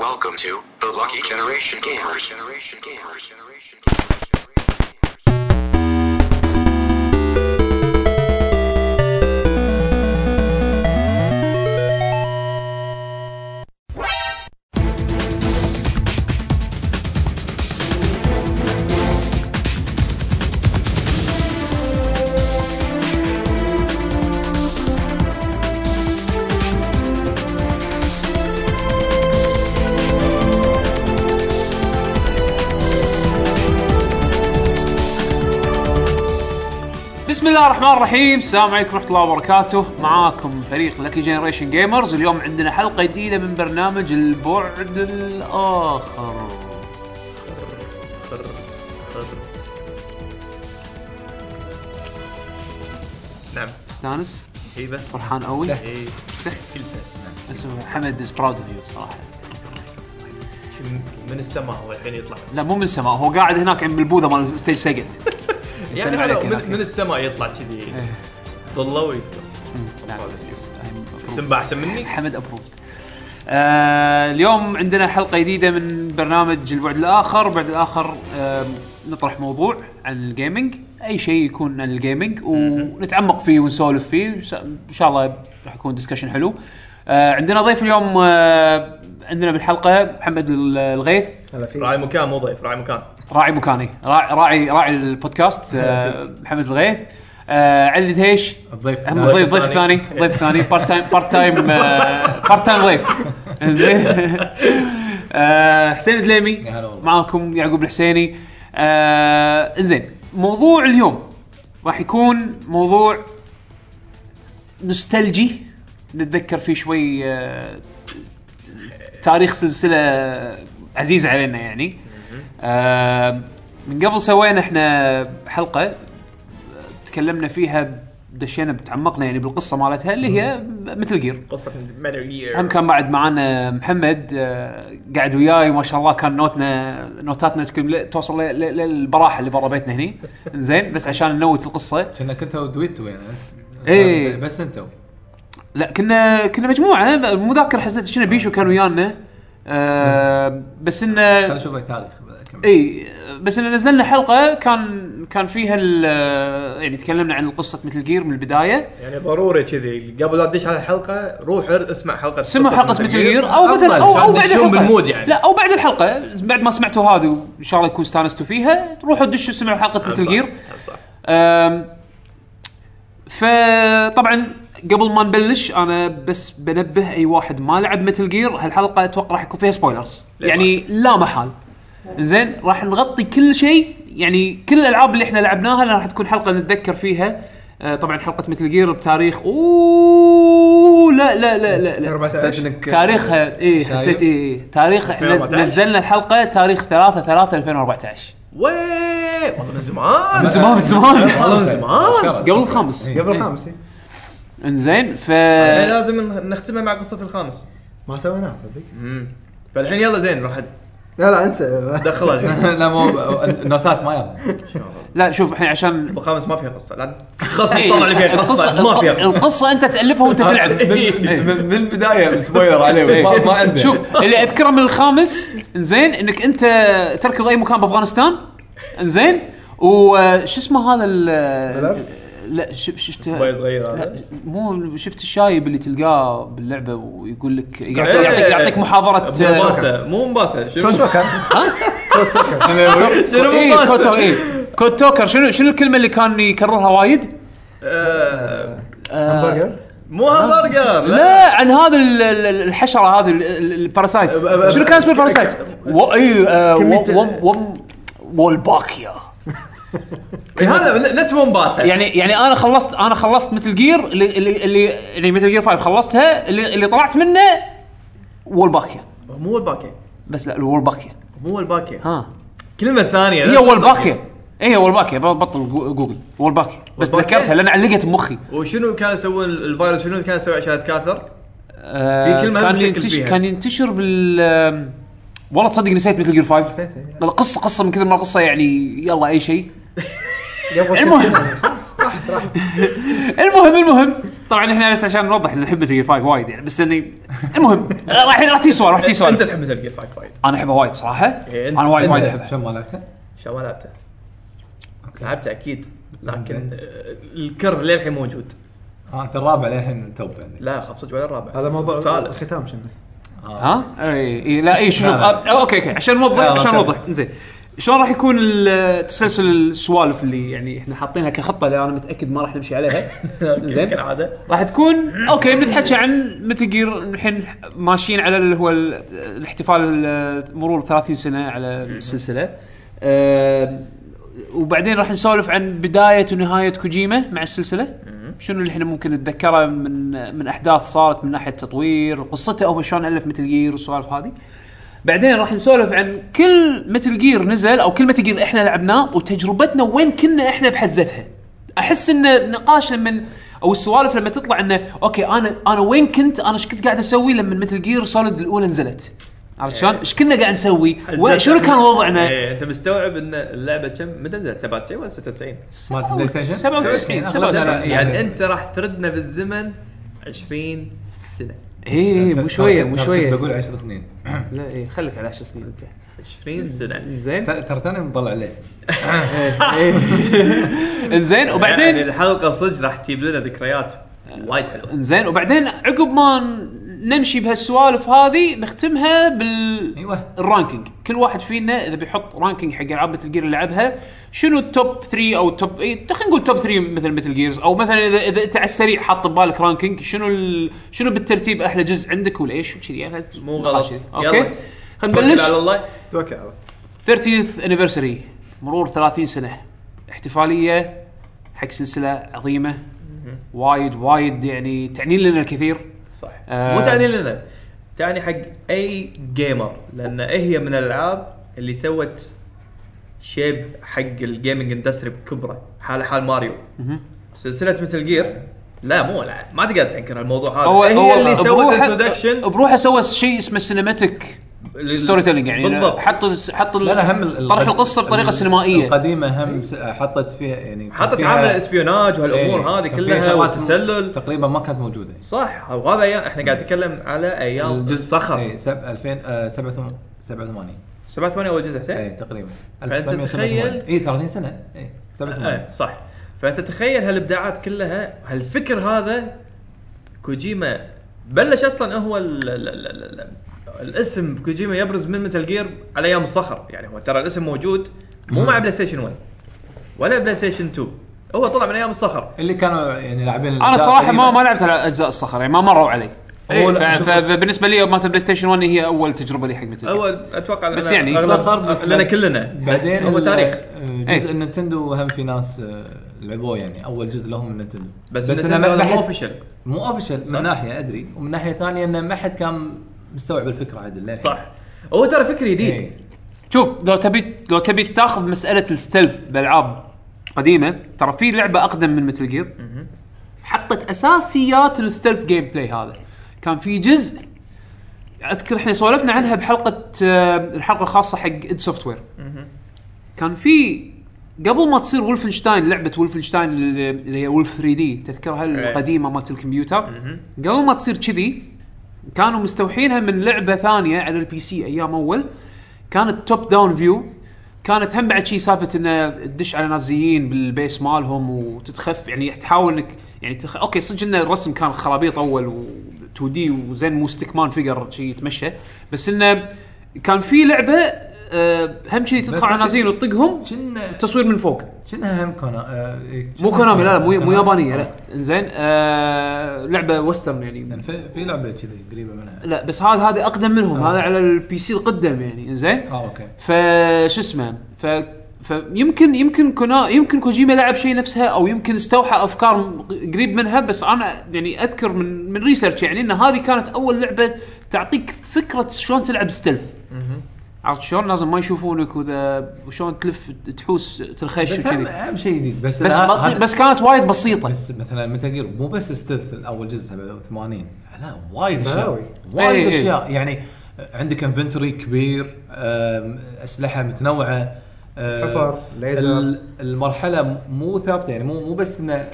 Welcome to the Lucky Generation Gamers. Generation Gamers. Generation Gamers. الله الرحمن الرحيم. السلام عليكم ورحمة الله وبركاته. معاكم فريق لكي Generation Gamers اليوم عندنا حلقة جديدة من برنامج البعد الآخر. نعم. استانس. اي بس. فرحان قوي اي كلته اسمه حمد از proud of you صراحة. من السماء هو الحين يطلع؟ لا مو من السماء. هو قاعد هناك عند بال booth مال stage سقط يعني من. من السماء يطلع كذي. ظله لا، سمبا أحسن مني؟ حمد approved آه اليوم عندنا حلقة جديدة من برنامج البعد الآخر. البعد الآخر آه نطرح موضوع عن ال gaming أي شيء يكون عن ال gaming ونتعمق فيه ونسولف فيه. إن شاء الله راح يكون discussion حلو. آه عندنا ضيف اليوم آه عندنا بالحلقة محمد ال- الغيث. هلا في راعي مكان مو ضيف راعي مكان. راعي مكاني راعي راعي, راعي البودكاست آه محمد الغيث. آه علي دهيش. الضيف هم ضيف ضيف ثاني ضيف ثاني part time part time part time ضيف. انزين آه، حسين الدليمي. معاكم يعقوب الحسيني. انزين موضوع اليوم راح يكون موضوع nostalgic. نتذكر فيه شوي تاريخ سلسلة عزيزة علينا يعني. آه، من قبل سوينا إحنا حلقة تكلمنا فيها دشينا تعمقنا يعني بالقصة مالتها اللي هي مثل جير قصة ماتر جير هم كان بعد معانا محمد آه، قاعد وياي ما شاء الله كان نوتنا نوتاتنا توصل ل- ل- للبراحة اللي برا بيتنا هني. زين بس عشان ننوت القصة. كنا كنت ودويتو يعني إيه. بس انتو لا كنا كنا مجموعة. مو ذاكر حسيت شنو بيشو كان ويانا. آه بس إنه خلينا نشوف لك تاريخ. كم. إي بس إن نزلنا حلقة كان كان فيها يعني تكلمنا عن قصه Metal Gear من البداية. يعني ضروري كذي قبل لا تدش على الحلقة روح اسمع حلقة سمع حلقة Metal Gear أو مثلا أو كان بعد الحلقة. بالمود يعني. لا أو بعد الحلقة بعد ما سمعتوا هذه وإن شاء الله يكون استانستوا فيها روحوا دشوا سمعوا حلقة Metal Gear نعم فطبعا قبل ما نبلش أنا بس بنبه أي واحد ما لعب Metal Gear هالحلقة أتوقع راح يكون فيها spoilers يعني لا محال. زين راح نغطي كل شيء يعني كل الألعاب اللي إحنا لعبناها راح تكون حلقة نتذكر فيها. آه، طبعا حلقة Metal Gear بتاريخ. أوه لا لا لا لا, لا. 14 إنك تاريخها اي شايف؟ حسيت اي تاريخ إحنا 2014. نزلنا الحلقة تاريخ 3 3 2014 وي والله من زمان. من زمان من زمان. والله من زمان. قبل الخامس. قبل الخامس إيه. إنزين ف لازم نختمها مع قصة الخامس. ما سويناه تصدق؟ امم فالحين يلا زين راح لا لا انسى. دخلها لا مو النوتات ما يبغى. لا شوف الحين عشان الخامس ما فيها قصة. لا خلاص إيه، طلع اللي فيها. قصه ما فيها. قصه القصة أنت تألفها وأنت تلعب. إيه. من من البداية سبويلر عليه ما ما عنده شوف اللي أذكره من الخامس إنزين إنك أنت تركض أي مكان بأفغانستان إنزين وش اسمه هذا؟ لا شف شفت صبايا صغير هذا مو شفت الشايب اللي تلقاه باللعبة ويقول لك يعطيك إيه. يعطيك, يعطيك محاضرة مومباسا مو مومباسا شنو؟ توكر شنو مومباسا توكر اي كود توكر شنو شنو الكلمة اللي كان يكررها وايد؟ آه، همبرجر. مو همبرجر لا. عن هذا ال- ال- الحشرة هذه ال- ال- الباراسايت شنو كان اسم الباراسايت؟ اي آه، والباكيا إيه، هذا لا لا اسمه مومباسا يعني يعني أنا خلصت أنا خلصت مثل جير اللي اللي اللي يعني مثل جير 5 خلصتها اللي اللي طلعت منه والباكيا مو الباكي بس لا الولباكيا مو الباكي ها. كلمة ثانية هي والباكيا هي والباكيا بطل جو- جوجل. والباكيا بس والباكيا؟ ذكرتها لأن علقت بمخي وشنو كان يسوون الفيروس؟ شنو كان يسوي عشان يتكاثر؟ آه، في كلمة كان ينتشر. كان ينتشر بال والله تصدق نسيت مثل جير 5 نسيتها. القصة قصه من كثر ما القصة يعني يلا أي شيء. قبل المهم. خلاص راحت راحت. المهم المهم. طبعا إحنا بس عشان نوضح ان نحب مثل 5 وايد يعني بس اني المهم. راح راح تجي سؤال راح تجي أنت سؤال تحب مثل 5 وايد. أنا احبها وايد صراحة. إيه، أنا وايد وايد احبها شلون ما لعبته؟ شو ما لعبته. لعبته أكيد لكن آه، الكر للحين موجود. آه أنت الرابع للحين top لا خاف صدق ولا الرابع. هذا موضوع الختام شنو؟ ها؟ اي اي لا اي شوف. آه، okay okay عشان نوضح عشان. نوضح. زين. شلون راح يكون تسلسل السوالف اللي يعني إحنا حاطينها كخطة اللي أنا متأكد ما راح نمشي عليها. زين. كالعادة. راح تكون okay بنتحكي عن Metal Gear الحين ماشيين على اللي هو ال- الاحتفال ال- مرور 30 سنة على السلسلة. آه، وبعدين راح نسولف عن بداية ونهاية كوجيما مع السلسلة. شنو اللي إحنا ممكن نتذكره من من أحداث صارت من ناحية تطوير قصته هو شلون ألف Metal Gear والسوالف هذه. بعدين راح نسولف عن كل Metal Gear نزل أو كل Metal Gear إحنا لعبناه وتجربتنا وين كنا إحنا بحزتها أحس إن النقاش لما أو السوالف لما تطلع إنه okay أنا أنا وين كنت أنا إيش كنت قاعد أسوي لما Metal Gear Solid الأولى نزلت عرفت شلون؟ إيش كنا قاعد نسوي؟ شنو كان وضعنا؟ إيه، أنت مستوعب إن اللعبة كم متى نزلت 97 ولا 96 مالت PlayStation؟ 97 أغلب 97 لا، لا، يعني. أنت راح تردنا بالزمن 20 سنة اي إيه، مو شوية مو ترى شوية. كنت بقول 10 سنين. لا اي خليك على 10 سنين أنت. 20 سنة. زين. ترى توني مطلع الاسم انزين يعني وبعدين؟ الحلقة صدق راح تجيب لنا ذكريات وايد حلوة. انزين وبعدين عقب ما نمشي بهالسوالف هذه نختمها بال أيوه. ال ranking. كل واحد فينا إذا بيحط ranking حق ألعاب Metal Gear اللي لعبها شنو ال top 3 أو ال top اي خلينا نقول top 3 مثل Metal Gears أو مثلا اذا إذا أنت على السريع حاط ببالك ranking شنو ال... شنو بالترتيب أحلى جزء عندك وليش وكذي يعني مو غلط. okay. خلينا توكل نبلش. على الله. توكل على الله. 30th anniversary. مرور 30 سنة. احتفالية حق سلسلة عظيمة. وايد وايد يعني تعني لنا الكثير. صح آه. مو تعني لنا تعني حق أي gamer لأن هي من الألعاب اللي سوت shape حق ال gaming industry بكبره حال حال ماريو. سلسلة Metal Gear لا مو لا ما تقدر تنكر الموضوع هذا. هو هي هو اللي سوت introduction بروحه سوى شيء اسمه cinematic storytelling يعني بالضبط. حط حط ال- لا لا هم ال- طرح القصة بطريقة سينمائية. القديمة هم س- حطت فيها يعني حطت فيها- عاملة إسبيوناج وهالأمور إيه، هذه كان فيها كلها شغلات وتسلل. تقريبا ما كانت موجودة. صح وهذا إحنا قاعد نتكلم على أيام الجزء صخر اي 2087 87 أول جزء حسين اي تقريبا. فأنت 1987 تخيل- اي 30 سنة. اي 87 إيه صح. فأنت تخيل هالإبداعات كلها هالفكر هذا كوجيما بلش أصلا هو ال ال ال ال ال الاسم كوجيما يبرز من Metal Gear على أيام الصخر. يعني هو ترى الاسم موجود مو مع PlayStation 1 ولا PlayStation 2 هو طلع من أيام الصخر. اللي كانوا يعني لاعبين أنا صراحة ما. ما لعبت على أجزاء الصخر يعني ما مروا علي شوف- فبالنسبه لي مالت ال PlayStation 1 هي أول تجربة لي حق Metal Gear. أول أتوقع بس يعني الصخر بس لنا كلنا. بعدين هو تاريخ. آه، إيه. جزء ال Nintendo هم في ناس آه، لعبوه يعني. أول جزء لهم ال Nintendo بس, بس أنا أنا ما مو حد official مو official من ناحية أدري. ومن ناحية ثانية إنه ما حد كان مستوعب الفكرة عدل للحين. صح. هو ترى فكر جديد. إيه. شوف لو تبي لو تبي تاخذ مسألة ال stealth بالألعاب قديمة ترى في لعبة أقدم من Metal Gear حطت أساسيات ال stealth gameplay هذا. كان في جزء أذكر إحنا سولفنا عنها بحلقة آه، الحلقة الخاصة حق id Software كان في قبل ما تصير Wolfenstein لعبة Wolfenstein اللي اللي هي Wolf 3D تذكرها القديمة مالت الكمبيوتر. قبل ما تصير كذي كانوا مستوحينها من لعبة ثانية على ال PC أيام أول. كانت top-down view كانت هم بعد شيء سالفة إنه تدش على نازيين بال base مالهم وتتخف يعني تحاول انك يعني تخ... أوكي صدق ان الرسم كان خرابيط أول و 2D وزين مو stickman figure شيء يتمشى. بس إنه كان في لعبة هم شيء تدخل على نازيين وتطقهم كنا تصوير من فوق. كنا هم كونا آه، إيه، مو كنا Konami لا لا مو, مو. يابانية آه. لا إنزين آه لعبة western يعني. يعني في في لعبة كذي قريبة منها. لا بس هذا هذا أقدم منهم. هذا على ال PC القدم يعني زين آه أوكي. فش اسمه ف فيمكن يمكن كنا يمكن كوجيما لعب شيء نفسها أو يمكن استوحى أفكار قريب منها بس أنا يعني أذكر من من research يعني إن هذه كانت أول لعبة تعطيك فكرة شلون تلعب stealth عرفت شلون؟ لازم ما يشوفونك وذا وشلون تلف تحوس تنخش بس وكذي. أهم شيء جديد. بس بس بس كانت وايد بسيطة. بس مثلا Metal Gear مو بس stealth الأول جزء 87 لا وايد أشياء. وايد إيه، إيه. أشياء. يعني عندك inventory كبير أسلحة متنوعة حفر، ليزر. ال- المرحلة مو ثابتة. يعني مو مو بس إنه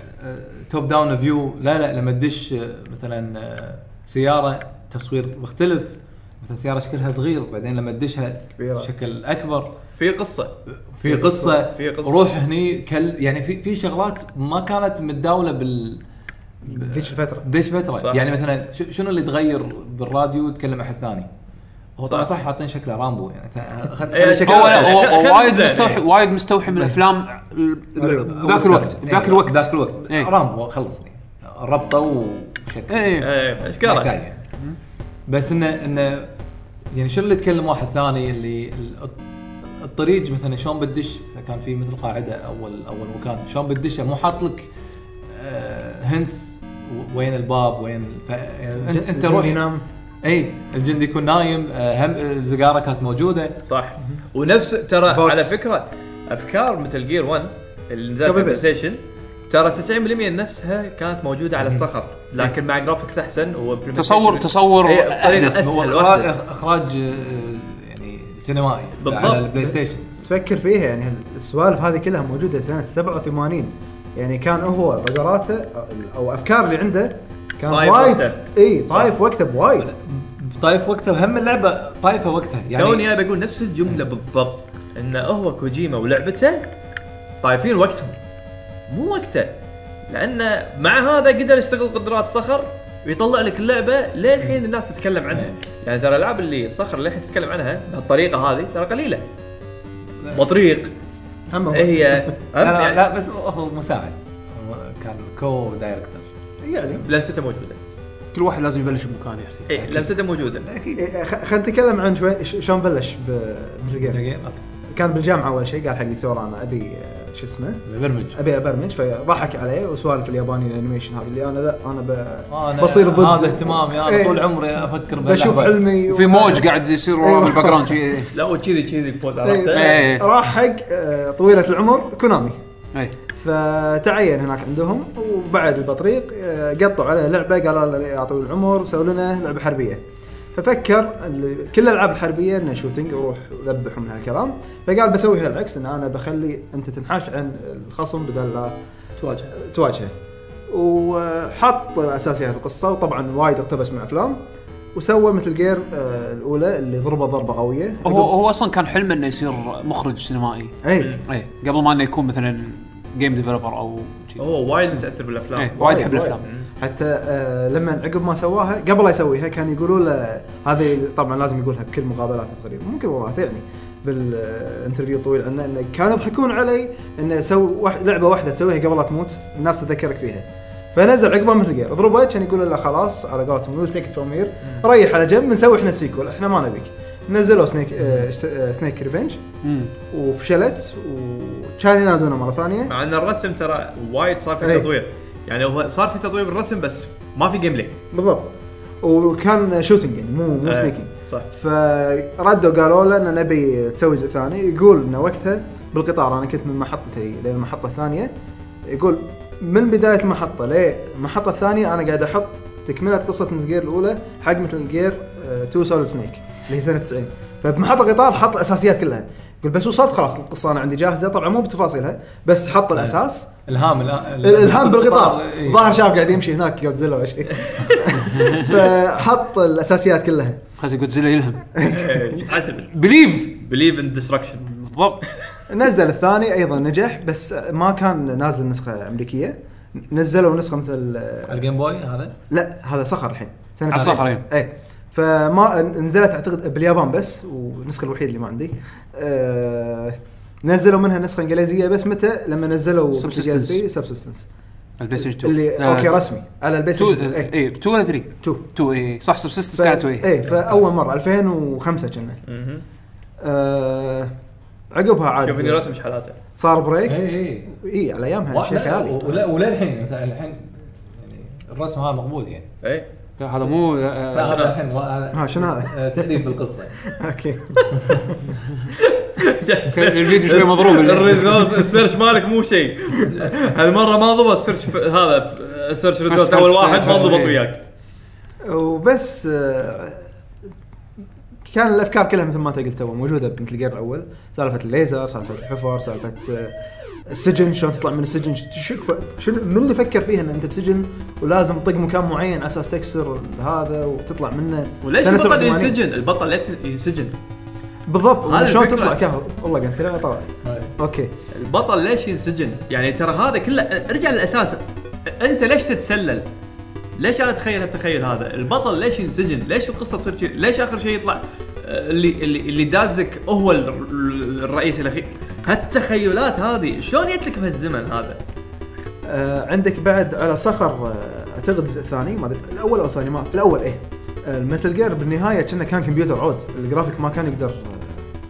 top-down view لا لا لما تدش آه، مثلا آه، سيارة تصوير مختلف. مثلا سيارة شكلها صغير بعدين لما تدشها كبيرة. شكل أكبر. في قصة. في قصة. في قصة. روح هني كل يعني في في شغلات ما كانت متداولة بال ذيك الفترة. ذيك فتره صح. يعني مثلا ش- شنو اللي تغير بالراديو تكلم أحد ثاني؟ هو طبعا صح. حاطين شكله رامبو يعني. أخذت إيه، شكله هو خل- خل- خل- وايد. مستوحي وايد مستوحي من الافلام ال- ال- ذاك الوقت. ذاك إيه، الوقت. ذاك الوقت. إيه. رامبو خلصني. ربطه وشكل إيه. إيه. اشكره محتاج يعني. بس انه إنه يعني شنو اللي تكلم واحد ثاني اللي ال- الطريق مثلا شلون بتدش؟ إذا كان في مثل قاعدة اول أول مكان شلون بتدشه؟ مو حاط لك hints وين الباب وين ف... يعني انت أنت روح. ينام. إي الجندي يكون نايم آه، هم الزقاره كانت موجودة. صح. ونفس ترى box. على فكرة أفكار Metal Gear 1 اللي نزل في copy ال Play paste. Station ترى 90% نفسها كانت موجودة على الصخر لكن مع graphics أحسن و تصور تصور إيه، احدث هو أخراج آه، يعني سينمائي بالضبط. على ال PlayStation تفكر فيها يعني السوالف هذه كلها موجودة سنة 87 يعني كان هو بقراته أو أفكار اللي عنده كان طايف وايد وقته. إي طايف وقته بوايد. طايف وقتها هم اللعبة طايفة وقتها يعني توني أنا بقول نفس الجملة بالضبط انه هو كوجيما ولعبته طايفين وقتهم. مو وقته. لأنه مع هذا قدر يستغل قدرات صخر ويطلع لك اللعبة للحين الناس تتكلم عنها. يعني ترى الألعاب اللي صخر للحين تتكلم عنها بهالطريقة هذه ترى قليلة. بطريق هم هو. هي لا, لا, لا بس هو مساعد. هو كان co-director يعني. لمسته موجودة. كل واحد لازم يبلش بمكان يا حسين اي لمسته موجودة. أكيد. إيه، خ- خلينا نتكلم عن شوي ش- شلون بلش ب Metal Gear كان بالجامعة أول شيء قال حق دكتور أنا أبي آه، شو اسمه؟ برمج. أبي أبرمج. فضحك عليه وسوالف الياباني ال animation هذه اللي أنا لا أنا ب... أنا بصير ضد. هذا اهتمامي أنا إيه. طول عمري أفكر بشوف وفي و- موج قاعد يصير ورا أيوة. بال background لا وكذي كذي إيه، عرفته إيه. راح حق آه، طويلة العمر Konami. إي. فتعين هناك عندهم وبعد البطريق آه، قطوا عليه لعبة قالوا له يا طويل العمر سووا لنا لعبة حربية. ففكر كل الألعاب الحربية إنه shooting وروح ذبح من هالكلام. فقال بسويها العكس إن أنا بخلي أنت تنحاش عن الخصم بدل لا تواجه تواجهه. وحط أساسيات القصة وطبعا وايد اقتبس من افلام وسوى Metal Gear آه، الأولى اللي ضربة ضربة قوية. هو هو أصلا كان حلمه إنه يصير مخرج سينمائي. اي اي قبل ما إنه يكون مثلا game developer أو. هو وايد متأثر بالأفلام. اي وايد يحب الأفلام. حتى آه لما عقب ما سواها قبل لا يسويها كان يقولوا له هذه طبعا لازم يقولها بكل مقابلاته تقريبا مو كل مقابلاته يعني بال interview الطويل عنه إنه كانوا يضحكون علي إنه واحد لعبة واحدة تسويها قبل لا تموت الناس تذكرك فيها. فنزل عقبها Metal Gear ضربه كان يقول له خلاص على قولتهم we'll take from here ريح على جنب بنسوي إحنا ال sequel إحنا ما نبيك. نزلوا Snake آه آه Snake's Revenge مم. وفشلت وكان ينادونه مرة ثانية. مع إن الرسم ترى وايد صار فيه إيه. تطوير. يعني هو صار في تطوير بالرسم بس ما في gameplay بالضبط. وكان shooting يعني مو مو إيه. sneaking صح. فردوا قالوا له ان نبي تسوي جزء ثاني. يقول إنه وقتها بالقطار أنا كنت من محطتي للمحطه الثانية. يقول من بداية المحطة للمحطه الثانية أنا قاعد أحط تكملة قصة Metal Gear الأولى حق Metal Gear 2 Solid Snake اللي هي سنة 90 فبمحطة القطار حط الأساسيات كلها. يقول بس وصلت خلاص القصة أنا عندي جاهزة. طبعا مو بتفاصيلها بس حط الأساس. الهام الالهام بالقطار إيه. ظاهر شاب قاعد يمشي هناك جودزيلا ولا شيء. فحط الأساسيات كلها. خزي جودزيلا يلهم. يتحسب بليف بليف ان ديستركشن بالضبط. نزل الثاني أيضا نجح بس ما كان نازل نسخة أمريكية. نزلوا نسخة مثل ال Game Boy هذا؟ لا هذا صخر الحين. سنة على الصخر، إيه. اي فما نزلت أعتقد باليابان بس والنسخة الوحيدة اللي ما عندي. آه نزلوا منها نسخة إنجليزية بس متى؟ لما نزلوا. Subsistence ال PlayStation 2 اللي آه، أوكي رسمي. على ال Play 2 Station. اي اي 2 ولا 3 2 2 اي صح Subsistence ف- كانت 2 اي اي فأول مرة 2005 كنا. آه عقبها عاد شوف رسم شحالاته صار بريك. اي اي اي على أيامها شيء خيالي. ولا وللحين مثلا الحين يعني الرسم هذا مقبول يعني. اي لا، هذا مو لا آه، هذا الحين ها، شنو هذا؟ آه، تحديث بالقصة. أوكي. الفيديو شوي مضروب ال result ال search مالك مو شيء. هالمره ما ضبط ال search هذا ال search result first أول واحد ما ضبط إيه. وياك. وبس آه، كان الأفكار كلها مثل ما أنت قلت تو موجودة ب Metal Gear الأول. سالفة الليزر سالفة الحفر سالفة آه، السجن شلون تطلع من السجن ش- شو شنو من اللي فكر فيها إن أنت بسجن ولازم تطق مكان معين على أساس تكسر هذا وتطلع منه وليش البطل 87. ينسجن؟ البطل ليش ينسجن؟ بالضبط شلون. تطلع كهو والله قلت لي طلع أوكي البطل ليش ينسجن؟ يعني ترى هذا كله ارجع للأساس أنت ليش تتسلل؟ ليش أنا اتخيل التخيل هذا؟ البطل ليش ينسجن؟ ليش القصة تصير كذي؟ ليش آخر شيء يطلع اللي اللي اللي دازك هو ال- ال- الرئيس الأخير؟ هالتخيلات هذه شلون جت لك بهالزمن هذا؟ آه عندك بعد على صخر آه أعتقد الجزء الثاني ما أدري الأول أو الثاني ما الأول إيه. آه، ال Metal Gear بالنهاية كأنه كان كمبيوتر عود الجرافيك ما كان يقدر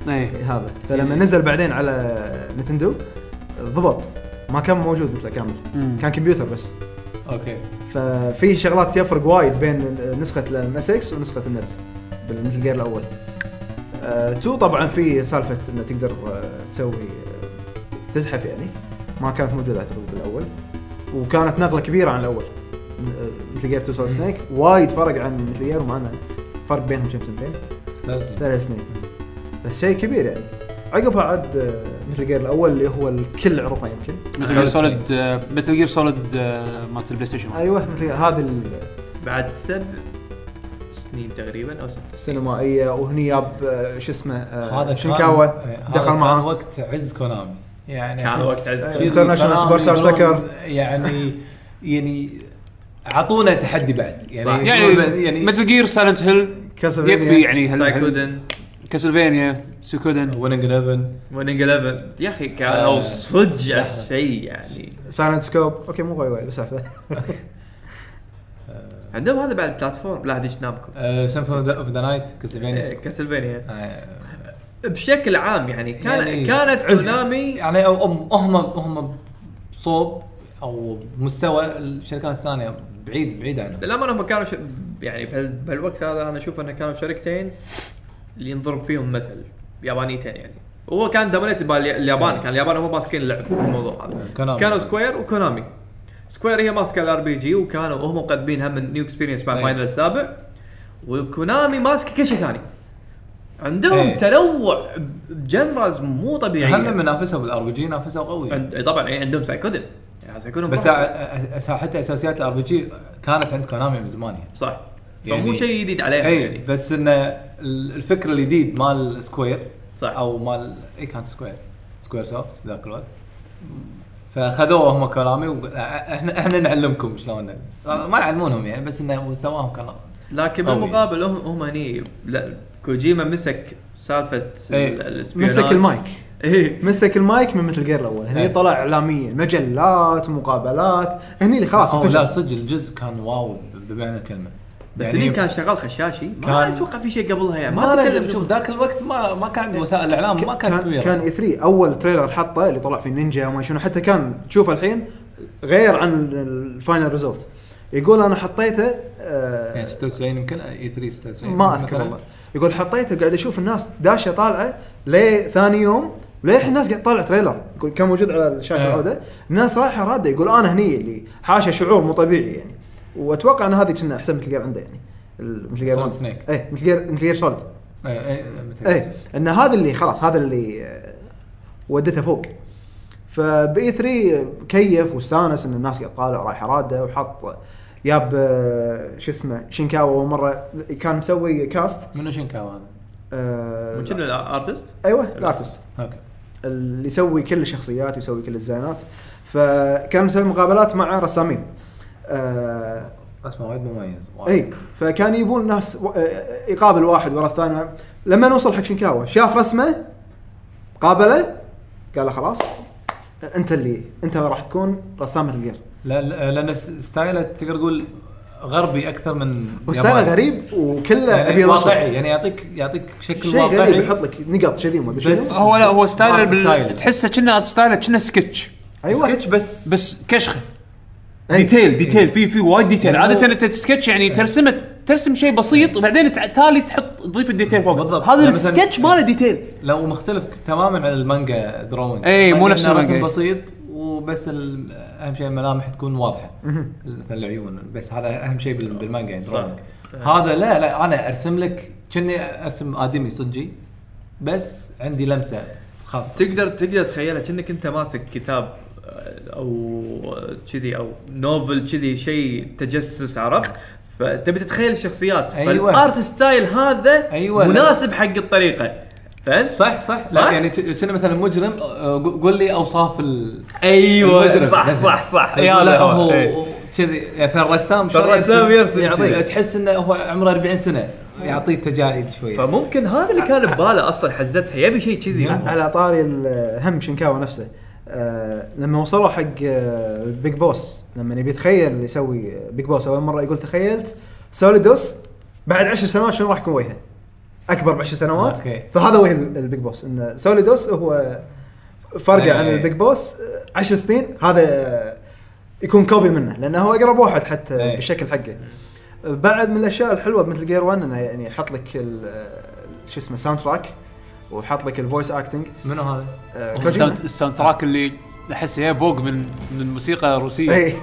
آه، إيه. هذا. فلما نزل بعدين على Nintendo ضبط. ما كان موجود مثله كامل. مم. كان كمبيوتر بس. أوكي. ففي شغلات يفرق وايد بين نسخة ال MSX ونسخة ال NES بال Metal Gear الأول. آه، تو طبعا في سالفة إنه تقدر آه، تسوي آه، تزحف يعني. ما كانت موجودة أعتقد بالأول. وكانت نقلة كبيرة عن الأول. Metal Gear 2 Solid Snake وايد فرق عن Metal Gear ومعنا فرق بينهم كم سنتين. ثلاث سنين. بس شيء كبير يعني. عقبها عاد آه، Metal Gear الأول اللي هو الكل عرفه يمكن. Metal Gear Solid Metal Gear Solid مالت ال PlayStation. أيوه مثل هذه ال- بعد سبع. سنين تقريبا أو ست السينمائيه وهني جاب آه، شو اسمه آه، هذا شينكاوا دخل هذا كان معاه وقت عز كونامي. يعني كان وقت عز كونامي. Superstar يقولون Soccer. يعني يعني أعطونا تحدي بعد. صح. يعني يعني يعني مثل جير سايلنت هيل كاسلفينيا. يكفي يعني Suikoden Castlevania Suikoden Winning 11 Winning 11 يا أخي كانوا آه. صدق. شيء يعني. Silent Scope أوكي مو وايد وايد بس عفوا عندهم هذا بعد platform لا هذيش نامكو Symphony of the Night Castlevania Castlevania آه، بشكل عام يعني كان يعني كانت. كونامي يعني أو- أم- هم هم صوب أو مستوى الشركات الثانية بعيد بعيد عنهم. للامانه هم كانوا ش... يعني بهال- بهالوقت هذا أنا أشوف أنه كانوا شركتين اللي ينضرب فيهم مثل يابانيتين يعني. وهو كان dominate باليابان كان اليابان هم ماسكين اللعب في الموضوع هذا. كانوا سكوير وكونامي. سكوير هي ماسكة ال RPG وكانوا هم مقدمين هم new experience مع. Final السابع. وكونامي ماسكة كل شيء ثاني. عندهم أي. تنوع ب genres مو طبيعي هم منافسه بال RPG نافسوا قوي. عند... طبعا إيه، عندهم Suikoden يعني Suikoden بس. أ- حتى أساسيات ال RPG كانت عند كونامي من زمان يعني. صح. يعني- فمو شيء جديد عليها اي يعني. بس انه ال- الفكر الجديد مال سكوير صح. أو مال اي كانت سكوير Squaresoft ذاك الوقت. فخذوه هم كونامي وإحنا إحنا نعلمكم شلون ما يعلمونهم يعني بس إنه سواهم كونامي لكن. بالمقابل هم هم هني كوجيما مسك سالفة. ال- ال espionage. مسك المايك إيه مسك المايك من Metal Gear الأول هني إيه. طلع اعلاميا مجلات مقابلات هني اللي خلاص. لا صدق الجزء كان wow بمعنى الكلمة بس يعني كان شغال خشاشي. ما كان- أتوقع في شيء قبلها يعني. ما ما تكلم شوف ذاك الوقت ما ما كان عندي وسائل الاعلام ما كانت كان كبيرة. كان E3 أول trailer حطه اللي طلع فيه نينجا وما شنو حتى كان تشوفه الحين غير عن ال final result. يقول أنا حطيته آه يعني 96 يمكن E3 96 ما اذكر. والله. يقول حطيته قاعد أشوف الناس داشة طالعة ليه ثاني يوم للحين الناس قاعد تطالع trailer. يقول كان موجود على الشاشة إيه. العودة. الناس رايحة رادة. يقول أنا هني اللي حاشة شعور مو طبيعي يعني. وأتوقع أن هذه كنا أحسن Metal Gear عنده يعني. Metal Gear Solid 1. Snake. إيه Metal Gear Metal Gear Solid اي اي إن هذا اللي خلاص هذا اللي آه، ودته فوق. فباي 3 كيف واستانس إن الناس قاعد طالع رايحه راده وحط ياب آه، شو اسمه شينكاوا مرة كان مسوي كاست منو شنكاوا هذا؟ آه، من الأرتست؟ أيوه الأرتست. أوكي. اللي يسوي كل الشخصيات ويسوي كل الديزاينات فكان مسوي مقابلات مع رسامين. آه رسمه وايد مميز وايد. اي فكان يبون الناس و- آه، يقابل واحد ورا الثاني لما نوصل حق شينكاوا شاف رسمه قابله قال له خلاص أنت اللي أنت راح تكون رسام Metal Gear لا لا- لأن style ه تقدر تقول غربي أكثر من و style ه. غريب وكله يعني ابيض واقعي يعني يعطيك يعطيك شكل شيء غريب واقعي يحط لك نقط كذي ما أدري بس- هو لا هو style art بال... style. تحسه كنه art style كنه sketch أيوه سكتش بس بس كشخة. detail detail في في وايد detail يعني عادة هو- إنت تسكتش يعني ترسمه ترسم شيء بسيط وبعدين تع- تالي تحط تضيف ال detail فوق. بالضبط. هذا يعني مثلاً- السكتش ماله detail لو مختلف تماما عن المانجا drawing إي، مو المانجا نفس المانجا. رسم بسيط وبس ال- أهم شيء الملامح تكون واضحة. مثلا العيون بس هذا أهم شيء بال- بالمانجا يعني drawing هذا لا لا أنا أرسم لك كني أرسم آدمي صجي بس عندي لمسة خاصة. تقدر تقدر تخيلها كأنك أنت ماسك كتاب أو كذي أو novel كذي شيء تجسد عرفت فتبي تتخيل الشخصيات أيوة. فال art style هذا أيوة. مناسب حق الطريقة فهمت؟ صح صح لا يعني ك- كنه مثلا مجرم آه، ق- قول لي أوصاف ال أيوه المجرم. صح. صح صح اي لا هو إيه. كذي يعني مثلا الرسام شلون فالرسام يرسم يعطيك. تحس إنه هو عمره 40 سنة يعطيك تجاعيد شوية فممكن هذا اللي كان بباله أصلا حزتها يبي شيء كذي. على طاري هم شنكاوا نفسه آه لما وصلوا حق آه Big Boss لما يبي يتخيل يسوي Big Boss أول مرة يقول تخيلت سوليدوس بعد عشر سنوات شنو راح يكون وجهه؟ أكبر بعشر سنوات okay. فهذا وجه ال- ال Big Boss ان سوليدوس هو فرقه عن إيه. ال Big Boss آه، عشر سنين هذا آه، يكون copy منه لأنه هو أقرب واحد حتى إيه. بالشكل حقه بعد من الأشياء الحلوة Metal Gear 1 إنه يعني يحط لك شو اسمه soundtrack وحط لك ال voice acting منو هذا؟ الساوند الساوند تراك اللي أحس هي بوق من من موسيقى روسية. اي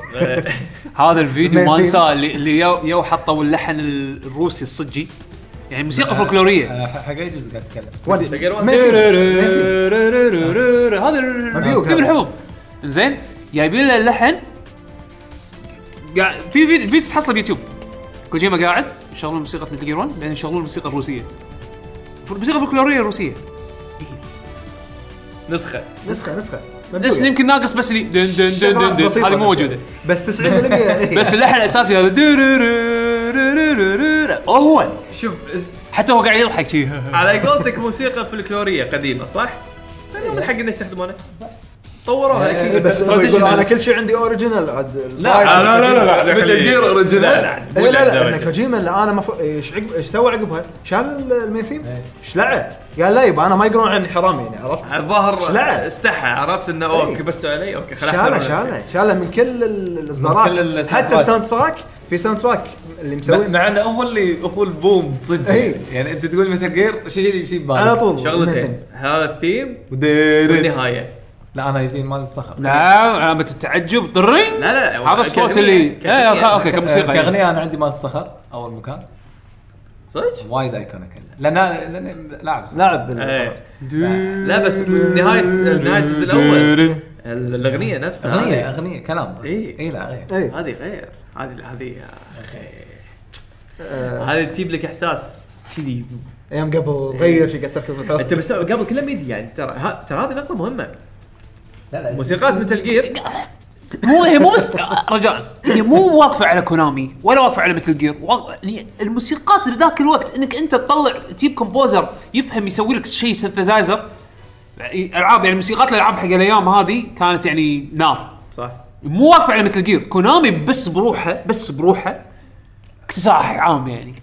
هذا الفيديو ما انساه اللي اللي يو, يو حطوا اللحن الروسي الصجي. يعني موسيقى فولكلورية. آه، حق اي جزء قاعد تتكلم. هذا هذا. الحبوب زين جايبين له اللحن. قاعد في فيديو فيديو تحصله بيوتيوب. كوجيما قاعد. يشغلون موسيقى Metal Gear 1 بعدين يشغلون الموسيقى الروسية. الموسيقى الفولكلوريه الروسيه نسخة. نسخة نسخة. بس يمكن ناقص بس اللي دن دن دن دن دن. هذه مو. موجودة. بس 90% إيه. بس اللحن الأساسي هذا هو شوف حتى هو قاعد يضحك شي. على قولتك موسيقى فلكلوريه قديمة صح؟ من حق إنه يستخدمونها طوروها. إيه، أكيد بس هو يقول أنا traditional. كل شيء عندي original عاد لا لا لا لا لا Metal Gear original لا لا إيه لا لا إن كوجيما اللي أنا مف... إيش عقب إيش سوى عقبها؟ شال ال main theme شلعه. قال لا يبا أنا ما يقولون عني حرامي يعني عرفت؟ الظاهر شلعه. استحى عرفت إنه اوه إيه. كبستوا علي okay خلاص. شاله شاله شاله من كل ال- الاصدارات حتى. ال soundtrack في soundtrack اللي مسوي مع إنه هو اللي هو البوم صدق. إيه. يعني أنت تقول Metal Gear شيء شيء ببالك على طول. شغلتين. هذا الثيم. وديري. والنهاية. لا أنا يجيني مال الصخر لا علامة التعجب طرين لا لا لا هذا الصوت اللي. إيه، okay كموسيقى كأغنية أنا عندي مال الصخر أول مكان. صدق؟ وايد iconic لأن لأن لاعب. لاعب بالصخر. إيه. لا بس نهايه نهاية الجزء الأول. الأغنية نفسها. أغنية. أغنية كلام بس. إيه. اي لا غير. اي هذه غير. هذه هذه يا أخي آه، هذه تجيب لك إحساس كذي. أيام قبل غير شي قاعد تركض. أنت بس قبل كله MIDI يعني ترى ها- ترى هذه نقطه مهمة. لا لا موسيقات Metal Gear مو هي مو بس رجاء هي مو واقفة على كونامي ولا واقفة على Metal Gear يعني الموسيقات اللي ذاك الوقت إنك أنت تطلع تجيب composer يفهم يسوي لك شيء synthesizer ألعاب يعني موسيقات الألعاب حق الأيام هذه كانت يعني نار. صح. مو واقفة على Metal Gear كونامي بس بروحها بس بروحها اكتساح عام يعني.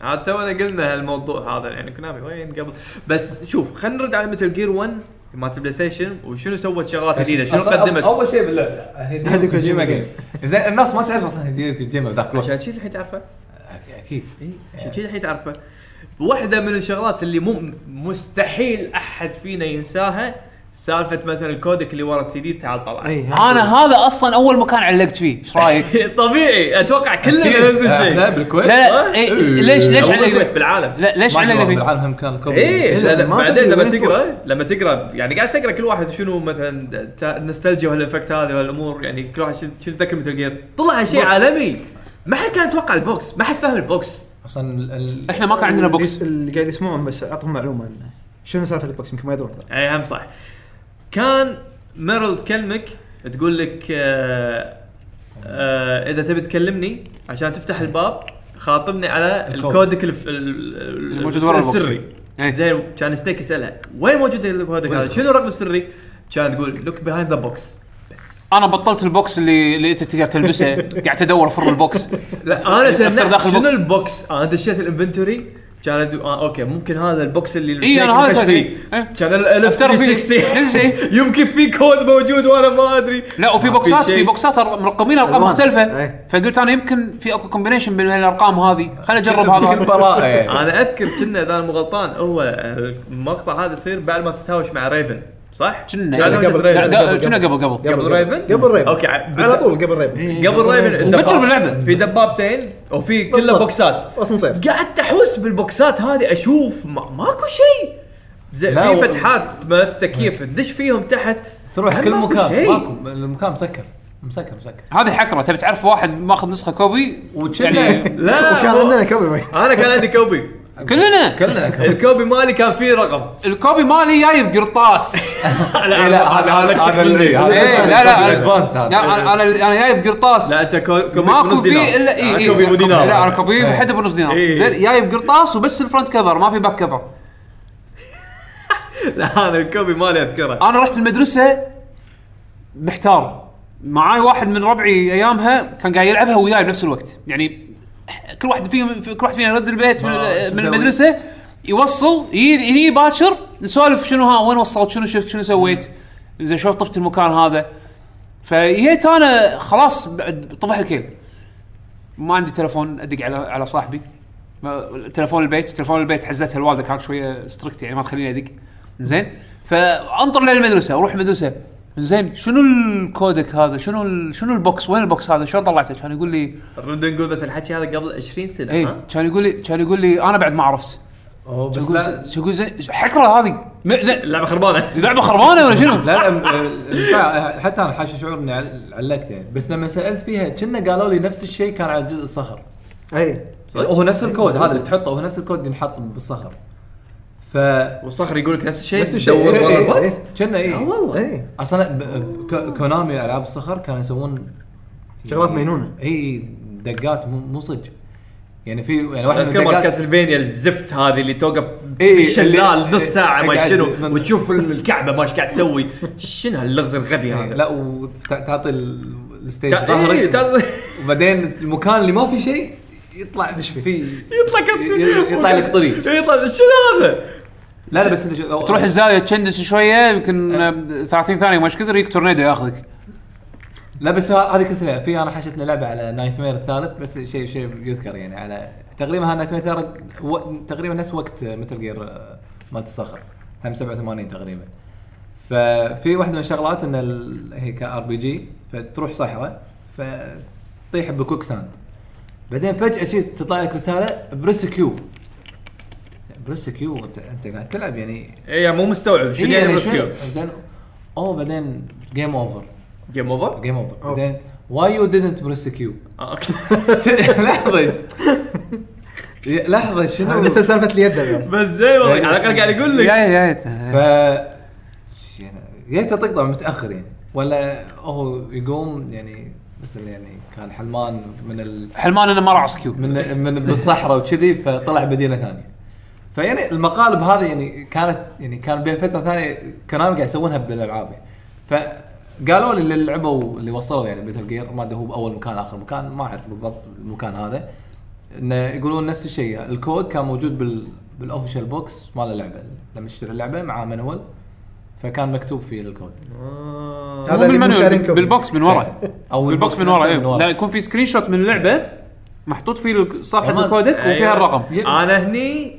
عاد تونا قلنا هالموضوع هذا يعني كونامي وين قبل؟ بس شوف خلينا نرد على Metal Gear 1 مالت البلاي ستيشن وشنو سوت شغلات جديدة؟ شنو أصلاً قدمت؟ أول شيء باللعبه هيديو كوجيما game. game زين الناس ما تعرف أصلا هيديو كوجيما ذاك الوقت. عشان شي الحين تعرفه؟ أكيد عشان شي الحين تعرفه. واحدة من الشغلات اللي مو مستحيل أحد فينا ينساها سالفة مثلا ال codec اللي ورا السي دي تعال طلع. إي أنا هذا أصلا أول مكان علقت فيه إيش رأيك؟ طبيعي أتوقع كلنا نفس الشيء. بالكويت. لا لا إيه ليش ليش علقنا بالعالم. لا ليش فيه؟ بالعالم هم كان copy ما بعدين لما تقرأ لما تقرأ يعني قاعد تقرأ كل واحد شنو مثلا تا- النوستالجيا وال effect هذه والامور يعني كل واحد شنو شنو يتذكر Metal Gear طلع شيء. عالمي. ما حد كان يتوقع ال box ما حد فاهم ال box. أصلا ال- ال- إحنا ما كان عندنا box. اللي قاعد يسمعون بس أعطهم معلومة شنو سالفة ال box يمكن ما يدرون. إي هم صح. كان ميرل تكلمك تقول لك آه آه إذا تبي تكلمني عشان تفتح الباب خاطبني على الكود. ال codec الف- ال- ال- الموجود ورا ال box. السري إيه. زين كان Snake يسألها وين موجود ال codec هذا؟ شنو الرقم السري؟ كان تقول look behind the box أنا بطلت ال box اللي اللي أنت تقدر تلبسه قاعد أدور فرن ال box لا أنا تنحت داخل شنو. ال box؟ أنا دشيت ال inventory كان أدو... آه okay ممكن هذا ال box اللي أنا ال Snake هذا. فيه. إيه. كان ال أفتر فيه. 360 يمكن في كود موجود وأنا ما أدري لا وفي ما بوكسات. في بوكسات مرقمين أرقام. مختلفة إيه. فقلت أنا يمكن في أكو combination بين الأرقام هذه خليني أجرب هذا براءة يعني أنا أذكر كنا إذا أنا مو غلطان هو المقطع هذا يصير بعد ما تتهاوش مع Raven صح؟ كنا قبل- قبل لا قبل- لا، قبل- كنا قبل قبل قبل Raven؟ قبل Raven okay على طول قبل Raven قبل Raven وبكر الدباب- باللعبة. في دبابتين وفي كله. بوكسات اسانسير قعدت أحوس بالبوكسات هذه أشوف ما ماكو شيء. زي لا، في فتحات مالت التكييف تدش فيهم تحت. تروح كل مكان. ماكو المكان مسكر. مسكر مسكر. هذه حكرة. تبي تعرف واحد ماخذ نسخة copy؟ يعني لا وكان عندنا copy. أنا كان عندي copy. كلنا. كلنا. ال copy مالي كان فيه رقم. ال copy مالي جايب قرطاس. لا لا هذا هذا إيه، لا لا هذا أنا أنا أنا جايب قرطاس. لا أنت co- copy ماكو بنص دينار. فيه الا اي copy دينار. لا أنا copy إيه. بحد بنص دينار. إيه. زين جايب قرطاس وبس ال front cover ما في back cover لا أنا ال copy مالي أذكره. أنا رحت المدرسة محتار. معاي واحد من ربعي أيامها كان قاعد يلعبها وياي بنفس الوقت. يعني كل واحد فيهم كل واحد فينا يرد البيت من, آه، من؟ المدرسة يوصل يجي يجي باكر نسولف شنو ها وين وصلت شنو شفت شنو سويت زين شلون طفت المكان هذا. فجيت أنا خلاص بعد طفح الكيل ما عندي تلفون أدق على على صاحبي. تلفون البيت تلفون البيت حزتها الوالدة كانت شوية strict يعني ما تخليني أدق. زين؟ فأنطر للمدرسة أروح المدرسة. زين شنو ال codec هذا؟ شنو ال- شنو ال box؟ وين ال box هذا؟ شلون طلعته؟ كان يقول لي نرد نقول بس الحكي هذا قبل 20 سنة اي ها؟ كان يقول لي كان يقول لي أنا بعد ما عرفت. أوه، بس شو لا. يقول- زين؟ حكرة هذه. اللعبه خربانة. لعبة خربانة ولا شنو؟ لا لا المساعة- حتى أنا حاشا شعور إني عل- علقت يعني. بس لما سألت فيها كنا قالوا لي نفس الشيء كان على جهاز الصخر. اي يعني هو نفس الكود هذا اللي تحطه هو نفس الكود اللي ينحط بالصخر. ف والصخر يقول لك نفس الشيء. نفس الشيء. دور إيه، ورا. إيه، ال box كنا اي والله. اي أصلا ب- ب- ك- Konami ألعاب الصخر كانوا يسوون شغلات مجنونة. اي دقات مو مو صدق. يعني في يعني واحد من الدقات Castlevania الزفت هذه اللي توقف إيه، في الشلال نص ساعة ما قاعد- شنو وتشوف الكعبة ما إيش قاعد تسوي. شنو هاللغز الغبي إيه، هذا؟ لا وتعطي ال- ال stage إيه، ظهرك. وبعدين المكان اللي ما في شيء يطلع دش فيه. في يطلع. ي- يطلع لك طريق. يطلع شنو هذا؟ لا لا بس انت شو- تروح الزاوية تشندس شوية يمكن آه، 30 ثانية إيش كثر يجيك تورنيدو ياخذك. لا بس هذه Castlevania حاشتنا لعبة على Knightmare الثالث بس شيء شيء يذكر يعني على تقريبا Knightmare الثالث و... تقريبا نفس وقت Metal Gear مالت الصخر. هم 87 تقريبا. ففي واحدة من الشغلات إن ال... هي ك RPG فتروح صحراء فتطيح ب quicksand بعدين فجأة شيء تطلع لك رسالة press Q. press Q انت انت قاعد تلعب يعني. اي يعني مو مستوعب شنو إيه يعني شنو press Q زين. أوه بعدين game over game over؟ game over بعدين why you didn't press Q. لحظة. لحظة شنو؟ مثل سالفة اليد بس زي والله على الأقل قاعد يقول لك. جاي جاي ف يعني يا تقطع متأخر يعني. ولا هو يقوم يعني مثل يعني كان حلمان من ال... حلمان إنه ما راح سكيو من من بالصحراء وكذي فطلع مدينه ثانية. فيعني المقالب هذه يعني كانت يعني كان بين فترة ثانية Konami قاعد يسوونها بالألعاب يعني. فقالوا لي اللي لعبوا اللي وصلوا يعني Metal Gear ما أدري هو بأول مكان آخر مكان ما أعرف بالضبط المكان هذا. انه يقولون نفس الشيء الكود كان موجود بال بال official box مال اللعبة لما تشتري اللعبة مع manual فكان مكتوب فيه الكود. آه. هذا اللي مو. بال box من ورا أو بال box من ورا أيوه. لا يكون في screenshot من اللعبة محطوط فيه صفحة والله. ال codec وفيها أيوة. الرقم. أنا هني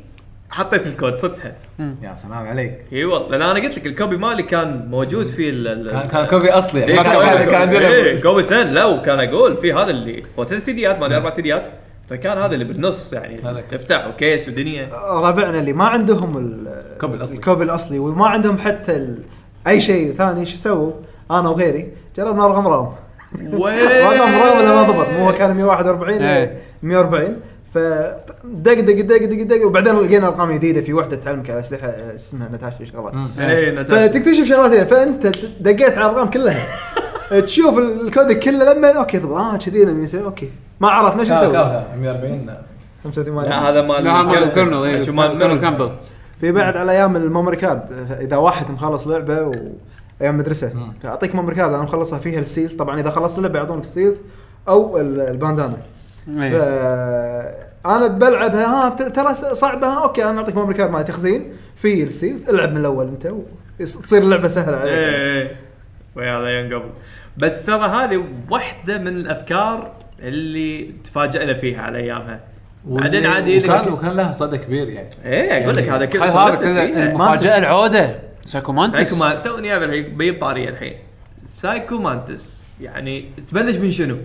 حطيت الكود صدتها يا سلام عليك. اي والله لأن أنا قلت لك ال copy مالي كان موجود في ال- ال كان كان copy أصلي. إيه، ما كان كان- كان عندنا. إيه، copy سن لا وكان أقول في هذا اللي هو ثلاث سيديات مالي أربع سيديات فكان هذا اللي بالنص يعني. تفتح وكيس ودنيا. ربعنا اللي ما عندهم ال- الكوبي الأصلي. الكوبي الأصلي وما عندهم حتى ال... أي شيء ثاني. شو سووا؟ أنا وغيري جربنا ارقام رام رقم رام ولا ما ضبط. مو هو كان 141 إيه. 140 فدق دق دق دق دق وبعدين لقينا أرقام جديدة في واحدة تعلمك على أسلحة اسمها نتاشا شغلات إيه، نتاشا. فتكتشف شغلات فأنت دقيت على الأرقام كلها. تشوف ال codec كله لما okay طب آه كذي okay. ما عرفنا شو نسوي. 140 لا 85 لا هذا مال لا مال اي شو مال Colonel Campbell في بعد على أيام ال memory card إذا واحد مخلص لعبة و أيام مدرسة مم. فاعطيك memory card أنا مخلصها فيها ال stealth. طبعا إذا خلصت اللعبة يعطونك ال stealth أو ال- ال bandana. ف إيه. أنا بلعبها ها ترى صعبة ها okay أنا أعطيك memory card مال تخزين في ال stealth العب من الأول أنت تصير اللعبة سهلة عليك. إيه إيه وهذا يوم قبل. بس ترى هذه واحدة من الأفكار اللي تفاجئنا فيها على أيامها. بعدين عاد وكان وكان لها صدى كبير يعني. إيه أقول لك هذا كله هذا كله. المفاجاه العودة. Psycho Mantis؟ Psycho توني جايب الحين بيب طاريه الحين. Psycho Mantis. يعني تبلش من شنو؟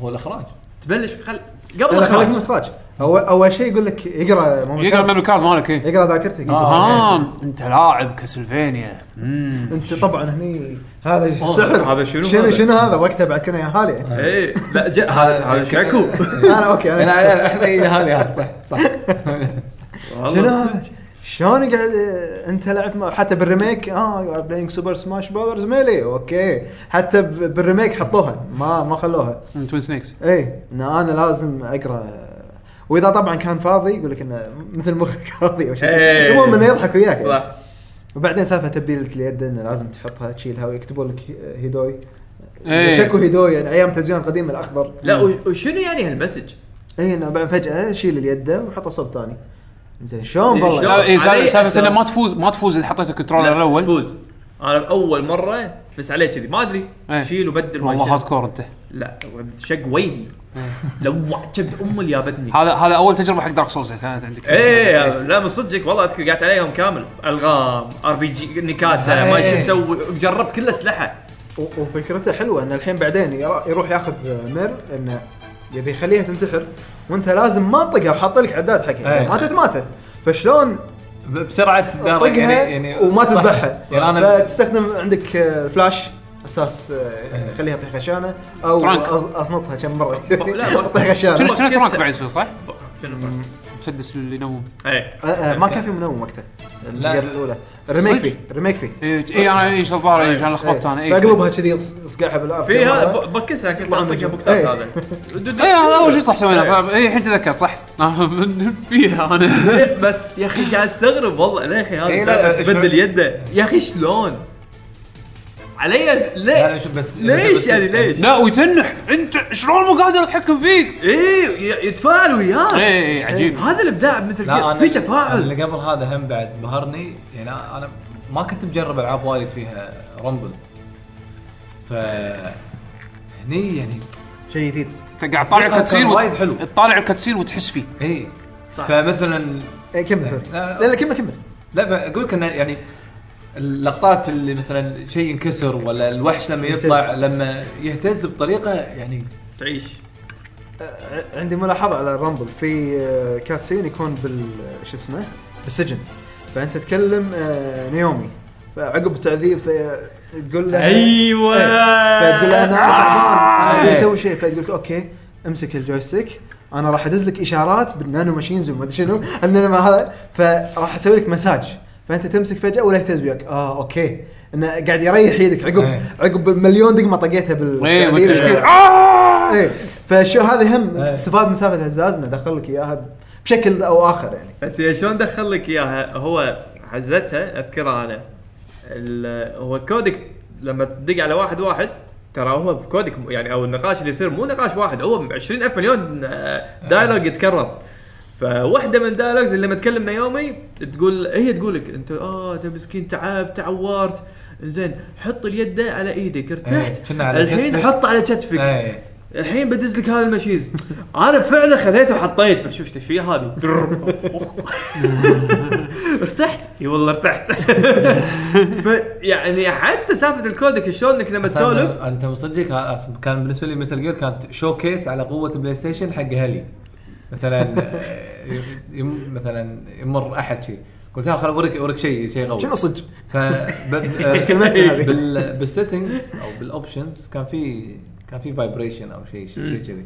هو الإخراج. تبلش خل قبل لا خليك من الإخراج. الاخراج أول شيء يقول لك يقرأ memory يقرأ. ال memory card مالك إيه؟ يقرأ ذاكرتك أها أنت لاعب Castlevania. أنت طبعا هني هذا سحر. هذا شنو شنو هذا؟ شنو هذا؟ وقتها بعد كنا يا هالي. إيه لا جا- هذا هذا شاكو أنا okay انا إحنا هذه هذه صح صح. شنو هذا؟ شلون قاعد أنت لعبت حتى بال remake آه playing Super Smash Brothers Melee okay. حتى ب- بال remake حطوها ما ما خلوها. Twin Snakes اي ان أنا لازم أقرأ وإذا طبعا كان فاضي يقول لك إنه مثل مخك فاضي أو شيء إيه. المهم إنه يضحك وياك يعني. صح وبعدين سالفة تبديل اليد إنه لازم تحطها تشيلها ويكتبون لك هي- Hideo إيه. شكو Hideo يعني أيام التلفزيون القديم الأخضر لا وشنو يعني هال message؟ اي إنه بعد فجأة شيل اليد وحط صوب ثاني زين شلون إيه، والله سالفه إنه ما؟ تفوز ما تفوز إذا حطيت ال controller لا، الأول تفوز أنا باول مرة بس عليه كذي ما أدري. شيل وبدل والله شيل. hardcore أنت لا شق وجهي لوع كبد ام اللي جابتني. هذا هذا أول تجربة حق Dark Souls كانت عندك إيه لا من صدقك والله أذكر قعدت عليهم كامل. ألغام RPG Nikita ما إيه. شو مسوي. جربت كل أسلحة. وفكرته حلوة إن الحين بعدين يروح ياخذ ميرل إنه يبي يخليها تنتحر وأنت لازم ما تطقها وحاط لك عداد حقها. إذا ماتت ماتت. فشلون بسرعة تدرج تطقها يعني يعني وما. تذبحها؟ يعني أنا فتستخدم عندك آه، فلاش أساس آه، يخليها تطيح غشيانة أو tranq. اصنطها كم مرة. لا، تطيح شنو كسر. tranq بعد يصير صح؟ شنو مسدس اللي ينوم إيه. آه، آه، ما كان في منوم وقتها. لا. الأولى. ال remake صدق؟ فيه ال remake فيه اي اي أنا اي شطاره كان لخبطت أنا اي فأقلبها كذي ص- صقعها بالأرض فيها ب- بكسها كنت طبعاً اطقها إيه. بوكسات هذا اي هذا أول شيء صح سوينا اي الحين تذكرت صح؟ فيها أنا. إيه، بس يا أخي قاعد أستغرب والله للحين إيه، هذا بدل يده. يا أخي شلون؟ علي؟ ز- لا لا؟ شوف بس ليش بس- يعني؟ ليش؟ لا ويتنح. انت شلون مو قادر اتحكم فيك؟ إيه ي- يتفاعل وياك. اي اي عجيب. هذا الإبداع بمثل أنا في تفاعل. اللي قبل هذا هم بعد بهرني. يعني أنا ما كنت مجرب ألعاب وايد فيها rumble ف هني يعني شيء جديد. انت قاعد تطالع ال cutscene وايد حلو. تطالع ال cutscene وتحس فيه. اي صح. فمثلا اي كمل. لا لا كمل كمل. لا بقول لك إنه يعني اللقطات اللي مثلا شيء ينكسر ولا الوحش لما يهتز. يطلع لما يهتز بطريقة يعني تعيش. عندي ملاحظة على ال rumble في آه، cutscene يكون بال شو اسمه؟ بالسجن. فأنت تكلم آه، ناومي. فعقب التعذيب تقول له أيوة. إيه. فتقول له أنا أنا أبي. أسوي شيء. فتقول لك okay امسك ال joystick. أنا راح أدز لك إشارات بال nanomachines وما أدري شنو. ان أنا ما هذا فراح أسوي لك مساج. فأنت تمسك فجأة ولا يهتز وياك. آه okay. إنه قاعد يريح يدك. عقب إيه. عقب مليون دقمة طقيتها بال اي بالتعذيب. والتشكيل إيه. فشو هذه هم؟ إيه. استفاد من سالفة الهزاز انه دخل لك إياها بشكل أو آخر يعني. بس يا شلون دخل لك إياها؟ هو حزتها اذكرها أنا. ال- هو codec لما تدق على واحد واحد ترى هو codec يعني أو النقاش اللي يصير مو نقاش واحد هو 20000 مليون آه، dialogue يتكرر. فواحدة من ال dialogues اللي لما تكلم ناومي تقول هي تقول لك أنت آه أنت مسكين تعبت تعورت. زين حط اليد على إيدك ارتحت. إيه، على الحين. حط على كتفك اي الحين بدز لك هذا المساج. أنا فعلا خذيته وحطيته شوف إيش فيه هذه. ارتحت. إي والله ارتحت. يعني حتى سالفة ال codec شلون إنك لما تسولف أنت مصدق؟ كان بالنسبة لي Metal Gear كانت showcase على قوة البلاي ستيشن حق أهلي مثلا يم مثلا يمر أحد شيء. قلت له خل اوريك أوريك شيء شيء قوي شنو صدق؟ ف بال settings أو بال options كان في كان في vibration أو شيء شيء كذي.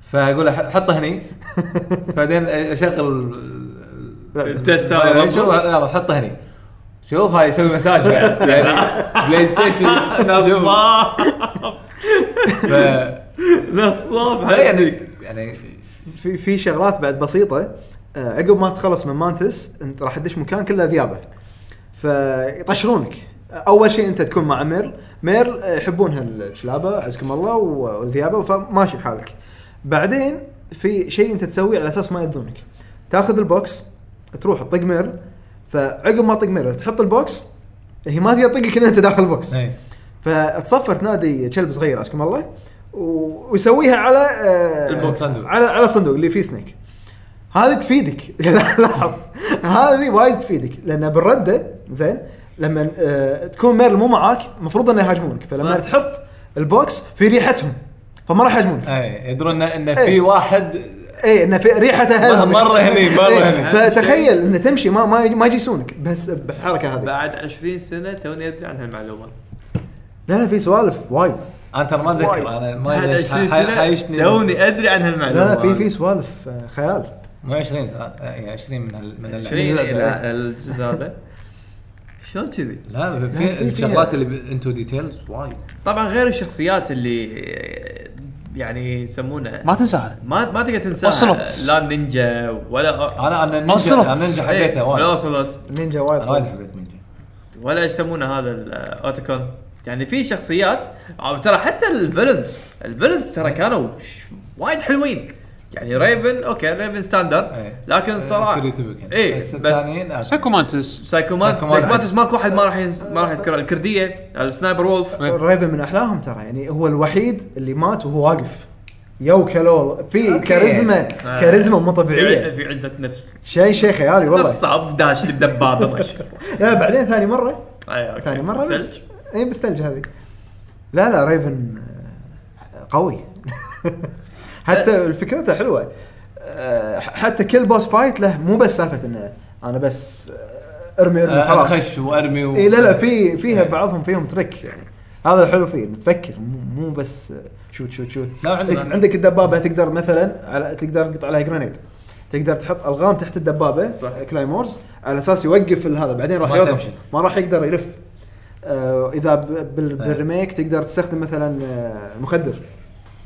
فأقول له حطه هني. بعدين أشغل ال test يلا حطه هني. شوف هاي يسوي مساج بعد. يعني بلاي ستيشن نصاب. نصاب يعني يعني في في شغلات بعد بسيطة. آه، عقب ما تخلص من مانتس انت راح تدش مكان كله ذيابة. فيطشرونك. أول شيء انت تكون مع ميرل ميرل آه، يحبونها الچلابه عزكم الله والذيابة فماشي حالك بعدين في شيء انت تسويه على أساس ما يأذونك. تاخذ ال box تروح تطق ميرل فعقب ما تطق ميرل تحط ال box هي ما تقدر تطقك إلا انت داخل ال box. إيه. فتصفر تنادي كلب صغير عزكم الله. ويسويها على آه،. صندوق. على على الصندوق اللي فيه سنيك هذه تفيدك لاحظ هذه وايد تفيدك لأن بالردة زين لما آه تكون ميرل مو معاك المفروض إنه يهاجمونك فلما صح. تحط ال box في ريحتهم فما راح يهاجمونك اي يدرون إن إن في إيه. واحد اي انه في ريحته هالمرة هني، مرة إيه، هني. فتخيل إنه تمشي ما ما ما يجيسونك بس بالحركه هذه بعد 20 سنة توني أدري عن هالمعلومه لا لا في سوالف وايد أنت أنا ما. اتذكر أنا ما أدري ليش 20 حي- سنة حايشني توني أدري عن هالمعلومة لا لا في في سوالف آه، خيال مو 20 آه، يعني 20 من هال- من اللعبة. 20 لا، إلى لا. الجزء هذا شلون كذي؟ لا لا، في في- الشغلات فيها. اللي انتو details وايد طبعا غير الشخصيات اللي يعني يسمونه ما تنساها ما ما تقدر تنساها أوسلوت. لا نينجا ولا أنا أنا Ninja Ocelot. أنا نينجا إيه، حبيته ولا وايد Ocelot Ninja وايد أنا وايد. حبيت نينجا ولا إيش يسمونه هذا ال Otacon يعني في شخصيات أو ترى حتى ال villains ال villains ترى كانوا وايد حلوين يعني Raven أوكي Raven standard إيه. لكن الصراحه stereotypic إيه بس آه. Psycho Mantis Psycho Mantis. Psycho Mantis ماكو واحد ما راح ما راح يذكره الكردية ال Sniper Wolf Raven من أحلاهم ترى يعني هو الوحيد اللي مات وهو واقف ياكلون فيه. كاريزما آه. كاريزما مو طبيعية في عزة نفس شيء شيء خيالي والله نصاب داش الدبابه ما شاء الله لا بعدين ثاني مرة أوكي. ثاني مرة بس. اي بالثلج هذه. لا لا Raven آه، قوي. حتى فكرته حلوة. آه، حتى كل boss fight له مو بس سالفة إنه أنا بس أرمي أرمي خلاص. أخش وأرمي و... اي لا لا في فيها إيه. بعضهم فيهم trick يعني. هذا الحلو فيه تفكر مو- مو بس shoot shoot shoot لا، عندك- عندك الدبابة تقدر مثلا على تقدر تقط عليها grenade تقدر تحط ألغام تحت الدبابة صح. claymores على أساس يوقف هذا بعدين راح يوقف. ما راح يقدر يلف. إذا ب- بال- إيه. بال remake تقدر تستخدم مثلا آه، مخدر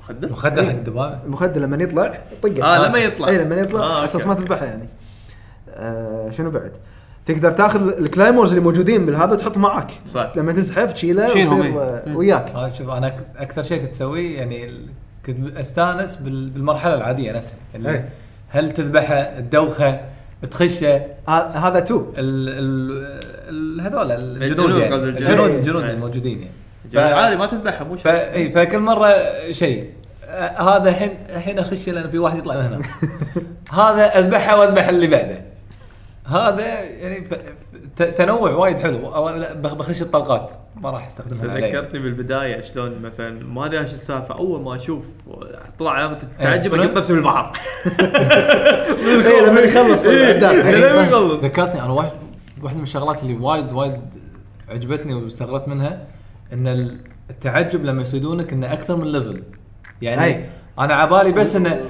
مخدر مخدر حق إيه. الدبابه المخدر لما يطلع طقة آه لما يطلع اي لما يطلع آه، على أساس أوكي. ما تذبحه يعني آه شنو بعد؟ تقدر تاخذ ال claymores اللي موجودين بالهذا تحط معك صح. لما تزحف تشيله ويصير إيه. آه، وياك آه، شوف أنا أكثر شيء كنت أسويه يعني كنت أستأنس بال- بالمرحلة العادية نفسها اللي إيه. هل تذبحه تدوخه تخشه هذا تو ال ال ال هذول الجنود الجنود يعني الجنود. الجنود إيه. إيه. الموجودين يعني عادي ما تذبحها مو ف... شيء اي فكل مرة شيء هذا الحين الحين أخش لأن في واحد يطلع من هنا هذا أذبحه وأذبح اللي بعده هذا يعني تنوع وايد حلو أو لا بخ- بخش الطلقات ما راح أستخدمها تذكرتني بالبداية شلون مثلا ما أدري إيش السالفة أول ما أشوف طلع علامه إيه. التعجب اقط نفسي بالبحر اي لما يخلص إيه. إيه. إيه. لما صح. يخلص. ذكرتني أنا واحد واحدة من الشغلات اللي وايد وايد عجبتني واستغربت منها إن التعجب لما يصيدونك إنه أكثر من level يعني أي. أنا عبالي بس إنه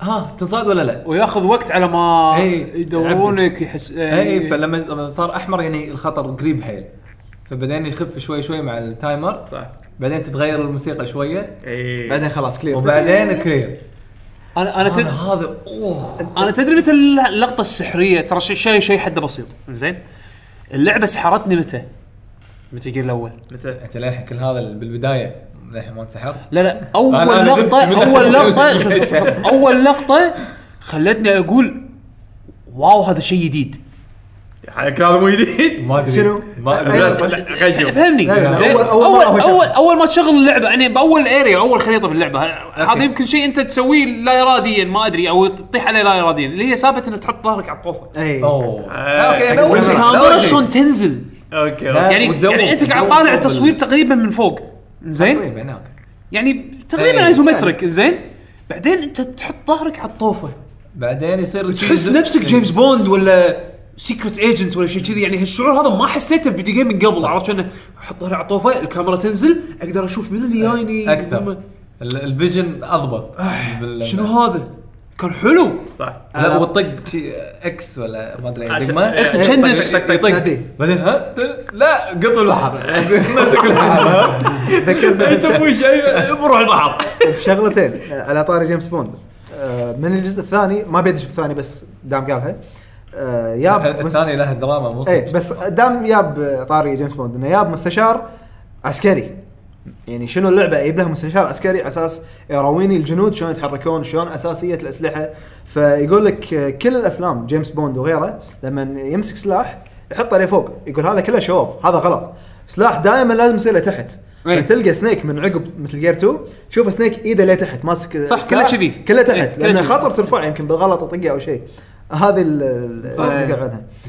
ها تنصاد ولا لا؟ وياخذ وقت على ما يدورونك يحس اي فلما لما صار أحمر يعني الخطر قريب حيل. فبعدين يخف شوي شوي مع ال timer. صح. بعدين تتغير الموسيقى شوية. اي بعدين خلاص clear وبعدين clear أنا أنا هذا تد... هذا أوه. أنا تدري متى اللقطة السحرية؟ ترى شيء شيء شيء حده بسيط. زين؟ اللعبة سحرتني متى؟ Metal Gear الأول متى أنت للحين كل هذا بالبداية للحين ما انسحر لا لا أول لقطه أول. لقطه شوف، أول لقطة خلتني أقول wow هذا شيء جديد حق هذا مو جديد ما أدري. شنو؟ ما نشوف. فهمني. زين؟ اول. اول اول ما تشغل اللعبة يعني بأول area أول خريطة باللعبه هذا يمكن شيء أنت تسويه لا اراديا ما أدري أو تطيح عليه لا اراديا اللي هي سالفه إنك تحط ظهرك على الطوفة. اي أوه. آه، أوكي الكاميرا أول شيء. شلون تنزل؟ أوكي يعني يعني أنت قاعد طالع التصوير ال- تقريبا من فوق. زين؟ تقريبا هناك يعني تقريبا إيه. isometric زين؟ بعدين أنت تحط ظهرك على الطوفة. بعدين يصير تحس نفسك جيمس بوند ولا secret agent ولا شيء كذي. يعني هالشعور هذا ما حسيته ب video game من قبل عرفت انه أحط على الطوفة الكاميرا تنزل أقدر أشوف من اللي جايني. أكثر. ال vision أضبط. بال- شنو هذا؟ كان حلو. صح. لا وطق X ولا ما أدري دقمه X إيه، تشندس. طق- طق- طق- يطق. بعدين ها لا قط البحر مسك البحر ذكرتني أنت شيء بروح البحر. بشغلتين آه، على طاري جيمس بوند. آه، من الجزء الثاني ما بيدش بالثاني بس دام قالها آه، ياب الثاني له دراما مو إيه صدق. بس دام ياب طاري جيمس بوند إنه ياب مستشار عسكري. يعني شنو اللعبة؟ يجيب لها مستشار عسكري على أساس يراويني الجنود شلون يتحركون شلون اساسيه الأسلحة. فيقول لك كل الأفلام جيمس بوند وغيره لما يمسك سلاح يحط عليه فوق يقول هذا كله show off هذا غلط. سلاح دائما لازم يصير له تحت. إيه. فتلقى Snake من عقب Metal Gear 2 شوف Snake إيده لتحت ماسك صح، كله كذي. كله تحت إيه، كله لأنه كذي. خطر ترفع يمكن بالغلط تطقه أو شيء. هذه ال-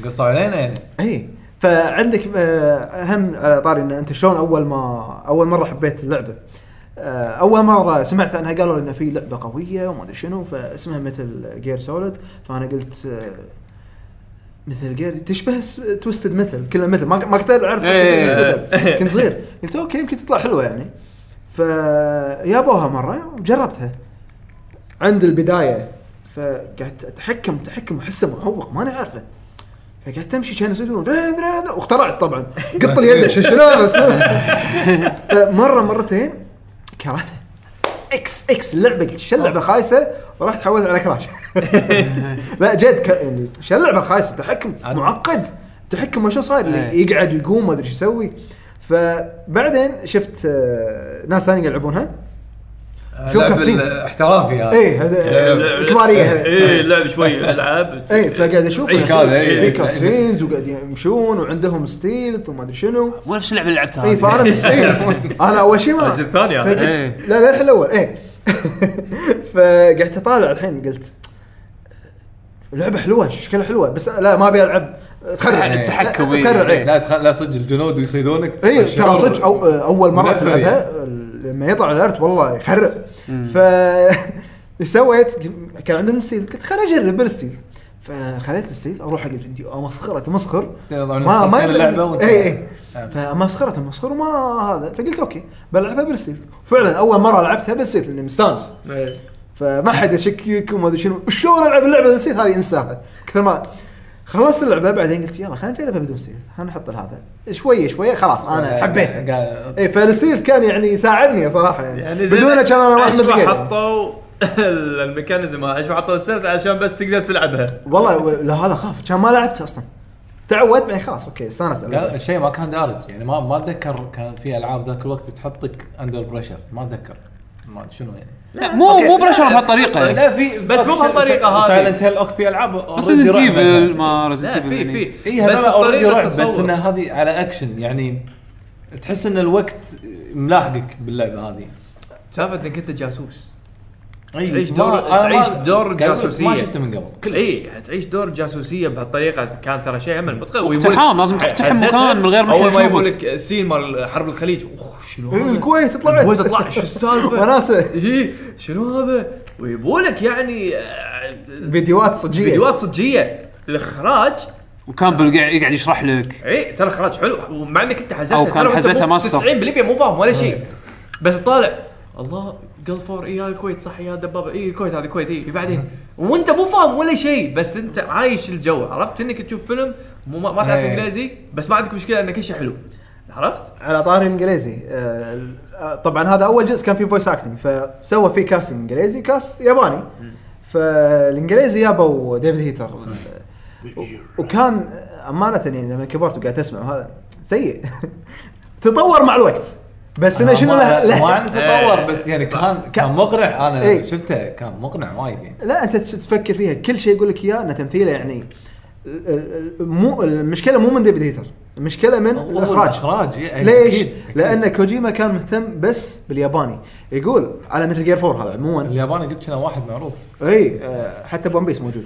قصوا علينا يعني. اي فعندك آه، اهم على طاري إن أنت شلون أول ما أول مرة حبيت اللعبة؟ آه، أول مرة سمعت عنها قالوا إن في لعبة قوية وما أدري شنو فاسمها Metal Gear Solid فأنا قلت آه، Metal Gear تشبه Twisted Metal كلها metal. ما ما كنت أعرف إيه. metal. كنت صغير. قلت okay يمكن تطلع حلوة يعني. فيابوها مرة وجربتها. عند البداية فقعدت أتحكم تحكم أحسه معوق ماني عارفه. فقعدت تمشي كان درين واخترعت طبعا. قط اليد عشان شنو بس مره مرتين كرهتها إكس إكس اللعبة قلت شو اللعبة خايسة؟ ورحت حولت على كراش. لا جد ك... يعني شو اللعبة الخايسه تحكم معقد. تحكم ما شو صاير اللي إيه. يقعد ويقوم ما أدري شو يسوي. فبعدين شفت آه، ناس ثانيين يلعبونها. شو لعب cutscenes. الاحترافي هذا. إيه هذا الكبارية. إيه. لعب شوي ألعاب. إيه فقاعد أشوف إيه، إيه. في cutscenes وقاعد يمشون وعندهم stealth وما أدري شنو. مو نفس اللعبة اللي لعبتها. اي. فأنا مستحيل أنا أول شيء ما الجزء الثاني إيه. لا لا الحين الأول. إيه. فقعدت أطالع الحين قلت لعبة حلوة شكلها حلوة بس لا ما أبي ألعب. تخرع. التحكم، لا، إيه. تخرع. إيه. لا تخ- لا صدق الجنود ويصيدونك اي ترى صدق أو أول مرة تلعبها لما يطلع ال alert والله يخرع. ف إيش سويت؟ كان عندهم stealth قلت خليني أجرب بال stealth فخذيت ال stealth أروح أقول عندي امسخره تمسخر مخلصين اللعبة وأنت- اي اي. فمسخرة تمسخر وما هذا. فقلت okay بلعبها بال stealth فعلا أول مرة لعبتها بال stealth لأني مستانس. إيه. فما حد يشكك وما أدري شنو. شلون ألعب اللعبة بال stealth هذه إنساها. كثر ما خلصت اللعبة بعدين قلت يلا خلينا نجربها بدون stealth خلينا نحط هذا. شوية شوية. خلاص أنا حبيتها. قاعد- اي فال stealth كان يعني يساعدني صراحة يعني, يعني بدونه كان أنا واحد غيري. حطوا؟ ال mechanism اشوى حطوا ال stealth عشان بس تقدر تلعبها؟ والله لا هذا خاف. كان ما لعبته أصلا. تعودت بعدين خلاص okay ألعبها. الشيء ما كان دارج. يعني ما ما أتذكر كان في ألعاب ذاك الوقت تحطك under pressure ما أتذكر. ما شنو يعني؟ لا مو okay، مو pressure لا، بهالطريقة. يعني. لا في بس مو بهالطريقة هذه. Silent Hill okay في العاب Resident Evil ما Resident لا Evil في في اي هذول already رعب بس. ان هذه على اكشن يعني تحس إن الوقت ملاحقك باللعبة هذه. سالفه إنك أنت جاسوس. تعيش دور- تعيش دور جاسوسية. ما شفته من قبل كل اي تعيش دور جاسوسية بهالطريقة كان ترى شيء هم متقن لازم تقتحم مكان من غير ما أول ما. يبون لك scene مال حرب الخليج اوه شنو إيه، هذا؟ الكويت طلعت الكويت طلع شو السالفة؟ وناسة اي شنو هذا؟ ويبون لك يعني آه، فيديوهات صجية فيديوهات صجية الإخراج وكان يقعد يشرح لك اي ترى الاخراج حلو ومع إنك أنت حزتها أو كان حزتها ماستر. 90% مو فاهم ولا شيء بس طالع الله Gulf War اي الكويت صح يا دبابة. اي الكويت هذه الكويت. اي بعدين؟ وأنت مو فاهم ولا شيء بس أنت عايش الجو. عرفت؟ إنك تشوف فيلم مو ما, تعرف إيه. إنجليزي بس ما عندك مشكلة ان كل شيء حلو. عرفت؟ على طاري الانجليزي آه، طبعا هذا أول جزء كان فيه voice acting فسوى فيه cast إنجليزي cast ياباني. فالإنجليزي جابوا ديفيد هيتر وكان أمانة يعني لما كبرت وقعدت اسمع هذا سيء. تطور مع الوقت. بس انه شنو له, ما له عنده تطور بس يعني كان كان مقنع. أنا إيه. شفته كان مقنع وايد يعني. لا أنت تفكر فيها. كل شيء يقول لك إياه انه تمثيله يعني ال- ال- ال- مو المشكلة مو من ديفيد هيتر. المشكلة من الإخراج. الإخراج، يعني ليش؟ أكيد، أكيد. لأن كوجيما كان مهتم بس بالياباني. يقول على Metal Gear 4 هذا عموما. الياباني قلت كنا واحد معروف. اي آه، حتى ب One Piece موجود.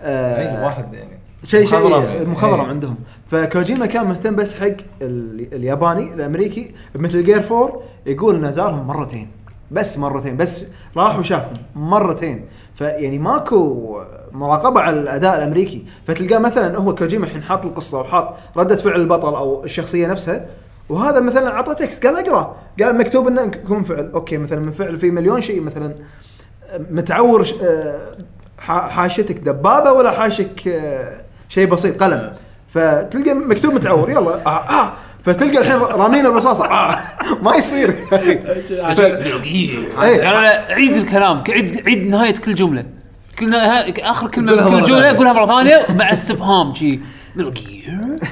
آه، أي واحد يعني. شيء شيء مخضرم. مخضرم إيه. عندهم. فكوجيما كان مهتم بس حق ال- الياباني الأمريكي Metal Gear 4 يقول إنه زارهم مرتين. بس مرتين. بس راح وشافهم مرتين. فيعني ماكو مراقبة على الأداء الأمريكي. فتلقاه مثلا هو كوجيما الحين حاط القصة وحاط ردة فعل البطل أو الشخصية نفسها. وهذا مثلا عطى text. قال أقرأ. قال مكتوب إنه يكون منفعل. okay مثلا منفعل في مليون شيء مثلا. متعور ش- آه، حاشتك دبابة ولا حاشك آه، شيء بسيط قلم فتلقى مكتوب متعور يلا آه آه فتلقى الحين رامين الرصاصة آه ما يصير إيه. لا لا عيد الكلام عيد عيد نهاية كل جملة كل نها... آخر كلمة من كل جملة. قولها مرة ثانية مع استفهام شي Metal Gear.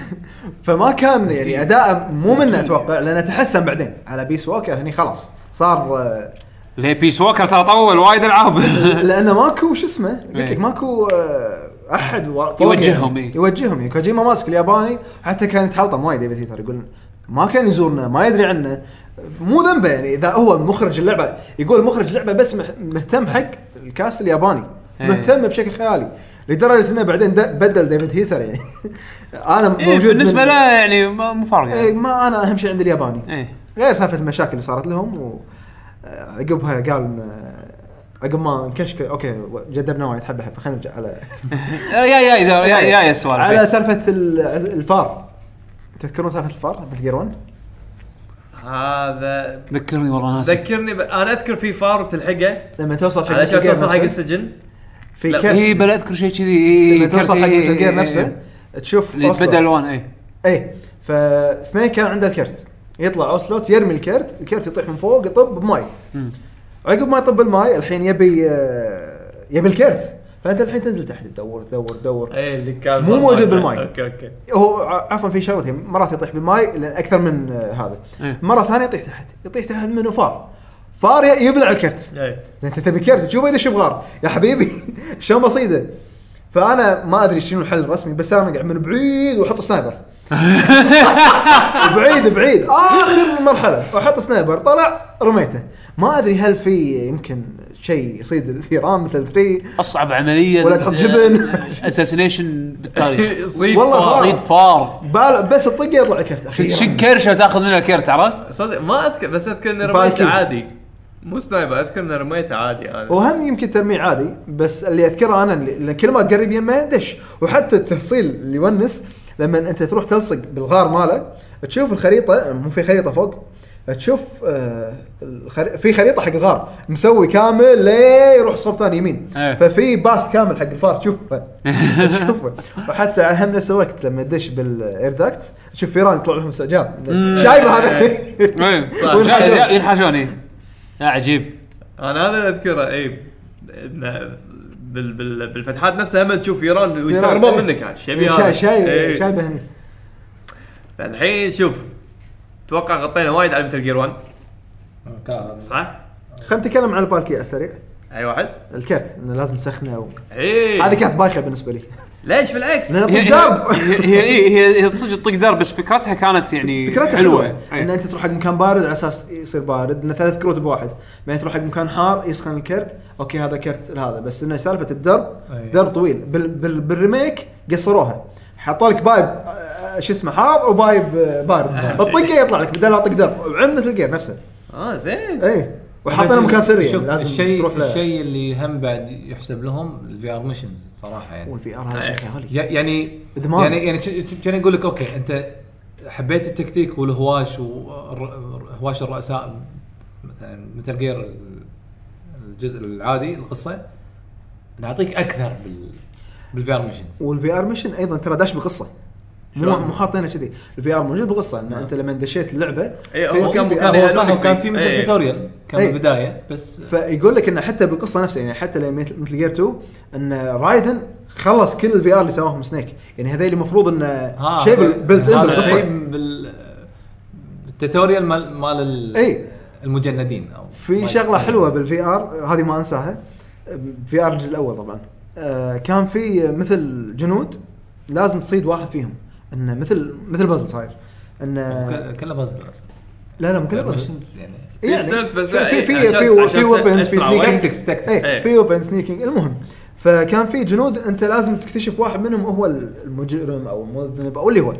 فما كان يعني اداءه مو منه أتوقع لأنه تحسن بعدين على Peace Walker هني خلاص صار آه، ليه Peace Walker ترى طول وايد ألعاب لأنه ماكو شو اسمه قلت لك إيه. ماكو آه، أحد يوجههم، يعني. إيه. يوجههم يعني كوجيما ماسك الياباني حتى كان يتحلطم وايد ديفيد هيتر يقول ما كان يزورنا ما يدري عنه مو ذنبه يعني إذا هو مخرج اللعبة يقول مخرج اللعبة بس مهتم حق ال cast الياباني إيه. مهتم بشكل خيالي لدرجة إنه بعدين بدل ديفيد هيثر يعني أنا إيه موجود بالنسبة من- له يعني مو فارق إيه يعني ما أنا أهم شيء عندي الياباني إيه غير سالفة المشاكل اللي صارت لهم و آه، قال عقب ما انكشك okay جدبنا وايد حبة حبة. خلينا نرجع على يا يا يا يا يا السوالف على إيه. سالفة ال- الفار. تذكرون سالفة الفار بال Gear 1 هذا ذكرني والله ناسي. ذكرني ب... أنا أذكر في فار تلحقه لما توصل حق علشان توصل حق السجن. في كرت اي بلا أذكر شيء كذي. إيه، لما كرت توصل حق إيه، Metal Gear إيه، نفسه إيه. تشوف اللي. يتبدل الوان اي إيه. فسنيك كان عنده الكرت يطلع أوسلوت يرمي الكرت الكرت يطيح من فوق يطب بماي مم. عقب ما يطب بالماي الحين يبي آه، يبي الكرت فأنت الحين تنزل تحت تدور تدور تدور. اي اللي كان مو موجود بالماي. okay okay. هو ع- عفوا في شغلتين مرات يطيح بالماي لأن أكثر من آه، هذا. إيه. مرة ثانية يطيح تحت يطيح تحت منه فار. فار يبلع الكرت اي أنت تبي كرت تشوفه يدش بغار. يا حبيبي شلون بصيده؟ فأنا ما أدري شنو الحل الرسمي بس أنا قاعد من بعيد واحط sniper. بعيد بعيد. آخر مرحلة. واحط sniper. طلع رميته. ما أدري هل في يمكن شيء يصيد الفيران مثل 3 أصعب عملية ولا تحط جبن. assassination بالتاريخ. صيد والله. صيد فار. بال بس الطقة يطلع الكرت أخيراً. شك كرشه وتاخذ منه الكرت عرفت؟ صدق ما أذكر بس أذكر اني. رميته عادي. مو سنايبر أذكر اني رميته عادي أنا وهم يمكن ترميه عادي بس اللي أذكره أنا اللي كل ما تقرب يمه دش وحتى التفصيل اللي يونس لما انت تروح تلصق بالغار ماله تشوف الخريطة مو في خريطة فوق تشوف آه الخري... في خريطة حق الغار مسوي كامل ليه يروح صوب ثاني يمين. إيه. ففي باث كامل حق الفار تشوفه تشوفه وحتى هم نفس الوقت لما تدش بال air duct تشوف فيران يطلع لهم استعجاب شايبه هذا؟ إيه. وينحاشون. ينحاشون إيه. عجيب. أنا هذا اللي اذكره اي بال بال بالفتحات نفسها هم تشوف فيران ويستغربون إيه. منك عاد شيء شاي شاي إيه. شايبه هني الحين شوف أتوقع غطينا وايد على Metal Gear 1 كان- صح؟ خلينا نتكلم عن البالكي على السريع أي واحد؟ الكرت إنه لازم تسخنه و... إيه هذه كانت بايخة بالنسبة لي ليش بالعكس؟ لأن هي طق درب هي هي هي, هي, هي صدق تطق درب بس فكرتها كانت يعني فكرتها حلوة. إيه. إن أنت تروح حق مكان بارد على أساس يصير بارد انه ثلاث كروت بواحد. بعدين تروح حق مكان حار يسخن الكرت okay هذا كرت هذا بس انه سالفة الدرب أي. درب طويل. بال بال بال remake قصروها. حطوا لك pipe آه، شو اسمه حار و pipe آه، بارد. الطقة يطلع لك بدل لا طق درب. وعند مثل نفسه. آه زين. اي وحاطينه مكان سري يعني لازم الشيء تروح الشيء اللي هم بعد يحسب لهم ال VR missions صراحة يعني. وال VR هذا شيء خيالي ي- يعني إدمان. يعني يعني كان يقول لك okay أنت حبيت التكتيك والهواش وهواش الرؤساء مثلا Metal Gear الجزء العادي القصة نعطيك أكثر بال بال VR missions وال VR mission أيضا ترى داش بقصة. مو؟ مو حاطينه كذي ال VR موجود بقصه إن أنت لما دشيت اللعبة إيه، في- هو في كان-. كان- هو صح وكان في مثل إيه. tutorial كان إيه. بالبداية بس فيقول لك انه حتى بالقصة نفسها يعني حتى لما Metal Gear 2 إن Raiden خلص كل ال VR اللي سواهم Snake يعني هذول المفروض انه شيء built in بالقصة شيء بال ال tutorial مال مال ال- اي المجندين أو في شغلة. حلوة بال VR هذه ما أنساها VR الجزء الأول طبعا آه، كان في مثل جنود لازم تصيد واحد فيهم انه مثل مثل بازل صاير. انه كله بازل أصلا. لا لا مو كله بازل يعني يعني بس في في في في, في weapons في أسرع sneaking إيه. في weapon sneaking المهم فكان في جنود أنت لازم تكتشف واحد منهم هو المجرم أو المذنب أو اللي هو.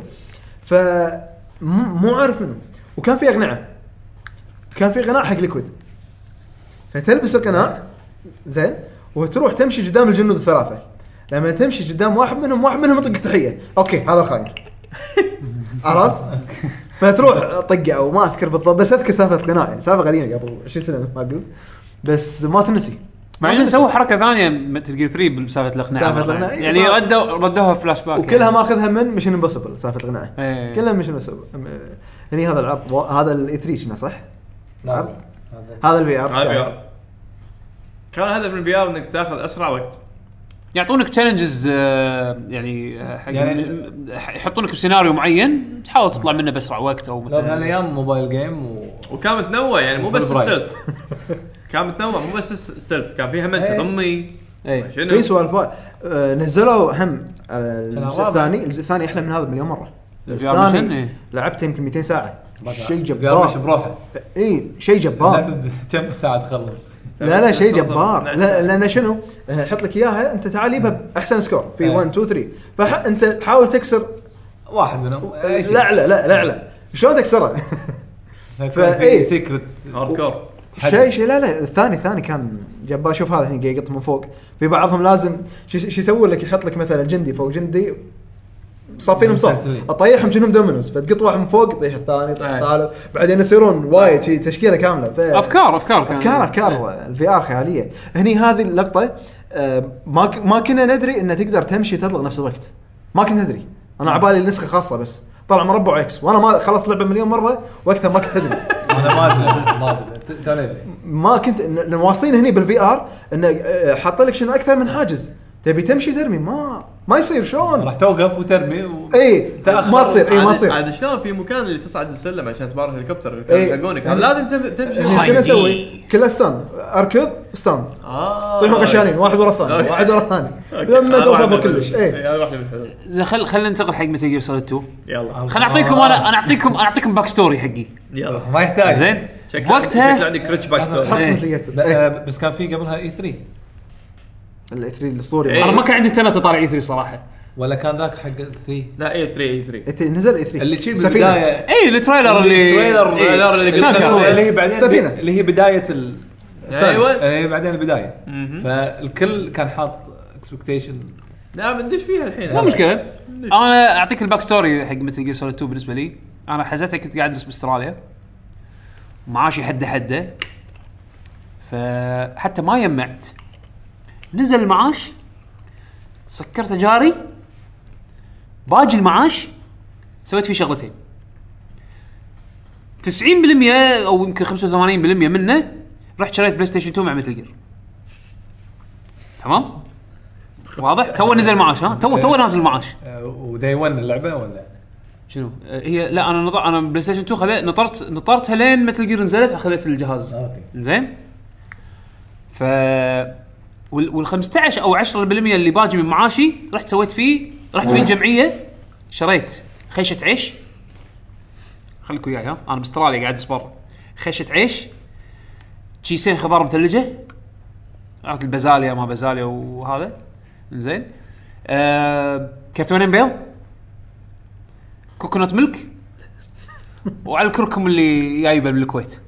ف مو عارف منه. وكان في أقنعة. كان في قناع حق Liquid فتلبس القناع زين وتروح تمشي قدام الجنود الثلاثة. لما تمشي قدام واحد منهم واحد منهم يطق تحية أوكي هذا الخاين عرفت؟ فتروح طقه أو ما أذكر بالضبط بس أذكر سالفة القناع يعني سالفة قديمه قبل 20 سنة مثل ما قلت بس ما تنسي مع انهم سووا حركة ثانية Metal Gear 3 بسالفة القناع. القناع، إيه، يعني صار- ردوا ردوها فلاش باك وكلها يعني. ماخذها من Mission Impossible سالفة القناع إيه. كلها Mission Impossible هني هذا العرض هذا ال E3 كنا صح؟ لا، عرض؟ هذا- هذا ال VR هذا VR. كان الهدف من ال VR إنك تاخذ أسرع وقت يعطونك challenges يعني آه، حق يعني- يحطونك بسيناريو معين تحاول تطلع منه بأسرع وقت أو لا مثلا بهالايام mobile game و وكان متنوع يعني مو بس. stealth كان متنوع مو بس stealth كان في هم إيه. تضمي اي شنو في سوالف. آه، نزلوا هم آه، الجزء. الثاني الجزء الثاني أحلى من هذا مليون مرة الثاني إيه. لعبته يمكن 200 ساعة شيء VR جبار. بروحه اي شيء جبار بكم ساعة تخلص لا لا شيء جبار. من لا لأن شنو؟ آه، يحط لك إياها أنت تعال جيبها باحسن score في إيه. 1 2 3 فانت حاول تكسر. واحد منهم. لا لا لا لا لا شلون تكسرها؟ فيكون فا- في إيه. secret hardcore شيء شيء لا لا. الثاني الثاني كان جبار. شوف هذا قاعد يقط من فوق. في بعضهم لازم شو يسوي لك؟ يحط لك مثلا جندي فوق جندي. صافين مصف مسلسلين. أطيحهم شنهم dominoes. فتقط واحد من فوق يطيح الثاني يطيح أي. الثالث. بعدين يصيرون وايد شي تشكيلة كاملة. ف... أفكار أفكار أفكار أفكار. ال VR خيالية. هني هذه اللقطة آه، ما ك- ما كنا ندري انه تقدر تمشي وتطلق نفس الوقت. ما كنت ندري. أنا عبالي النسخه خاصة بس. طلع مربع X وأنا ما خلصت لعبة مليون مرة وقتها ما كنت أدري. أنا ما أدري. ما أدري. ما كنت ن- واصلين هني بالفي ار انه آه، حاط لك شنو أكثر من حاجز. تبي تمشي ترمي؟ ما ما يصير شلون؟ راح توقف وترمي و... إي. ما تصير إي ما تصير. عاد شلون في مكان اللي تصعد السلم عشان تبارك الهليكوبتر اللي إيه. كانوا يلحقونك هذا لازم تم- تمشي. إيش كنا أسوي؟ كله ستان أركض ستان آه. طيحوا غشانين واحد ورا الثاني. واحد ورا الثاني. لما هذا توصل كلش. إي. إيه، هذا واحد من الحلول زين خل خلينا ننتقل حق متل جير سوليد 2 يلا. خليني اعطيكم أنا أنا اعطيكم أنا أعطيكم باك ستوري حقي. يلا. ما يحتاج. زين. وقتها عندك rich backstory. مثل آه، بس كان في قبلها E3 ال E3 الاسطوري إيه. أنا ما كان عندي كنت طالع E3 صراحة. ولا كان ذاك حق 3 لا E3 E3 اي 3 نزل اي 3 اللي تشيل سفينة. بالبدايه اي ال trailer اللي ال trailer إيه. اللي قلت اللي هي بعدين سفينة. اللي هي بداية ال... أيوه. اللي هي بعدين البداية. فالكل كان حاط expectation لا بندش فيها الحين. مو مشكلة. أنا أعطيك ال backstory حق Metal Gear Solid 2 بالنسبة لي. أنا حزتها كنت قاعد أدرس بأستراليا. معاشي حدة حدة. فحتى ما يمعت. نزل المعاش سكرت جاري باجي المعاش سويت فيه شغلتين. 90% أو يمكن 85% منه رحت شريت PlayStation 2 مع Metal Gear تمام؟ واضح؟ تو نزل معاش ها؟ تو تو نازل معاش. و day 1 اللعبة ولا؟ شنو؟ هي لا أنا نطر أنا PlayStation 2 خذيت نطرت نطرتها لين Metal Gear نزلت أخذت الجهاز. okay. زين؟ ف وال وال 15 أو 10% اللي باجي من معاشي رحت سويت فيه رحت في جمعية شريت خيشة عيش. خليكم وياي ها. أنا بأستراليا قاعد برا خيشة عيش كيسين خضار مثلجة. عرفت البازاليا ما بازاليا وهذا. زين آه كرتونين بيض. coconut milk. وعلى الكركم اللي جايبه من الكويت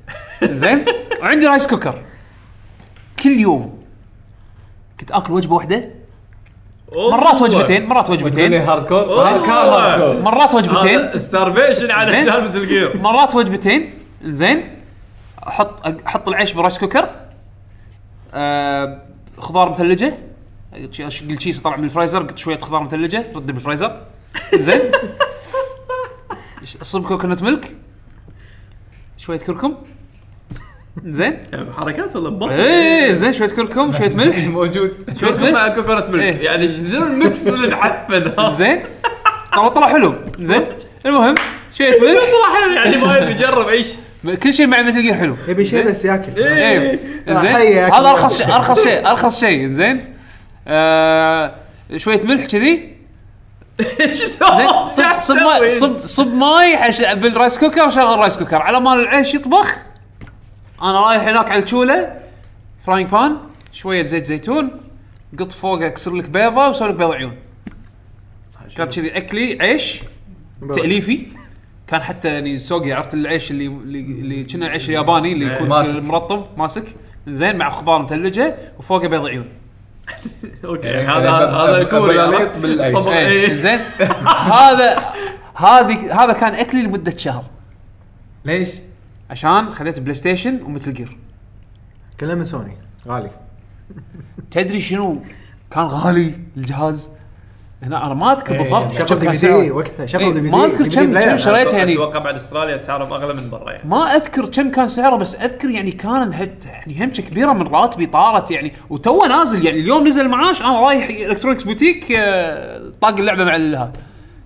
زين وعندي rice cooker. كل يوم. كنت آكل وجبة واحدة؟ مرات وجبتين مرات وجبتين. hardcore hardcore مرات وجبتين. starvation علشان Metal Gear مرات وجبتين. زين. أحط أحط العيش ب rice cooker. آه خضار مثلجة. شي- اشق الچيس طلع من الفريزر قلت شوية خضار مثلجة. رد بالفريزر. زين. صب coconut milk. شوية كركم. زين؟ حركات ولا بط إيه زين شوية كركم شوية ملح. موجود. ملح. مع coconut milk إيه. يعني شنو معفن؟ هذا زين. طلع طلع حلو. زين. المهم شوية ملح. طلع حلو يعني ما يبي يجرب أي شيء. كل شيء مع Metal Gear حلو. يبي شيء بس ياكل. إيه. زين. هذا أرخص شيء أرخص شيء أرخص شيء. زين. آه شوية ملح كذي. صب صب ماي صب صب ماي بال rice cooker وشغل ال rice cooker. على مال العيش يطبخ. أنا رايح هناك على الشولة frying pan شوية زيت زيتون قط فوقه أكسر لك بيضة وسوي لك بيض عيون. كانت كذي أكلي عيش تأليفي. كان حتى يعني سوقي عرفت العيش اللي اللي اللي كنا العيش الياباني اللي يكون ماسك. مرطب ماسك. زين مع خضار مثلجه وفوقه بيض عيون. okay يعني هذا ب- هذا الكوري؟ بالعيش. إيه، إيه. زين. هذا هذه هذا كان أكلي لمدة شهر. ليش؟ عشان خذيت PlayStation و Metal Gear كله من سوني. غالي. تدري شنو كان غالي الجهاز؟ هنا أنا ما أذكر إيه، بالضبط. شغل دي بي سعره. دي وقتها. شغل دي بي دي ما أذكر كم- كم شريتها يعني. أتوقع بعد أستراليا سعرهم اغلى من برا يعني. ما أذكر كم كان سعره بس أذكر يعني كان الهد يعني همشة كبيرة من راتبي طارت يعني. وتو نازل يعني اليوم نزل المعاش أنا رايح الكترونكس بوتيك آه، طاق اللعبة مع هذا.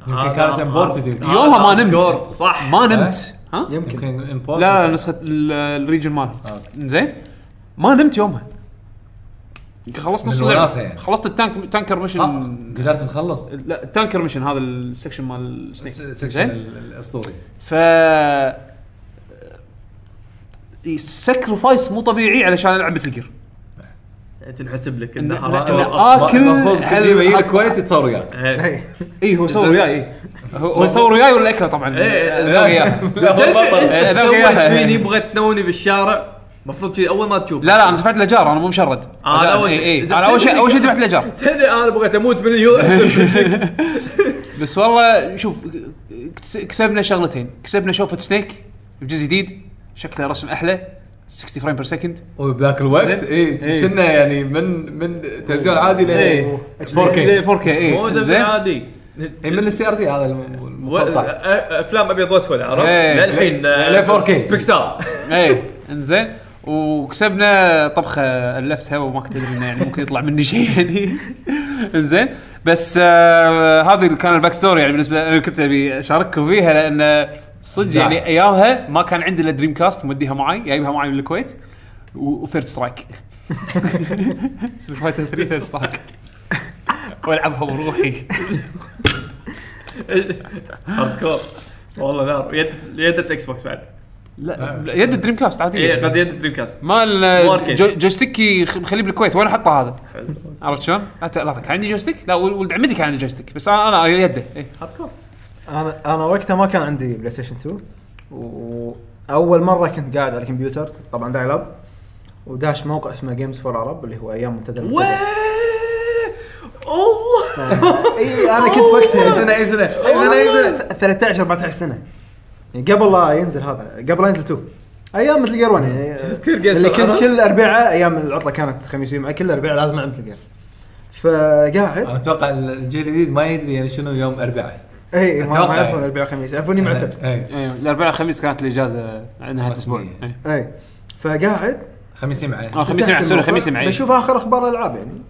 يمكن كانت امبورتد يومها ما نمت. صح ما نمت. يمكن. يمكن لا لا نسخة ال region مال آه، زين. ما نمت يومها. خلصت نص اللعبة. يعني. خلصت ال tank tanker mission آه، قدرت تخلص. لا ال tanker mission هذا ال section مال ال Snake section الاسطوري ف sacrifice مو طبيعي علشان ألعب Metal Gear تنحسب لك إن- إنه هل- كوجيما يجي الكويت يتصور وياك. إيه. اي اي هو يصور وياي. إي. هو يصور وياي ولا اكله طبعا؟ إيه، ذوق إيه، انت ذوق بغيت تنوني بالشارع. المفروض كذي أول ما تشوف لا لا أنا دفعت له جار أنا مو مشرد. آه، أنا أول إي- شيء. أنا أول شيء أول شيء دفعت له جار تدري أنا بغيت أموت من اليوم. بس والله شوف كس- كسبنا شغلتين. كسبنا شوفة سنيك بجزء جديد. شكله رسم أحلى. 60 فريم بير سكند وبذاك الوقت؟ اي كنا يعني من من تلفزيون عادي ل إيه. 4K 4K اي زين. عادي. إي، من ال CRT هذا المقطع أفلام أبيض وأسود عرفت؟ إيه. للحين ل 4K. بيكسار اي إنزين. وكسبنا طبخة الفتها وما كنت أدري إنه يعني ممكن يطلع مني شيء يعني. إنزين. بس آه هذه كان ال backstory يعني بالنسبة أنا كنت أبي أشارككم فيها لأن صدق. يعني ايامها ما كان عندي إلا Dreamcast موديها معي جايبها معي من الكويت و Third Strike Fighter 3 Third Strike والعبها بروحي. hardcore والله نار يد يدة Xbox بعد. لا يد ال Dreamcast عادي. اي قد يد Dreamcast مال joystick ي مخليه بالكويت. وين أحطه هذا؟ عرفت شلون؟ لا كان عندي joystick لا ول- ولد عمتي كان عنده joystick بس أنا أنا يده. إيه. hardcore أنا أنا وقتها ما كان عندي PlayStation 2 وأول مرة كنت قاعد على الكمبيوتر طبعا dial-up وداش موقع اسمه Games for Arab اللي هو أيام منتدى. الله! إي أنا كنت وقتها سنه إي سنه إي سنه إي سنه 13 14 سنة. يعني قبل لا ينزل هذا قبل لا ينزل 2 أيام Metal Gear 1 يعني اللي؟ كنت كل اربعاء أيام العطلة كانت خميس وجمعه كل اربعاء لازم ألعب Metal Gear فقاعد. أنا أتوقع الجيل الجديد ما يدري يعني شنو يوم اربعاء اي ما أتوقع ما يعرفون يعني. اربعاء خميس يعرفوني مع سبت اي إيه الاربعاء الخميس كانت الاجازه نهايه الأسبوع. إيه. اي فقاعد خميسي معي آه خميس فتحت معي سوري معي بشوف اخر أخبار الالعاب يعني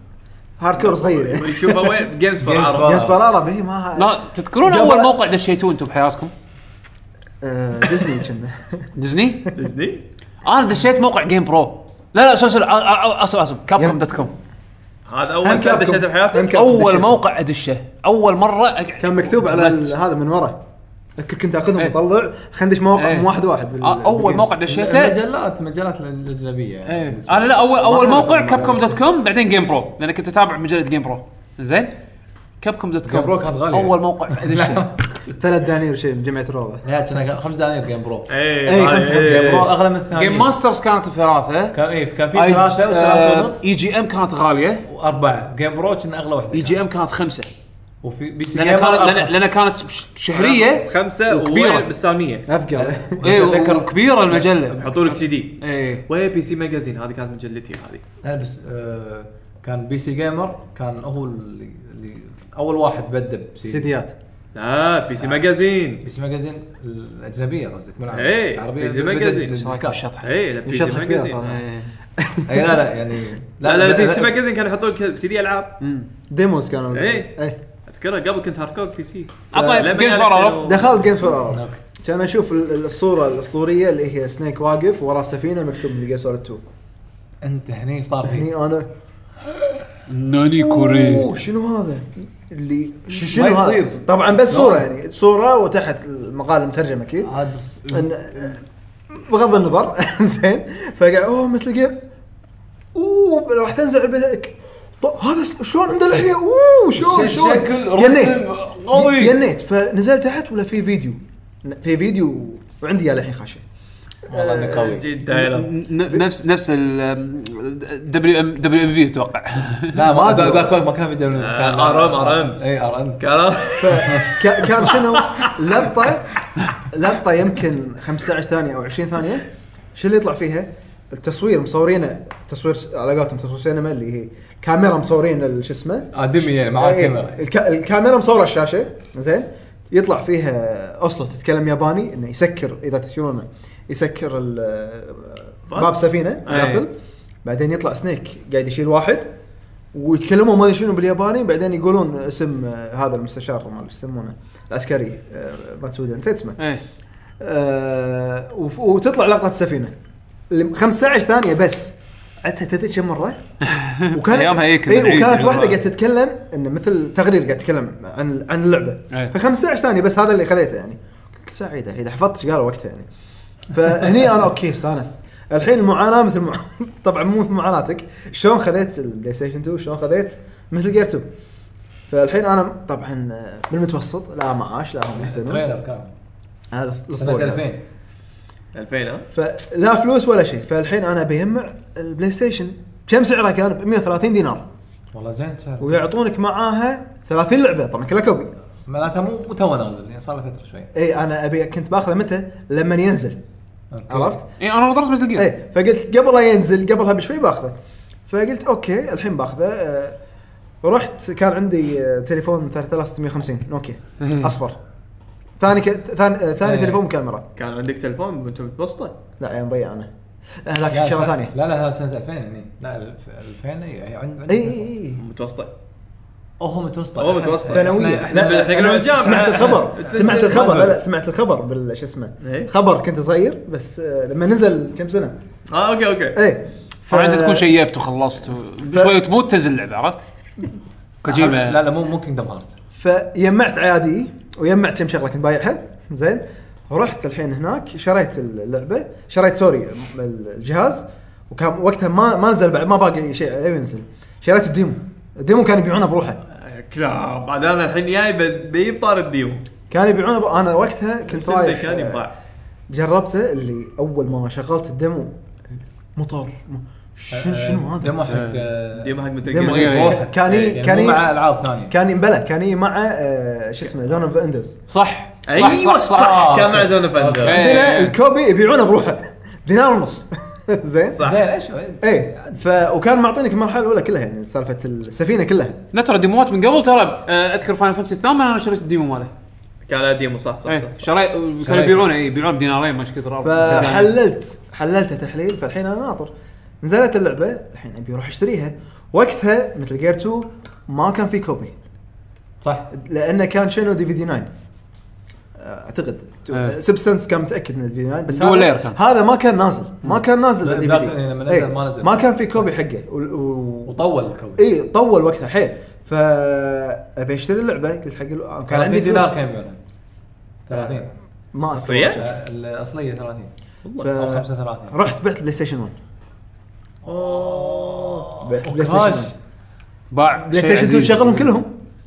هارد كور صغير يعني شوفه وين جيمز فور Games عرب جيمز فور عرب هي ما لا تذكرون اول موقع دشيتوه أنتم بحياتكم؟ آه، ديزني كنا ديزني؟ ديزني أنا دشيت موقع جيم برو لا لا سوري سوري آه، آه، آه، اسف اسف كاب كوم دوت كوم هذا أول كابكم. دشيته كابكم أول. موقع أدشه أول مرة أقعد- كان مكتوب على ال-. هذا من ورا اذكر كنت أخذهم إيه. وأطلع خندش مواقع إيه. واحد واحد بال- آه، أول بال games. موقع دشيته المجلات مجلات الأجنبية يعني إيه بالنسبة أنا لا اول أول موقع Capcom dot com بعدين GamePro لأن كنت أتابع مجلة GamePro زين Capcom dot com GamePro كانت غالية. أول موقع أدشه ثلاث دنانير شيء من جمعية الروضه لا كان خمس دنانير GamePro اي إيه، خمسة- خمسة. GamePro أغلى من الثاني Game Masters كانت بثلاثة كان اي كان في ثلاثة وثلاثه ونص EGM كانت غالية. واربعه GamePro كنا أغلى واحدة EGM كانت خمسة. وفي بي سي لأن جيمر كانت لأن, كانت شهرية خمسة وكبيرة. وكبيرة. بالسالمية. أفقر. إيه أتذكر- وكبيرة المجلة. يحطوا لك سي دي إيه. وين بي سي ماجازين هذه كانت مجلتي هذه. بس آه كان بي سي جيمر كان هو اللي, اللي أول واحد بدأ بسي سيديات. لا بي سي ماجازين. بي سي ماجازين الأجنبية قصدك؟ مو. إيه، العربية بي سي ماجازين. الشطحه اي لا بي سي ماجازين. إيه. اي لا لا يعني لا لا بي سي ماجازين كانوا يحطوا لك سي دي ألعاب. ديموز كانوا. إيه. إيه. أذكرها قبل كنت هارد كور بي سي. جيمز قال فور دخلت جيمز فور. كان أشوف ال- ال- الصورة الأسطورية اللي هي سنيك واقف ورا السفينة مكتوب من سوليد 2 أنت هني صار هني أنا. ناني كوري. أوه شنو هذا؟ اللي شنو ما هذا؟ يصير. طبعا بس. صورة يعني صورة وتحت المقال مترجم أكيد عاد بغض النظر. زين. فقاعد أوه مثل جيم أوه راح تنزل طب هذا شلون عنده لحيه أوه شلون شكل ينيت. قوي. ينيت. فنزلت تحت ولا في فيديو؟ في فيديو وعندي اياه الحين خاشه والله انه قوي دايلر ن- نفس نفس ال دبليو ام دبليو ام في أتوقع. لا ما ذاك ما كان في دبليو كان. آه، RM RM. إي ار ام كان شنو؟ لقطة لقطة يمكن 15 ثانية أو 20 ثانية. شو اللي يطلع فيها؟ التصوير مصورينه تصوير على قولتهم تصوير سينما اللي هي كاميرا مصورين شو اسمه؟ ادمي يعني مع الكاميرا. الك... الكاميرا مصورة الشاشة زين. يطلع فيها اوسلو تتكلم ياباني إنه يسكر إذا تشوفونه يسكر باب سفينة داخل. بعدين يطلع سنيك قاعد يشيل واحد ويتكلموا ما أدري شنو بالياباني بعدين يقولون اسم آه، هذا المستشار ما يسمونه العسكري آه، ماتسودا نسيت اسمه. إيه. آه وتطلع لقطة السفينة. اللي 15 ثانية بس. عدتها تدري كم مرة؟ وكان إيه كنا إيه نعيد وكانت واحدة. قاعدة تتكلم انه مثل تقرير قاعد تتكلم عن عن اللعبة. إيه. ف 15 ثانية بس هذا اللي خذيته يعني. كنت سعيدة إذا حفظت إيش قالوا وقتها يعني. فهني أنا أوكي استانست الحين المعاناة مثل مع... طبعا مو مثل معاناتك. شلون خذيت ال PlayStation 2 شلون خذيت Metal Gear 2 فالحين أنا طبعا آه، بالمتوسط لا معاش لا هم يحزنون. trailer كان. هذا سنه الاسطوري 2000 2000 ها؟ فلا فلوس ولا شيء. فالحين أنا بيجمع ال PlayStation كم سعرها كان؟ ب 130 دينار. والله زين سعر. ويعطونك معاها 30 لعبة. طبعا كلها copy. معناتها مو مو تو نازل يعني صار له فترة شوي. إي أنا ابي كنت باخذه متى؟ لما ينزل. عرفت؟ اي أنا نظرت Metal Gear اي فقلت قبل لا ينزل قبلها بشوي باخذه. فقلت okay الحين باخذه. آه، رحت كان عندي آه، تليفون 3650 نوكيا أصفر. ثاني ك... ثاني آه، ثاني إيه. تليفون كاميرا كان عندك تليفون وأنت متبسطه لا يعني مضيع أنا. لا لا لا، شغلة سنة- ثانية. لا لا هذا سنة 2000 هني لا ألف- 2000 اي عند عند- اي اي اي متوسطة. هو متوسط. هو متوسط. ثانوية. أنا بالجامعة. سمعت الخبر. سمعت الخبر. لا لا. سمعت الخبر بال شو اسمه؟ إيه. خبر كنت صغير بس آه، لما نزل كم سنة؟ آه okay okay. إيه. فانت تكون شيبت وخلصت. شوي وتموت تنزل اللعبة عرفت؟ كوجيما لا لا مو مو Kingdom Heart فيمعت عيادي ويمعت كم شغلة كنت بايعها زين. ورحت الحين هناك شريت اللعبة شريت sorry الجهاز. وكان وقتها ما ما نزل بعد ما باقي شيء عليه ينزل. شريت الديمو. الديمو كان يبيعونه بروحه. كلاب بعد أنا الحين جاي بجيب طار الديمو. كان يبيعونه ب... أنا وقتها كنت رايح كان آه، ينباع جربته اللي أول ما شغلت الديمو. مطر شنو شنو هذا؟ ديمو حق. آه، ديمو حق ديمو غير- جير. كان يعني كان ي- مع ألعاب ثانية. كان ينبلى كان مع آه، شو اسمه زون اوف اندرز صح. صح أيوه صح صح. كان مع زون اوف اندر أوكي. عندنا. الكوبي يبيعونه بروحه. دينار ونص. زين؟ صح. زين إيش إيه. ف وكان معطينك المرحله الأولى كلها يعني سالفة السفينة كلها. لا ترى ديموات من قبل ترى آه، أذكر Final Fantasy الثامن أنا شريت ال demo ماله. كان له demo صح صح إيه صح, صح. شريت كانوا يبيعونه اي يبيعونه بدينارين ما إيش كثر فحللت حللته تحليل فالحين أنا ناطر. نزلت اللعبة الحين أبي أروح أشتريها. وقتها Metal Gear 2 ما كان في copy صح. لأنه كان شنو؟ DVD 9 أعتقد. إيه. Substance كان متأكد إنه DVD 9 بس هذا كان. هذا ما كان نازل. ما كان نازل لا، DV ذاك- D لما نزل ما نزل. ما كان في copy حقه. و... و... وطول ال copy اي طول وقتها. حيل. فابي أشتري اللعبة. قلت حق ال- كان عندي دينار فلوس. كم يبيعونها؟ 30 ما. أصلية؟ الأصلية 30 ف... أو 35 رحت بعت PlayStation 1 بعت Play. Station 1 باع PlayStation 2 عزيز. تشغلهم كلهم؟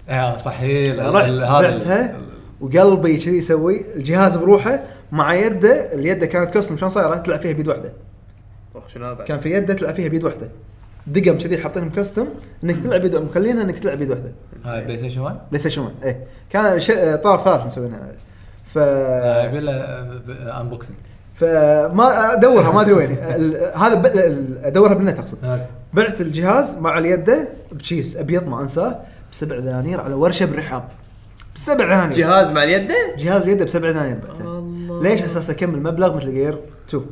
آه صحيح. رحت بعتها. وقلبي كذي يسوي الجهاز بروحه مع يده اليد كانت custom شلون صايرة؟ تلعب فيها بيد واحدة. أخ، شنو هذا كان في يده تلعب فيها بيد واحدة. دقم كذي حاطينهم custom إنك تلعب بيد مخلينها إنك تلعب بيد واحدة. هاي PlayStation 1 PlayStation 1 إيه. كان ش... طرف ثالث مسوينها ف آه، يبي له unboxing فما أدورها ما أدري وين. هذا ب... ال- أدورها بالنت أقصد. بعت الجهاز مع اليده بشيس أبيض ما أنساه بسبع دنانير على ورشة بالرحاب. بسبع دنانير جهاز مع اليد؟ جهاز اليد بسبع دنانير بعته ليش؟ أساس أكمل مبلغ مثل جير 2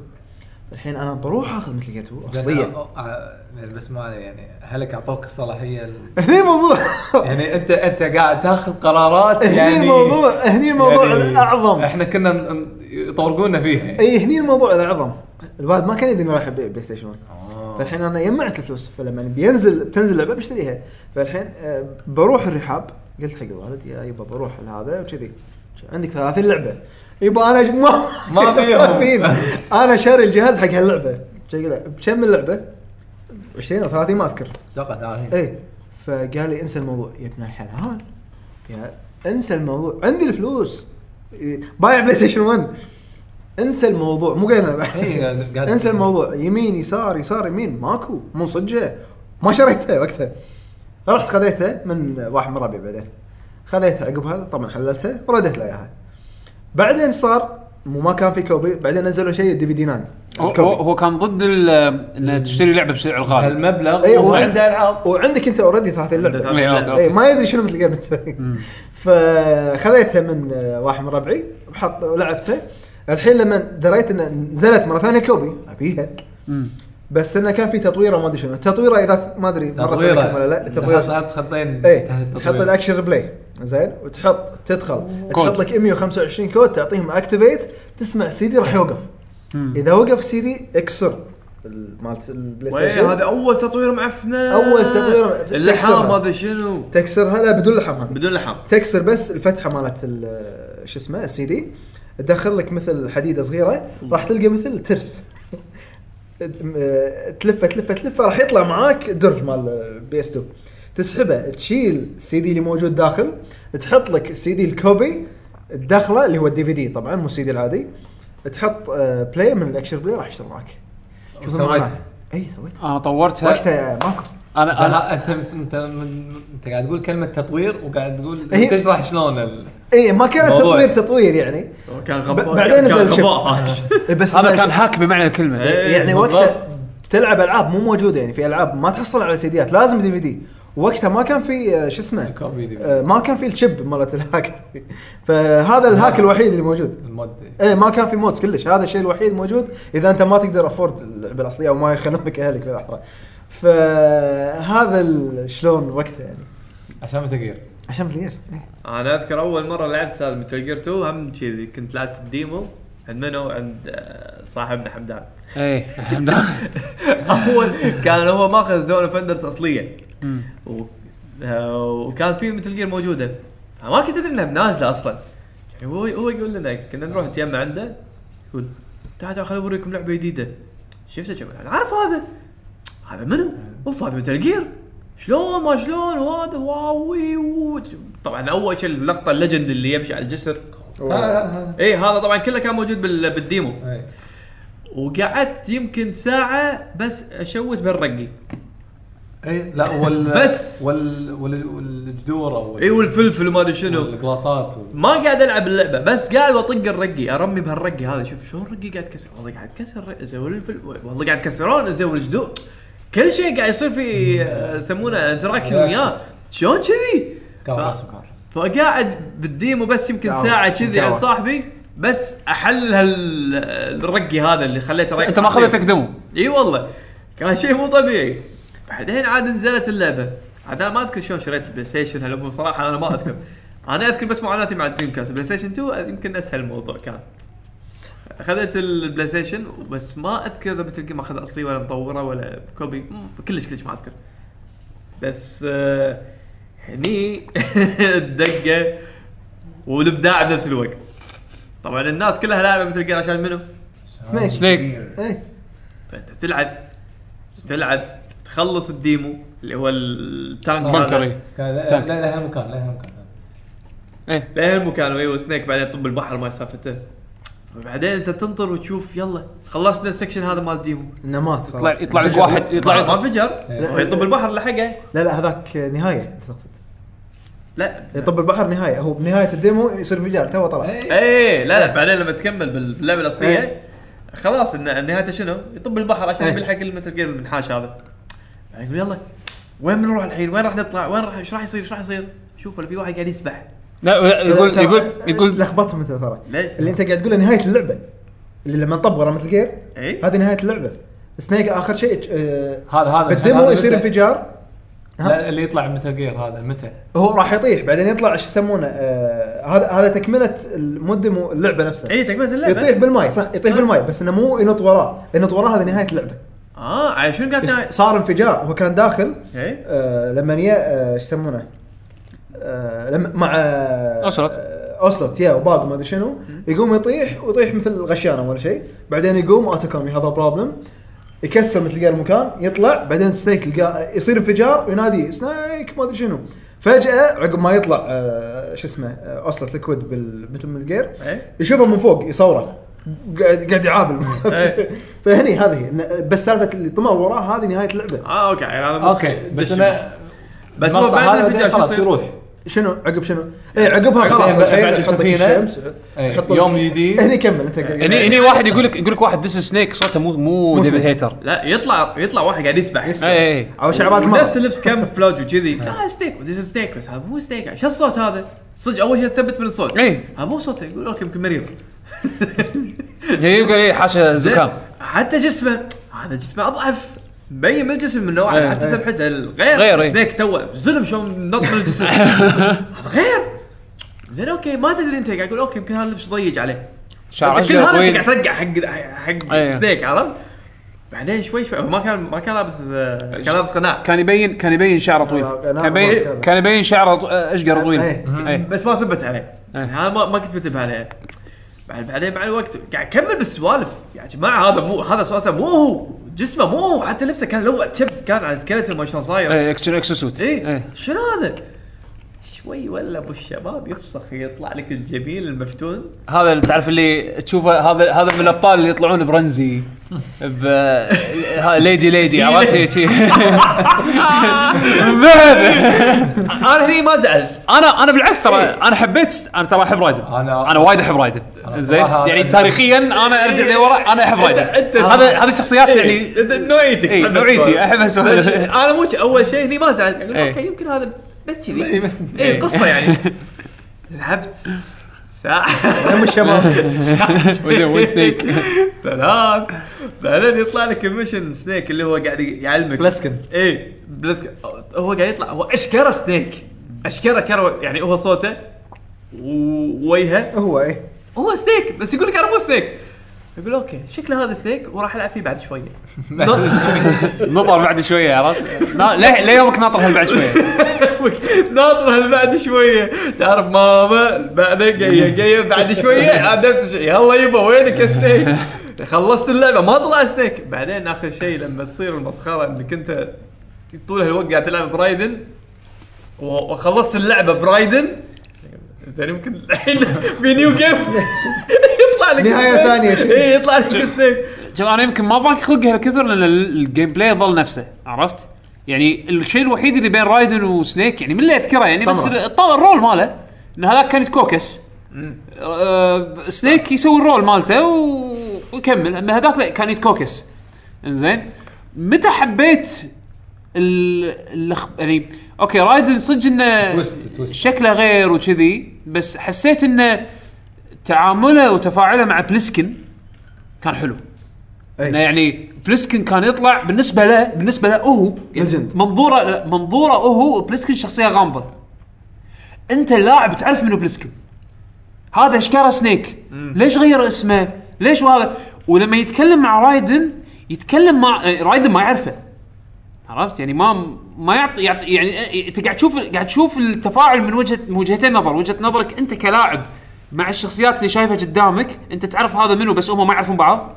الحين أنا بروح أخذ مثل جير 2 زين أصلية. آه، بس ما يعني هلك اعطوك الصلاحية ال- هني الموضوع يعني انت أنت قاعد تأخذ قرارات هني يعني الموضوع هني الموضوع يعني الأعظم. إحنا كنا يطورقونا فيها يعني. إي هني الموضوع الأعظم. الوالد ما كان يدري رايح ابيع PlayStation 1 فالحين أنا جمعت الفلوس فلما بينزل بتنزل اللعبة بشتريها. فالحين آه، بروح الرحاب. قلت حق الوالد يا يبا بروح لهذا وكذي. عندك 30 لعبة. يبا أنا ما ما فيهم. أنا شاري الجهاز حق هاللعبة. بكم اللعبة؟ 20 أو 30 ما أذكر. أتوقع 30 إيه. فقال لي انسى الموضوع. يا ابن الحلال. يا انسى الموضوع. عندي الفلوس. إيه، بايع PlayStation 1 انسى الموضوع. مو قايل إيه، انسى الموضوع. يمين يسار يسار يمين. ماكو. مو صجه ما شريتها وقتها. رحت خذيتها من واحد من ربعي بعدين. خذيتها عقبها طبعا حللتها ورديت له إياها. بعدين صار مو ما كان في copy بعدين نزلوا شيء DVD 9 هو, كان ضد ال- إنه تشتري لعبة بسعر غالي هالمبلغ اي وعنده العاب. وعندك أنت already 30 لعبة. عنده إيه،. اي ما يدري شنو Metal Gear تسوي. فخذيتها من واحد من ربعي وحط لعبتها الحين لما دريت ان نزلت مرة ثانية copy أبيها. مم. بس إنه كان في تطويره ما أدري شنو. التطويره إذا ما أدري مرت تطويره. ولا لا؟ تحط التطويره تحط خطين اي تحت تحط. ال Action Replay زين؟ وتحط تدخل. تحط لك 125 كود تعطيهم activate تسمع السي دي راح يوقف. مم. إذا وقف السي دي اكسر ال- مالت البلاي ستيشن هذا أول تطوير معفنة. أول تطوير اللحام تكسرها. هذا شنو. تكسرها؟ لا بدون لحام هذا بدون لحام. تكسر بس الفتحة مالت ال- شو اسمه السي دي. تدخل لك مثل حديدة صغيرة راح تلقى مثل ترس. تلفه تلفه تلفه راح يطلع معاك درج مال ال PS 2 تسحبه تشيل السي دي اللي موجود داخل تحط لك ال CD ال copy الداخله اللي هو ال DVD طبعا مو السي دي العادي. تحط آه، play من ال Action Replay راح يشتغل معك شوف. المعاناة. إي سويت. أنا طورتها. وقتها ماكو. أنا أنا انت انت أنت قاعد تقول كلمة تطوير وقاعد تقول تشرح شلون ال... اي ما كانت موضوع. تطوير تطوير يعني. كان غباء بعدين نزل chip. بس هذا كان hack بمعنى الكلمة. إيه. يعني بالضبط. وقتها تلعب ألعاب مو موجودة يعني في ألعاب ما تحصل على سيديات لازم DVD. وقتها ما كان في آه، شو اسمه. آه، ما كان في ال chip مالت ال hack. فهذا ال hack الوحيد اللي موجود. ال mod. إيه ما كان في mods كلش. هذا الشيء الوحيد موجود. إذا أنت ما تقدر afford اللعبه الاصليه أو ما يخلونك أهلك بالاحرى فهذا شلون وقتها يعني. عشان Metal Gear عشان Metal Gear أنا أذكر أول مرة لعبت هذا Metal Gear 2 هم كذي كنت لعبت ال demo عند منو؟ عند آه، صاحبنا حمدان. إيه أول كان هو ماخذ Zone of Enders اصليه و... آه، وكان في Metal Gear موجودة. ما كنت أدري إنها نازله أصلا. يعني هو هو يقول لنا كنا نروح نتيمع عنده يقول تعال تعال خليني أوريكم لعبة جديدة. شفته أنا عارف هذا؟ هذا منو؟ أوف هذا Metal Gear شلون؟ ما شلون؟ وهذا wow وي. طبعا أول شيء اللقطة ال legend اللي يمشي على الجسر. اي هذا طبعا كله كان موجود بال... بال demo. وقعدت يمكن ساعة بس أ shoot بالرقي. اي لا وال بس. وال وال والجدوره وال اي والفلفل وما أدري شنو. والقلاصات وال... ما قاعد ألعب اللعبة بس قاعد أطق الرقي أرمي بهالرقي هذا. شوف شلون الرقي قاعد يكسر والله قاعد الرقي، زول الفل والله قاعد يكسرون زول الجدور كل شيء قاعد يصير في آه، يسمونه انتراكشن وياه. شلون كذي؟ فقاعد بالديمو بس يمكن ساعة كذي عند. صاحبي بس احلل هال الرقي هذا اللي خليته رقي. أنت ما خذيتك دمو إي والله. كان شيء مو طبيعي. بعدين عاد نزلت اللعبة. عاد أنا ما أذكر شلون شريت البلاي ستيشن هلأ مو صراحة أنا ما أذكر. أنا أذكر بس معاناتي مع ال Dreamcast البلاي ستيشن 2 يمكن أسهل الموضوع كان. أخذت البلاي ستيشن بس ما أذكر إذا مثل ما أخذها أصلي ولا مطورة ولا copy كلش كلش ما أذكر بس آه، هني الدقة والإبداع بنفس الوقت طبعا الناس كلها لاعبه مثل جير عشان منو؟ سنيك سنيك إيه فأنت تلعب تلعب تخلص الديمو اللي هو التانك بنكر هذا. إيه. كان لا. لا لا مكان لا مكان إيه لين المكان أيوه سنيك بعدين طب البحر ما سالفته وبعدين انت تنطر وتشوف يلا خلصنا السكشن هذا مال الديمو النمات يطلع خلاص. يطلع لك. واحد يطلع ما ما لك انفجر لا. يطب البحر لحقه لا لا هذاك نهاية انت تقصد لا يطب البحر نهاية هو بنهاية ال demo يصير انفجار تو طلع إيه. إيه لا لا بعدين لما تكمل بال- باللعبة الأصلية إيه. خلاص إن- نهايته شنو؟ يطب البحر عشان إيه. يلحق ال Metal Gear المنحاش هذا بعدين يقول يلا وين بنروح الحين؟ وين راح نطلع؟ وين راح إيش راح يصير؟ إيش راح يصير؟ شوف في واحد قاعد يسبح لا يقول ترى- يقول يقول لخبطتهم انت ترى. ليش؟ اللي انت قاعد تقوله نهاية اللعبة. اللي لما نطب ورا Metal Gear اي هذه نهاية اللعبة. Snake آخر شيء آه، هذا هذا بال demo هذا يصير متى- انفجار. ها؟ لا اللي يطلع مثل جير هذا متى؟ هو راح يطيح بعدين يطلع إيش يسمونه آه هذا هذا تكملة المدة اللعبة نفسها. اي تكملة اللعبة. يطيح بالماي صح يطيح آه. بالماي بس إنه مو ينط وراه. ينط وراه هذه نهاية اللعبة. آه عاد شنو قاعد بس؟ صار انفجار هو كان داخل اي آه لما يا آه، إيش يسمونه؟ لما مع آه أوسلوت. آه أوسلوت يا وباق ما أدري شنو. يقوم يطيح ويطيح مثل غشانه ولا شيء. بعدين يقوم اوتوكوم هذا بروبلم يكسر مثل قال المكان يطلع. بعدين سنيك تلقاه يصير انفجار وينادي سنيك ما أدري شنو. فجأة عقب ما يطلع آه شو اسمه آه أوسلوت ليكويد مثل مثل جير اي يشوفه من فوق يصوره. قاعد قاعد يعابل. إيه. فهني هذه بس سالفة اللي طمر وراه هذه نهاية اللعبة. آه أوكي. يعني أنا أوكي بس أنا بس هو بعد الانفجار خلاص؟ يروح. شنو؟ عقب شنو؟ اي عقبها خلاص الحين. الشمس. إيه، يوم جديد. هني كمل أنت قاعد- هني هني واحد يقول لك يقول لك واحد ذيس سنيك صوته مو مو Snake. هيتر. لا يطلع يطلع واحد قاعد يسبح. يسبح. اي اي أو شعبات نفس اللبس كان فلاج وكذي. آه ستيك ذيس ستيك بس هذا مو ستيك شو الصوت هذا؟ صدق أول شيء ثبت من الصوت. اي هذا مو صوته. يقول أوكي يمكن مريض. يقول اي حاشا زكام. حتى جسمه هذا جسمه أضعف. مبين من الجسم من نوعه إيه. حتى سبحته غير غير، إيه. سنيك تو زلم شلون نط من الجسم هذا غير زين okay ما تدري أنت قاعد تقول okay يمكن هذا اللبس ضيق عليه شعر كل هذا أنت قاعد ترقع حق حق أيه. سنيك عرفت؟ بعدين شوي شوي ما كان ما كان لابس آه، كان لابس قناع كان يبين كان يبين شعره طويل آه، كان يبين. كان يبين شعره ط- أشقر طويل إيه. بس ما ثبت عليه إيه. هذا ما, ما كنت منتبه عليه بعدين مع الوقت قاعد كمل بالسوالف. يا جماعة هذا مو هذا صوته مو هو جسمه مو هو. حتى لبسه كان لو شب كان على skeleton ما شلون صاير. إيه action exo suit. إيه. شنو هذا؟ شوي ولا أبو الشباب يفسخ يطلع لك الجميل المفتون. هذا اللي تعرف اللي تشوفه هذا هذا من الأبطال اللي يطلعون برنزي. ب ها- ليدي ليدي عرفت شي- شي. أنا هني ما زعلت. أنا أنا بالعكس ترى أنا حبيت أنا ترى أحب رايدن. أنا- أنا وايد أحب رايدن. زين؟ يعني تاريخيا أنا أرجع لورا أنا أحب رايدن. هذا هذه الشخصيات يعني يعني نوعيتك. إيه، نوعيتي،. بس أنا مو أول شيء هني ما زعلت. أقول إيه. okay يمكن هذا بس كذي. إيه، بس- اي إيه. قصة يعني. لعبت ساعة. أم الشباب. وين سنيك ثلاث بعدين يطلع لك ال mission سنيك اللي هو قاعد يعلمك. بلسكن. اي بلسكن. هو قاعد يطلع. هو أشكره سنيك. أشكره كره يعني هو صوته ووجهه هو إيه. هو سنيك. بس يقول لك أنا مو سنيك. يقول okay شكله هذا سنيك وراح العب فيه بعد شوية. نطر بعد شوية عرفت؟ ليه ليه يومك ناطر هل بعد شوية. ناطر بعد شوية. تعرف ماما بعدين جاية جاية بعد شوية عاد نفس الشيء. يلا يبا وينك يا سنيك؟ خلصت اللعبة ما طلع سنيك. بعدين آخر شيء لما تصير المسخرة إنك أنت طول الوقت قاعد تلعب برايدن وخلصت اللعبة برايدن. زين يمكن الحين في new game يطلع لك. ثانية شيء. اي يطلع لك سنيك شوف أنا يمكن ما ضاق خلقي هالكثر لأن ال- ال gameplay ظل نفسه عرفت؟ يعني الشيء الوحيد اللي بين رايدن وسنيك يعني من اللي أذكره يعني بس ال role ماله إن هذاك كان يتكوكس. آه سنيك يسوي ال role مالته و... ويكمل أما هذاك لا كان يتكوكس. إنزين؟ متى حبيت ال... الخ... يعني okay رايدن صدق إنه شكله غير وكذي بس حسيت إنه تعامله وتفاعله مع بلسكن كان حلو. أي. إنه يعني بلسكن كان يطلع بالنسبة له بالنسبة له هو يعني legend. منظوره لا، منظوره هو بلسكن شخصية غامضة. أنت اللاعب تعرف منه بلسكن هذا اشكره سنيك. ليش غير اسمه؟ ليش وهذا ولما يتكلم مع رايدن يتكلم مع آه، رايدن ما يعرفه. عرفت؟ يعني ما ما يعطي, يعطي يعني آه، إنت قاعد تشوف قاعد تشوف التفاعل من وجهة من وجهتين نظر. وجهة نظرك أنت كلاعب مع الشخصيات اللي شايفها قدامك انت تعرف هذا منه بس هم ما يعرفون بعض.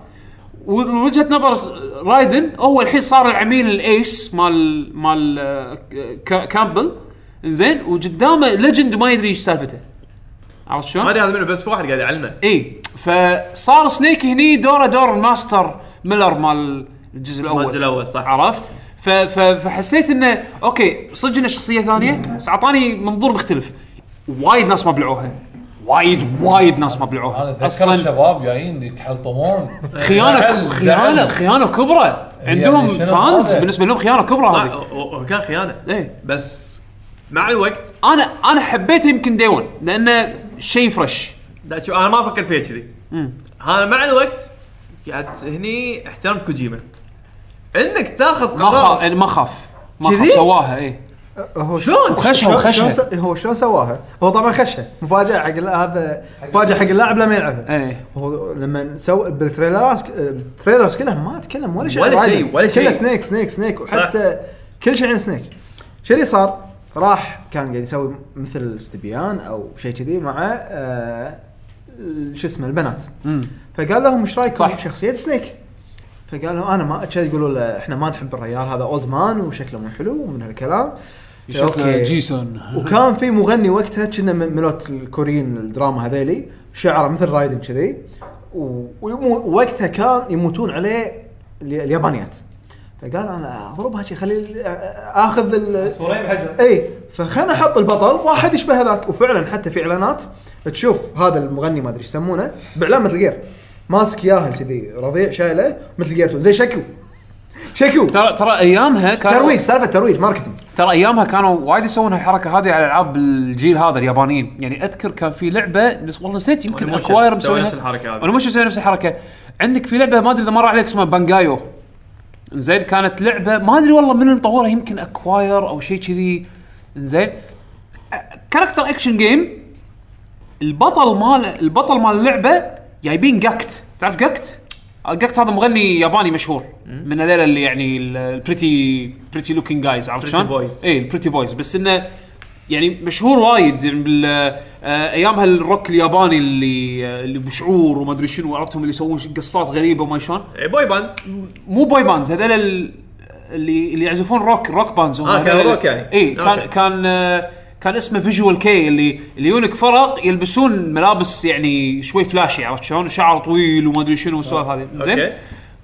ووجهه نظر س- رايدن هو الحين صار العميل ال ace مال مال آه، كامبل. زين وقدامه legend وما يدري إيش سالفته. عرفت شلون؟ ما أدري هذا منه بس واحد قاعد يعلمه. إي فصار سنيك هني دوره دور الماستر ميلر مال الجزء الأول. الجزء الأول، صح. عرفت؟ فحسيت إنه okay صدق إنه شخصية ثانية بس أعطاني منظور مختلف. وايد ناس ما بلعوها. وايد وايد ناس ما أنا بلعوها أتذكر أصلا الشباب جايين يتحلطمون. خيانه خيانه. خيانة كبرى. عندهم يعني شنو fans؟ بالنسبة لهم خيانة كبرى هذه. كان خيانة. إيه. بس مع الوقت أنا أنا حبيته يمكن day 1 لأنه شيء fresh لا شوف أنا ما أفكر فيها كذي. هذا مع الوقت قاعد هني أحترم كوجيما. إنك تاخذ ما خاف قرار. ما خاف. ما خاف؟ سواها إيه. هو شلون؟ وخشها شلون- وخشها. شلون هو شلون سواها؟ هو طبعا خشها مفاجأة حق هذا مفاجأة حق اللاعب لما يلعبها إيه هو لما سوى بالتريلرات ال trailers كلها ما تكلم ولا شيء ولا عن شيء، رايدن. ولا شيء. كله سنيك سنيك سنيك وحتى كل شيء عن سنيك شو اللي صار؟ راح كان قاعد يسوي مثل استبيان أو شيء كذي مع آه ال- شو اسمه البنات فقال لهم إيش رأيكم صح. بشخصية سنيك؟ فقال لهم أنا ما كان يقولوا له إحنا ما نحب الرجال هذا old man وشكله مو حلو ومن هالكلام. شكله جيسون. وكان في مغني وقتها كنا من ملوت الكوريين الدراما هذيلي شعره مثل رايدن كذي ووقتها كان يموتون عليه ال- اليابانيات. فقال أنا اضربها شي خلي ال- آخذ العصفورين بحجر إي فخلنا أحط البطل واحد يشبه هذاك. وفعلا حتى في إعلانات تشوف هذا المغني ما أدري إيش يسمونه بإعلان مثل جير ماسك ياهل كذي رضيع شايله مثل جير زي شكو؟ شكو؟ ترى ترى أيامها كانوا ترويج سالفة ترويج marketing. ترى أيامها كانوا وايد يسوون هالحركة هذه على ألعاب الجيل هذا اليابانيين. يعني أذكر كان في لعبة نس- والله نسيت يمكن أكواير مسويها نفس الحركة هذه. مش مسوي نفس الحركة. عندك في لعبة ما أدري إذا مر عليك اسمها بانجايو. زين كانت لعبة ما أدري والله من اللي مطورها يمكن أكواير أو شيء كذي. زين. character action game البطل مال البطل مال اللعبة جايبين Gackt تعرف Gackt؟ Gackt هذا مغني ياباني مشهور من هذول اللي يعني ال pretty pretty looking guys عرفت شلون؟ boys. اي ال pretty boys بس إنه يعني مشهور وايد بال آه، ايامها الروك الياباني اللي آه، اللي بشعور وما أدري شنو عرفتهم اللي يسوون قصات غريبة وما شلون إيه، boy band مو boy bands هذول ال- اللي اللي يعزفون rock rock bands هم آه، كان روك يعني. اي كان okay. كان آه، كان اسمه visual kei اللي اللي يونك فرق يلبسون ملابس يعني شوي flashy عرفت شلون؟ شعر طويل وما أدري شنو والسوالف هذه. زين.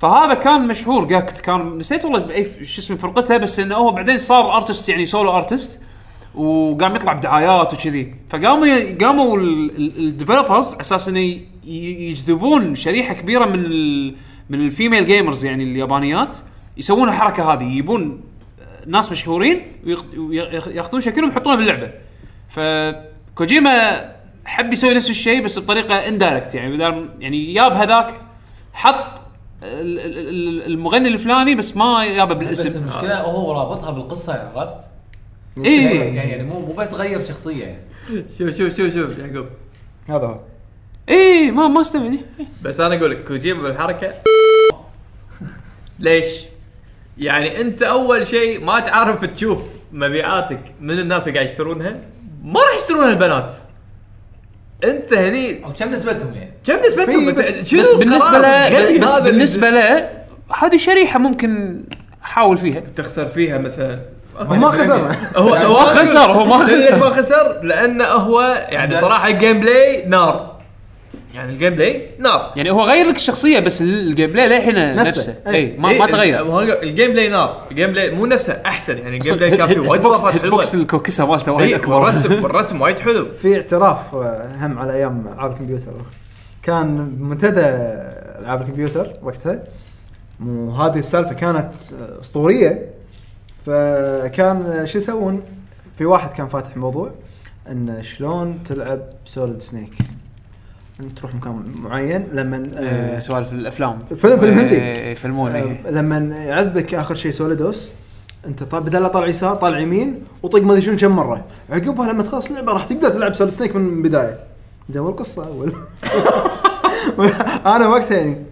فهذا كان مشهور Gackt. كان نسيت والله باي شو اسم فرقته بس إنه هو بعدين صار artist يعني solo artist وقام يطلع بدعايات وكذي. فقاموا قاموا ال developers على أساس إنه يجذبون شريحة كبيرة من ال من ال female gamers يعني اليابانيات يسوون الحركة هذه يجيبون ناس مشهورين ويخ- ويخ- ياخذون شكلهم يحطونه باللعبه فكوجيما حب يسوي نفس الشيء بس بطريقة indirect يعني يعني جاب هذاك حط ال- ال- ال- المغني الفلاني بس ما جابه بس بالاسم. المشكلة هو رابطها بالقصة يعني عرفت؟ اي يعني يعني مو مو بس غير شخصية يعني. شوف شوف شوف شوف يعقوب. هذا هو. اي ما ما استبعد بس أنا أقول لك كوجيما بالحركة ليش؟ يعني انت اول شيء ما تعرف تشوف مبيعاتك من الناس اللي قاعد يشترونها ما راح يشترونها البنات. انت هني أو كم نسبتهم يعني؟ كم نسبتهم؟ بس- شنو بس بالنسبة له بس بالنسبة له هذه شريحة ممكن أحاول فيها. تخسر فيها مثلا. هو ما خسر. هو هو خسر، هو ما خسر. ليش ما خسر؟ لأنه هو يعني صراحة ال gameplay نار. يعني ال gameplay نار يعني هو غير لك الشخصية بس ال gameplay للحين نفسه. نفسه. اي ما, إيه، ما تغير. هو ال gameplay نار ال gameplay مو نفسه أحسن. يعني ال gameplay كان فيه وايد اضافات بوكس الكوكسة مالته وايد إيه، أكبر. والرسم والرسم وايد حلو. في اعتراف آه، هم على أيام ألعاب الكمبيوتر. كان منتدى ألعاب الكمبيوتر وقتها. وهذه السالفة كانت آه، أسطورية. فكان آه، شو يسوون؟ في واحد كان فاتح موضوع إن شلون تلعب سوليد سنيك تروح مكان معين لما آه، إيه، سوالف الأفلام. فيلم- فيلم هندي. إيه، فيلمون آه، إيه. لما يعذبك آخر شيء سوليدوس أنت طالع بدل لا طالع يسار طالع يمين وطق ما أدري شنو كم مرة. عقبها لما تخلص اللعبه راح تقدر تلعب سوليد سنيك من البداية. زين والقصة وال... أنا وقتها يعني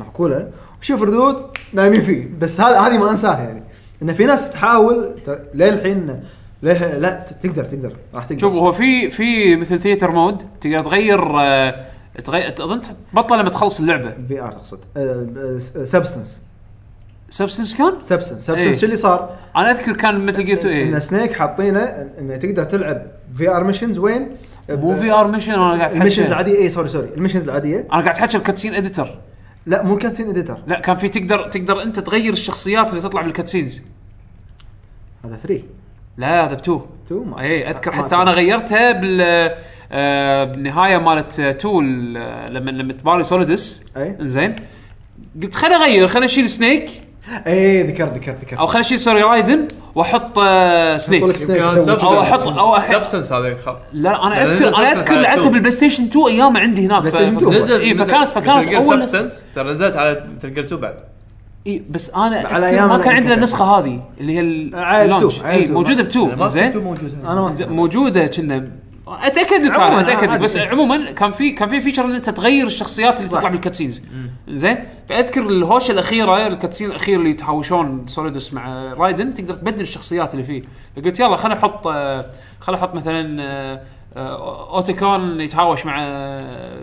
معقولة؟ وشوف ردود نايمين فيه. بس هذه ما أنساها يعني. إن في ناس تحاول. للحين ليه لا تقدر تقدر راح تقدر. شوف هو في في مثل theater mode تقدر تغير آه، تغير أظن تبطل لما تخلص اللعبة. VR تقصد. Substance Substance كان؟ Substance. Substance شو اللي صار؟ أنا أذكر كان مثل Gear 2 إن سنيك حاطينه انه تقدر تلعب VR missions وين؟ مو VR mission أنا قاعد ال missions العادية. اي sorry sorry ال missions العادية. أنا قاعد احكي ب cutscene editor لا مو cutscene editor لا كان في تقدر تقدر أنت تغير الشخصيات اللي تطلع بال cutscenes هذا 3 لا هذا ب2 2 ما اي أذكر حتى. أنا غيرتها بال آه، بالنهاية مالت 2 لما لما تباري سوليدوس أي. زين قلت خليني أغير خليني أشيل سنيك أي ذكرت ذكرت ذكرت أو خليني أشيل سوري رايدن وأحط آه، سنيك. أو أحط أو أح- سبستنس هذا يخاف. لا أنا اذكر أنا أذكر لعبتها 2. بالبلاي ستيشن 2 أيام عندي هناك. بلاي ستيشن 2. نزل اي فكانت فكانت اول سبستنس ترى نزلت على تلقى 2 بعد. اي بس أنا على ما أنا كان عندنا. النسخة هذه اللي هي اللونش اي. موجودة ب ما 2 زين زين موجود أنا. موجودة كنا أتأكد لك أنا أتأكد لك. بس عموما كان في كان في فيتشر إن أنت تغير الشخصيات اللي. تطلع بالكاتسينز زين؟ فأذكر الهوشة الأخيرة ال cutscene الأخير اللي يتهاوشون سوليدوس مع رايدن تقدر تبدل الشخصيات اللي فيه. فقلت يلا خليني أحط آه، خليني أحط مثلا آه، آه، اوتيكون يتهاوش مع آه،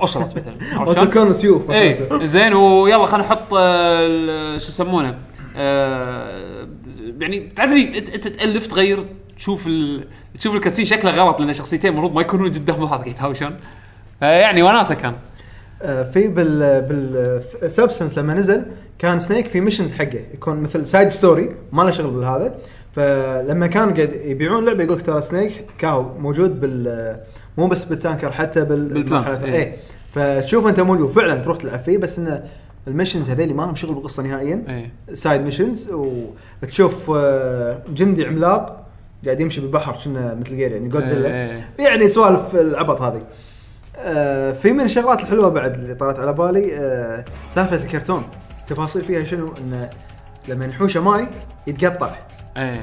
اوسلوت مثلا؟ اوتيكون سيوف اي زين ويلا خلينا نحط آه، شو يسمونه؟ آه، يعني تعرف لي أنت تألف تغير تشوف ال... تشوف ال cutscene شكله غلط لأن شخصيتين المفروض ما يكونون قدام بعض قاعد يتهاوشون آه، يعني وناسة كان. آه، في بال بال Substance لما نزل كان سنيك في missions حقه. يكون مثل side story ما له شغل بالهذا. فلما كان قاعد يبيعون لعبة يقول لك ترى سنيك كاو موجود بال مو بس بال Tanker حتى بال بال Plant، بالمرحلة- إيه. إيه. فتشوف انت موجود. فعلا تروح تلعب فيه بس انه ال missions هذيلي ما لهم شغل بالقصة نهائيا. إيه. side missions وتشوف آه، جندي عملاق. قاعد يمشي بالبحر كنا مثل غير يعني جودزيلا إيه. يعني سوالف العبط هذه. آه في من الشغلات الحلوة بعد اللي طلعت على بالي آه سالفة الكرتون. تفاصيل فيها شنو؟ انه لما يحوشه ماي يتقطع. إيه.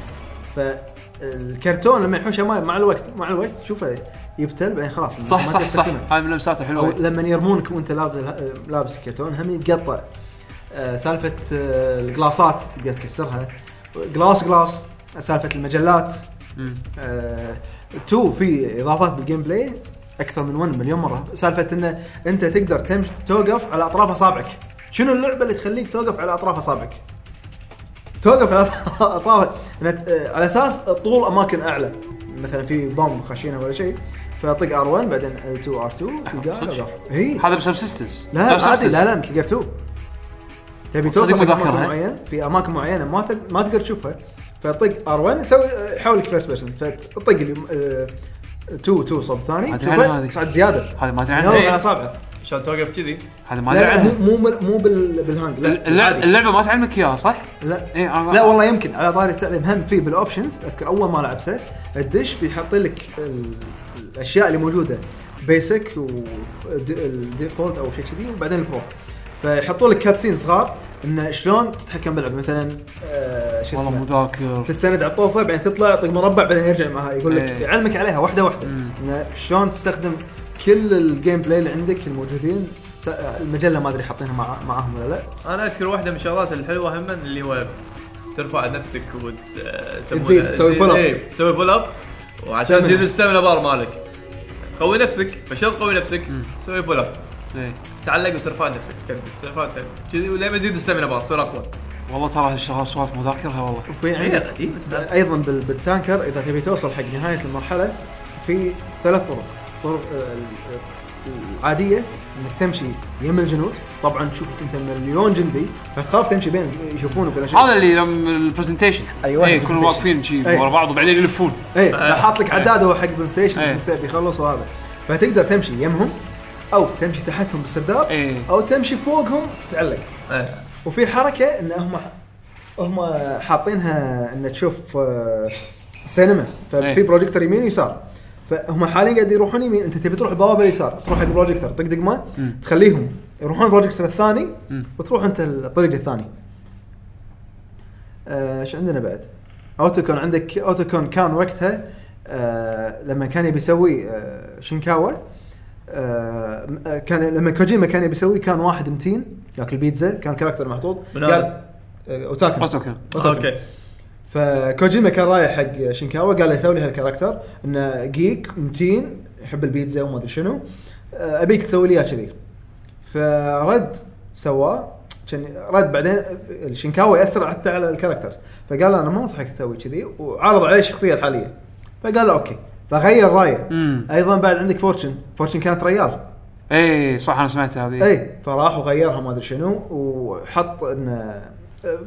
فالكرتون لما يحوشه ماي مع الوقت مع الوقت تشوفه يبتل بعدين خلاص صح صح صح. هاي من اللمسات أو الحلوه لما يرمونك وأنت لابس لابس الكرتون هم يتقطع. آه سالفة آه الجلاسات تقدر تكسرها. glass glass. سالفة المجلات. آه 2 في إضافات بال gameplay أكثر من 1 مليون مرة. سالفة انه أنت تقدر تمشي توقف على اطراف اصابعك شنو اللعبة اللي تخليك توقف على اطراف اصابعك توقف على اطراف آه، على أساس طول أماكن أعلى. مثلا في بوم خشينة ولا شيء. فطق R1 بعدين L2 R2 تلقاه إي. هذا ب Substance لا عادي لا لا مثل Gear 2 تبي توصل مكان؟ معين في أماكن معينة ما ما تقدر تشوفها. فطق R1 يسوي يحول لك first person فتطق اليم- آه، 2 2 صوب ثاني هذه. صعد زيادة. هذا ما ادري عنها على اصابعه عشان توقف كذي؟ هذا ما ادري لا عنها مو مو مو بال- بالهاند لا اللعبة ما تعلمك إياها صح؟ لا. إيه، لا والله يمكن. على طاري التعليم هم في بال options أذكر أول ما لعبتها الدش في حاطين لك ال- الأشياء اللي موجودة basic وال default أو شيء كذي وبعدين ال pro فيحطوا لك cutscene صغار إنه شلون تتحكم باللعبه مثلا آه شو والله اسمه؟ مو ذاكر تتسند على الطوفة بعدين تطلع طق مربع بعدين يرجع معها. يقول لك إيه. يعلمك عليها واحدة واحدة. إنه شلون تستخدم كل ال gameplay اللي عندك الموجودين. س- المجلة ما أدري حاطينها مع معاهم ولا لا. أنا أذكر واحدة من الشغلات الحلوة هم اللي هو ترفع نفسك وت يسمونه- تزيد، تسوي pull ups. إيه، تسوي pull up وعشان. تزيد ال stamina bar مالك. قوي نفسك. فشلون تقوي نفسك؟ تسوي pull up إيه. تتعلق وترفع نفسك تكبس ترفع تكبس. كذي ولين ما يزيد ال stamina bar تصير اقوى والله ترى هالشغلات سوالف مذاكرها والله وفي قديمة السالفة. أيضا بال- بال Tanker إذا تبي توصل حق نهاية المرحلة في ثلاث طرق طرق آه، ال- العاديه إنك تمشي يم الجنود طبعا تشوفك أنت مليون جندي فتخاف تمشي بين يشوفونك ولا شيء هذا اللي لما ال presentation أيوة، إيه كلهم. واقفين شي أي. ورا بعض وبعدين يلفون إيه لا حاط لك عداد هو حق presentation إيه. مثل بيخلص وهذا فتقدر تمشي يمهم أو تمشي تحتهم بالسرداب إيه. أو تمشي فوقهم تتعلق إيه. وفي حركة إن هم هم حاطينها إن تشوف آه، سينما ففي إيه. بروجيكتور يمين ويسار فهم حاليا قاعد يروحون يمين أنت تبي تروح البوابه اليسار تروح حق البروجيكتور طق دقمه تخليهم يروحون البروجيكتور الثاني وتروح أنت الطريق الثاني. آه، إيش عندنا بعد؟ Otacon عندك Otacon كان وقتها آه لما كان يبي يسوي آه شينكاوا آه كان لما كوجيما كان يبي يسوي كان واحد متين ياكل بيتزا كان character محطوط. من قال؟ آه، Otacon. okay. فكوجيما كان رايح حق شينكاوا قال له سوي لي هال character انه geek متين يحب البيتزا وما أدري شنو آه، أبيك تسوي لي اياه كذي. فرد سواه كان رد بعدين الشينكاوا يأثر حتى على ال characters. فقال له أنا ما أنصحك تسوي كذي وعرض عليه الشخصيه الحالية. فقال له okay. فغير رأيه. أيضا بعد عندك Fortune. Fortune كانت ريال. إي صح أنا سمعت هذه. إي فراح وغيرها ما أدري شنو وحط إن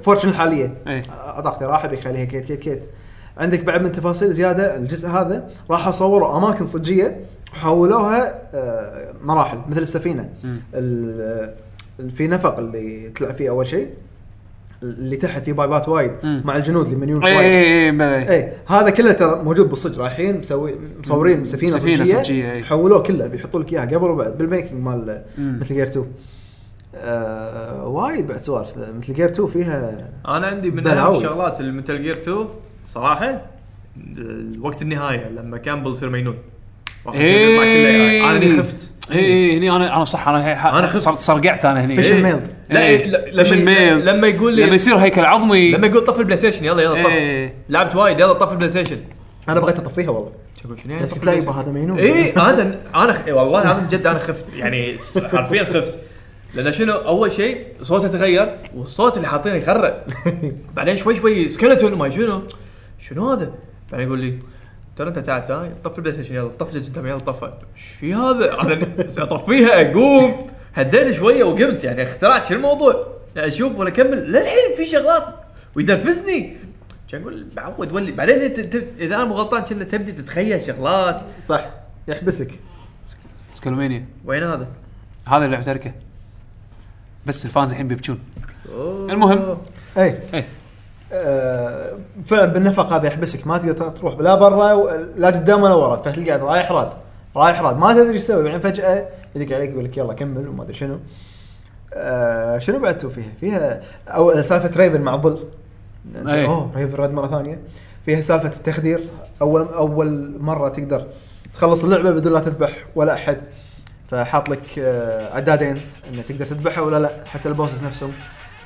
Fortune الحالية. إيه. اعطى اقتراح بيخليها كيت كيت كيت. عندك بعد من تفاصيل زيادة الجزء هذا راح صوروا أماكن صجية وحولوها آه، مراحل مثل السفينة. ال- ال- في نفق اللي تلعب فيه أول شيء. اللي تحت فيه بايبات وايد مم. مع الجنود اللي مليون اي وايد اي اي. اي هذا كله ترى موجود بالصج رايحين مسوي مصورين سفينة, سفينة صجية, صجية، إي. حولوه كله بيحطوا لك إياها قبل وبعد بال making مال. Metal Gear 2 آه وايد بعد سوالف Metal Gear 2 فيها أنا عندي من. أهم الشغلات ال Metal Gear 2 صراحة وقت النهاية لما Campbell يصير مينون اي أنا هني خفت اي اي هني أنا أنا صح أنا أنا أنا خفت. صرت صرقعت أنا هني. فيش إيه. ميلد. لا إيه. لا، فيش لما يقول لي لما يصير هيكل عظمي لما يقول طف ال PlayStation يلا يلا طف. إيه. لعبت وايد يلا طف ال PlayStation أنا بغيت أطفيها والله. شوف شنو يعني بس قلت لا يبا؟ هذا مينون اي أنا أنا خ... والله العظيم جد أنا خفت. يعني حرفيا خفت. لأن شنو؟ أول شيء صوته تغير والصوت اللي حاطينه يخرع بعدين شوي شوي skeleton ما شنو. شنو هذا؟ بعدين يقول لي ترى انت تعبت ها طف ال PlayStation يلا طف قدام يلا طفى. إيش في هذا؟ أنا أطفيها أقوم. هديت شوية وقمت يعني اخترعت شو الموضوع. أشوف ولا أكمل. للحين في شغلات ويدرفسني كان أقول؟ بعود ولي. بعدين انت اذا أنا مو غلطان كنا تبدي تتخيل شغلات. صح. يحبسك. Skullomania وين هذا؟ هذا اللي تركه بس ال fans الحين بيبكون. المهم. اي إيه. آه فعلا بالنفق هذا يحبسك ما تقدر تروح لا برا لا قدام ولا ورا فتلقى رايح راد رايح راد ما تدري إيش تسوي بعدين فجأة يدق عليك يقول لك يلا كمل وما أدري شنو. آه شنو بعد تو فيها؟ فيها أو سالفة Raven مع الظل أنت- أي. أوه Raven رد مرة ثانية. فيها سالفة التخدير. اول أول مرة تقدر تخلص اللعبة بدون لا تذبح ولا أحد. فحاط لك آه عدادين انه تقدر تذبحه ولا لا حتى ال bosses نفسهم.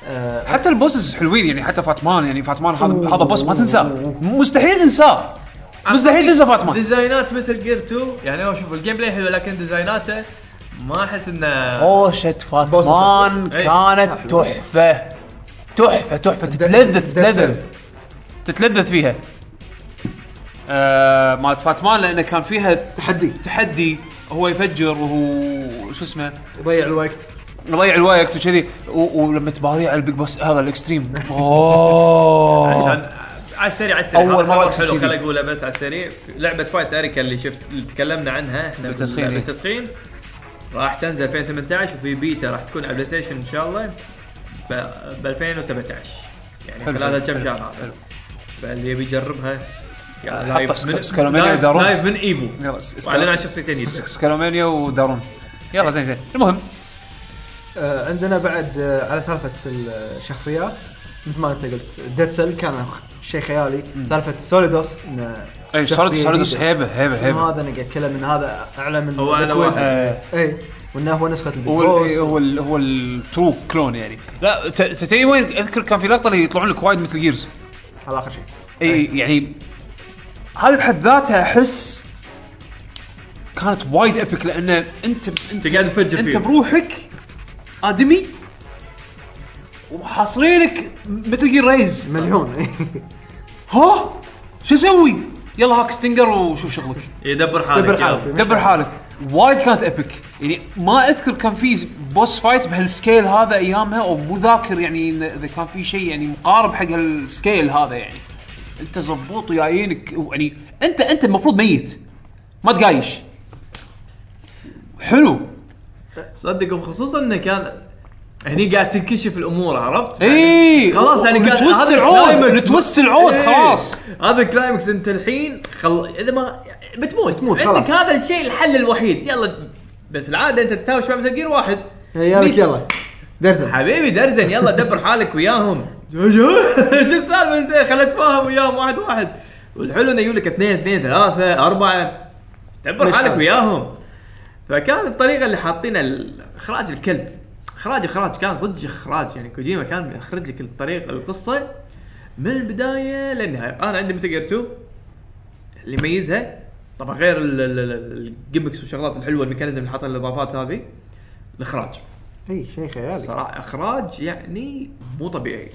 آه حتى ال bosses حلوين يعني حتى Fatman يعني Fatman هذا. هذا boss ما تنساه. مستحيل تنساه. مستحيل تنسى Fatman. ديزاينات Metal Gear 2 يعني هو شوف ال gameplay حلو لكن ديزايناته ما أحس إنه هوشة Fatman إيه. كانت تحفة. تحفة تحفة. تتلذذ تتلذذ. تتلذذ فيها. آه مالت Fatman لأنه كان فيها تحدي. تحدي هو يفجر وهو شو اسمه؟ يضيع الوقت. يضيع الوقت وكذي ولما تباريه على ال Big Boss هذا ال extreme. أوه. عشان على السريع على السريع. خبر أكسس حلو. خليني اقولها بس على السريع. لعبة Fight Arika اللي شفت اللي تكلمنا عنها إحنا بالتسخين، إيه. بالتسخين راح تنزل 2018 وفي بيتا راح تكون على PlayStation إن شاء الله ب 2017 يعني خلال كم شهر هذا. فاللي يبي يجربها live سك- من- Skullomania live- ودارون. live من EVO واعلن عن شخصيتين س- جديده Skullomania ودارون يلا زين زين. المهم عندنا بعد آه، على سالفة الشخصيات مثل ما انت قلت Dead Cell كان شيء خيالي. سالفة Solidus انه أي Solidus. هيبه هيبه هيبة. هذا؟ أنا قاعد أتكلم إن هذا أعلى من هو Liquid. واحد. آه، اي وإنه هو نسخة ال Big هو ال- هو ال- هو ال true clone يعني. لا ت- تدري وين؟ أذكر كان في لقطة اللي يطلعون لك وايد Metal Gears على آخر شيء. إي يعني هذه بحد ذاتها أحس كانت وايد ابيك لأن انت انت أنت قاعد تفجر أنت. بروحك آدمي؟ وحاصرينك Metal Gear Rays. مليون. ها؟ شو أسوي؟ يلا هاك stinger وشوف شغلك. يدبر حالك دبر يلا. حالك. دبر حالك. وايد كانت ابيك يعني ما أذكر كان في boss fight بهال scale هذا أيامها أو مو ذاكر يعني إذا كان في شيء يعني مقارب حق هال scale هذا يعني. أنت زبوط وجايينك يعني انت أنت المفروض ميت. ما تقايش. حلو. صدق وخصوصا إنه كان هني قاعد تنكشف الأمور عرفت؟ إي. خلاص يعني قاعد- ال twist العود. ال twist العود. خلاص. هذا ال climax أنت الحين خل... إذا ما بتموت. بتموت عندك خلاص. هذا الشيء الحل الوحيد. يلا بس العادة أنت تتهاوش مع مثل جير واحد. ميت. يلا. درزن. حبيبي درزن. يلا دبر حالك وياهم. شو السالفة؟ زين خليت فاهم وياهم. واحد واحد. والحلو إنه يقول لك اثنين اثنين ثلاثة أربعة. دبر حالك؟ وياهم. فكان الطريقة اللي حاطينها إخراج الكلب. إخراج إخراج. كان صدق إخراج. يعني كوجيما كان يخرج لك الطريقة القصة من البداية للنهاية. أنا عندي Metal Gear 2 اللي يميزها. طبعا غير ال- ال- ال- ال gimmicks والشغلات الحلوة الميكانيزم اللي حاطين الإضافات هذه الإخراج. إي شيء خيالي. صراحة إخراج يعني مو طبيعي.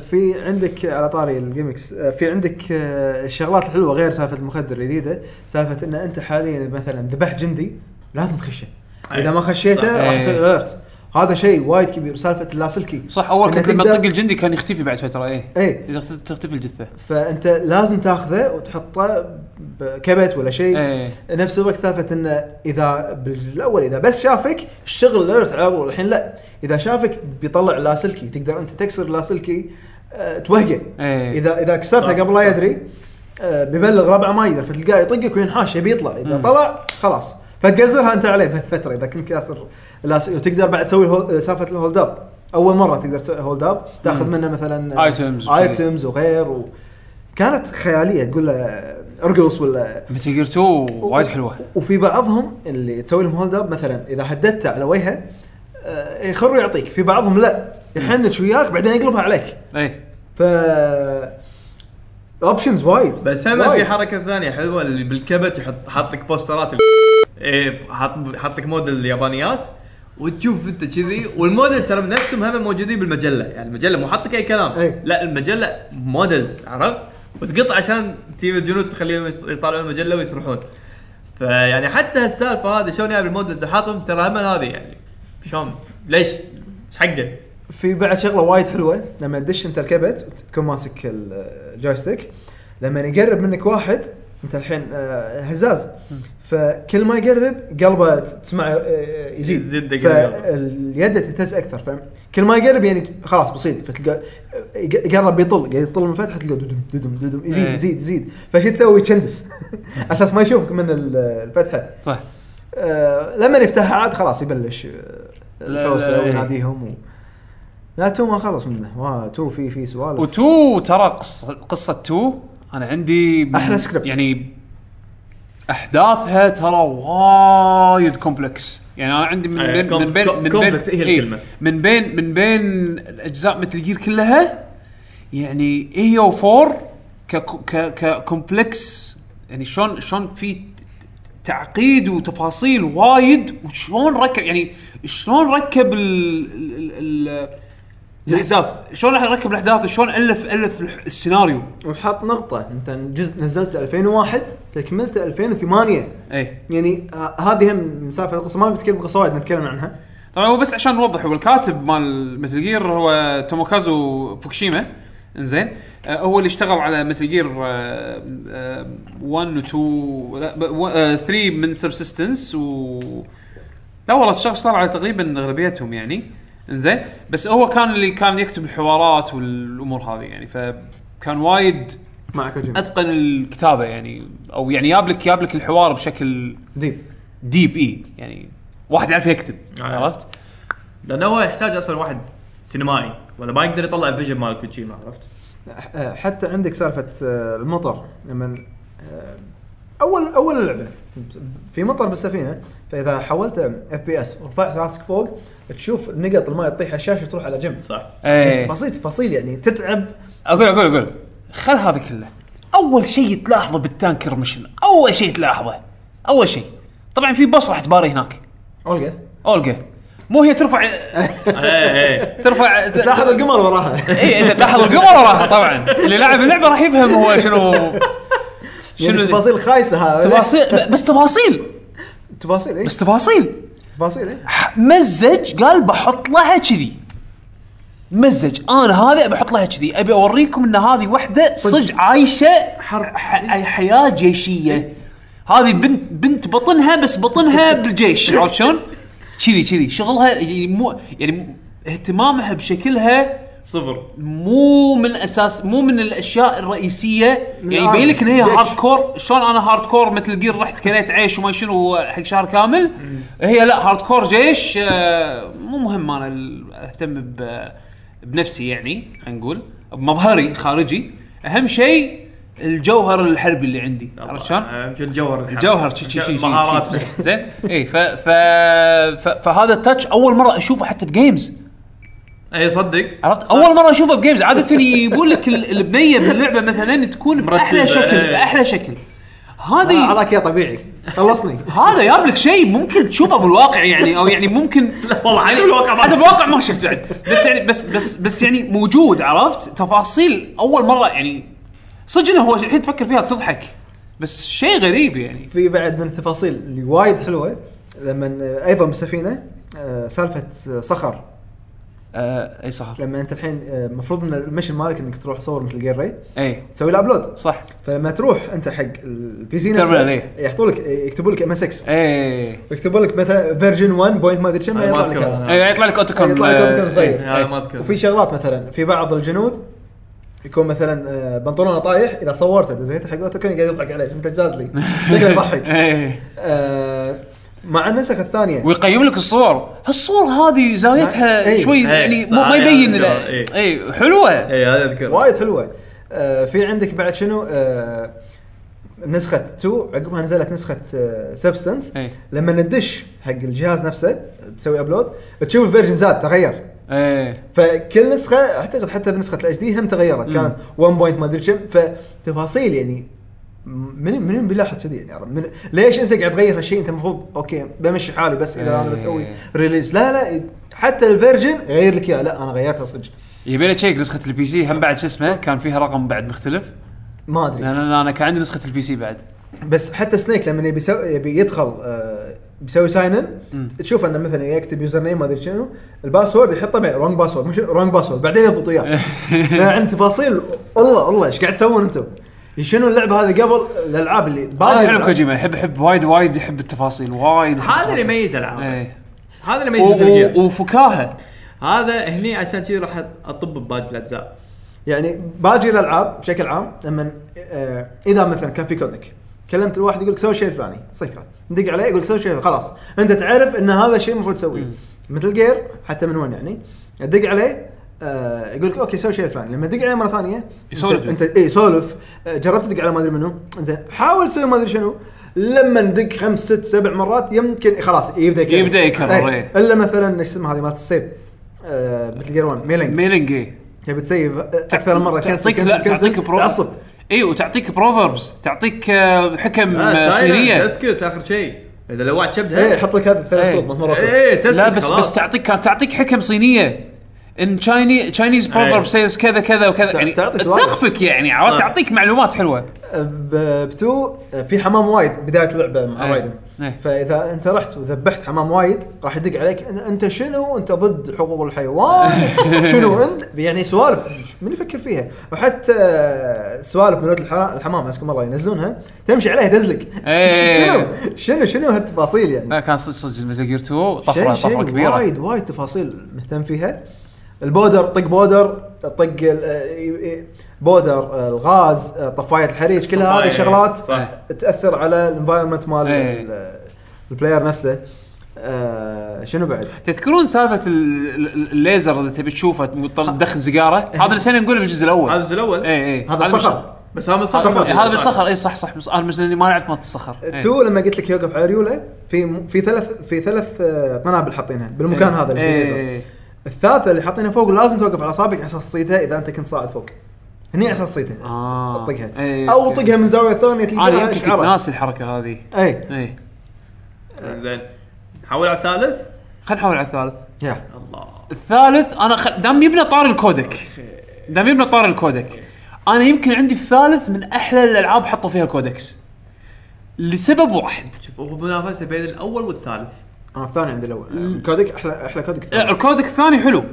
في عندك على طاري ال gimmicks في عندك آه، الشغلات الحلوة غير سالفة المخدر الجديدة. سالفة إن أنت حاليا مثلا ذبحت جندي. لازم تخشه إذا ما خشيته. راح يصير. alert هذا شيء وايد كبير سالفه اللاسلكي. صح أول كنت لما تطق الجندي كان يختفي بعد فترة إيه. إيه. إذا تختفي الجثة. فأنت لازم تاخذه وتحطه بكبت ولا شيء. إيه. نفس الوقت سالفة إنه إذا بالجزء الأول إذا بس شافك اشتغل اليرت على طول الحين لا. إذا شافك بيطلع لاسلكي تقدر أنت تكسر لاسلكي أه توهقه. إيه. اذا إذا كسرته. قبل لا يدري أه بيبلغ ربعه ما يقدر فتلقاه يطقك وينحاش يبي يطلع. إذا طلع خلاص. فتقزرها أنت عليه بهالفتره إذا كنت كاسر وتقدر بعد تسوي سالفة ال hold up. أول مرة تقدر تسوي hold up تاخذ منه مثلا Items وشذي. items وغير و... كانت خيالية تقول له أرقص ولا Metal Gear 2 وايد حلوة. وفي بعضهم اللي تسوي لهم hold up مثلا إذا هددته على وجهه آه، يخر يعطيك. في بعضهم لا يحنش وياك بعدين يقلبها عليك. إيه. ف options وايد بس هم. في حركة ثانية حلوة اللي بالكبت يحط حاط لك بوسترات إيه حاط حاط لك موديل اليابانيات وتشوف انت كذي. والموديل ترى نفسهم هم موجودين بالمجلة. يعني المجلة مو حاط لك أي كلام. أي. لا المجلة models عرفت؟ وتقطع عشان تجيب الجنود تخليهم يطالعون المجلة ويسرحون فيعني حتى هالسالفة هذه شلون جايب ال models وحاطهم ترى هم هذه يعني. شلون؟ ليش؟ إيش حقه؟ في بعد شغلة وايد حلوة. لما تدش انت الكبت تكون ماسك ال joystick. لما يقرب منك واحد انت الحين آه، هزاز. فكل ما يقرب قلبه تسمع آه، يزيد. يزيد قلبه. فاليد تهتز أكثر فاهم؟ كل ما يقرب يعني خلاص بصيد فتلقى آه، يقرب يطل قاعد يطل من الفتحه تلقى ددم ددم ددم يزيد إيه. يزيد يزيد. فشو تسوي؟ تشندس أساس ما يشوفك من ال- الفتحة. صح. آه، لما يفتحها عاد خلاص يبلش آه، الحوسة إيه. ويناديهم و... لا تو ما خلص منه. تو في في سوالف. وتو ترى قص- قصة تو أنا عندي أحلى سكريبت. يعني أحداثها ترى وايد complex يعني أنا عندي من أي، بين com- من بين كوم- من بين هي إيه،. من بين من بين الأجزاء Metal Gear كلها يعني اي أو 4 ك ك complex يعني شلون شلون في تعقيد وتفاصيل وايد وشلون ركب يعني شلون ركب ال ال ال الاحداث شلون ركب الأحداث؟ شلون ألف ألف الح- السيناريو؟ وحط نقطة. أنت جزء نزلت 2001 تكملته 2008 إيه. يعني ه- هذه هم مسافة القصة ما بتكلم قصة وايد نتكلم عنها. طبعا هو بس عشان نوضح هو الكاتب مال Metal Gear هو توموكازو فوكوشيما. إنزين. آه هو اللي اشتغل على مثل جير آه آه 1 و 2 لا ب- و- آه 3 من Subsistence و لا والله اشتغل اشتغل على تقريبا أغلبيتهم يعني. انزين بس هو كان اللي كان يكتب الحوارات والأمور هذه يعني فكان وايد مع كوجيما أتقن الكتابة يعني أو يعني جاب لك جاب لك الحوار بشكل deep deep إي يعني واحد يعرف يكتب آه. عرفت؟ لأنه هو يحتاج أصلا واحد سينمائي ولا ما يقدر يطلع ال vision مال كوجيما عرفت؟ حتى عندك سالفة آه، المطر لما آه، اول أول لعبة في مطر بالسفينة فإذا حولت FPS ورفعت راسك فوق تشوف نقط الماء تطيح على الشاشة تروح على جنب صح. إيه. تفاصيل تفاصيل يعني تتعب. أقول أقول أقول. خل هذا كله. أول شيء تلاحظه بال tanker mission أول شيء تلاحظه. أول شيء. طبعا في boss راح تباري هناك. اولجا اولجا مو هي ترفع إيه إيه. ترفع تلاحظ القمر وراها. اي إنت تلاحظ القمر وراها طبعا. اللي لعب اللعبة راح يفهم هو شنو. يعني شنو تفاصيل خايسة هذا تفاصيل بس تفاصيل. تفاصيل اي بس تفاصيل. تفاصيل اي مزج قال بحط لها كذي. مزج. أنا هذا بحط لها كذي. أبي أوريكم إن هذه وحدة صج عايشة حرب. ح- حياة جيشية. هذه بنت بنت بطنها بس بطنها بالجيش عرفت شلون؟ كذي كذي. شغلها يعني مو يعني اهتمامها بشكلها صفر. مو من أساس مو من الأشياء الرئيسية. من يعني يبين لك إن هي. hardcore شلون أنا hardcore Metal Gear رحت كليت عيش وما شنو حق شهر كامل. هي لا hardcore جيش. آه، مو مهم أنا ال- أهتم ب- بنفسي يعني خلينا نقول. بمظهري خارجي. أهم شيء الجوهر الحربي اللي عندي. عرفت شلون؟ آه، في الجوهر الجوهر شي شي شي مهارات. زين. اي ف ف ف فهذا التاتش أول مرة أشوفه حتى بجيمز اي صدق. عرفت؟ أول مرة أشوفه بجيمز عاده يقول لك ال- البنيه باللعبه مثلا تكون بأحلى مرتبة، شكل إيه. بأحلى شكل. هذه هذاك يا طبيعي. خلصني. هذا جاب لك شيء ممكن تشوفه بالواقع يعني أو يعني ممكن والله حتى بالواقع ما حتى بالواقع ما شفت بعد. بس يعني بس بس بس يعني موجود عرفت؟ تفاصيل أول مرة يعني. صدق هو الحين تفكر فيها تضحك. بس شيء غريب يعني. في بعد من التفاصيل اللي وايد حلوة لما أيضا بالسفينه آه، سالفة آه، صخر. آه أي صح لما أنت الحين آه، المفروض إن ال mission مالك إنك تروح تصور Metal Gear Ray إي. تسوي له upload صح. فلما تروح أنت حق ال PC نفسه إيه. يحطوا لك يكتبوا لك MS 6 إي يكتبوا لك مثلا version 1 point ما أدري كم ما يطلع لك. إي يطلع لك أوتاكون يطلع لك أوتاكون صغير. وفي شغلات مثلا في بعض الجنود يكون مثلا آه، بنطلونه طايح إذا صورته دزيته حق أوتاكون قاعد يضحك عليك أنت جاز لي. شكله يضحك. إيه مع النسخ الثانية. ويقيم لك الصور. هالصور هذه زاويتها إيه. شوي إيه، يعني ما يبين. اي حلوة. اي هذا اذكر وايد حلوة. آه، في عندك بعد شنو؟ آه، نسخة 2 عقبها نزلت نسخة Substance إيه. لما ندش حق الجهاز نفسه تسوي upload تشوف ال version زاد تغير. إيه. فكل نسخة أعتقد حتى بنسخة الاتش دي هم تغيرت. كان 1 point ما أدري كم فتفاصيل يعني من من بيلاحظ كذي يعني؟ من ليش أنت قاعد تغير هالشيء أنت المفروض okay بمشي حالي بس اذا أنا بسوي إيه. release لا لا حتى الـ version يغير لك إياه. لا أنا غيرتها صدق. يبي لي check نسخة الـ PC هم بعد شو اسمه؟ كان فيها رقم بعد مختلف؟ ما أدري. لأن أنا كان عندي نسخة الـ PC بعد. بس حتى سنيك لما يبي يبي يدخل آه بيسوي sign in تشوف إنه مثلا يكتب username ما أدري شنو الـ password يحطه بعد wrong password مش wrong password بعدين يضبط اياه فعند تفاصيل. الله الله إيش قاعد تسوون أنتم؟ شنو اللعبة هذه قبل؟ الألعاب اللي حلو الألعاب. كوجيما يحب يحب وايد وايد يحب التفاصيل وايد يحب هذا اللي التفاصيل. يميز العاب. إيه. هذا اللي يميز و- وفكاهة. هذا هني عشان كذي راح أطب بباقي الأجزاء. يعني باقي الالعاب بشكل عام لما آه إذا مثلا كان في codec كلمت الواحد يقول لك سوي شيء الفلاني صفره ندق عليه يقول لك سوي شيء خلاص. أنت تعرف إن هذا الشيء المفروض تسويه. مثل جير حتى من وين يعني. تدق عليه آه يقول لك okay سوي شيء الفلاني لما تدق عليه مرة ثانية يسولف. انت, انت اي سولف آه جربت تدق على ما أدري منو. زين حاول تسوي ما أدري شنو. لما ندق خمس ست سبع مرات يمكن خلاص يبدأ يكرر يبدأ يكرر، إيه. إيه. إلا مثلا إيش اسمها هذه مالت الـ save. آه مثل جير 1 ميلينج. ميلينج إيه. تبي ت save أكثر من مرة. تعطيك تعطيك تعصب. اي وتعطيك proverbs تعطيك آه، حكم آه، صينيه تسكت آخر شيء. إذا لوعت إيه شبدها يحط لك هذه الثلاث إيه. خطوط مرات إيه تسكت لا بس خلاص. بس تعطيك كانت تعطيك حكم صينية. إن تشايني Chinese proverb أي. سيلز كذا كذا وكذا. يعني. تلخفك يعني عرفت؟ صح. تعطيك معلومات حلوة. ب- ب 2 في حمام وايد بداية اللعبة مع إيه. رايدن. إيه. فإذا أنت رحت وذبحت حمام وايد راح يدق عليك "أن- أنت شنو؟ أنت ضد حقوق الحيوان. شنو أنت؟ يعني سوالف من يفكر فيها؟ وحتى سوالف الح- الحمام اسكم الله ينزلونها تمشي عليها تزلق. إيه. شنو؟ شنو شنو هالتفاصيل يعني؟ لا كان صدق صدق مثل جير 2 طفره طفرة كبيرة. وايد وايد تفاصيل مهتم فيها. الـ powder طق powder طق ال- آه، powder آه، الغاز آه، طفاية الحريق كل هذه. شغلات صح. تأثر على الـ environment مال إيه. ال- الـ player نفسه. آه، شنو بعد؟ تذكرون سالفة ال- ال- الليزر اللي تبي تشوفه تدخل سيجارة؟ هذا نسينا نقوله بالجزء الأول. هذا الجزء الأول؟ اي اي هذا صخر. بس هذا إيه، هذا بالصخر. اي صح صح. بس أنا بس لاني ما لعبت مالت الصخر. إيه. تو لما قلت لك يوقف على ريوله في في ثلاث في ثلاث قنابل حاطينها بالمكان هذا اللي فيه إيه، ليزر إيه. الثالثة اللي حاطينها فوق لازم توقف على اصابعك أساس تصيدها إذا أنت كنت صاعد فوق. هني أساس تصيدها. آه. تطقها إيه، أو. طقها من زاوية ثانية أنا تلقاها يمكن كنت. ناسي الحركة هذه. اي اي زين. نحول على الثالث؟ خلينا نحول على الثالث. يا. الله. الثالث أنا خ... دام يبنى طار الـ codec. دام يبنى طار الـ codec. أنا يمكن عندي الثالث من أحلى الألعاب حطوا فيها codecs. لسبب واحد. شوف هو منافسه بين الأول والثالث. أنا الثاني عندي الأول. الكودك أحلى أحلى كودك لا، الثاني. الـ codec الثاني حلو.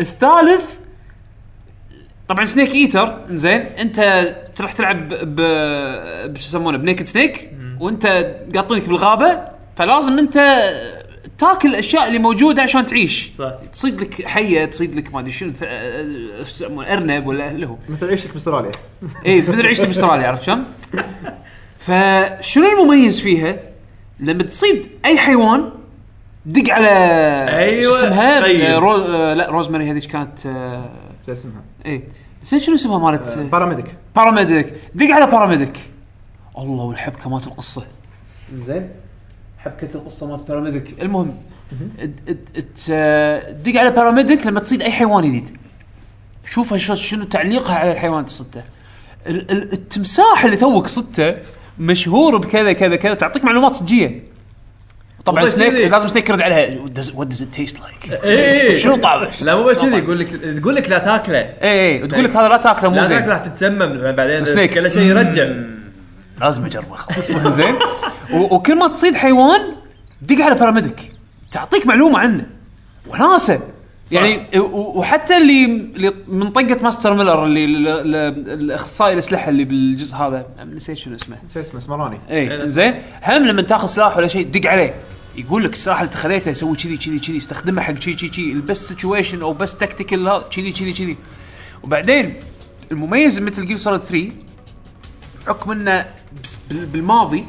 الثالث طبعا سنيك ايتر زين. أنت تروح تلعب ب بش يسمونه بنيكد سنيك وأنت قاطينك بالغابة فلازم أنت تاكل الأشياء اللي موجودة عشان تعيش. صح. تصيد لك حية تصيد لك ما أدري شنو آه، أرنب ولا اللي هو. مثل عيشك بأستراليا. اي مثل عيشتي بأستراليا عرفت شلون؟ فشنو المميز فيها؟ لما تصيد أي حيوان دق على أيوة، شو اسمها؟ طيب. آه، رو... آه، لا روزماري هذيك كانت آه، شو اسمها؟ اي نسيت شنو اسمها مالت؟ Para-Medic Para-Medic دق على Para-Medic الله والحبكة مالت القصة. زين. حبكة القصة مالت Para-Medic المهم اد- اد- ات- آه، دق على باراميديك لما تصيد أي حيوان جديد شوف شو- شنو تعليقها على الحيوان اللي ال- التمساح اللي توك صدته مشهور بكذا كذا كذا تعطيك معلومات صجية. طبعا سنيك. لازم سنيك يرد عليها. what does it taste like شنو طعمه؟ لا مو بس كذي يقول لك تقول لك لا تاكله. اي اي تقول لك هذا لا تاكله مو لا زين. تاكله راح تتسمم بعدين سنيك. كل شيء يرجع. لازم أجربه. خلاص زين. وكل ما تصيد حيوان دق على Para-Medic تعطيك معلومة عنه. وناسة. يعني وحتى اللي اللي من طقة ماستر ميلر اللي ال- ال- الأخصائي الأسلحة اللي بالجزء هذا نسيت شنو اسمه. شو اسمه اسمراني. اي زين. هم لما تاخذ سلاح ولا شيء دق عليه. يقول لك السلاح اللي اتخذيته يسوي كذي كذي كذي استخدمه حق كذي كذي كذي الـ best situation أو بس tactical كذي كذي كذي. وبعدين المميز مثل جير سوليد 3 حكم إنه بالماضي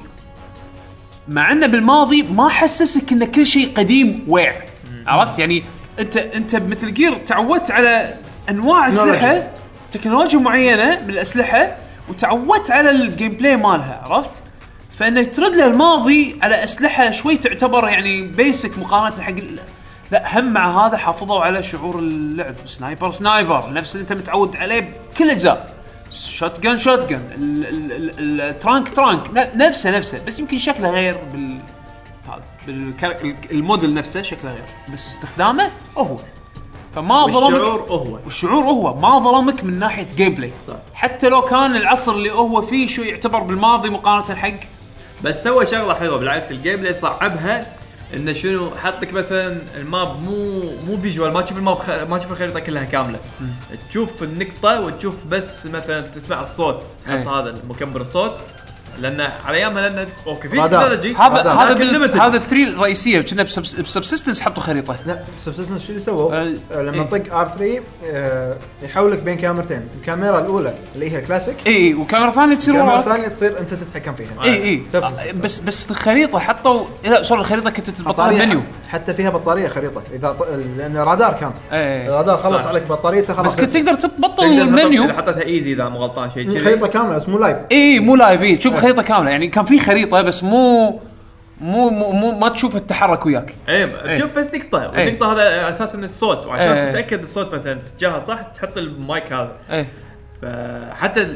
مع إنه بالماضي ما حسسك إن كل شيء قديم ويع عرفت؟ يعني أنت أنت بمثل جير تعودت على أنواع أسلحة تكنولوجيا معينة من الأسلحة وتعودت على الـ gameplay مالها عرفت؟ فانك ترد للماضي على أسلحة شوي تعتبر يعني basic مقارنة حق لا هم مع هذا حافظوا على شعور اللعب. sniper sniper نفس اللي أنت متعود عليه بكل أجزاء. shotgun shotgun الـ tranq tranq نفسه نفسه. بس يمكن شكله غير بال الموديل نفسه شكله غير. بس استخدامه هو. فما ظلمك والشعور هو. والشعور هو. ما ظلمك من ناحية gameplay صح. حتى لو كان العصر اللي هو فيه شو يعتبر بالماضي مقارنة حق بس سوى شغلة حلوة بالعكس الـ gameplay صعبها إنه شنو حط لك مثلا الـ map مو مو visual ما تشوف الـ map خ... ما تشوف الخريطة كلها كاملة. تشوف النقطة وتشوف بس مثلا تسمع الصوت تحط إيه. هذا المكبر الصوت. لأن على ايامها لأنه okay في رادار. technology هذا هذا- هذا لكن بال- limited. هذا الثري الرئيسيه كنا بسبسستنس حطوا خريطة. لا سبسيستنس شو اللي سووا؟ آه، آه، لما إيه. تطق ار 3 آه، يحولك بين كاميرتين، الكاميرا الأولى اللي هي كلاسيك اي اي وكاميرا ثانية تصير الكاميرا وراك الثانية تصير أنت تتحكم فيها. اي اي Subsistence. بس بس الخريطة حطوا لا سوري الخريطة كنت تبطل المنيو حتى فيها بطارية خريطة. إذا ط... لأن رادار كان. إيه. الرادار خلص صح. عليك بطاريته خلاص. بس كنت تقدر تبطل تقدر تحط- المنيو. إذا حطيتها ايزي إذا مو غلطان شيء كذي. خريطة كاملة بس مو live اي مو live اي تشوف خريطة كاملة يعني كان في خريطة بس مو مو مو, مو ما تشوف التحرك وياك إيه تشوف بس نقطة إيه. والنقطة هذا على أساس ان الصوت وعشان إيه. تتأكد الصوت مثلا تتجاهل صح تحط المايك هذا إيه فحتى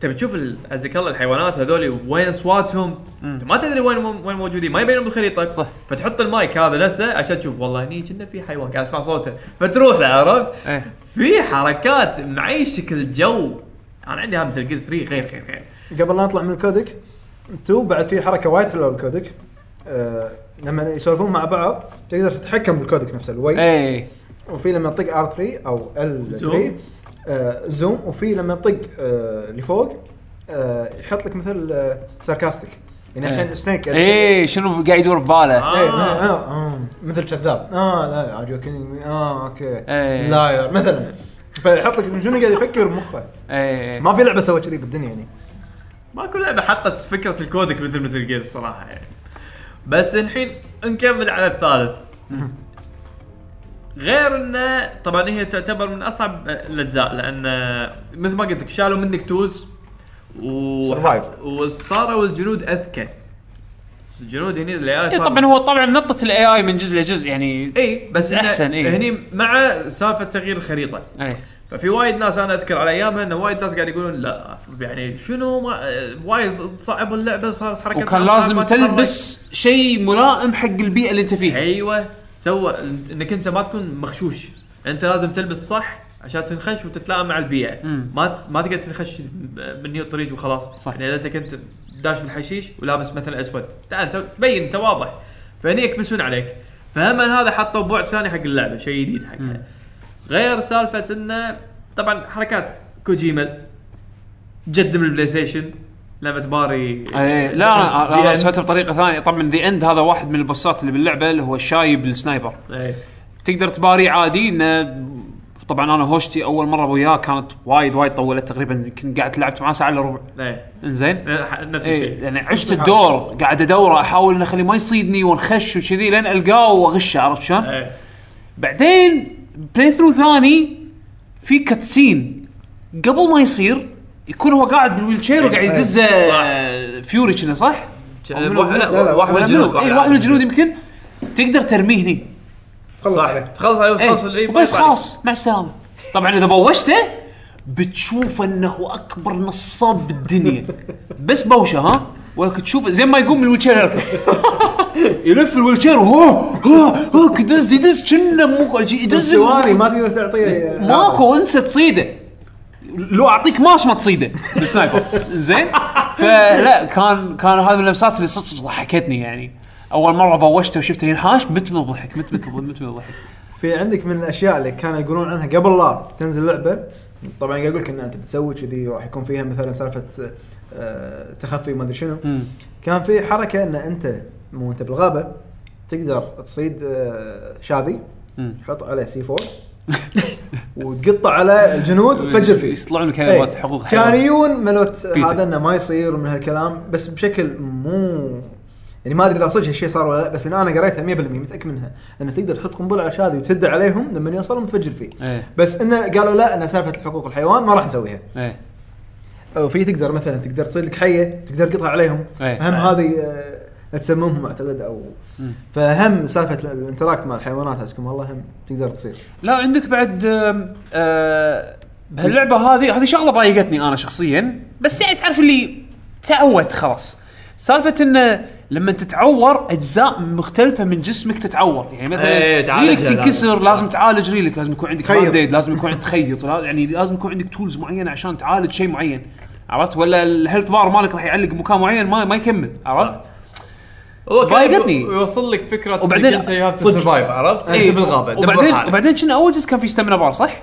تبي تشوف عزك الله الحيوانات هذول وين أصواتهم ما تدري وين وين موجودين ما يبينون بالخريطة صح. فتحط المايك هذا نفسه عشان تشوف والله هني كنا في حيوان قاعد اسمع صوته فتروح له عرفت؟ إيه. في حركات معيشك الجو أنا عندي هذا مثل 3 غير غير غير قبل لا نطلع من الكودك تو بعد في حركة وايد حلوة بالكودك. آه لما يسولفون مع بعض تقدر تتحكم بالكودك نفسه الوي اي وفي لما تطق ار3 أو ال3 زوم. آه زوم. وفي لما تطق آه لفوق آه يحط لك مثل آه ساركاستيك يعني إيه. الحين سنيك اي شنو قاعد يدور بباله. آه. إيه آه آه آه مثل كذاب. آه لا ار يو آه okay. إيه. liar مثلا. فيحط لك شنو قاعد يفكر بمخه. اي ما في لعبة سوت كذي بالدنيا يعني. ماكو لعبة حطت فكرة ال codec مثل Metal Gear الصراحه يعني. بس الحين نكمل على الثالث. غير إنه طبعا هي تعتبر من أصعب الأجزاء لأن مثل ما قلت لك شالوا منك tools و... وصاروا الجنود أذكى. الجنود هني ال AI طبعا هو طبعا نطت ال AI من جزء لجزء يعني اي بس إنه أحسن، إيه. هني مع سالفة تغيير الخريطة. اي ففي وايد ناس أنا أذكر على أيامها إنه وايد ناس قاعد يقولون لا يعني شنو ما وايد صعب اللعبة صارت حركات وكان لازم. تلبس شيء ملائم حق البيئة اللي أنت فيها. أيوه. سوى إنك أنت ما تكون مخشوش. أنت لازم تلبس صح عشان تنخش وتتلائم مع البيئة. مم. ما ما تقدر تخش من الطريق وخلاص. صح. يعني إذا أنت كنت داش بالحشيش ولابس مثلا أسود. تعال تبين أنت واضح. فهني يكبسون عليك. فهم هذا حطوا بعد ثاني حق اللعبة شيء جديد حقها. غير سالفة انه طبعا حركات كوجيما جد من ال PlayStation لما تباري اي لا أنا. سويتها بطريقه ثانية. طبعا ذا اند هذا واحد من البوسات اللي باللعبة اللي هو الشايب ال sniper. إيه. تقدر تباري عادي انه طبعا أنا هوشتي أول مرة وياه كانت وايد وايد طولت تقريبا كنت قاعد لعبت معاه ساعة الا ربع. إيه. إنزين؟ إيه، نفس إيه الشيء. يعني عشت الدور قاعد أدوره أحاول إنه اخليه ما يصيدني ونخش وكذي لين ألقاه وأغشه عرفت شلون؟ إيه. بعدين playthrough ثاني في cutscene قبل ما يصير يكون هو قاعد بال wheelchair وقاعد يدزه Fury كنا صح؟ أو منو- واحد- لا، لا، واحد من ولا الجنود. منو؟ اي واحد من الجنود يمكن تقدر ترميه هني. خلص صح. عليه. تخلص عليه وتخلص إيه، عليك. خلاص مع السلامة. طبعا إذا بوشته بتشوف إنه أكبر نصاب بالدنيا. بس بوشة ها؟ ولك تشوف زين ما يقوم من الويلشير يركض يلف الويلشير هو هو هو يدز يدز كنا مو يدز ثواني ما تقدر تعطيه. ماكو انسى تصيده. لو أعطيك ماش ما تصيده بالسنايبر زين؟ فلا كان كان هذا من اللمسات اللي صدق ضحكتني يعني. أول مرة بوشته وشفته ينحاش مت من الضحك مت مت مت من الضحك في عندك من الأشياء اللي كانوا يقولون عنها قبل لا تنزل اللعبه طبعا قاعد أقول لك إن أنت بتسوي كذي راح يكون فيها مثلا سالفة تخفي ما أدري شنو. كان في حركة إن أنت مو أنت بالغابة تقدر تصيد آه، شاذي. تحط عليه سي 4 وتقطع على الجنود وتفجر فيه. يطلعون كلمات إيه. حقوق كان يجون ملوت. هذا إنه ما يصير ومن هالكلام بس بشكل مو يعني ما أدري إذا صدق هالشيء صار ولا لا بس إن أنا قريتها 100% متأكد منها. إنه تقدر تحط قنبلة على شاذي وتهد عليهم لما يوصلهم تفجر فيه. إيه. بس إنه قالوا لا إن سالفة حقوق الحيوان ما راح نسويها. إيه. وفي تقدر مثلا تقدر تصيد لك حية تقدر تقطع عليهم. إيه. هم هذه آه، تسممهم أعتقد أو فهم سالفة الانتراكت مع الحيوانات حسكم الله هم تقدر تصير. لا عندك بعد آه بهاللعبه هذه هذه شغلة ضايقتني أنا شخصيا بس يعني تعرف اللي تعودت خلاص. سالفة انه لما تتعور أجزاء مختلفة من جسمك تتعور يعني مثلا إيه، ريلك لازم. تنكسر لازم تعالج ريلك لازم يكون عندك خيط. bandage لازم يكون عندك خيط يعني لازم يكون عندك tools معينة عشان تعالج شيء معين عرفت ولا ال health bar مالك راح يعلق بمكان معين ما ما يكمل عرفت؟ هو كان ضايقتني. يوصل لك فكرة وبعدين أنت you have to. survive عرفت؟ إيه، أنت بالغابة وبعدين. وبعدين كنا أول جزء كان في stamina bar صح؟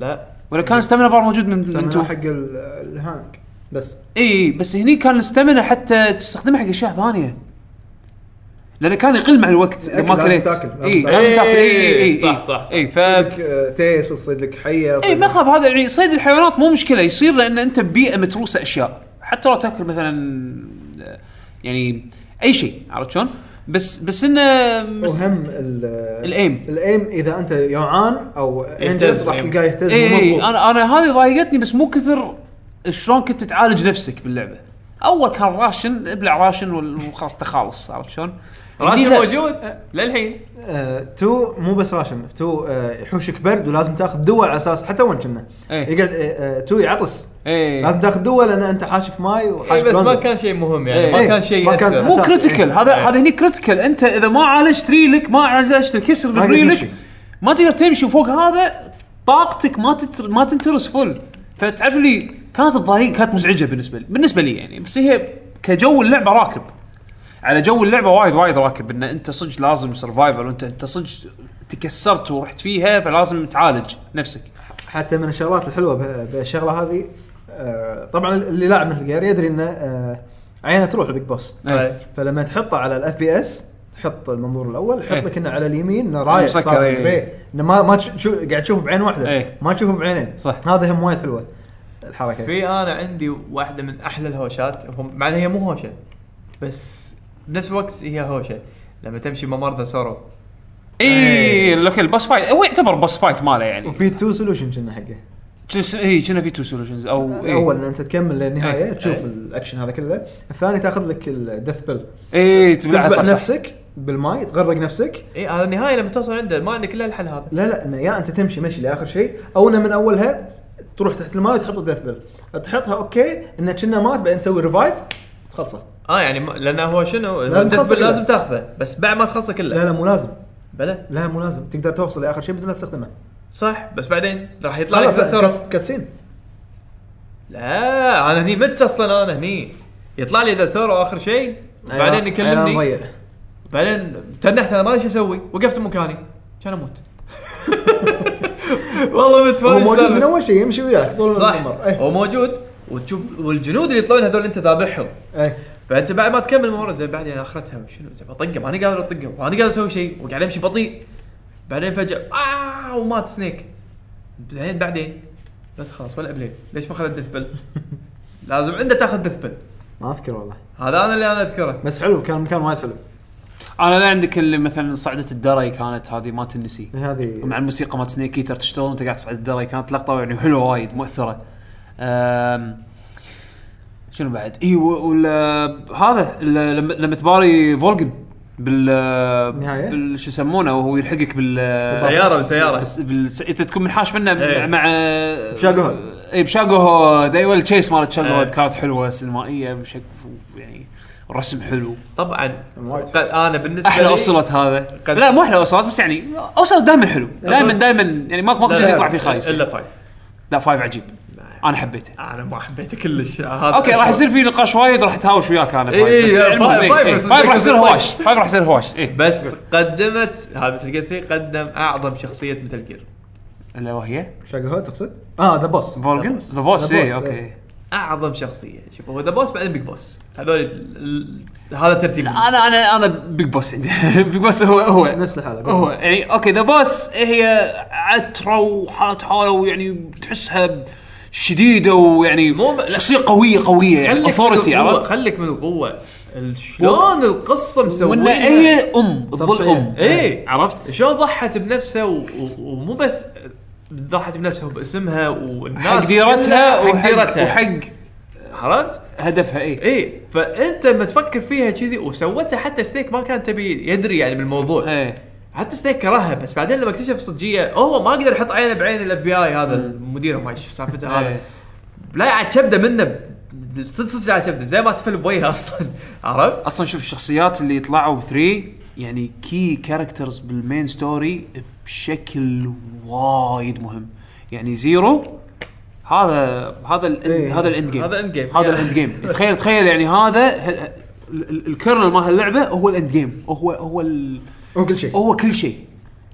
لا ولا كان ستامنا بار موجود من من؟ حق ال- الهانك بس إي بس هني كان الاستامنا حتى تستخدمها حق أشياء ثانية لأنه كان يقل مع الوقت ما لازم كليت تأكل، لازم إي تأكل. لازم تأكل إي إي إي صح، صح، صح. إي ف تصيد لك آه، تيس وتصيد لك حية إي ما لك- اخاف هذا يعني صيد الحيوانات مو مشكلة يصير لأن أنت ببيئه متروسة أشياء حتى لو تأكل مثلا يعني أي شيء عرفت شلون؟ بس بس إنه مس- وهم ال- الأيم الأيم إذا أنت جوعان أو يهتز انجز راح. تلقاه يهتز إي مو إي مضبوط. أنا أنا هذه ضايقتني بس مو كثر شلون كنت تعالج نفسك باللعبة أول كان راشن ابلع راشن وخلاص تخالص عرفت شلون؟ راشن لا. موجود للحين آه، تو مو بس راشن تو آه، يحوشك برد ولازم تاخذ دواء على أساس حتى وين كنا إيه. يقعد آه، آه، تو يعطس إيه لازم تاخذ دواء لأن أنت حاشك ماي اي وحاشك بس ما. كان شيء مهم يعني إيه. ما إيه. كان شيء ما كان-. مو. كريتيكال هذا إيه. هذا هني كريتيكال أنت إذا ما عالجت ريلك ما عالجت الكسر بريلك تمشي. ما تقدر تمشي وفوق هذا طاقتك ما تتر ما تنترس فل فتعرف لي كانت الضايق كانت مزعجة بالنسبة لي بالنسبة لي يعني. بس هي كجو اللعبة راكب. على جو اللعبة وايد وايد راكب. إن أنت صدق لازم survival وانت أنت صدق تكسرت ورحت فيها فلازم تعالج نفسك. حتى من الشغلات الحلوة بالشغلة هذه آه، طبعا اللي لاعب Metal Gear يدري إنه آه، عينه تروح ال Big Boss. فلما تحطه على ال FPS تحط المنظور الأول يحط. لك إنه على اليمين إنه رايح صار. إنه ما ما قاعد تشوف بعين واحدة. إيه. ما تشوفه بعينين. صح. هذا هم وايد حلوة. الحركة. في أنا عندي واحدة من أحلى الهوشات هو- مع انها هي مو هوشة بس بنفس الوقت هي هوشة. لما تمشي ممر The Sorrow اي لك ال boss fight. هو يعتبر boss fight ماله يعني. وفي two solution كنا حقه. اي كنا في two solutions أو إيه. إن أنت تكمل للنهاية إيه. تشوف إيه. الأكشن هذا كله. الثاني تاخذ لك ال death pill اي تبلع. نفسك بالماء تغرق نفسك. اي هذا النهاية لما توصل عنده ما عندك إلا الحل هذا. لا لا إنه يا أنت تمشي مشي لآخر شيء أو إنه من أولها تروح تحت الماء وتحط ال death pill تحطها okay انه كنا مات بعدين تسوي revive تخلصه. آه يعني لأنه هو شنو؟ لازم تخلصه pill. لازم تاخذه بس بعد ما تخلصه كله. لا لا مو لازم. بلى لا مو لازم. تقدر توصل لآخر شيء بدون لا تستخدمه. صح بس بعدين راح يطلع لك cuts- cutscene لا أنا هني مت أصلا أنا هني. يطلع لي The Sorrow اخر شيء بعدين أيوة، أنا يكلمني مضيع بعدين تنحت أنا ما أدري شو أسوي. وقفت مكاني. كان أموت. والله مت ما هو موجود. من أول شيء يمشي وياك طول صح اي هو موجود وتشوف والجنود اللي يطلعون هذول أنت ذابحهم. اي فأنت بعد ما تكمل الممر زين بعدين أخرتها شنو؟ زين بطقه ماني قادر اطقه ماني قادر أسوي شيء وقاعد أمشي بطيء. بعدين فجأة آه ومات سنيك. زين بعدين؟ بس خلاص ولا بليل ليش ما أخذ الدث بل؟ لازم عنده تاخذ دث بل. ما أذكر والله. هذا أنا اللي أنا أذكره. بس حلو كان مكان وايد حلو. أنا لا عندك اللي مثلا صعده الدري كانت هذه ما تنسي هذه مع الموسيقى مال Snake Eater تشتغل وأنت قاعد تصعد الدري كانت لقطة يعني حلوة وايد مؤثرة أم، شنو بعد؟ اي وال هذا ال- لما لما تباري Volgin بال؟ بال شو يسمونه وهو يلحقك بال سياره بسياره بس بال... انت تكون منحاش منه إيه. مع ب Shagohod. اي ب Shagohod أيوه ال chase مالت Shago إيه. hod كانت حلوة سينمائية بشكل يعني الرسم حلو. طبعا. قد أنا بالنسبة أحلى لي اوصلت هذا. قد- لا مو أحلى اوصلت بس يعني اوصلت دائما حلو. دائما دائما يعني ماكو ماكو شيء يطلع فيه خايس. إلا five لا five عجيب. أنا حبيته. أنا ما حبيته كلش هذا okay راح يصير في نقاش وايد راح تهاوش وياك أنا five إيه، إيه، إيه، راح يصير. هواش. five راح يصير هواش. بس قدمت هذا Metal Gear 3 قدم أعظم شخصية Metal Gear اللي وهي؟ Shagohod تقصد؟ آه The Boss Volgin؟ The Boss. The Boss The اي Boss، okay. أعظم شخصية. شوف هو The Boss بعدين Big Boss هذول ال- ال- هذا ترتيب. أنا أنا أنا Big Boss عندي. Big Boss هو هو. نفس الحالة هو. يعني okay The Boss هي عتره وحالة حالة ويعني تحسها شديدة ويعني مو ب- لا. شخصية قوية قوية. يعني authority القوة- عرفت؟ خليك من القوة. ال- شلون القصة وإن هي أم تظل. أم. إيه. عرفت؟ شلون ضحت بنفسها و- و- ومو بس ضحت بنفسها وباسمها والناس حق ديرتها وحق ديرتها. وحق عرفت؟ هدفها اي إيه فأنت لما تفكر فيها كذي وسوتها حتى Snake ما كان تبي يدري يعني بالموضوع. إيه. حتى Snake كرهها بس بعدين لما اكتشف صجيه هو ما قدر يحط عينه بعين ال FBI هذا المدير ما إيش سالفته هذا. إيه. لا عاد كبدة منه صدق صدق عاد كبدة زي ما تفل بوجهه أصلا. عرفت؟ أصلا شوف الشخصيات اللي طلعوا ب 3 يعني key characters بال main story بشكل وايد مهم. يعني Zero هذا هذا ال إيه. هذا ال end game هذا ال end game. هذا. ال end game تخيل تخيل يعني هذا ه- ال- ال- ال kernel مال هاللعبة هو ال end game هو هو ال هو كل شيء. هو كل شيء.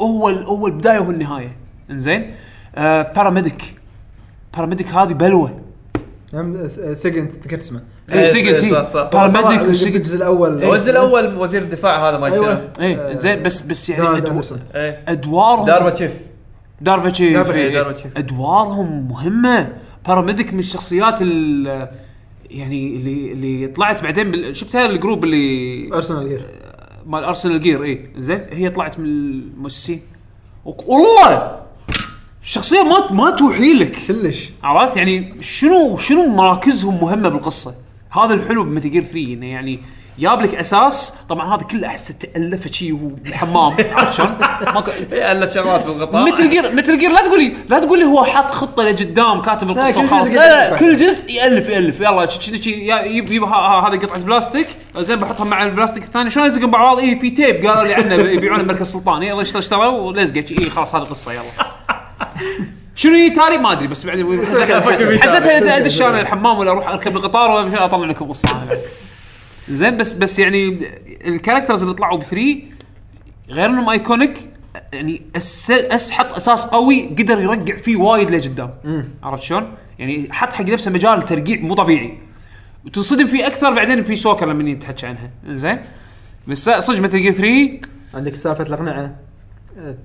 هو ال- هو البداية والنهايه إنزين؟ آه Paramedic Paramedic هذه بلوة. هم S- Sigint ذكرت اسمه. اي إيه، Sigint صح، صح. و Sigint الجزء الأول. الجزء الأول وزير الدفاع هذا ما شنو؟ أيوه إيه. زين بس بس يعني دار- أدو- دارسون. إيه. ادوارهم DARPA chief DARPA chief، DARPA chief. أدوارهم مهمة. Paramedic من الشخصيات ال يعني اللي اللي طلعت بعدين بال... شفتها ال group اللي Arsenal Gear مال Arsenal Gear اي زين هي طلعت من المؤسسين. والله! الشخصيه ما ما توحي لك. كلش. عرفت؟ يعني شنو شنو مراكزهم مهمة بالقصة؟ هذا الحلو ب Metal Gear 3 إنه يعني جاب لك أساس. طبعا هذا كله احسه تالفه شي وهو بالحمام عرفت شلون؟ ماكو ألف شغلات بالغطاء Metal Gear Metal Gear لا تقول لي لا تقول لي هو حاط خطة لقدام كاتب القصة وخلاص لا لا. كل جزء يألف يألف. يلا يجيب هذا قطعة بلاستيك. زين بحطها مع البلاستيك الثاني. شلون يلزقون مع بعض؟ اي في tape قالوا لي عنه يبيعونه بمركز السلطان يلا اشتروا اشتروا ولزقه اي خلاص هذه قصة. يلا. شنو هي تالي ما أدري بس بعدين حسيتها. أدش أنا الحمام ولا أروح أركب القطار ولا أطلع لكم قصة. زين بس بس يعني ال characters اللي طلعوا ب three غير إنهم iconic يعني أس أس حط أساس قوي قدر يرقع فيه وايد لقدام عرفت شلون؟ يعني حط حق نفسه مجال ترقيع مو طبيعي. وتنصدم فيه أكثر بعدين في سوكر لما يتحكى عنها. زين؟ بس صدق Metal Gear 3 عندك سالفة الأقنعة.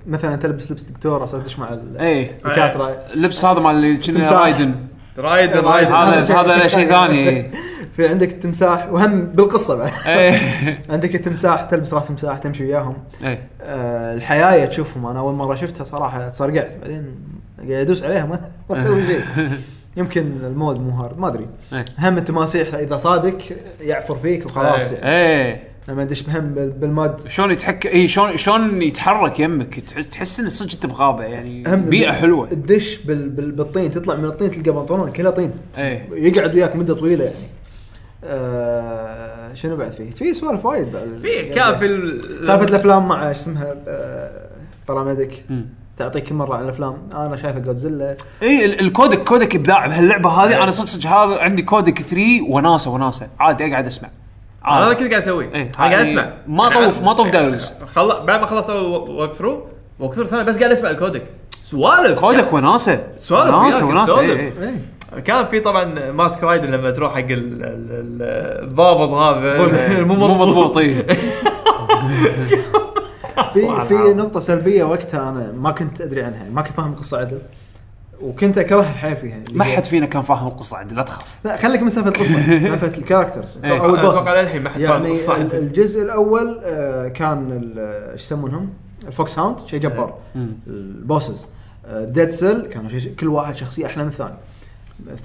مثلا تلبس لبس دكتور عشان تدش مع ال- اي الدكاترة. اللبس هذا مال اللي كنا تمساح. Raiden. Raiden هذا Raiden. هذا شيء- هذا شيء ثاني. إيه. في عندك التمساح وهم بالقصة بعد. إيه. عندك التمساح تلبس راس تمساح تمشي وياهم. إيه. آه الحيايه تشوفهم. أنا أول مرة شفتها صراحة صرقعت بعدين قاعد أدوس عليها ما ما أسوي شيء. يمكن ال mode مو hard. ما أدري. إيه. هم التماسيح إذا صادق يعفر فيك وخلاص إيه. يعني. لما يدش بهم بال- بال mode شلون يتحك إي شلون شلون يتحرك يمك؟ تحس تحس ان صدق انت بغابة يعني هم بيئة حلوة. تدش بال بال بالطين تطلع من الطين تلقى بنطلون كله طين. إيه يقعد وياك مدة طويلة يعني. آه شنو بعد فيه؟ في سوالف وايد بعد. في كان في ال- سالفة الأفلام مع شو اسمها؟ آه Paramedic. تعطيك كل مرة عن الأفلام. أنا شايفة جودزيلا إي ال- ال codec codec إبداع. بهاللعبة هذه أنا صدق صدق هذا عندي codec 3 وناسه وناسة. عادي أقعد أسمع. أنا. كنت قاعد أسوي. إيه، أنا قاعد أسمع. ما طوف- ما طوف dialogues. خل... بعد ما خلص walkthrough walkthrough ثاني بس قاعد أسمع ال codec. سوالف. codec وناسة. سوالف وناسة وناسة. إيه، إيه. إيه. كان في طبعا mask Raiden لما تروح حق ال- ال- ال- الضابط هذا. مو مضبوط في في نقطة سلبية وقتها أنا ما كنت أدري عنها. ما كنت فاهم القصة عدل. وكنت اكرهها حيل فيها ما حد فينا كان فاهم القصة عندي لا تخاف. لا خليك من سالفة القصة سالفة ال characters إيه. أو ال boss أتوقع للحين ما حد فاهم يعني القصة ال- عندي. الجزء الأول آه، كان ال- إيش يسمونهم؟ ال FOXHOUND شيء جبار. ال bosses Dead Cell كانوا شيء كل واحد شخصية أحلى من الثاني.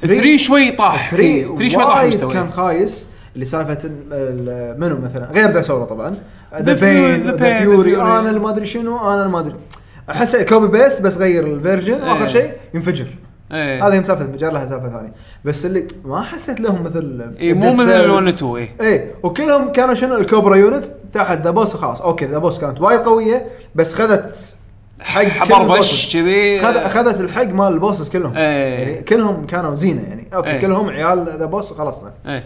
3 شوي طاح. 3 3 شوي طاح وايد مستوى كان خايس اللي سالفه ال- ال- منو مثلا؟ غير The Sorrow طبعا. The Pain The Fury. أنا اللي ما أدري شنو أنا اللي ما أدري. أحس copy paste بس غير ال version واخر إيه. شيء ينفجر. إيه. هذه هم سالفة انفجار لها سالفة ثانية. بس اللي ما حسيت لهم مثل اي مو مثل Cell. 1 2 اي إيه وكلهم كانوا شنو؟ ال Cobra Unit تحت The Boss وخلاص. أوكي The Boss كانت وايد قوية بس خذت حق ال bosses. كذي. خذ اخذت الحق مال ال bosses كلهم. إيه. يعني كلهم كانوا زينة يعني. أوكي إيه. كلهم عيال The Boss وخلصنا. إيه.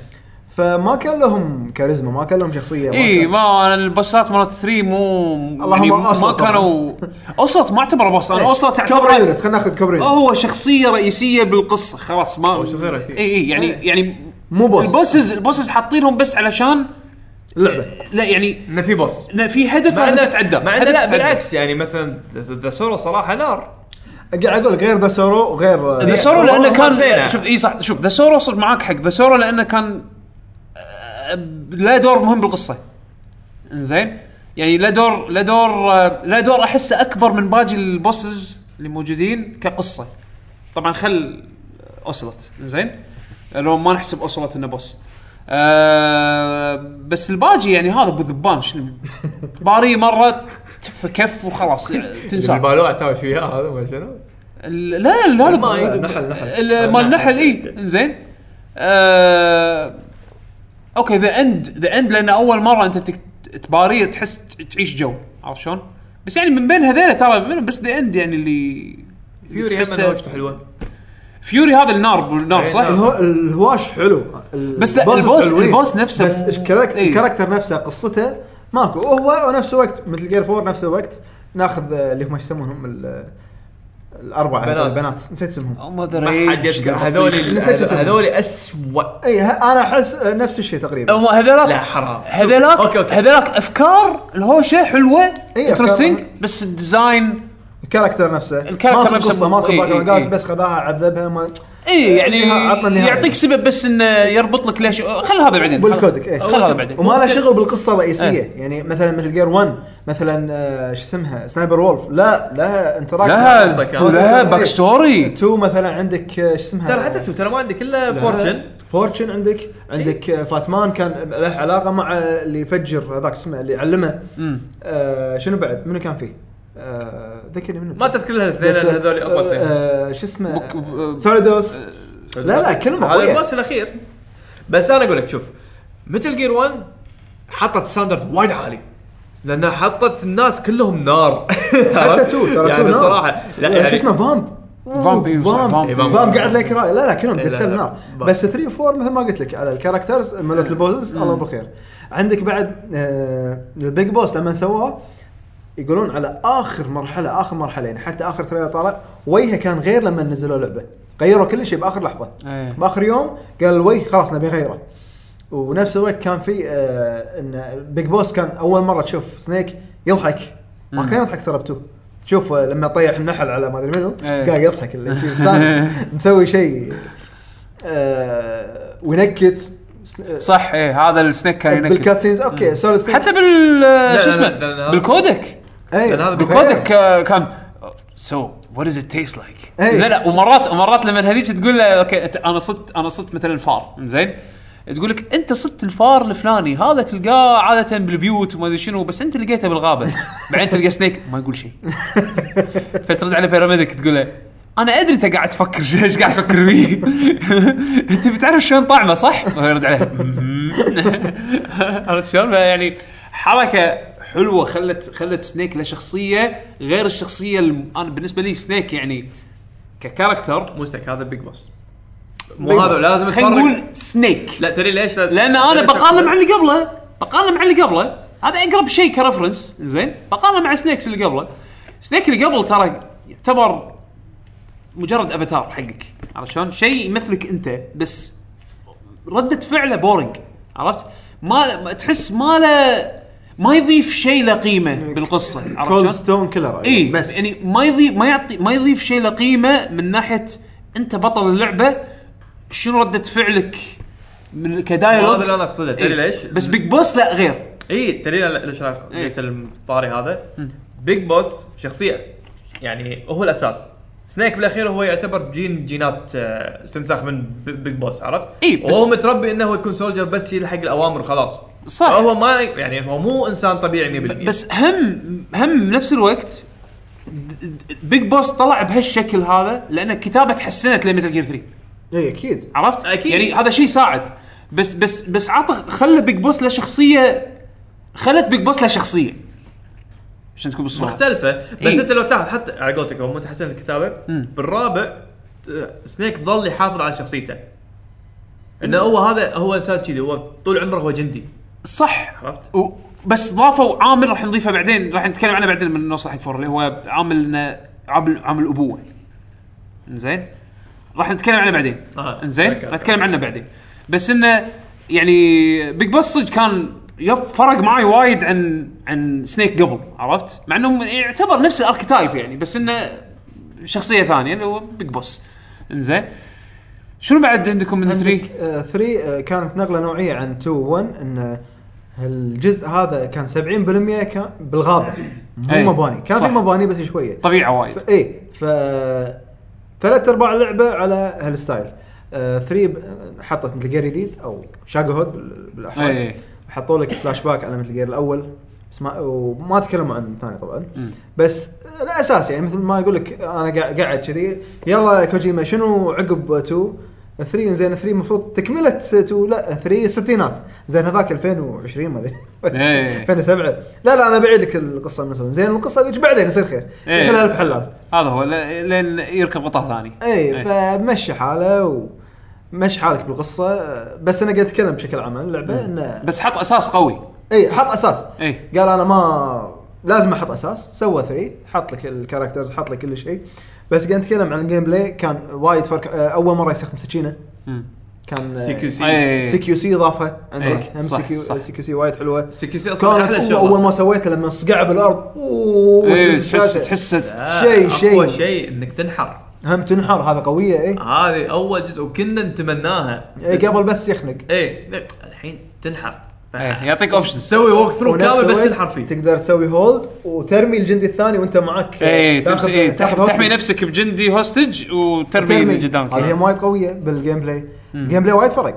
فما كان لهم كاريزما ما كان لهم شخصية ما اي ما البوسات مالت 3 مو اللهم يعني ما. كانوا اوسلوت ما اعتبره boss أنا إيه. Ocelot Cobra اعتبره Unit خلينا ناخذ Cobra Unit هو شخصية رئيسية بالقصة خلاص ما هو شخصية رئيسية. اي اي يعني إيه. يعني مو boss. ال bosses ال bosses حاطينهم بس علشان لعبة لا يعني إنه في boss إنه في هدف لازم تتعدى مع انه لا. بالعكس يعني مثلا The Sorrow صراحة نار قاعد أقول لك غير The Sorrow وغير The Sorrow لأنه. كان شوف اي صح شوف The Sorrow صدق معاك حق The Sorrow لأنه كان آه، له دور مهم بالقصة. زين يعني له دور له دور آه، له دور احسه أكبر من باقي ال bosses اللي موجودين كقصة. طبعا خل اوسلوت زين لو ما نحسب اوسلوت إنه boss. آه بس الباقي يعني هذا أبو ذبان شنو؟ باري مرة تف كف وخلاص يعني تنسى. اللي بالوع تاوش وياه هذا ما شنو؟ لا لا هذا الماي. نحل نحل. ال- مال نحل. إي. زين آه أوكي The End The End لأن أول مرة أنت تباريه تحس تعيش جو عرفت شلون؟ بس يعني من بين هذيلا ترى منهم بس The End يعني اللي Fury هم وجهته حلوة Fury هذا النار النار إيه، صح؟ الهو الهواش حلو ال- بس ال boss-. ال boss نفسه بس ال character إيه. ال character نفسه قصته ماكو هو ونفس الوقت مثل Gear four نفس الوقت ناخذ آه، اللي هم إيش يسمونهم ال- الاربعه بنات. البنات نسيت اسمهم. ما حد يذكر هذول نسيت اسمهم. هذول اسوء إي ه- أنا أحس نفس الشيء تقريبا. هم هذولاك لا حرام. هذولاك أوكي أوكي. هذولاك أفكار الهوشة حلوة interesting. بس ال design ال character نفسه. ال character ماكو نفسه قصة مو- ماكو back. بس خذاها عذبها ما اي يعني عطنا النهاية. يعطيك سبب بس انه يربط لك ليش خل هذا بعدين بال codec إيه. خل هذا بعدين. وما له شغل بالقصة الرئيسية. إيه. يعني مثلا مثل Gear 1 مثلا آه، شو اسمها؟ Sniper Wolf لا لها interact لها لها backstory 2 مثلا عندك آه، شو اسمها؟ ترى حتى two ترى ما عندي كله Fortune Fortune عندك. عندك آه، Fatman كان له علاقة مع اللي يفجر هذاك اسمه اللي علمه. آه شنو بعد؟ منو كان فيه؟ آه ذكرني منو ما تذكر لها الاثنين هذول أقوى اثنين. آه شو اسمه؟ آه، Solidus لا لا كلمة هذا ال boss الأخير. بس أنا أقول لك شوف متل Gear 1 حطت standard وايد عالي. لأنها حطت الناس كلهم نار. حتى two ترى يعني two نار. صراحة. لا آه، يعني شو اسمه؟ Vamp Vamp، Vamp Vamp. قاعد لك رأي. لا لا كلهم تتسل لا، نار. بس 3 و 4 مثل ما قلت لك على ال characters مالت ال bosses الله بالخير عندك بعد آه ال Big Boss لما سواه يقولون على آخر مرحلة آخر مرحله يعني حتى آخر trailer طالع وجهه كان غير لما نزلوا لعبة. غيروا كل شيء بآخر لحظة. إيه. بآخر يوم قال الوجه خلاص نبي نغيره ونفس الوقت كان في آه إن Big Boss كان أول مرة تشوف Snake يضحك. ما كان يضحك ترى ب two تشوف آه، لما طيح النحل على ما أدري منو إيه. قاعد يضحك مسوي شيء آه وينكت. صح إيه هذا ال Snake كان ينكت. بال cutscenes أوكي Solid حتى بال شو لا، اسمه. بال codec. أي هذا بال codec آه، كان so what is it taste like. زين ومرات ومرات لما هذيك تقول له أوكي أنا صدت أنا صدت مثلا فار زين؟ تقول لك أنت صدت الفار الفلاني هذا تلقاه عادة بالبيوت وما أدري شنو بس أنت لقيته بالغابة. بعدين تلقى Snake ما يقول شيء. فترد على Para-Medic تقول له أنا أدري أنت قاعد تفكر شو- إيش قاعد تفكر فيه. أنت بتعرف شلون طعمه صح؟ وهو يرد عليه عرفت شلون؟ يعني حركة حلوة خلت خلت Snake له شخصيه غير الشخصية الم... أنا بالنسبة لي Snake يعني ك character mistake هذا Big Boss مو هذا. لازم خلينا نقول Snake لا تدري ليش؟ لا- لأن أنا ليش؟ بقارن أقول؟ مع اللي قبله. بقارن مع اللي قبله. هذا أقرب شيء ك reference زين؟ بقارن مع Snakes اللي قبله. Snake اللي قبل ترى يعتبر مجرد افاتار حقك. عرفت شلون؟ شيء يمثلك أنت بس ردة فعله boring عرفت؟ ما- تحس ما له ما يضيف شيء له قيمه بالقصة cold شلون؟ stone killer اي بس بس يعني ما يضيف ما يعطي ما يضيف شيء له قيمه من ناحية أنت بطل اللعبة شنو ردة فعلك من ك dialogue هذا اللي أنا أقصده تدري إيه. ليش؟ بس Big Boss لا غير إي تدري ليش أنا إيه. جبت الطاري هذا Big Boss شخصية يعني هو الأساس Snake بالأخير هو يعتبر جين جينات آه، استنساخ من Big Boss عرفت؟ إي، بس- وهو متربي إنه هو يكون soldier بس يلحق الأوامر وخلاص صح. هو ما يعني هو مو إنسان طبيعي 100% بس هم هم بنفس الوقت Big Boss طلع بهالشكل هذا لأن كتابة تحسنت ل Metal Gear 3 إي أكيد عرفت؟ أكيد. يعني هذا شيء ساعد بس بس بس عطى خلى Big Boss له شخصيه خلت Big Boss له شخصية عشان تكون بالصورة. مختلفة. بس إي. أنت لو تلاحظ حتى على قولتك هو مو تحسن الكتابه بالرابع آه، Snake ظل يحافظ على شخصيته. إنه هو هذا هو إنسان كذي. هو طول عمره هو جندي. صح. عرفت؟ و بس ضافوا عامل راح نضيفه بعدين. راح نتكلم عنه بعدين من نوصل حق four اللي هو عامل عامل عامل أبوه. زين راح نتكلم عنه بعدين. آه، زين أوكي، راح نتكلم عنه بعدين. بس إنه يعني Big Boss صدق كان يف- فرق معي وايد عن عن Snake قبل عرفت؟ مع انه يعتبر نفس ال archetype يعني بس إنه شخصية ثانية اللي هو Big Boss إنزين. شنو بعد عندكم من 3 عندك 3 آه كانت نقلة نوعية عن 2 1 إن الجزء هذا كان 70% كان بالغابة. مو أي، مباني. كان في. مباني بس شوية. طبيعة وايد. اي ف ثلاث أرباع اللعبة على هال style. 3 ب... حطت Metal Gear جديد أو Shagohod بال- بالاحرى اي حطوا لك فلاش باك على Metal Gear الأول بس ما وما تكلموا عن الثاني طبعا. بس الأساس يعني مثل ما يقول لك أنا قاعد كذي يلا كوجيما شنو عقب 2 3 زين 3 المفروض تكملة 2 لا 3 الستينات زين هذاك 2020 ما أدري. إيه. 2007 لا لا أنا بعيد لك القصة من. زين القصة ذيك بعدين يصير خير. إيه. يحلها الف حلال هذا هو لين يركب قطع ثاني. اي فمشي حاله ومشي حالك بالقصة بس أنا قاعد أتكلم بشكل عام عن اللعبة إنه بس حط أساس قوي. إي حط أساس. إي. قال أنا ما لازم أحط أساس سوى 3 حط لك ال characters حط لك كل شيء. بس قاعد نتكلم عن ال gameplay كان وايد فرق آه، أول مرة يستخدم سكينة. كان سي كيو سي. سي كيو سي إضافة عندك. هم صح، سي كيو. سي كيو سي وايد حلوة. CQC أصلا أحلى كانت شغلة. اول ما سويته لما صقع بالأرض أوه تحس تحس لا، شيء- أقوى شيء. شيء إنك تنحر. هم تنحر هذا قوية اي هذه أول جزء وكنا نتمناها. إيه، قبل بس يخنق. إيه الحين تنحر. إيه، يعطيك options تسوي walk through ونفس كامل بس الوقت تنحر فيه. تقدر تسوي hold وترمي الجندي الثاني وأنت معك اي تمسك إيه تاخذ تحمي hostage. نفسك بجندي hostage وترمي اللي قدامك. هذه هي وايد قوية بال gameplay ال gameplay وايد فرق.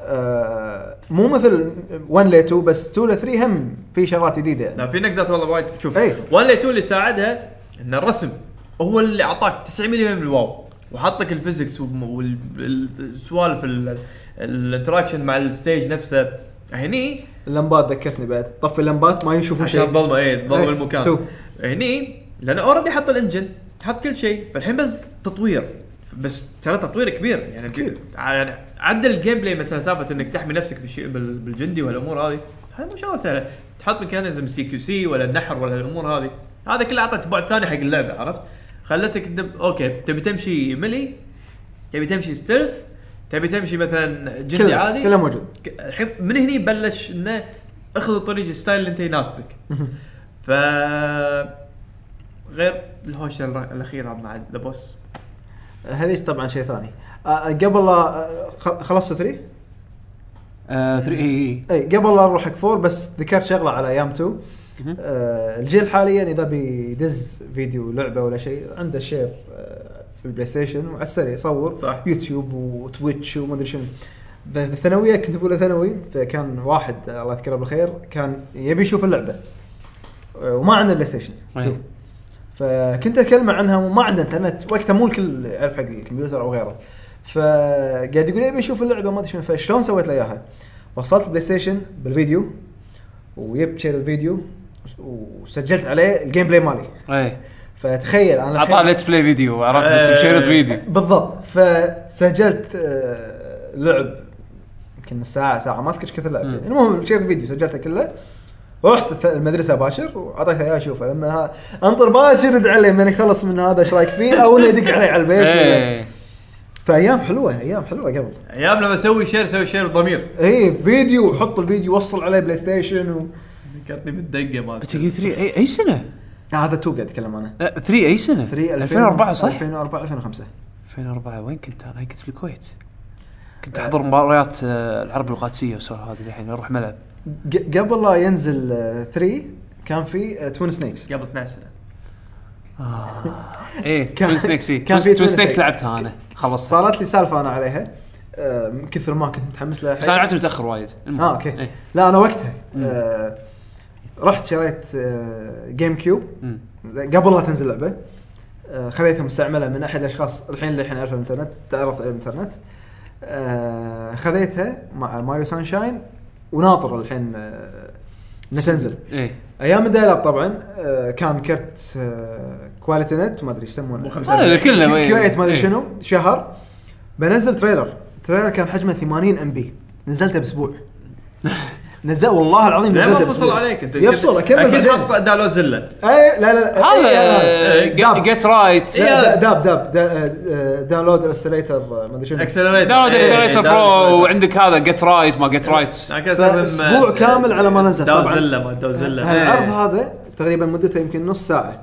آه مو مثل 1 ل 2 بس 2 ل 3 هم في شغلات جديدة يعني. لا في نقزات والله وايد. شوف إيه. 1 ل 2 اللي ساعدها إن الرسم. هو اللي أعطاك 90% من ال wow وحط لك ال physics والسوالف ال interaction مع ال stage نفسه. هني اللمبات ذكرتني بعد. طفي اللمبات ما يشوفون عشان شيء. الظلمه إيه ظلم إيه، المكان. تو. هني لأن already حط ال engine حط كل شيء فالحين بس تطوير. بس ترى تطوير كبير. يعني أكيد. يعني عدل ال gameplay مثلا سالفة إنك تحمي نفسك بالجندي والامور هذه هاي مو شغله سهلة. تحط mechanism CQC ولا النحر ولا الأمور هذه. هذا كله اعطت بعد ثاني حق اللعبة عرفت؟ خلتك دب... أوكي تبي تمشي melee؟ تبي تمشي stealth تبي تمشي مثلا جندي كله عادي؟ كله موجود. الحين من هني بلش إنه اخذ الطريق ال style اللي أنت يناسبك. ف غير الهوشة الأخيرة مع The Boss هذيك طبعا شيء ثاني. آه قبل لا آه، خ- خلصتوا 3 آه 3 اي اي قبل لا نروح حق 4 بس ذكرت شغلة على أيام 2 مهم. آه الجيل حاليا إذا بيدز فيديو لعبة ولا شيء عنده share آه في ال PlayStation وعلى السريع يصور صح. YouTube و Twitch وما أدري شنو. بالثانوية كنت بقول ثانوي فكان واحد الله يذكره بالخير كان يبي يشوف اللعبة. آه، وما عنده PlayStation أي. 2 فكنت أكلمه عنها وما عنده إنترنت وقتها مو الكل يعرف حق الكمبيوتر أو غيره. فقاعد يقول يبي يشوف اللعبة ما أدري شنو. فشلون سويت له إياها؟ وصلت ال PlayStation بالفيديو شريط الفيديو وسجلت عليه ال gameplay مالي. اي فتخيل أنا أعطاه let's play video عرفت؟ بس إيه. بشريط فيديو. بالضبط. فسجلت آه، لعب يمكن ساعة ساعة ما أذكر إيش كثر لعب. مم. يعني. المهم شريط الفيديو سجلته كله. ورحت الث- المدرسة باشر وأعطيته إياه أشوفه لما ها أنطر باشر رد عليه من يخلص من هذا إيش رأيك فيه؟ أو إنه يدق علي على البيت ولا- إيه. فأيام حلوة أيام حلوة قبل. أيام لما أسوي share أسوي share بضمير. اي فيديو وحط الفيديو وصل عليه PlayStation و... ذكرتني بالدقه مالتي بتقول 3 اي أي سنة؟ آه هذا تو قاعد اتكلم أنا لا 3 أي سنة؟ 3 2004 صح؟ 2004 2005 2004 وين كنت أنا؟ كنت بالكويت كنت أحضر مباريات آه، العربي القادسيه والسوالف هذه الحين نروح ملعب. ق- قبل لا ينزل 3 كان في Twin Snakes قبل 12 سنه إيه Twin Snakes كان كان في Twin Snakes. لعبتها أنا. خلصت. صارت لي سالفة أنا عليها. آه، من كثر ما كنت متحمس لها. بس أنا لعبت متأخر وايد. آه أوكي. إيه. لا أنا وقتها آه رحت شريت آه GameCube مم. قبل لا تنزل اللعبه آه خذيتها مستعملة من أحد الأشخاص الحين اللي الحين اعرفه الإنترنت تعرفت على الإنترنت. آه خذيتها مع Mario Sunshine وناطر الحين آه إنها تنزل. إيه. أيام ال dial-up طبعا آه كان كرت آه Quality Net ما أدري إيش يسمونه. كله Q8 ما أدري إيه. شنو شهر. بنزل trailer. trailer كان حجمه 80 MB نزلته بأسبوع. نزل والله العظيم نزلته ما باسبوع فصل عليك؟ انت يفصل أكمل أكيد بعدين. حط داونلود زله اي لا لا لا. هذا إي، إي، داب. جيت رايت لا، داب داب. دا- آه، داونلود الاستريتر ما أدري شنو. اكسلريتر داونلود اكسلريتر برو وعندك هذا جيت رايت ما جيت رايت فأسبوع كامل على ما نزل. طبعاً. داوزله ما داوزله العرض هذا تقريبا مدته يمكن نص ساعة.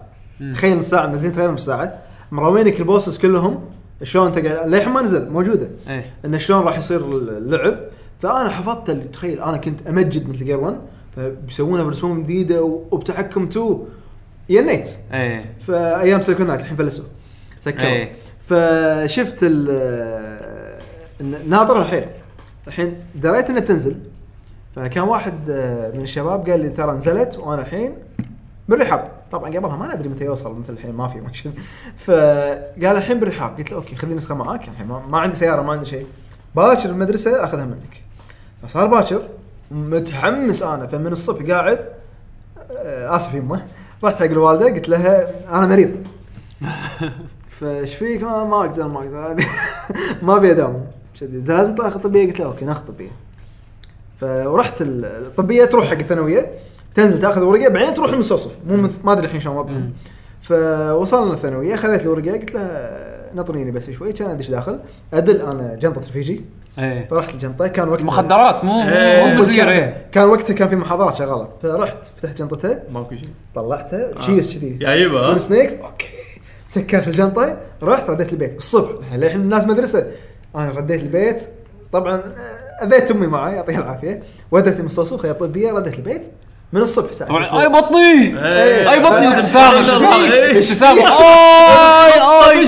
تخيل نص ساعة منزلين تريلر نص ساعة. مراوينك البوسس كلهم شلون انت قاعد- للحين ما نزل؟ موجودة. إيه. انه شلون راح يصير اللعب. فأنا حفظت اللي تخيل أنا كنت أمجد مثل جير 1 فبيسوونها برسوم جديدة وبتحكم 2 ينيت إيه. فأيام سيكونات الحين فلسوا. سكروا. إيه. فشفت ناظر الحين. الحين دريت إنها بتنزل. فكان واحد آه، من الشباب قال لي ترى نزلت وأنا الحين بالرحاب. طبعا قبلها ما ندري متى يوصل مثل الحين ما في ما شنو. فقال الحين بالرحاب. قلت له okay خذي نسخه معاك. الحين ما عندي سيارة ما عندي شيء. باكر المدرسة أخذها منك. فصار باكر متحمس أنا فمن الصبح قاعد آه، آسف يمه رحت حق الوالدة قلت لها أنا مريض. فإيش فيك؟ ما, ما أقدر ما أقدر. ما أبي أداوم. لازم تاخذ طبية؟ قلت له okay ناخذ طبية. فرحت ال- الطبية تروح حق الثانوية. تنزل تأخذ ورقة بعدين تروح المستوصف. مو ما أدري الحين شلون وضعهم. فوصلنا الثانوية خذيت الورقة قلت لها نطريني بس شوي كان ادش داخل. أدل أنا جنطة رفيجي إيه. فرحت الجنطة. كان وقتها مخدرات مو إيه. مو بزير إيه كان وقتها كان في محاضرات شغالة. فرحت فتحت جنطتها ماكو شيء طلعتها تشيس كذي. جايبها؟ سنيكس أوكي. سكرت الجنطة. رحت رديت البيت. الصبح. للحين الناس مدرسة. أنا رديت البيت. طبعا آه، أذيت أمي معي. يعطيها العافية. ودتني مستوصف خياطه طبيه رديت البيت. من الصبح ساعة. أي بطني! إيه. أي بطني بس- ابتسامه إيه. ابتسامه آي آي.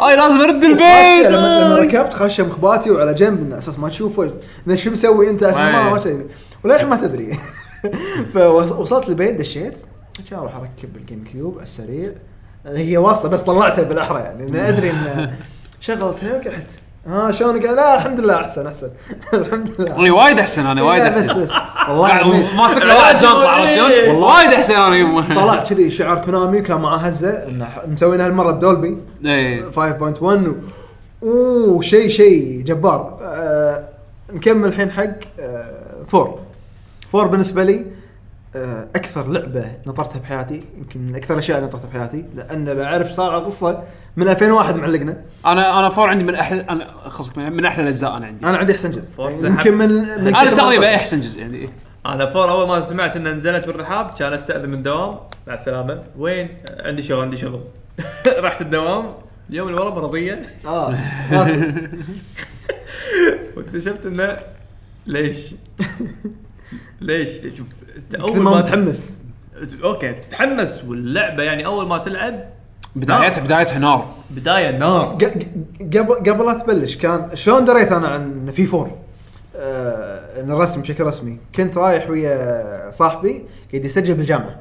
آي لازم أرد البيت. لما. ركبت خشم إخباتي وعلى جنب إن أساس ما تشوفه شو مسوي أنت؟ ما شيء. وللحين ما تدري. فوصلت البيت دشيت. عشان أروح أركب ال GameCube على السريع. هي واصلة بس طلعتها بالأحرى يعني. أدري ان شغلتها وقعدت ها شلونك؟ لا الحمد لله أحسن أحسن. الحمد لله اي وايد أحسن أنا وايد لا، بس احسن بس والله. ماسك له واحد جنطه عرفت شلون؟ إيه. وايد أحسن أنا يمه طلع كذي شعار Konami وكان معاه هزة انه ح- مسوينها هالمرة ب Dolby. إيه. 5.1 و... أوه شيء شيء جبار. آه نكمل الحين حق آه four four بالنسبة لي. أكثر لعبة نطرتها بحياتي يمكن من أكثر الأشياء اللي نطرتها بحياتي لأن بعرف صار القصة من 2001 معلقنا. أنا أنا four عندي من أحلى أنا خصك من, من أحلى الأجزاء أنا عندي. أنا عندي أحسن جزء. يعني. يمكن من من أنا تقريبا. أحسن جزء يعني. أنا four أول ما سمعت إنها نزلت بالرحاب كان أستأذن من الدوام مع السلامة. وين؟ عندي شغل عندي شغل. رحت الدوام. اليوم اللي ورا مرضيه آه آه. واكتشفت إنه ليش؟ ليش؟ شوف. أول ما متحمس. okay تتحمس واللعبة يعني أول ما تلعب بدايتها بدايتها نار. بداية نار. ق- ق- قبل قبل لا تبلش كان شلون دريت أنا عن في four؟ آه إن الرسم بشكل رسمي. كنت رايح ويا صاحبي قاعد يسجل بالجامعة.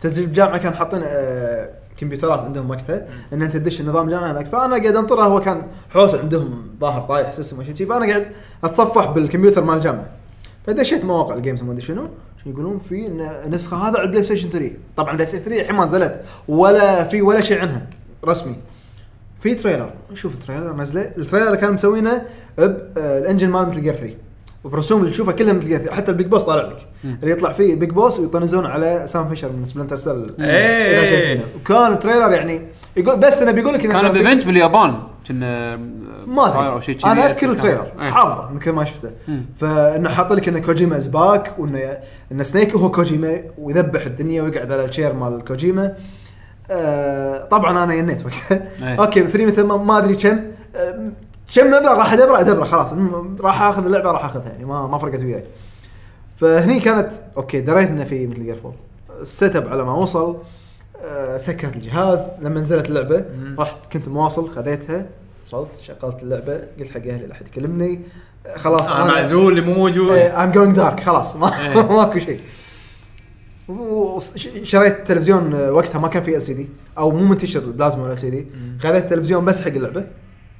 تسجيل بالجامعة كان حاطين آه كمبيوترات عندهم وقتها. إن أنت تدش النظام الجامعي هناك. فأنا قاعد انطره هو كان حوسة عندهم ظاهر طايح system وشي. شي، فأنا قاعد أتصفح بالكمبيوتر مال الجامعة. فدشيت مواقع ال games ما أدري شنو. يقولون في نسخة هذا على ال PlayStation 3 طبعا ال PlayStation 3 الحين ما نزلت ولا في ولا شيء عنها رسمي. في trailer نشوف ال trailer نزله ال trailer كانوا مسوينه بال engine مال Metal Gear 3 وبرسوم اللي تشوفها كلها Metal Gear 3 حتى ال Big Boss طالع لك. اللي يطلع فيه Big Boss ويطنزون على Sam Fisher من Splinter Cell. إذا شايفينه. وكان ال trailer يعني يقول بس أنا بيقول لك إنه كان ب event باليابان كنا ما أو ادري شيء أنا أذكر ال trailer. إيه. حافظه من كل ما شفته. فإنه حاط لك إنه Kojima is back وانه ان Snake هو كوجيما ويذبح الدنيا ويقعد على ال chair مال كوجيما. آه طبعا أنا ينيت وقتها. إيه. okay 3 مثل ما, أدري كم. آه، كم مبلغ راح أدبره؟ أدبره خلاص. راح آخذ اللعبة راح آخذها يعني ما ما فرقت وياي. فهني كانت okay دريت إنه في Metal Gear 4 ال setup على ما وصل. سكرت الجهاز. لما نزلت اللعبة رحت كنت مواصل خذيتها وصلت شغلت اللعبة قلت حق أهلي لا احد يكلمني. آه، خلاص أنا معزول اللي مو موجود. I'm going dark خلاص ما إيه. ماكو شيء. وشريت تلفزيون آه، وقتها ما كان في LCD أو مو منتشر البلازما ولا LCD خذيت تلفزيون بس حق اللعبة.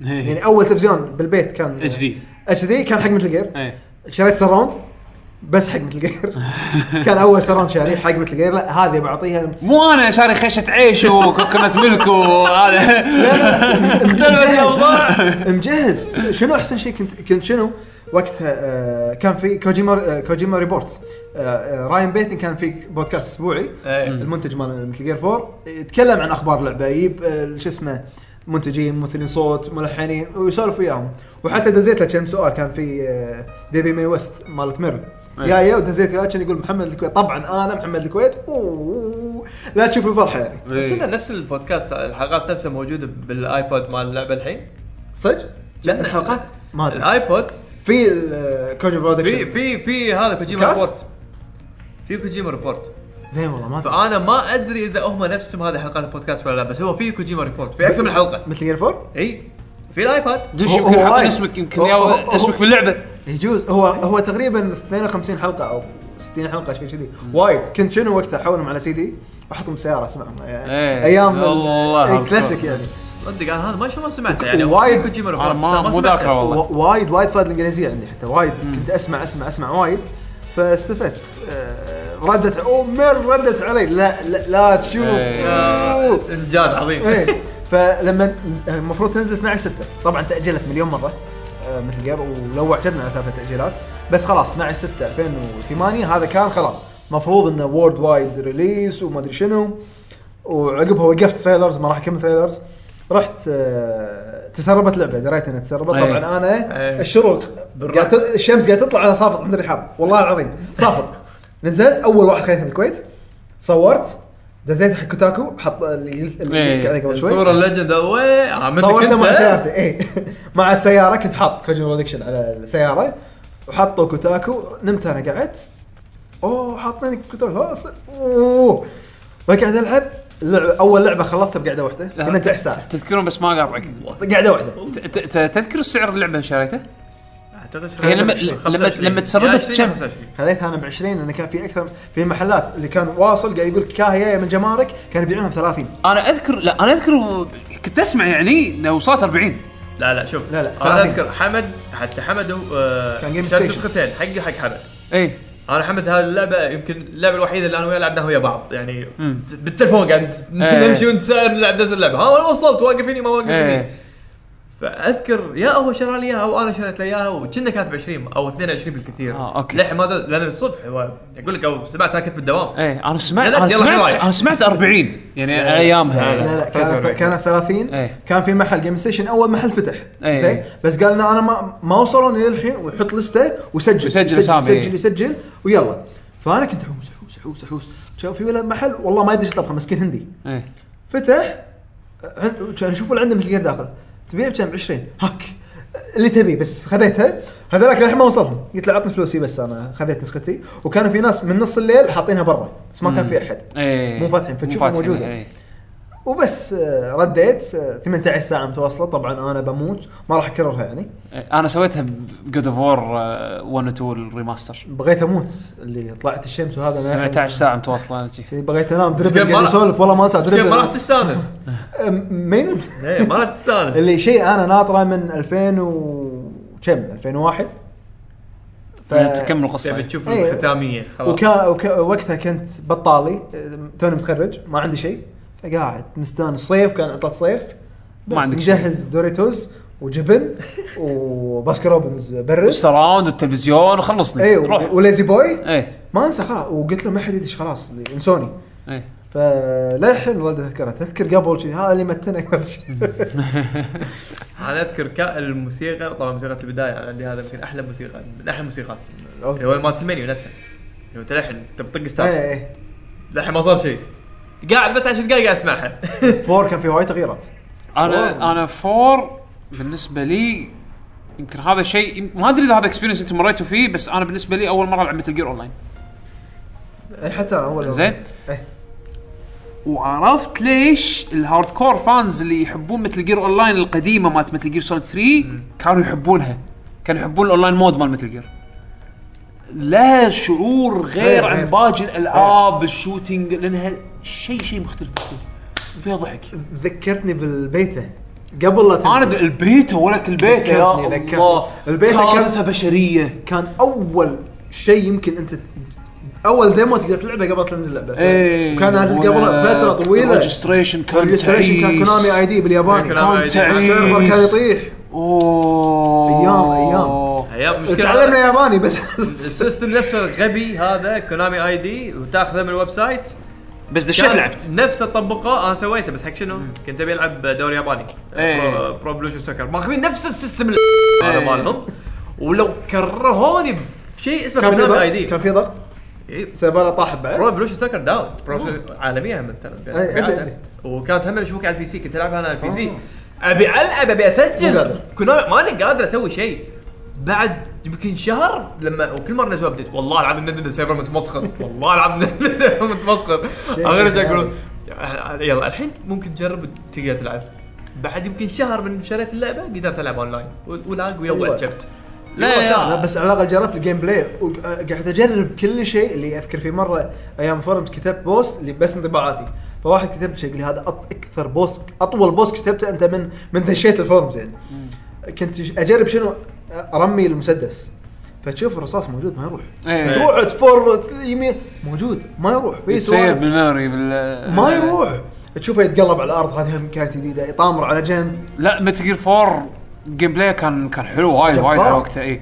إيه. يعني أول تلفزيون بالبيت كان HD HD كان حق Metal Gear إيه. شريت surround بس حق Metal Gear كان أول surround شاريه حق Metal Gear لا هذه بعطيها. مو أنا شاري خيشه عيش و coconut milk وهذا اختلفت الأوضاع. مجهز. شنو أحسن شيء كنت كنت شنو؟ وقتها آه كان في كوجيما آه Kojima Report آه Ryan Payton كان في بودكاست أسبوعي. إيه. المنتج مال Metal Gear 4 يتكلم عن أخبار اللعبه يجيب شو اسمه منتجين ممثلين صوت ملحنين ويسولف وياهم. وحتى دزيت له كم سؤال. كان في Debi Mae West مالت Meryl. جاية ودزيت وياه كان يقول محمد الكويت. طبعا أنا محمد الكويت. أوه. لا تشوف الفرحة يعني. إيه. كنا نفس البودكاست الحلقات نفسها موجودة بال iPod مال اللعبة الحين. صدق؟ لا الحلقات ما أدري. ال iPod. في ال- Koji Production في في في هذا Kojima؟ Report في Kojima Report زين والله ما أدري. فأنا ما أدري إذا هم نفسهم هذه حلقات البودكاست ولا لا بس هو في Kojima Report في أكثر من حلقة. Metal Gear 4 إي. في الآيباد. دش هو- يمكن هو. اسمك يمكن هو- يا هو- هو- اسمك باللعبة. يجوز. هو هو تقريبا 52 حلقة أو 60 حلقة شيء كذي. وايد. كنت شنو وقتها؟ احولهم على سي دي. وأحطهم بالسياره اسمعهم إيه. أيام والله ال- هارد كلاسيك. يعني. صدق أنا هذا ما شو ما سمعته يعني. وايد- كوجيما أنا ريبورت ما- بس مو سمعته. ذاكره والله. و- وايد وايد فائده الإنجليزية عندي حتى. وايد. كنت اسمع اسمع أسمع وايد. فاستفدت. آه، ردت اوه مير ردت علي. لا لا, لا تشوف. آه، إنجاز عظيم. إيه. فلما المفروض تنزل 12 6 طبعا تاجلت مليون مرة آه، Metal Gear ولو اعتدنا على سالفة التأجيلات. بس خلاص 12 6 2008 هذا كان خلاص. مفروض إنه worldwide release وما أدري شنو. وعقبها وقفت trailers ما راح أكمل trailers رحت آه، تسربت لعبة دريت إنها تسربت. أي. طبعا أنا أي. الشروق الشمس قاعد تطلع أنا صافط عند الرحاب والله العظيم صافط. نزلت أول واحد خذيتها بالكويت صورت. دزيت حق Kotaku حط اللي. قلت عليه قبل شوي. الصورة ال legend اوي عامل صورته مع سيارتي. اي مع السيارة كنت حاط Koji Production على السيارة وحطوا Kotaku. نمت أنا قعدت. أوه حاطين كوتاكو. أوه وقاعد ألعب. لعبة أول لعبة خلصتها بقعدة واحدة. 18 ساعه تذكرون بس ما اقاطعك قعدة واحدة. تذكر سعر اللعبة اللي شريته؟ اعتقد هي لما- لما- لما تسربت كم؟ خذيتها أنا ب 20 لأن كان في أكثر في محلات اللي كان واصل قاعد يقول لك جاية من الجمارك كان يبيعونها ب 30 أنا اذكر لا أنا أذكر كنت أسمع يعني انه وصلت 40 لا لا شوف لا، لا، أنا 30. أذكر حمد حتى حمد آه، كان Game Station. نسختين حقي حق حمد اي أنا حمد هذه اللعبة يمكن اللعبة الوحيدة اللي أنا وياه لعبناها ويا بعض يعني. بالتلفون قاعد إيه. نمشي ونتساءل نلعب نفس اللعبة ها وين وصلت واقفيني ما واقفيني إيه فأذكر يا هو شرى لي إياها أو أنا شريت له إياها وكنا كانت ب 20 أو 22 بالكثير آه، أوكي. للحين ما لأن الصبح هو يقول لك أو سمعتها كنت بالدوام إيه أنا سمعت أنا سمعت. أنا سمعت 40 يعني أيامها لا، لا لا كانت 43. كانت 30 إيه. كان في محل Game Station أول محل فتح إيه. زين بس قال لنا أنا ما ما وصلوني للحين ويحط لسته ويسجل يسجل أسامي. يسجل يسجل ويلا فأنا كنت احوس احوس احوس احوس شوف في ولا محل والله ما يدري إيش طبخة مسكين هندي إيه فتح عند- كان يشوف اللي عنده مثل داخل تبيع بكم 20 هاك. اللي تبي بس. خذيتها. هذاك للحين ما وصلهم قلت له عطني فلوسي بس أنا خذيت نسختي. وكانوا في ناس من نص الليل حاطينها برا بس ما كان في أحد. إيه. مو فاتحين، فتشوفها فاتحين، موجودة. إيه. وبس آه، رديت آه، 18 ساعة متواصلة. طبعا أنا بموت. ما راح أكررها يعني. إيه. أنا سويتها ب God of War 1 و 2 ال remaster بغيت أموت. اللي طلعت الشمس وهذا أنا- 18 ساعة متواصلة شي. شي بغيت أنام. دربل قاعد يسولف والله ما اسع كيف ما راح دربل تستانس مين؟ إيه، ما راح تستانس. اللي شيء أنا ناطره من 2000 و كم؟ 2001 ف تكمل القصة. تبي إيه. تشوف إيه. الختامية. خلاص. وكا وكا وقتها كنت بطالي. توني متخرج. ما عندي شيء. فقاعد مستانس. صيف كان عطلة صيف. ما عندك شيء. مجهز Doritos وجبن و Baskin Robbins برد وال surround والتلفزيون وخلصني. اي روح. و La-Z-Boy. إيه. ما أنسى خلاص. وقلت له ما حد يدش خلاص إنسوني. إيه. فللحين ولد اذكرها تذكر قبل شيء هذا اللي متنا قبل شيء أنا أذكر كا الموسيقى. طبعا موسيقى البداية عندي هذا يمكن أحلى موسيقى من أحلى الموسيقات. اللي هو مالت المنيو نفسه. اللي هو انت للحين تبي تطق start إيه إيه. للحين ما صار شيء قاعد بس عشر دقائق قاعد اسمعها. four كان في وايد تغييرات. أنا أنا four بالنسبة لي يمكن هذا شيء ما أدري إذا هذا experience أنتم مريتوا فيه بس أنا بالنسبة لي أول مرة ألعب مثل جير اونلاين اي حتى أول زين. إيه. وعرفت ليش ال hardcore fans اللي يحبون Metal Gear Online القديمة مالت Metal Gear Solid 3 كانوا يحبونها. كانوا يحبون ال online mode مال Metal Gear لها شعور غير غير- عن غير. باقي الألعاب ال shooting لانها شيء شيء مختلف وفيها ضحك ذكرتني بالبيتا قبل لا تنزل. أنا البيتا ولك البيتا يا ذكرتني- ذكرتني. الله البيتا كان- كارثه بشرية كان أول شيء يمكن أنت أول demo تقدر تلعبه قبل تنزل اللعبة إيه وكان نازل قبل فترة طويلة ال registration كان registration كان. Konami ID بالياباني كان ID. ال server كان يطيح أوه أيام- أيام. أيام مشكلة تعلمنا ياباني بس. ال system نفسه الغبي هذا Konami ID وتاخذه من ال website. بس دشيت لعبت. نفسه طبقه أنا سويته بس حق شنو؟ كنت أبي ألعب دوري ياباني. إيه. Pro- Evolution Soccer ماخذين نفس ال system اللي هذا إيه. مالهم. ولو كرهوني بشيء اسمه Konami ID. كان في ضغط؟ إيه. server طاحت بعد؟ Pro Evolution Soccer down Pro عالمية هم ترى. أدري. وكانت هم مشبوكه على ال PC كنت العبها أنا على ال PC. أبي ألعب أبي أسجل. Konami ماني قادر أسوي شيء. بعد يمكن شهر لما وكل مرة نزلوا update والله العظيم نزل ال server متمسخر. والله العظيم نزل ال server متمسخر. اخر شيء يقولون؟ يلا الحين ممكن تجرب تقدر تلعب. بعد يمكن شهر من شريت اللعبة قدرت ألعب online و lag ويا. شبت لا، لا،. لا بس على الأقل جربت ال gameplay وقعدت أجرب كل شيء اللي أذكر في مرة أيام forums كتبت post اللي بس انطباعاتي. فواحد كتب شيء يقول لي هذا أط- أكثر post أطول post كتبته أنت من من دشيت ال forums يعني. كنت أجرب شنو؟ ارمي المسدس. فتشوف الرصاص موجود ما يروح. إيه. تروح تفر يمين. موجود ما يروح. يتسير سوالف. بال memory بال ما يروح. تشوفه يتقلب على الأرض هذه كانت جديدة. يطامر على جنب. لا Metal Gear 4 gameplay كان كان حلو وايد وايد. على وقته اي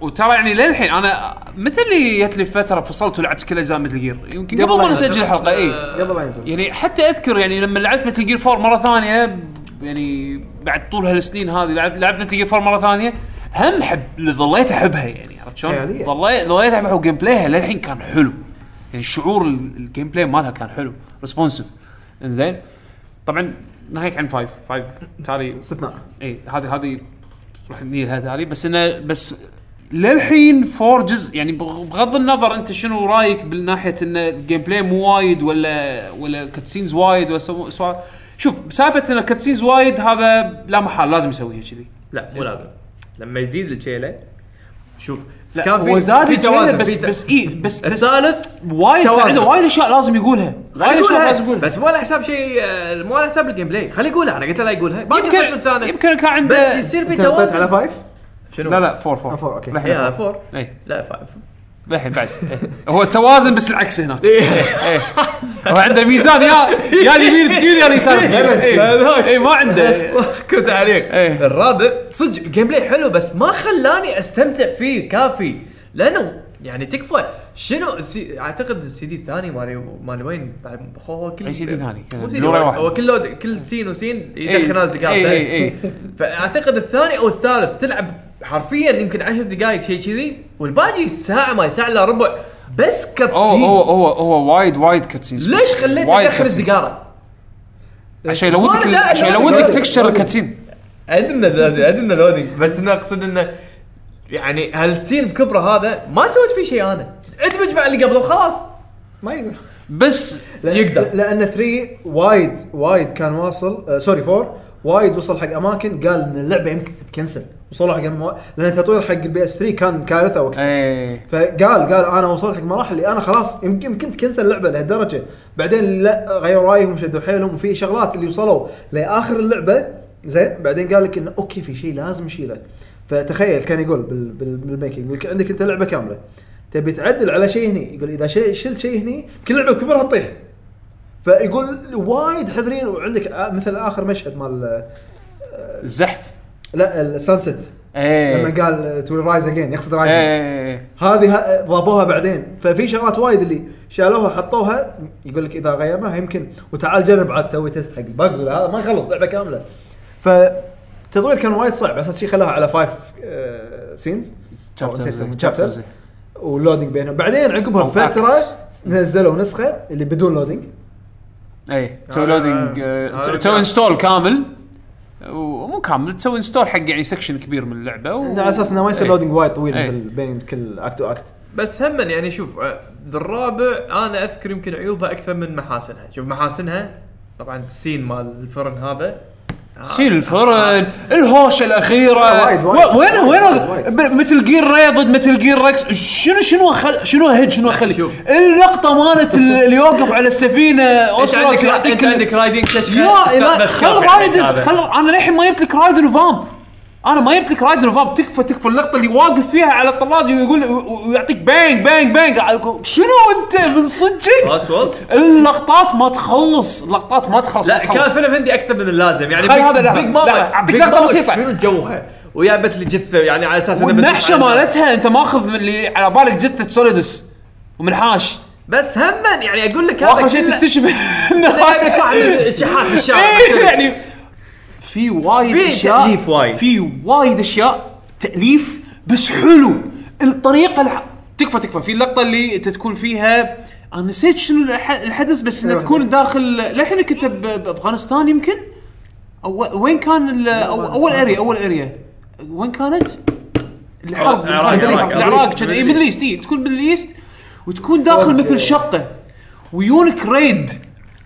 وترى يعني للحين أنا متى اللي جت لي فترة فصلت ولعبت كل أجزاء Metal Gear يمكن قبل ما نسجل. الحلقة اي قبل لا ينزل. يعني حتى أذكر يعني لما لعبت Metal Gear 4 مرة ثانية يعني بعد طول هالسنين هذه لعبت Metal Gear 4 مرة ثانية هم حب ظليت أحبها يعني عرفت شلون؟ ظليت ظليت أحبها و gameplay ها للحين كان حلو. يعني شعور ال- ال gameplay مالها كان حلو responsive إنزين؟ طبعا ناهيك عن five five تالي. استثناء إي هذه هذه راح نيلها تالي بس انه بس للحين فورجز يعني بغ- بغض النظر أنت شنو رأيك بالناحية إن ال gameplay مو وايد ولا ولا cutscenes وايد ولا سو- شوف سالفة إن cutscenes وايد هذا لا محال لازم يسويها كذي. لا مو لازم. لما يزيد الشيله شوف لا كان هو زاد توازن، بس بس اي بس بس الثالث وايد توازن. عنده وايد أشياء لازم يقولها. وايد أشياء لازم يقولها. بس مو على حساب شيء آه، مو على حساب ال gameplay خليه يقولها أنا قلت له لا يقولها. صفر يمكن لسانه يمكن كان عنده بس يصير في نطيت على توازن five شنو؟ لا لا four four four، يا four. four اي لا five للحين بعد إيه. هو توازن بس العكس هناك إيه. هو عنده الميزان يا يا اليمين ثقيل يا اليسار ثقيل اي إيه، ما عنده كنت عليك إيه. الرابع صدق ال gameplay حلو بس ما خلاني استمتع فيه كافي لأنه يعني تكفى شنو سي... أعتقد السي دي الثاني مالي مالي وين هو كل ثاني؟ مو سي دي واحد واحد. هو كل load كل scene و scene إيه. يدخل ناس دقائق إيه، إيه، إيه. فأعتقد الثاني أو الثالث تلعب حرفيا يمكن 10 دقائق شيء كذي والباقي ساعة ما ساعه إلا ربع. بس cutscene هو هو هو هو وايد وايد cutscenes ليش خليته يدخل. السيجارة؟ عشان ي load لك عشان ي load لك texture ال cutscene عندنا عندنا loading بس أنا أقصد إنه يعني هال scene بكبره هذا ما سويت فيه شيء أنا. ادمج مع اللي قبله وخلاص ما يقدر. بس يقدر. لأن 3 وايد وايد كان واصل آه sorry 4 وايد وصل حق أماكن قال إن اللعبة يمكن تت cancel. وصلوا حق المو... لأن التطوير حق ال PS 3 كان كارثة وقتها. إيه. فقال قال أنا وصلت حق مراحل اللي أنا خلاص يمكن يمكن ت cancel اللعبة لهالدرجة. بعدين لا غيروا رأيهم وشدوا حيلهم وفي شغلات اللي وصلوا لآخر اللعبة زين. بعدين قال لك إنه okay في شيء لازم نشيله فتخيل كان يقول بال بال بال making يقول عندك أنت لعبة كاملة. تبي تعدل على شيء هني؟ يقول إذا شيء شلت شيء هني كل لعبة بكبرها تطيح فيقول وايد حذرين وعندك مثل آخر مشهد مال الزحف. لا ال sunset إيه لما قال to rise again يقصد rise إيه هذه ضافوها بعدين. ففي شغلات وايد اللي شالوها حطوها يقول لك إذا غيرناها يمكن. وتعال جرب عاد تسوي test حق ال bugs ولا هذا ما يخلص لعبة كاملة. فالتطوير كان وايد صعب أساس شيء خلاها على five scenes chapters وال loading بينهم. بعدين عقبها بفترة. نزلوا نسخة اللي بدون loading إيه. تسوي آه، لودينج آه، تسوي آه. انستول كامل. ومو كامل تسوي انستول حق يعني سكشن كبير من اللعبة و... على أساس إنه ما يصير. لودينج وايد طويل. مثل بين كل اكت واكت بس هم يعني شوف آه، ذا الرابع أنا أذكر يمكن عيوبها أكثر من محاسنها شوف محاسنها طبعا السين مال الفرن هذا سين الفرن الهوشه الأخيرة وايد- وايد. و- وين وين مثل جير ري ضد مثل جير ريكس شنو شنو أخل شنو اهد شنو شوف. اللقطة مالت ال- اللي يوقف على السفينة اوسلوت يعطيك انت عندك رايدنج تشكيل يا خل رايدن. خل أنا للحين ما جبت لك رايدن وفامب أنا ما جبت لك Raiden و Vamp تكفى تكفى اللقطة اللي واقف فيها على الطراد ويقول ويعطيك bang bang bang شنو أنت من صدقك اللقطات ما تخلص اللقطات ما تخلص لا ما تخلص. كان فيلم هندي أكثر من اللازم يعني خلي هذا. Big Mama لقطة Mama بسيطة. شنو جوها وجابت لي جثة يعني على أساس الناس. مالتها أنت ماخذ من اللي على بالك جثة Solidus ومنحاش بس هم يعني أقول لك واخر هذا شيء كله- تكتشف إنه جايب لك واحد من الشحات في الشارع إيه، يعني في وايد في أشياء تأليف وايد. في وايد أشياء تأليف بس حلو. الطريقة الح... تكفى تكفى. في اللقطه اللي انت تكون فيها أنا نسيت شنو الح- الحدث بس انه أيوة. تكون داخل للحين كنت ب- بأفغانستان يمكن؟ أو وين كان ال- أو أول area أول area وين كانت؟ الحرب العراق، العراق كان اي East إي، تكون Middle East وتكون داخل مثل شقة. ويونك ريد.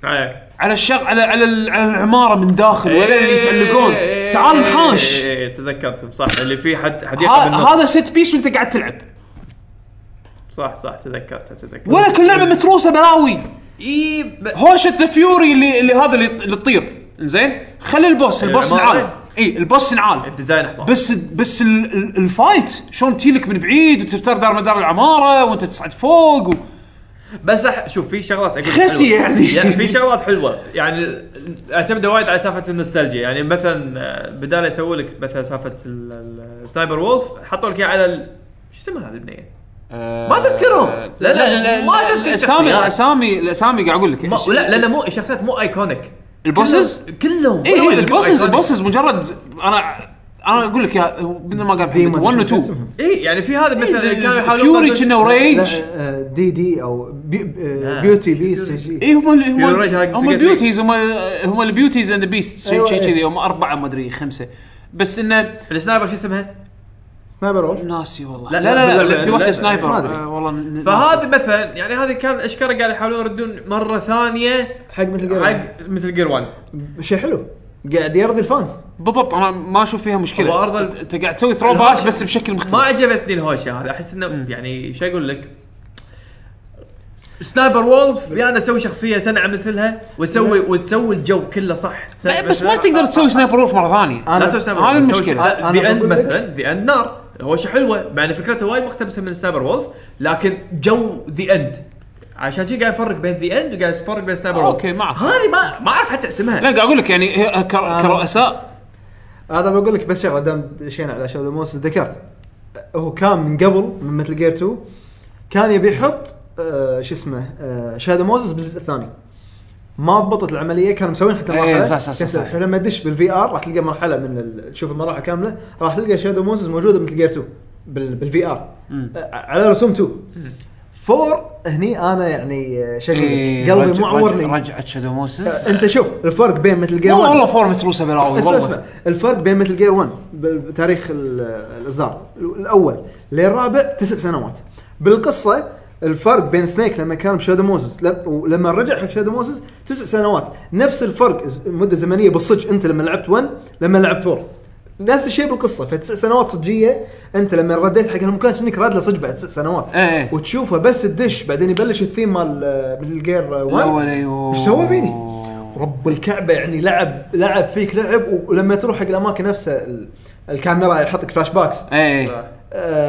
إيه. على الشق على على ال- على العمارة من داخل ولا اللي يتعلقون. إيه، تعال إيه، نحاش إيه، إيه، تذكرتهم صح. اللي فيه حد حديقه ه- بالنص. هذا ست بيس وانت قاعد تلعب. صح صح تذكرت تذكرت ولا كل لعبة متروسة بلاوي. اي ب... هوشه ذا فيوري اللي, اللي هذا اللي, اللي تطير زين؟ خلي البوس البوس العمارة. نعال اي البوس نعال الديزاين بس بس ال- ال- الفايت شلون تجيلك من بعيد وتفتر دار مدار العمارة وانت تصعد فوق و... بس أح... شوف في شغلات أقول خسي. يعني. يعني في شغلات حلوة يعني أعتمد وايد على سالفة النوستالجيا يعني مثلا آه، بدال يسوي لك مثلا سالفة ال- ال- ال Sniper Wolf حطوا لك على ال... شو اسمها هذه البنية؟ ما تذكرهم. لا، لا، ما تذكر الاسامي الشخصيات. الاسامي الاسامي قاعد أقول لك ما... لا لأن مو الشخصيات مو iconic ال bosses كلهم اي البوسز. ال bosses مجرد أنا أنا أقول لك يا مثل ما قال ديمون 1 و شو 2 اسمهم؟ اي يعني في هذا مثلا إيه، كانوا يحاولون فيوري كنا وريج لا، دي دي أو بي. بيوتي بيست شيء اي هم هم هم البيوتيز هم هم البيوتيز اند بيست شيء أيوة، شيء إيه. كذي هم أربعة ما أدري خمسة بس انه السنايبر شو اسمها؟ سنايبر وولف ناسي والله لا، لا لا, لا, باللعبة- لا في واحدة لا، سنايبر ما. آه، والله فهذا. مثلا يعني هذه كان اشكره قاعد يحاولون يردون مرة ثانية حق مثل جير حق مثل جير 1 شيء حلو قاعد يرضي ال fans. بالضبط أنا ما أشوف فيها مشكلة. هو أرض ال- أنت أنت قاعد تسوي throwback بس بشكل ما مختلف عجبتني الهوشة هذه. أحس إنه يعني شو أقول لك؟ Sniper Wolf يا أنا أسوي شخصية سنعة مثلها وتسوي وتسوي الجو كله صح. لا، بس ما تقدر تسوي Sniper Wolf مرة ثانية. لا تسوي Sniper هذه Wolf، المشكلة. أنا The End بقول لك- مثلا The End نار. هوشة حلوة مع إن فكرته وايد مقتبسة من Sniper Wolf لكن جو The End عشان شي قاعد يفرق بين The End وقاعد يفرق بين Sniper أوكي، معك. هذه ما ما أعرف حتى اسمها. لا قاعد أقول لك يعني هي- كر- كرؤساء. هذا بقول لك بس شغله دام دشينا على Shadow Moses ذكرت. هو كان من قبل من Metal Gear 2 كان يبي يحط آه شو اسمه آه Shadow Moses بالجزء الثاني. ما ضبطت العملية كانوا مسوين حتى إيه، مرحله صح، صح، صح، كان صح. لما تدش بال VR راح تلقى مرحلة من ال- تشوف المراحل كاملة راح تلقى Shadow Moses موجودة Metal Gear 2 بال بالفي ار آه على رسوم 2 فور هني أنا يعني أقول إيه، قلبي معورني رج- رجعت شادو موسس آه، أنت شوف الفرق بين مثل جير والله 1 والله فور متروسة بلاوي اسمع اسمع. الفرق بين مثل جير 1 بتاريخ ال- الإصدار. الأول للرابع تسع سنوات. بالقصة الفرق بين سنيك لما كان بشادو موسس لم- ولما رجع حق شادو موسس تسع سنوات. نفس الفرق مدة زمنية بالصج أنت لما لعبت 1 لما لعبت 4 نفس الشيء بالقصة. فتسع سنوات صجية أنت لما رديت حق المكان كأنك راد له صج بعد تسع سنوات. إيه، إيه. وتشوفه بس تدش بعدين يبلش الثيم مال آه، Metal Gear 1 الأول أيوه إيش سوى فيني؟ رب الكعبة يعني لعب لعب فيك لعب ولما تروح حق الأماكن نفسها ال- الكاميرا يحطك flashbacks. إيه آه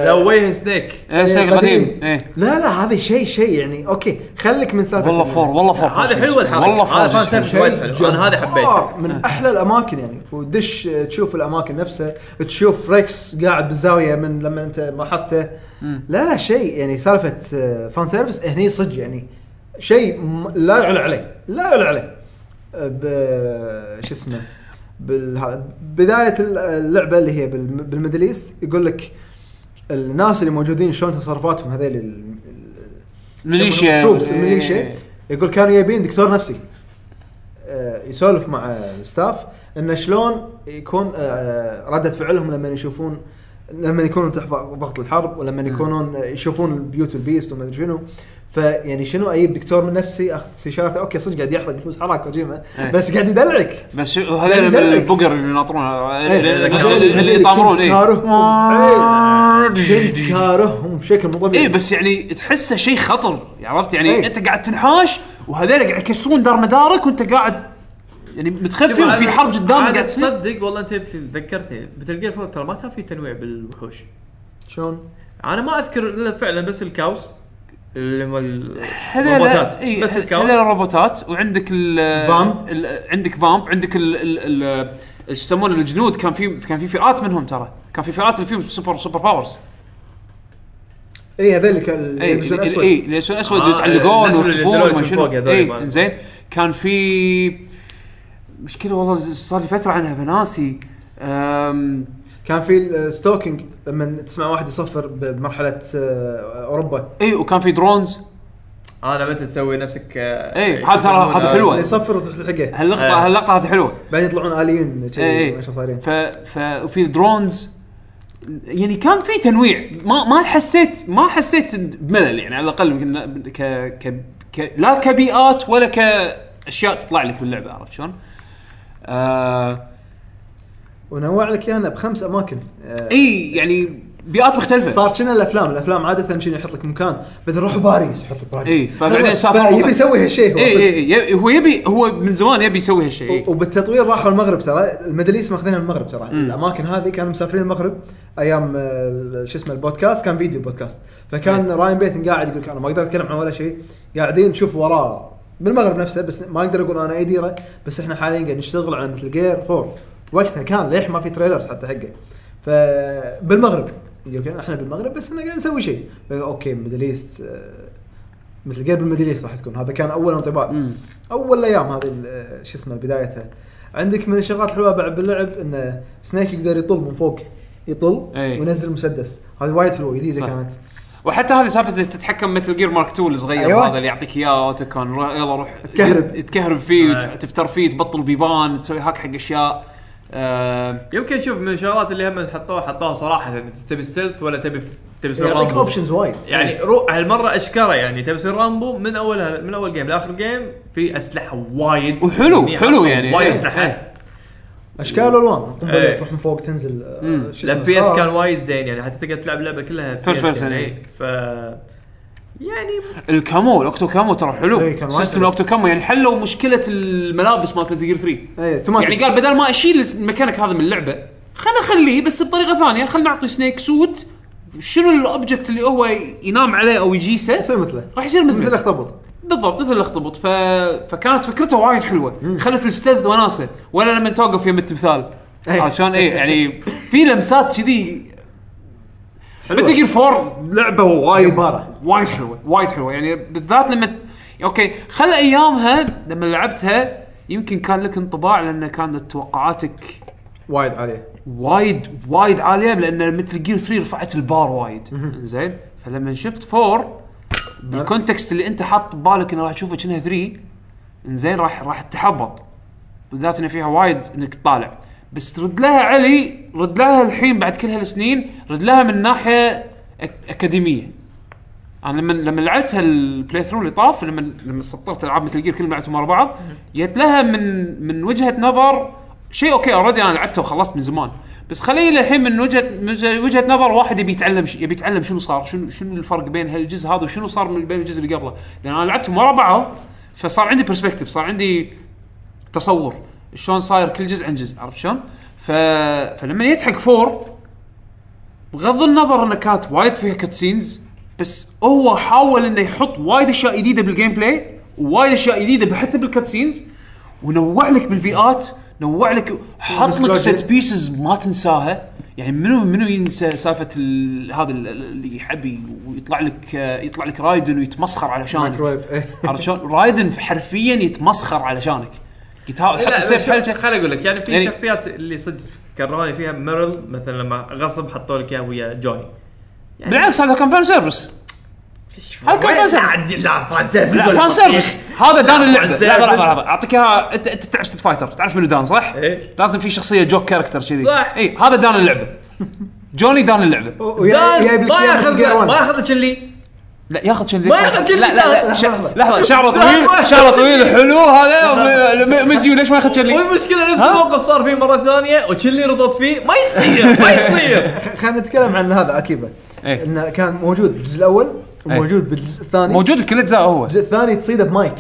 لو وجه Snake إيه Snake قديم إيه لا لا هذا شيء شيء يعني أوكي خليك من سالفة والله ال- four وال four هذا four. حلوة الحركة. والله هذا four fan شيء. service. وايد حلو. أنا هذا حبيته. من أحلى الأماكن يعني ودش آه، تشوف الأماكن نفسها تشوف Rex قاعد بالزاوية من لما أنت ما حطه لا لا شيء يعني سالفة آه، fan service هني صدق يعني شيء لا يعلى عليه لا يعلى عليه آه، ب شو اسمه بداية اللعبة اللي هي بالم- بال Middle East يقول لك الناس اللي موجودين شلون تصرفاتهم هذيل ال- ال- ميليشيا. troops إيه. الميليشيا يقول كانوا يبين دكتور نفسي آه، يسولف مع ال staff إنه شلون يكون آه، ردة فعلهم لما يشوفون لما يكونون تحت ضغط الحرب ولما يكونون يشوفون ال beauty ال beast وما أدري شنو فيعني شنو أجيب دكتور من نفسي أخذ استشارته أوكي صدق قاعد يحرق فلوس حراك كوجيما إيه. بس قاعد يدلعك. بس شو- هذول. البقر اللي يناطرون إيه، اللي- اللي هذول يطامرون إيه. كارههم. إيه. كنت كارههم بشكل مو طبيعي. إيه بس يعني تحسه شيء خطر عرفت؟ يعني إيه. أنت قاعد تنحاش وهذول قاعد يكسرون دار مدارك وأنت قاعد يعني متخفي وفي حرب قدامك قاعد تصدق؟ والله أنت ذكرتني. 4 ترى ما كان في تنويع بالوحوش. شلون؟ أنا ما أذكر إلا فعلا بس ال cows. اللي هم ال- هذول الروبوتات. إي بس ال cows هذول الروبوتات وعندك ال Vamp. ال- عندك Vamp عندك ال ال ال إيش يسمونه الجنود. كان في كان في فئات منهم ترى. كان في فئات اللي فيهم super super powers إي هذول اللي كان اللي إي يلبسون أسود. إي اللي يلبسون أسود آه، يتعلقون الناس اللي ويختفون ينزلون وما من شنو. فوق هذول إي مال- زين. كان في مشكله والله صار لي فترة عنها بناسي. أم، كان في ال stalking لما تسمع واحد يصفر بمرحلة آه، أوروبا. اي وكان في drones. آه لما انت تسوي نفسك آه، إيه، شو هذا ترى-؟ هذا حلوة. اللي يصفر تلحقه. هاللقطه إيه. هاللقطة هذه حلوة. بعدين يطلعون اليين اي اي صايرين. ف ف وفي ال drones يعني كان في تنويع. ما ما حسيت ما حسيت بملل. يعني على الأقل يمكن ك ك ك لا كبيئات ولا كأشياء تطلع لك باللعبة عرفت شلون؟ آه ونوع لك إياها بخمس أماكن. آه، إي يعني بيئات مختلفة. صار كنا الأفلام الأفلام عادة شنو يحط لك مكان؟ بعدين روح باريس يحط لك باريس. إي، فبعدين سافر يبي. يسوي هالشيء هو إي. إي إي هو يبي هو من زمان يبي يسوي هالشيء. إي. وبالتطوير راحوا المغرب ترى. ال Middle East ماخذينها من المغرب ترى. الأماكن هذه كانوا مسافرين المغرب أيام شو اسمه البودكاست كان فيديو بودكاست. فكان Ryan Payton قاعد يقول أنا ما أقدر أتكلم عن ولا شيء. قاعدين نشوف وراه بالمغرب نفسه بس ما أقدر أقول أنا أي ديرة بس إحنا حاليا قاعد نشتغل على Metal Gear 4 وقتها كان ليش ما في trailers حتى حقه فبالمغرب يقول كان إحنا بالمغرب بس إحنا قاعد نسوي شيء أوكي Middle East آه، مثل جير بالميدل ايست راح تكون هذا كان أول انطباع. أول أيام هذه ال- شو اسمه بدايتها عندك من الشغلات الحلوة بعد باللعب إن سنيك يقدر يطل من فوق يطل إي. وينزل مسدس هذه وايد حلوة جديدة. كانت وحتى هذه سالفه اللي تتحكم Metal Gear Mark 2 الصغير أيوة. هذا اللي يعطيك اياه Otacon رو- يلا روح تكهرب. تكهرب فيه أيوة. تفتر فيه تبطل بيبان تسوي هاك حق أشياء آه يمكن شوف من الشغلات اللي هم حطوها حطوها صراحة تبي stealth ولا تبي تبي تصير يعطيك رامبو options وايد يعني رو هالمرة إشكرة يعني تبي تصير رامبو من أول من أول game لآخر game في أسلحة وايد وحلو يعني حلو يعني وايد إيه، أسلحة إيه. أشكال والوان إيه. تروح من فوق تنزل اسمه؟ ال FPS. كان وايد زين يعني حتى تقدر تلعب اللعبة كلها person، يعني إيه. ف يعني ال camo ال OctoCamo ترى حلو. إيه، كان وايد system حلو. ال OctoCamo يعني حلوا مشكلة الملابس مالت Metal Gear 3 إيه توماتيك. يعني قال بدل ما أشيل الميكانيك هذا من اللعبة خلنا اخليه بس بطريقة ثانية خلنا نعطي سنيك suit شنو ال object اللي هو ينام عليه أو يجيسه؟ يصير مثله. راح يصير مثل مثله الاخطبوط. بالضبط مثل الاخطبوط. ف... فكانت فكرته وايد حلوة. خلت ال stealth وناسة. ولا لما توقف يم التمثال. أي. عشان إيه يعني في لمسات كذي Metal Gear 4 لعبة وايد جبارة. وايد حلوة وايد حلوة. يعني بالذات لما okay خل أيامها لما لعبتها يمكن كان لك انطباع لأن كانت توقعاتك وايد عليه وايد وايد عالية لأن مثل جير 3 رفعت البار وايد. زين فلما شفت 4 بال context اللي أنت حاط ببالك إنه راح تشوفه كأنها 3 زين راح راح تحبط. بالذات ان فيها وايد إنك تطالع. بس ترد لها علي رد لها الحين بعد كل هالسنين رد لها من ناحية أكاديمية. أنا لما لما لعبت هال playthrough اللي طاف لما لما سطرت ألعاب Metal Gear كلهم لعبتهم ورا بعض جت لها من من وجهة نظر شيء okay already أنا لعبته وخلصت من زمان. بس خليني الحين من وجهه من وجهة نظر واحد يبي يتعلم يبي يتعلم شنو صار شنو شنو الفرق بين هالجزء هذا وشنو صار من بين الجزء اللي قبله. لأن أنا لعبتهم ورا بعض فصار عندي perspective صار عندي تصور. شلون صاير كل جزء عن جزء عرفت شلون؟ ف... فلما جيت حق four بغض النظر انها كانت وايد فيها cutscenes بس هو حاول إنه يحط وايد أشياء جديدة بال gameplay ووايد أشياء جديدة حتى بال cutscenes ونوع لك بالبيئات نوع لك حط لك. set pieces ما تنساها يعني منو منو ينسى سالفة ال- هذا ال- اللي يحبي ويطلع لك يطلع لك رايدن ويتمسخر علشانك عرفت شلون؟ رايدن حرفيا يتمسخر علشانك لا يحط لا السيف حلجه خليني أقول لك يعني في يعني- شخصيات اللي صدق كرهوني فيها ميرل مثلا لما غصب حطوا لك إياه ويا جوني يعني بالعكس هذا كان fan service هذا كان فان سيرفس لا فان لا ولا فان سيرفس هذا دان اللعبة. لحظه لحظه أعطيك إياها انت أنت تعرف ستيت فايتر تعرف منو دان صح؟ إيه. لازم في شخصية جوك كاركتر كذي. صح. اي هذا دان اللعبة. جوني دان اللعبة. دان ما ياخذ. ما ياخذ لك اللي لا ياخذ شن ما ياخذ. شن لا لا لا لحظة. لحظة شعره طويل شعره طويل حلو هذا مزيو ليش ما ياخذ شن والمشكلة نفس؟ الموقف صار فيه مرة ثانية وتشيلي رضت فيه. ما يصير ما يصير. خلينا نتكلم عن هذا اكيبا إيه. انه كان موجود بالجزء الأول وموجود بالجزء الثاني. موجود بكل أجزاء هو. الجزء الثاني تصيده بمايك.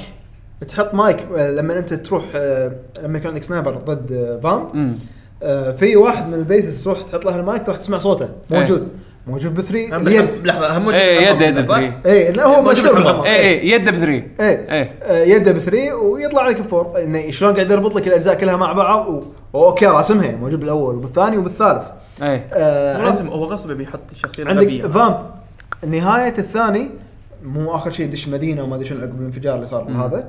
تحط مايك آه، لما أنت تروح آه، لما عندك sniper ضد آه، فامب. في واحد من ال bases تروح تحط له المايك راح تسمع صوته. موجود. موجود ب three. اليد لحظة هم إيه يد بالحمام، يد صح؟ ب three. إيه لا هو مشهور إيه يده ب three. إيه إيه. آه، يده ب three ويطلع لك four انه شلون قاعد يربط لك الأجزاء كلها مع بعض؟ و... okay راسمها. موجود بالأول وبالثاني وبالثالث. إيه. آه مو لازم هو غصب يبي يحط الشخصيه عندك الغبيه فامب. نهاية الثاني مو آخر شيء دش مدينة وما أدري شنو عقب الانفجار اللي صار هذا.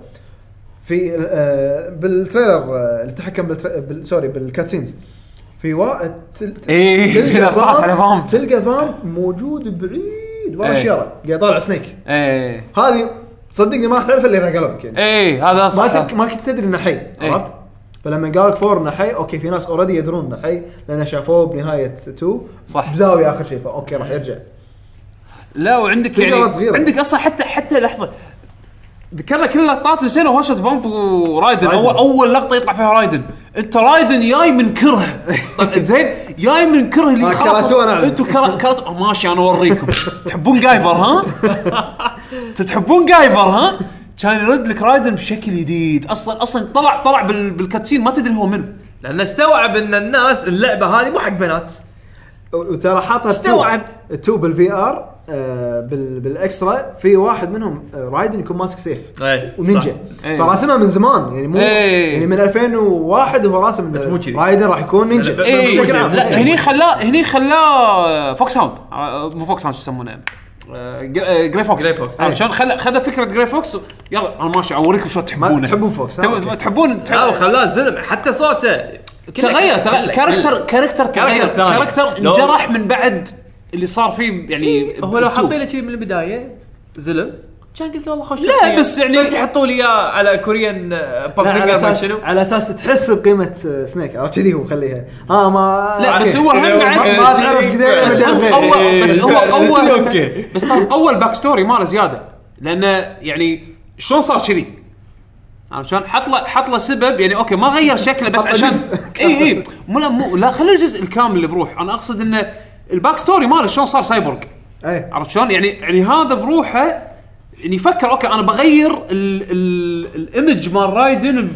في آه بال trailer آه اللي تحكم بالتر... بال... sorry بال cutscenes. في واحد تل... إيه، تلقى لقطات على فامب. تلقى فامب موجود بعيد ورا إيه. الشارع قاعد يطالع سنيك إيه هذه صدقني ما تعرف إلا اذا قلبك يعني إيه هذا ما صح تك... ما كنت تدري إنه حي إيه. عرفت؟ فلما قال لك four إنه حي okay في ناس already يدرون إنه حي لأن شافوه بنهاية 2 صح. بزاوية آخر شيء ف okay راح يرجع لا وعندك يعني صغيرة. عندك أصلا حتى حتى لحظة ذكرنا كل اللقطات نسينا هوشه فامب ورايدن رايدن. اول أول لقطة يطلع فيها رايدن أنت رايدن جاي من كره طيب زين جاي من كره اللي آه، خلاص كرهتوه أنا. أنتم كره كرهت آه، ماشي أنا أوريكم تحبون جايفر ها؟ أنتوا تحبون جايفر ها؟ كان يرد لك رايدن بشكل جديد أصلا أصلا طلع طلع بال- بال cutscene ما تدري هو منو لأنه استوعب إن الناس اللعبة هذه مو حق بنات وترى حاطها استوعب. ال two بال VR آه بال بال extra في واحد منهم آه رايدن يكون ماسك سيف إيه ونينجا إيه. فراسمها من زمان يعني مو إيه. يعني من 2001 وهو راسم. رايدن راح يكون نينجا لا، لا، بشكل عام، لا بشكل هني. خلاه هني خلاه فوكس هاوند آه، مو فوكس هاوند شو يسمونه ج- جراي فوكس جراي فوكس. عرفت. شلون؟ خذ خذ فكرة جراي فوكس و- يلا أنا ماشي اوريكم شلون تحبونه تحبون فوكس،. تحبون لا تحب- وخلاه زلم حتى صوته تغير تغير كاركتر كاركتر تغير ثاني. كاركتر انجرح من بعد اللي صار فيه يعني هو لو. حاطين له شيء من البداية زلم كان قلت والله خوش لا،. بس يعني- بس يحطوا لي إياه على كوريان باب لا على شنو على أساس تحس بقيمة آه، سنيك عرفت كذي هو مخليها ها ما لا بس. هو هم ما- بعد ما تعرف قديش بس هو. قوى بس هو قوى أوكي. بس ترى قوى ال back story ماله زيادة لأنه يعني شلون صار كذي؟ عرفت شلون؟ حط له حط له سبب يعني okay ما غير شكله بس عشان. إي إي مو لا مو لا خلي الجزء الكامل اللي بروح أنا أقصد إنه ال back story ماله شلون صار سايبورغ إي عرفت شلون؟ يعني يعني هذا بروحه يعني يفكر okay أنا بغير ال ال ال image مال رايدن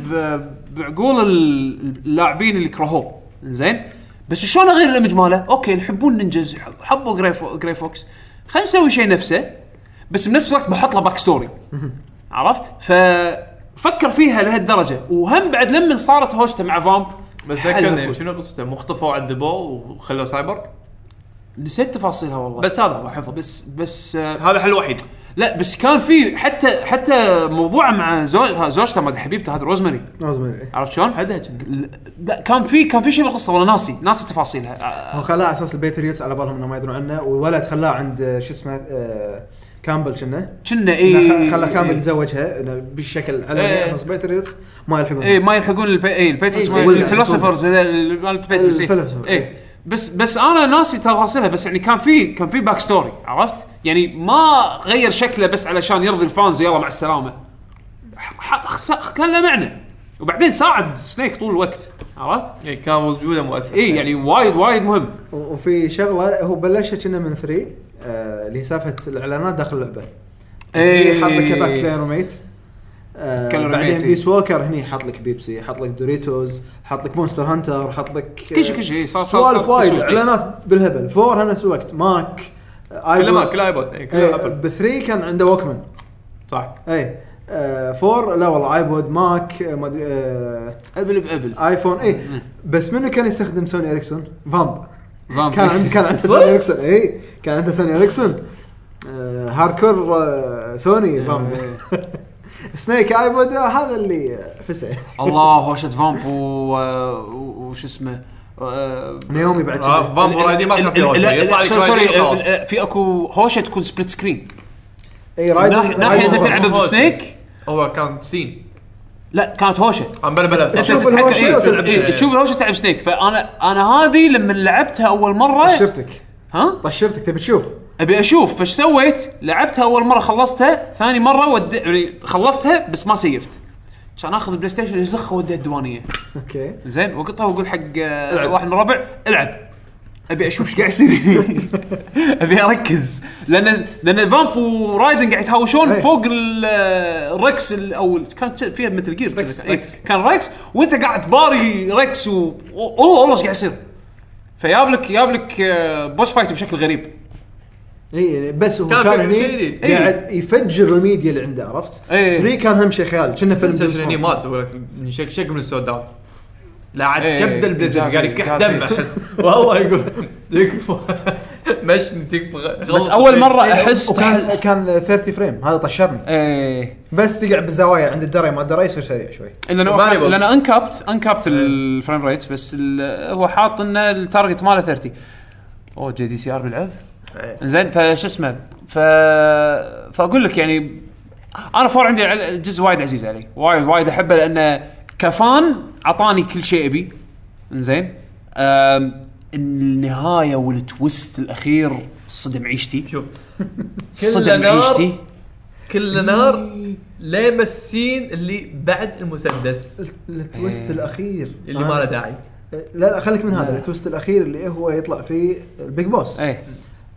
بعقول ال- اللاعبين اللي كرهوه زين بس شلون أغير ال image ماله؟ okay يحبون ninjas يحب- حبوا جراي, فو جراي فوكس خلينا نسوي شيء نفسه بس بنفس الوقت بحط له back story عرفت؟ ففكر فيها لهالدرجة. وهم بعد لما صارت هوشته مع فامب بس ذكرني. شنو قصته؟ مختفوا عذبوه وخلوه سايبر نسيت تفاصيلها والله. بس هذا هو حفظ. بس بس آه، هذا الحل الوحيد لا بس كان في حتى حتى موضوعه مع زو- زوجته ما حبيبته هذه روزماري روزماري. عرفت شلون؟ ل- لا كان في كان في شيء بالقصة والله ناسي ناسي تفاصيلها. آه، هو خلاه على أساس ال Patriots على بالهم إنهم ما يدرون عنه والولد خلاه عند آه، شو اسمه آه، كامبل كنا. كنا اي خلى كامبل يتزوجها إنه بشكل علني إيه. على أساس Patriots ما يلحقون. اي ما يلحقون البي... اي ال Patriots إيه، ال philosophers مال ال Patriots الفلسفة، اي إيه. بس بس أنا ناسي تفاصيلها بس يعني كان في كان في back story عرفت؟ يعني ما غير شكله بس علشان يرضي ال fans يلا مع السلامة. كان له معنى وبعدين ساعد سنيك طول الوقت عرفت؟ يعني كان وجوده مؤثر اي يعني وايد وايد مهم. و- وفي شغلة هو بلشها كنا من 3 آه، اللي هي سالفه الإعلانات داخل اللعبة إيه. حاط لك هذاك كليروميت آه كليروميت، بعدين. بيس ووكر هني حط لك بيبسي حط لك دوريتوز حط لك مونستر هانتر حط لك كل شيء كل شيء صار صار سوالف وايد. إعلانات بالهبل فور نفس الوقت ماك آه، ايبود كله ايبود إيه، كله ابل ب 3 كان عنده ووكمان صح إي آه فور لا والله ايبود ماك آه، ما أدري آه ابل بابل ايفون إي بس منو كان يستخدم سوني اريكسون؟ فامب. كان عنده كان عنده سوني إريكسون. اي كان عنده سوني إريكسون. آه هاردكور آه سوني. فامب سنيك ايبود آه هذا اللي آه، فسع. الله هوشة فامب و- وش اسمه آه، نيومي بعد آه،. فامب رايدي ما يطلع لك سوري رايدي في أكو هوشه تكون سبليت سكرين اي رايدن ناحيه. تلعب. بسنيك؟ هو كان scene. لا كانت هوشة. عم بلا بلا. تشوف الهوشة. إيه، وتلعب إيه، سنيك. تشوف الهوشة تلعب سنيك. فأنا أنا هذه لما لعبتها أول مره طشرتك. ها؟ طشرتك تبي تشوف؟ أبي أشوف. فايش سويت؟ لعبتها أول مرة خلصتها. ثاني مرة ود... يعني خلصتها بس ما save ت. عشان آخذ ال PlayStation يزخه ودي الديوانية. okay. زين وقطها واقول حق آه،. واحد من الربع العب. أبي أشوف إيش قاعد يصير. أبي أركز لأن لأن فامب ورايدن قاعد يتهاوشون أي. فوق ال- الركس ال- أو ال- كانت فيها مثل جير ركس،. إي، ركس. كان ركس وأنت قاعد تباري ركس و والله والله إيش قاعد يصير فياب لك ياب لك آه، بوس فايت بشكل غريب اي يعني بس هو كان كان هني جديد. قاعد يفجر الميديا اللي عنده عرفت؟ إيه. 3 كان هم شيء خيال كنا فيلم جيمس ستيشن هني بوند. مات لك شك شك من السود داون لا عاد إيه، جبد البلاي ستيشن قاعد يكح. دمه احس والله يقول يكفو مش تبغى بس أول مرة إيه، أحس وكان تحل... كان 30 فريم هذا طشرني. إيه. بس تقعد بالزوايا عند الدري ما الدري يصير سريع شوي. لأنه Variable. لأنه انكابت انكابت الفريم ريت بس ال- هو حاط إنه التارجت ماله 30 أوه جي دي سي ار بيلعب. زين فش اسمه؟ ف فأقول لك يعني أنا فور عندي جزء وايد عزيز علي. وايد وايد أحبه لأنه كفان أعطاني كل شيء أبي. زين النهاية وال twist الأخير صدم عيشتي. شوف. صدم نار. عيشتي. كل نار. لين ال scene اللي بعد المسدس. ال twist إيه. الأخير. اللي ما له داعي. لا لا خليك من هذا. ال twist الأخير اللي هو يطلع فيه ال Big Boss. إيه.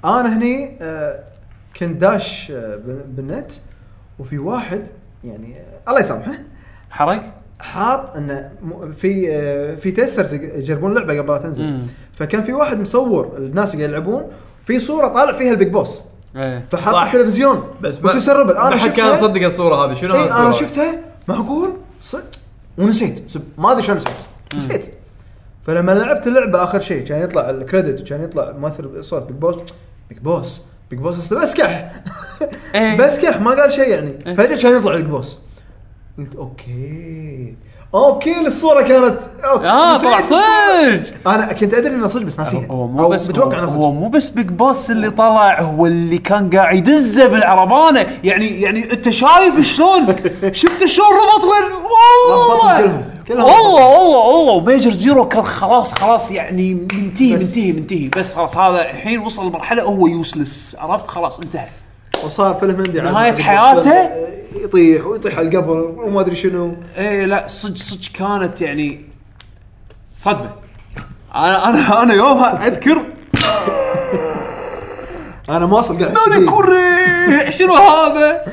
أنا هني آه، كنت داش آه، بال- بالنت وفي واحد يعني آه، الله يسامحه. حرق؟ حاط إنه في آه، في testers يجربون لعبة قبل لا تنزل. مم. فكان في واحد مصور الناس اللي يلعبون في صورة طالع فيها ال Big Boss. إيه. فحاط. التلفزيون. بس وتسربت أنا ما حد كان شفتها. مصدق الصورة هذه. شنو اي أنا؟ شفتها. معقول؟ صدق. ونسيت. ما أدري شلون نسيت. نسيت. فلما لعبت اللعبة آخر شيء كان يطلع ال credit وكان يطلع ممثل صوت Big Boss. Big Boss. Big Boss بسكح إيه. بسكح ما قال شيء يعني. فجأة كان يطلع Big Boss. قلت okay. okay الصورة كانت okay. آه طلع. صدق. أنا كنت أدري إنه صدق بس ناسيها هو مو بس متوقع إنه هو مو بس Big Boss اللي طلع هو اللي كان قاعد يدزه بالعربانة. يعني يعني أنت شايف شلون؟ شفت شلون ربط وين؟ والله. والله والله والله. و Major Zero كان خلاص خلاص يعني منتهي منتهي منتهي. بس خلاص هذا الحين وصل لمرحلة هو useless عرفت؟ خلاص انتهى. وصار فيلم هندي عن- نهاية حياته؟ يطيح ويطيح على القبر وما أدري شنو. إيه لا صدق صدق كانت يعني صدمة. أنا أنا أنا يومها أذكر. أنا ما واصل قاعد أنا كوري. شنو هذا؟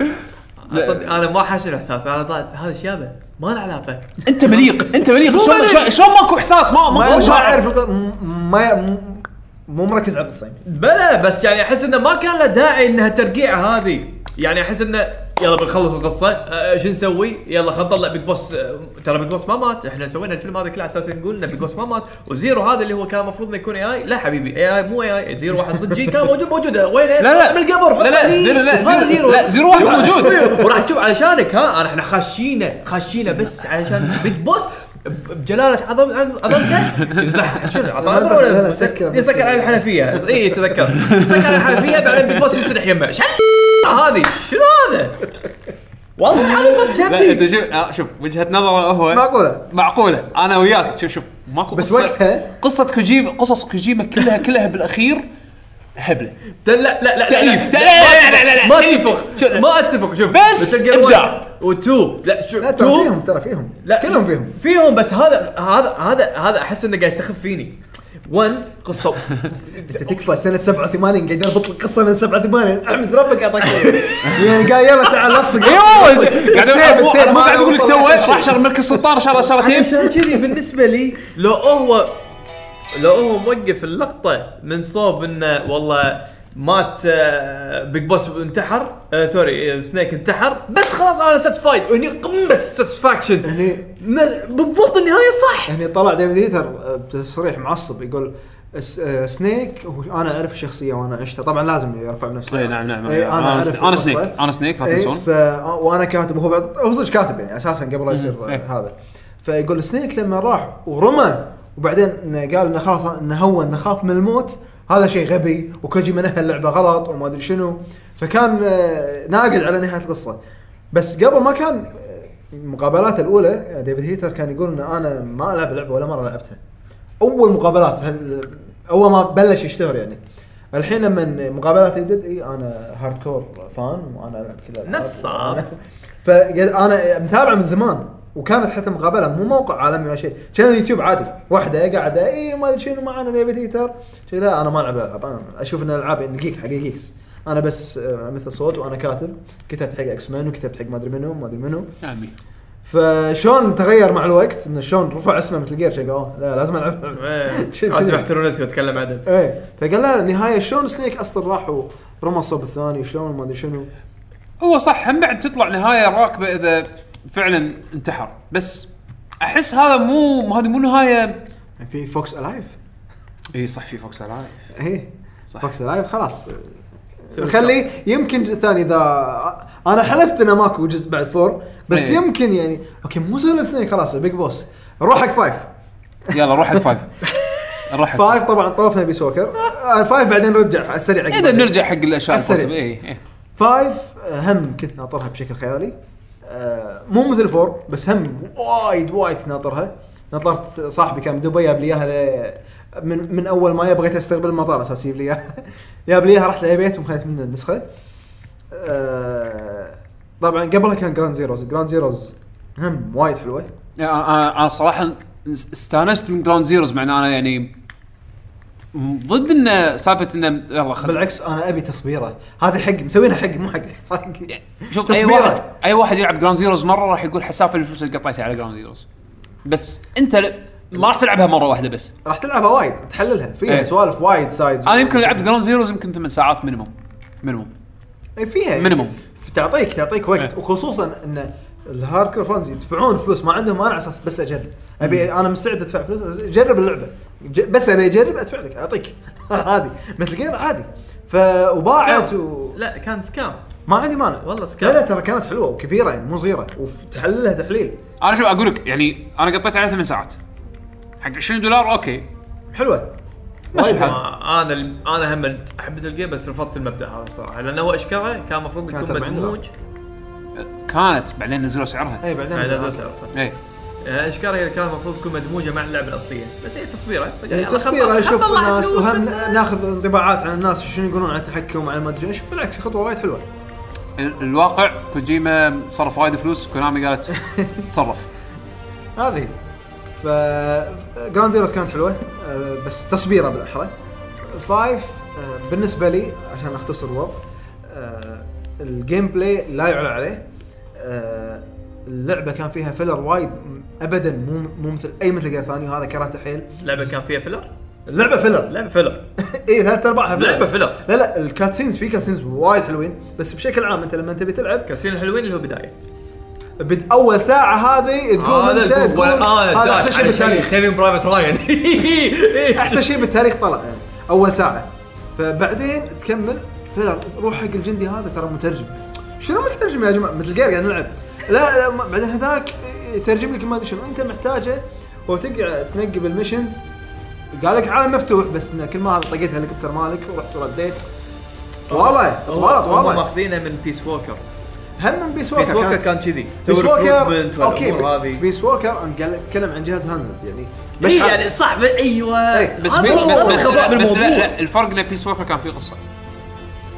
أنا ما حاشني الاحساس أنا طلعت هذا شيابه ما له علاقة. أنت مليق أنت مليق. شلون شلون- ماكو إحساس؟ ما ما أعرف ما مو مركز على القصة. بلا بس يعني أحس إنه ما كان له داعي إنها ترقيعه هذه. يعني أحس إنه يلا بنخلص القصة. أه شو نسوي؟ يلا خلينا نطلع Big Boss أه ترى Big Boss ما مات. إحنا سوينا الفيلم هذا كله على أساس نقول ان Big Boss ما مات. و Zero هذا اللي هو كان المفروض إنه يكون اي اي لا حبيبي اي اي مو اي اي Zero واحد صدقي كان موجود موجود. وين لا لا. بالقبر لا لا Zero لا هذا Zero لا Zero واحد موجود. وراح تشوف علشانك ها. أنا إحنا خاشينه خاشينه بس علشان Big Boss بجلالة عظم عظمته؟ يذبح شنو؟ أمر ولا لا، لا، سكر. يسكر على الحنفية. إي تذكر. يسكر على الحنفية بعدين بيج بوس يسرح يمه. شل هذه؟ شنو هذا؟ والله العظيم ما لا أنت تشبي شوف آه، شوف وجهة نظره هو معقولة؟ معقولة. أنا وياك. شوف شوف ماكو بس قصة- وقتها- قصة كوجيما قصص كوجيما كلها كلها بالأخير هبله لا لا لا لا تأليف. لا، لا، لا، لا، لا، لا. ما. اتفق. ما أتفق. شوف بس. 1 و2 لا شوف لا ترى 2 فيهم ترى فيهم. لا كلهم فيهم. فيهم بس هذا هذا هذا هذا أحس إنه قاعد يستخف فيني. 1 قصة. أنت تكفى سنة 87 قاعد يربط لك قصة من 87 أحمد ربك اعطاك يعني قال يلا تعال لصق اي والله قاعد أقول لك تو. راح شر ملك السلطان شر شرتين عشان كذي بالنسبة لي لو هو لو هو موقف اللقطة من صوب إنه والله مات آه، Big Boss انتحر آه sorry آه، Snake انتحر بس خلاص أنا satisfied وهني قمة satisfaction هني بالضبط النهاية صح. هني طلع ديفيد هيتر بتصريح معصب يقول س- آه، سنيك هو أنا أعرف الشخصيه وأنا عشتها. طبعا لازم يرفع بنفسه إي نعم نعم إيه، أنا أعرف أنا القصة. سنيك أنا سنيك لا إيه، تنسون. ف وأنا كاتب وهو بعد- هو صدق كاتب يعني أساسا قبل لا يصير إيه. آه، هذا. فيقول سنيك لما راح ورمى وبعدين قال إنه خلاص إنه هو إنه خاف من الموت. هذا شيء غبي وكوجيما نهى اللعبة غلط وما أدري شنو. فكان آه، ناقد على نهاية القصة. بس قبل ما كان آه، مقابلاته الأولى آه، ديفيد هيتر كان يقول ان أنا ما ألعب اللعبه ولا مرة لعبتها. أول مقابلات أول ما بلش يشتهر يعني. الحين لما مقابلات جدد إي أنا hardcore fan وأنا ألعب الألعاب. نصاب. فانا متابعه من زمان. وكانت حتى مقابلة مو موقع عالمي ولا شيء. كان اليوتيوب عادي. واحدة قاعدة إي ما أدري شنو معنا هيتر شي لا أنا ما ألعب الالعاب أنا أشوف إن الألعاب يعني جيك حق جيكس أنا بس آه، مثل صوت وأنا كاتب. كتبت حق X-Men وكتبت حق ما أدري منو ما أدري منو. نعم فشلون تغير مع الوقت انه شلون رفع اسمه Metal Gear شي أوه لا لازم ألعب. شي. محترم نفسي وأتكلم عدل إيه. فقال لا النهايه شلون سنيك أصلا راح ورمى الصوب الثاني شلون ما أدري شنو. هو صح هم بعد تطلع نهاية راكبة إذا فعلا انتحر. بس أحس هذا مو هذه مو نهاية. يعني في فوكس لايف إي صح في فوكس لايف إيه صح. فوكس الايف خلاص. خليه يمكن جزء ثاني اذا أنا حلفت إنه ماكو جزء بعد four بس إيه. يمكن يعني أوكي مو Solid Snake خلاص ال Big Boss نروح حق five يلا روح حق five نروح حق five طبعا طوفنا Peace Walker آه، five بعدين نرجع على السريع إذا بنرجع حق الأشياء السريع. إي إي. five آه، هم كنت ناطرها بشكل خيالي. آه، مو مثل four بس هم وايد وايد ناطرها. نطرت صاحبي كان بدبي جاب لي إياها من من أول ما بغيت أستقبل المطار أساس يجيب لي إياها. جاب لي إياها رحت للبيت وخذت منه النسخة. آه، طبعا قبلها كان Ground Zeroes Ground Zeroes هم وايد حلوة. أنا أنا صراحة استانست من Ground Zeroes مع ان أنا يعني ضد إنه سالفة انه يلا خل بالعكس أنا أبي تصبيره. هذه حق مسوينها حق مو حق. حق شوف أي. واحد أي واحد يلعب Ground Zeroes مرة راح يقول حسافة الفلوس اللي قطيتها على Ground Zeroes بس أنت ل- ما راح تلعبها مرة واحدة بس. راح تلعبها وايد تحللها. فيها إيه. سوالف وايد sides أنا يمكن لعبت Ground Zeroes يمكن ثمان ساعات minimum minimum اي فيها. minimum. تعطيك تعطيك وقت. إيه. وخصوصا إن ال hardcore fans يدفعون فلوس ما عندهم مانع على أساس بس أجرب. ابي أنا مستعد أدفع فلوس أجرب اللعبة. بس ابي أجرب أدفع لك أعطيك. هذه. Metal Gear عادي. ف وباعت و... لا كان scam ما عندي مانع. والله لا scam لا ترى كانت حلوة وكبيرة يعني مو صغيرة. وتحللها تحليل. أنا شوف أقول لك يعني أنا قطيت عليها ثمان ساعات. حق 20 دولار أوكي. حلوة. آه، أنا أنا هم احب Metal Gear بس رفضت المبدأ هذا الصراحه لأنه هو اشكره كان المفروض يكون 40 مدموج كانت بعدين نزلوا سعرها. اي بعدين بعد هذا سعر صح. اي آه، اشكره هي كان المفروض تكون مدموجة مع اللعبة الأصلية. بس هي تصبيره يعني تصبيره أشوف الناس وهم ناخذ انطباعات عن الناس شنو يقولون عن التحكم وعن ما أدري شنو. بالعكس خطوة وايد حلوة. ال- الواقع كوجيما صرف وايد فلوس كونامي قالت تصرف هذه. هي. ف Ground Zeroes كانت حلوة آه، بس تصبيرة بالأحرى. five آه، بالنسبة لي عشان أختصر الوضع ال gameplay لا يعلى عليه. اللعبة كان فيها filler وايد ابدا مو مو مثل أي Metal Gear ثاني وهذا كرهته حيل. لعبة كان فيها فيلر اللعبه فيلر لعبة filler اي ثلاث أرباعها filler لعبة filler لا لا ال cutscenes في cutscenes وايد حلوين بس بشكل عام أنت لما تبي تلعب cutscene الحلوين اللي هو بداية. بد أول ساعة هذه تقوم أنت تقول هذا أحسن شيء بالتاريخ. Saving Private Ryan أحسن شيء بالتاريخ طلع يعني. أول ساعة. فبعدين تكمل. filler روح حق الجندي هذا ترى مترجم. شنو مترجم يا جماعة؟ Metal Gear قاعد نلعب. لا, لا بعدين هذاك يترجم لك ما أدري شنو. أنت محتاجه وتقعد تنقي بال missions قال لك عالم مفتوح بس إنه كل ما هذا طقيت الهليكوبتر مالك ورحت ورديت طواله طواله هم طواله ماخذينه من Peace Walker هم من Peace Walker Peace Walker كانت- كان كذي. Peace Walker أوكي هذه. Peace Walker أتكلم عن جهاز hand يعني. اي مشعل. يعني صح أيوه. إيه. بس بس بس, لا بس لا, الفرق إن Peace Walker كان فيه قصة.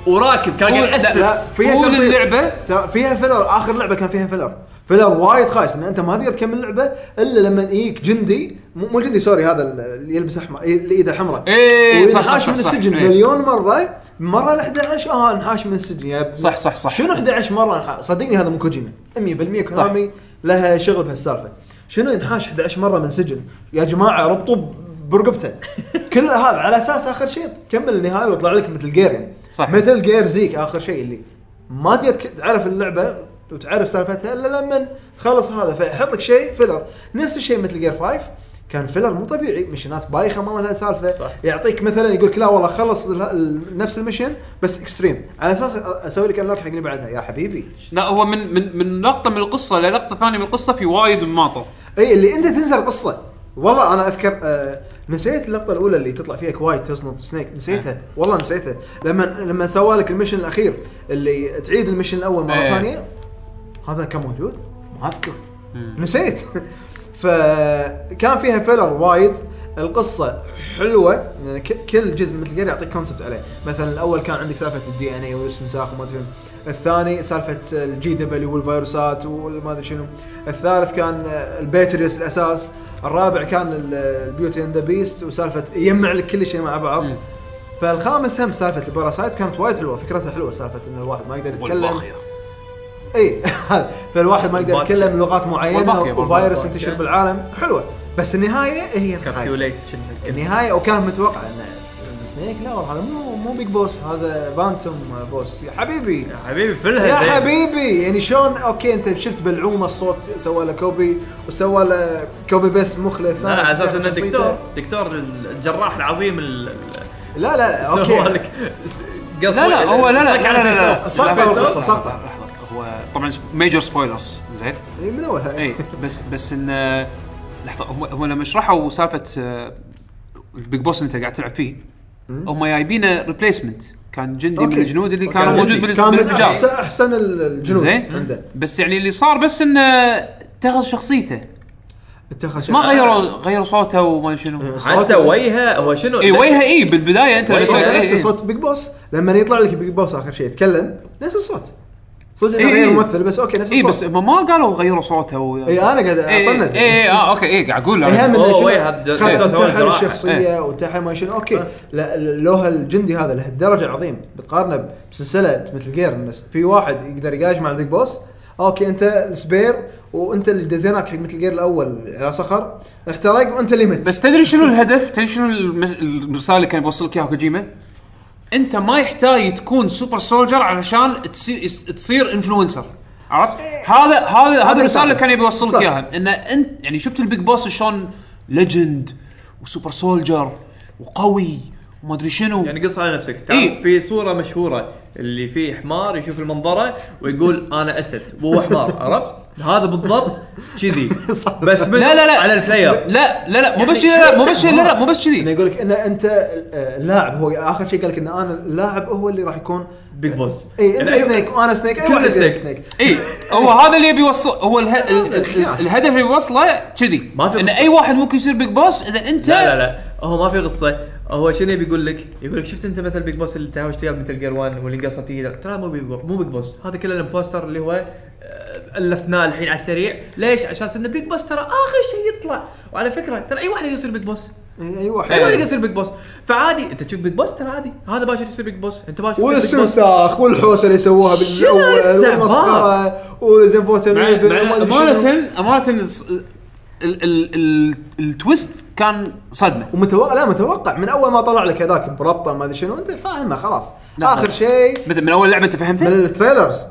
وراكب كان قاعد لا يأسس. فيها. ترى فيها filler آخر لعبة كان فيها filler filler وايد خايس ان أنت ما تقدر تكمل اللعبه إلا لما يجيك جندي مو جندي sorry هذا اللي يلبس أحمر اللي إيده حمراء. إيه، صح، صح، صح، من صح، السجن إيه. مليون مرة مرة ال 11 آه انحاش من السجن يا. صح، صح، صح. شنو 11 مرة انحاش صدقني هذا مو كوجيما. 100% كونامي لها شغل بهالسالفة. شنو ينحاش 11 مرة من سجن يا جماعة ربطوا برقبته. كل هذا على أساس آخر شيء تكمل النهاية ويطلع لك Metal Gear يعني. صح. Metal Gear زيك آخر شيء اللي ما تقدر تعرف اللعبة وتعرف سالفتها الا لما تخلص هذا فيحط لك شيء filler نفس الشيء Metal Gear 5 كان filler مو طبيعي. mission ات بايخة ما لها سالفة. صح. يعطيك مثلا يقول لك لا والله خلص نفس ال mission بس extreme على أساس أسوي لك unlock حق اللي بعدها. يا حبيبي. لا هو من من من لقطه من القصة للقطه ثانية من القصة في وايد مماطل إي اللي أنت تنسى القصة. والله أنا أذكر آه نسيت اللقطة الأولى اللي تطلع فيها Quiet تصنط Snake نسيتها. والله نسيتها. لما لما سوى لك ال mission الأخير اللي تعيد ال mission الأول مرة إيه. ثانية هذا كان موجود؟ ما أذكر. نسيت. فكان فيها filler وايد. القصة حلوة. يعني ك- كل جزء Metal Gear يعطيك concept عليه. مثلا الأول كان عندك سالفة ال DNA والاستنساخ وما أدري. الثاني سالفة ال GW والفيروسات وما أدري شنو. الثالث كان ال Patriots الأساس. الرابع كان ال- ال Beauty and the Beast وسالفة يجمع لك كل شيء مع بعض. فالخامس هم سالفة ال parasite كانت وايد حلوة. فكرتها حلوة سالفة إن الواحد ما يقدر يتكلم. والباخية. اي فالواحد ما يقدر. يتكلم لغات معينة وفيروس. ينتشر بالعالم. حلوة. بس النهاية هي الخايسة. النهاية وكان متوقع إن Snake لا والله هذا مو مو Big Boss هذا Phantom Boss يا حبيبي. يا حبيبي فلها يا. حبيبي. يعني شلون أوكي أنت شلت بلعومه الصوت سوى له copy وسوى له copy بس مخلف. لا لا على أساس إنه شخصيته. دكتور دكتور الجراح العظيم ال- لا لا أوكي. لا لا هو لا لا لا لا لا طبعا major spoilers زين؟ إي، من أولها. اي بس بس إن لحظة هم هم لما شرحوا سالفة آه، ال Big Boss اللي انت قاعد تلعب فيه هم جايبينه replacement كان جندي من أوكي. الجنود اللي كان موجود. بالس- كان من بالانفجار أحسن الجنود زين؟ عنده بس يعني اللي صار بس انه اتخذ شخصيته. اتخذ ما غيروا غيروا صوته وما شنو. حتى وجهه. هو شنو؟ اي وجهه اي بالبداية أنت إيه، نفس. صوت Big Boss لما يطلع لك Big Boss آخر شيء يتكلم نفس الصوت. صدق إنه إي، غير إي. ممثل بس أوكي نفس اي الصوت بس هم ما قالوا غيروا صوته و... اي أنا قاعد اي أطنز اي اي آه أوكي اي قاعد أقول اي انتحل الجراحة. الشخصية وانتحل ما شنو أوكي لو الجندي هذا لهالدرجة عظيم بتقارنه بسلسلة Metal Gear الناس في واحد يقدر يقايش مع ال Big Boss أوكي أنت ال spare وأنت اللي دزيناك حق Metal Gear الأول على صخر احترق وأنت اللي مت بس تدري شنو الهدف؟ تدري شنو المس... الرساله اللي كان بيوصلك إياها كوجيما؟ أنت ما يحتاج تكون super soldier علشان تصير تصير influencer عرفت؟ هذا هذا هذا الرسالة اللي كان يبي يوصلك. إياها. إن انت يعني شفت ال Big Boss شلون legend و super soldier وقوي ما ادري شنو. يعني قص على نفسك. تعرف إيه. في صورة مشهورة اللي فيه حمار يشوف المنظرة ويقول أنا أسد وهو حمار عرفت؟ هذا بالضبط كذي. بس من لا لا لا. على ال player لا لا لا. مو يعني بس كذي لا مو بس كذي لا لا مو بس انه كذي. يقول لك إن أنت آه، اللاعب هو آخر شيء قال لك إن أنا اللاعب هو اللي راح يكون Big Boss اي أنت يعني أي- Snake وأنا Snake أي كلنا واحد Snake. Snake اي هو هذا اللي يبي يوصل هو اله... الخياس. الهدف اللي يوصله كذي. ما في إن. أي واحد ممكن يصير Big Boss إذا أنت لا لا لا. هو ما في قصة. هو شنو يبي يقول لك؟ يقول لك شفت أنت مثل Big Boss اللي تهاوشت وياه Metal Gear 1 واللي قصت ايده ترى مو Big Boss مو Big Boss هذا كله ال imposter اللي هو آه، ألفناه الحين على السريع. ليش؟ عشان إنه Big Boss ترى آخر شيء يطلع. وعلى فكرة ترى أي واحد يقدر يصير Big Boss اي أي واحد. أي واحد يقدر يصير Big Boss فعادي أنت تشوف Big Boss ترى عادي. هذا باشر يصير Big Boss أنت باشر يصير Big Boss والاستنساخ والحوسة اللي سووها؟ والمسخرة وزنفوت. أمانة أمانة الص- ال- ال- ال- ال twist كان صدمة. ومتوقع لا متوقع. من أول ما طلع لك هذاك بربطة ما أدري شنو أنت فاهمه خلاص. لا، آخر. شيء مثل من أول لعبة أنت من فهمتها؟ ال trailers.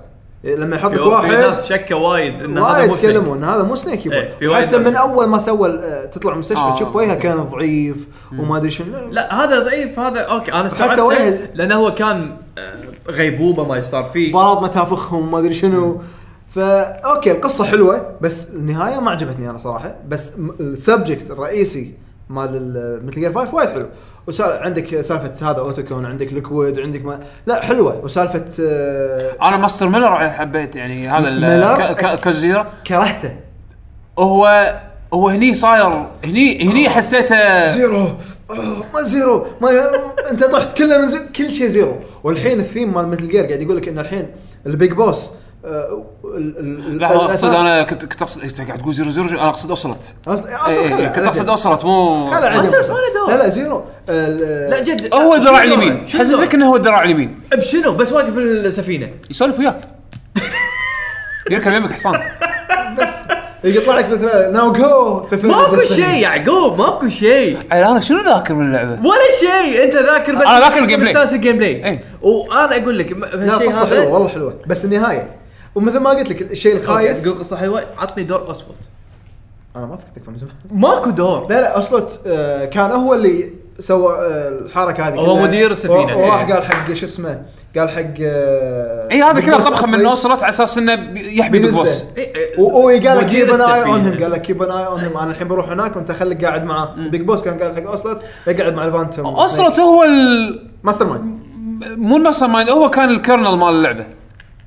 لما يحط لك في في واحد ناس شكة وايد إن هذا وايد مو. ان هذا مو Snake إيه، يبا حتى. من أول ما سوى ال- تطلع من المستشفى آه. تشوف وجهه كان ضعيف وما أدري شنو. لا هذا ضعيف هذا أوكي أنا استوعبته وجه- لأنه هو كان آه، غيبوبة ما صار فيه. مباراة متافخهم ما أدري شنو. فا أوكي القصة حلوة بس النهاية ما عجبتني أنا صراحة. بس ال subject الرئيسي مال Metal Gear 5 وايد حلو. وسال عندك سالفة هذا Otacon عندك Liquid عندك ما لا حلوة. وسالفة آه، أنا Master Miller حبيت يعني هذا؟ ك- كرهته. هو هو هني صاير هني هني حسيته زيرو. آه، ما زيرو. ما أنت طحت كله من زي... كل شيء زيرو. والحين الثيم مال Metal Gear قاعد يقول لك إن الحين ال Big Boss الأساس- اقصد أنا كنت كنت اقصد انت قاعد تقول زيرو زيرو أنا أقصد أوصلت. أصلا إيه، إيه، كنت أقصد أوصلت مو. ما له دور. لا لا زيرو. لا جد. هو الذراع؟ اليمين. شنو حسسك؟ انه هو الذراع اليمين. بشنو بس واقف بالسفينه يسولف وياك. يركب يمك حصان. بس. يطلع لك مثلا ناو جو في فيلم ماكو. شيء يعقوب ماكو شيء. أنا شنو ذاكر من اللعبة؟ ولا شيء. أنت ذاكر بس أنا ذاكر الجيم بلاي. الجيم بلاي إيه. وأنا أقول لك لا هالشيء قصة هذا- حلوة والله حلوة. بس النهاية. ومثل ما قلت لك الشيء الخايس قصه حلوة عطني دور اسود أنا ما فكرتك من زمان ماكو دور لا لا اصلت آه، كان هو اللي سوى آه، الحركة هذه هو. مدير السفينة. و- وراح إيه. قال حق شو اسمه قال حق آه، اي هذا كله طبخة من. اوصلت على أساس إنه يحمي Big. Boss إيه، إيه، وهو قال لك keep an eye on السفينة. قال لك keep an eye on أنا الحين بروح هناك وأنت خليك قاعد مع Big Boss كان قال حق اوسلت يقعد مع ال Phantom Ocelot هو ال... mastermind مو ال mastermind هو كان الكيرنل مال اللعبة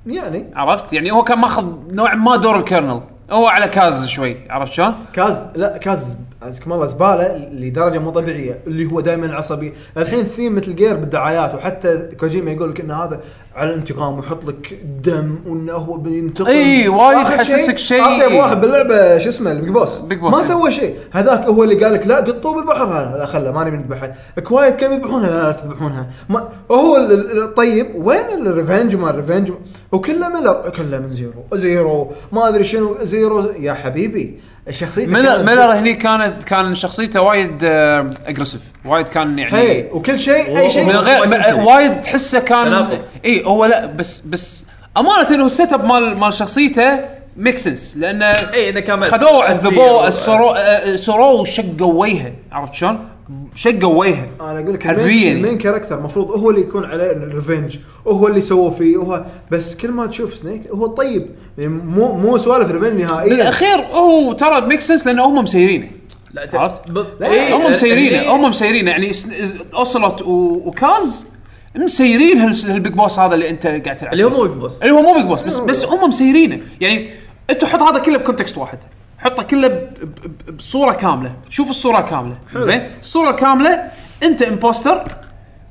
يعني. عرفت؟ يعني هو كان ماخذ نوعا ما دور الكيرنل. هو على Kaz شوي عرفت شلون؟ Kaz لا Kaz عزكم الله زبالة لدرجة مو طبيعية اللي هو دائما عصبي. الحين theme Metal Gear بالدعايات وحتى كوجيما يقول لك إن هذا على الانتقام ويحط لك دم وإنه هو بينتقم. إي، وايد آخر يحسسك شيء. اطيب واحد باللعبة شو اسمه ال Big Boss. Big Boss، ما. سوى شيء. هذاك هو اللي قال لك لا قطوه بالبحر. لا, خله ماني بنذبحها Quiet كم يذبحونها؟ لا لا تذبحونها. ما هو ال- ال- الطيب وين ال revenge؟ ما ال revenge؟ وكله Miller كله من Zero. Zero. ما أدري شنو Zero يا حبيبي. شخصيته Miller كانت Miller. هني كانت كان شخصيته وايد aggressive وايد كان يعني حيل وكل شيء أي شيء من غير وايد تحسه كان. إي هو لا بس بس أمانة إنه ال setup مال مال شخصيته make sense لأنه إي إنه كان خذوه عذبوه أسير. السرو آه، سروه وشقوا وجهه عرفت شلون؟ شقوا وجهه أنا أقول لك حرفياً. ال main. ال main character المفروض هو اللي يكون عليه ال revenge وهو اللي سووه فيه. هو بس كل ما تشوف Snake هو طيب. يعني مو مو سوالف revenge نهائيا. بالأخير هو ترى make sense لأنه هم مسيرينه. لا عرفت؟ ب- لا، إيه، هم مسيرينه هم مسيرينه. يعني اوسلوت و Kaz مسيرين هال- هال Big Boss هذا اللي أنت قاعد تلعب اللي هو. مو Big Boss اللي هو مو Big Boss بس بس هم مسيرينه. يعني أنت حط هذا كله ب context واحد. حطه كله ب- ب- بصورة كاملة. شوف الصورة كاملة. زين؟ الصورة كاملة. انت imposter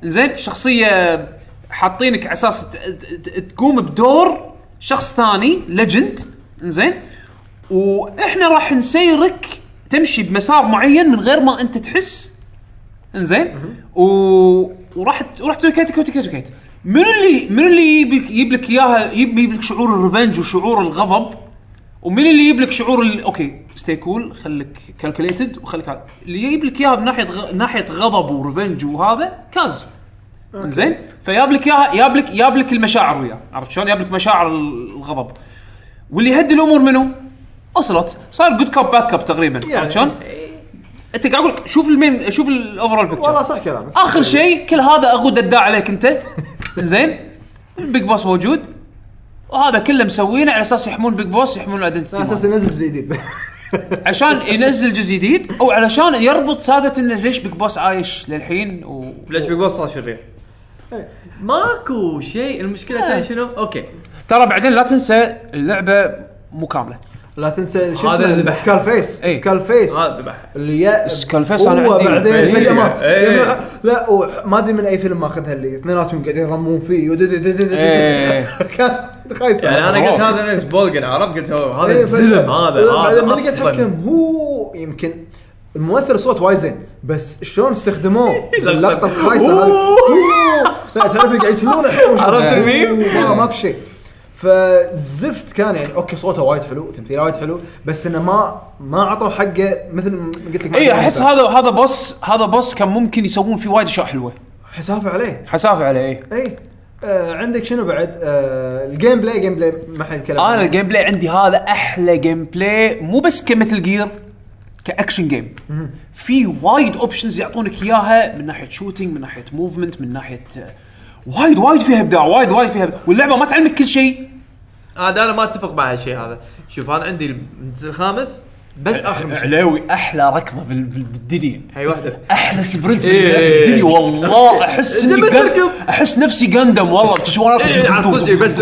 زين؟ شخصية حاطينك على أساس ت- ت- ت- تقوم بدور شخص ثاني legend زين؟ وإحنا راح نسيرك تمشي بمسار معين من غير ما أنت تحس. انزين و... وراح وراح تسوي كيت كيت كيت كيت من اللي من اللي يجيب لك يجيب لك إياها؟ يجيب يجيب لك شعور ال revenge وشعور الغضب؟ ومن اللي يجيب لك شعور ال... okay stay cool خليك calculated وخليك هذا اللي يجيب لك إياها من ناحيه غ... ناحية غضب و revenge وهذا Kaz. زين فياب لك إياها ياب لك ياب لك المشاعر وياه. عرفت شلون؟ ياب لك مشاعر الغضب. واللي يهدي الأمور منو؟ أوسلوت. صار good cop bad cop تقريبا. يعني. عرفت شلون؟ أنت قاعد أقول لك شوف ال main شوف ال overall والله picture صح كلامك. آخر شيء كل هذا أغود اداء عليك أنت. زين ال Big Boss موجود. وهذا كله مسوينه على أساس يحمون Big Boss يحمون على أساس ينزل جزء جديد عشان ينزل جزء جديد أو علشان يربط سالفة انه ليش Big Boss عايش للحين و ليش Big Boss صار شرير؟ ماكو شيء المشكلة إيه. تعرف شنو؟ okay ترى بعدين لا تنسى اللعبة مو كاملة لا تنسى شو هذا اسمه اللي بح- Skull Face إيه. Skull Face هذا ذبح اللي يا Skull Face أنا هو عندي. بعدين إيه. فجأة مات إيه. لا وح- ما أدري من أي فيلم ماخذها اللي اثنيناتهم قاعدين يرمون فيه ودد- دد- دد- دد-. كانت خايسه يعني أنا. قلت هذا نفس Volgin عرفت قلت هو هذا إيه، الزلم. هذا بعدين هذا قاعد أصلا يتحكم هو يمكن الممثل الصوت وايد زين بس شلون استخدموه اللقطة الخايسة هذه أوه. لا تعرف اللي قاعد يفلون عرفت الميم؟ ما ماكو شيء فزفت كان يعني okay صوته وايد حلو تمثيله وايد حلو بس إنه ما ما عطوا حقه مثل ما قلت لك اي أحس هذا هذا boss هذا boss كان ممكن يسوون فيه وايد أشياء حلوة. حسافة عليه. حسافة عليه اي اي آه عندك شنو بعد؟ آه ال gameplay gameplay ما حد يتكلم أنا. ال gameplay عندي هذا أحلى gameplay مو بس ك Metal Gear ك action game في وايد options يعطونك إياها من ناحية shooting من ناحية movement من ناحية آه، وايد وايد فيها إبداع وايد وايد فيها إبداع. واللعبة ما تعلمك كل شيء. هذا أنا ما أتفق مع هالشيء هذا. شوف أنا عندي الجزء الخامس بس آخر مشهد علاوي أحلى ركضة بال- بال- بالدنيا. هي واحدة. أحلى sprint إيه. بالدنيا والله أحس بس تركض. أحس نفسي Gundam والله. تشوف وأنا إيه، على أركض؟ بس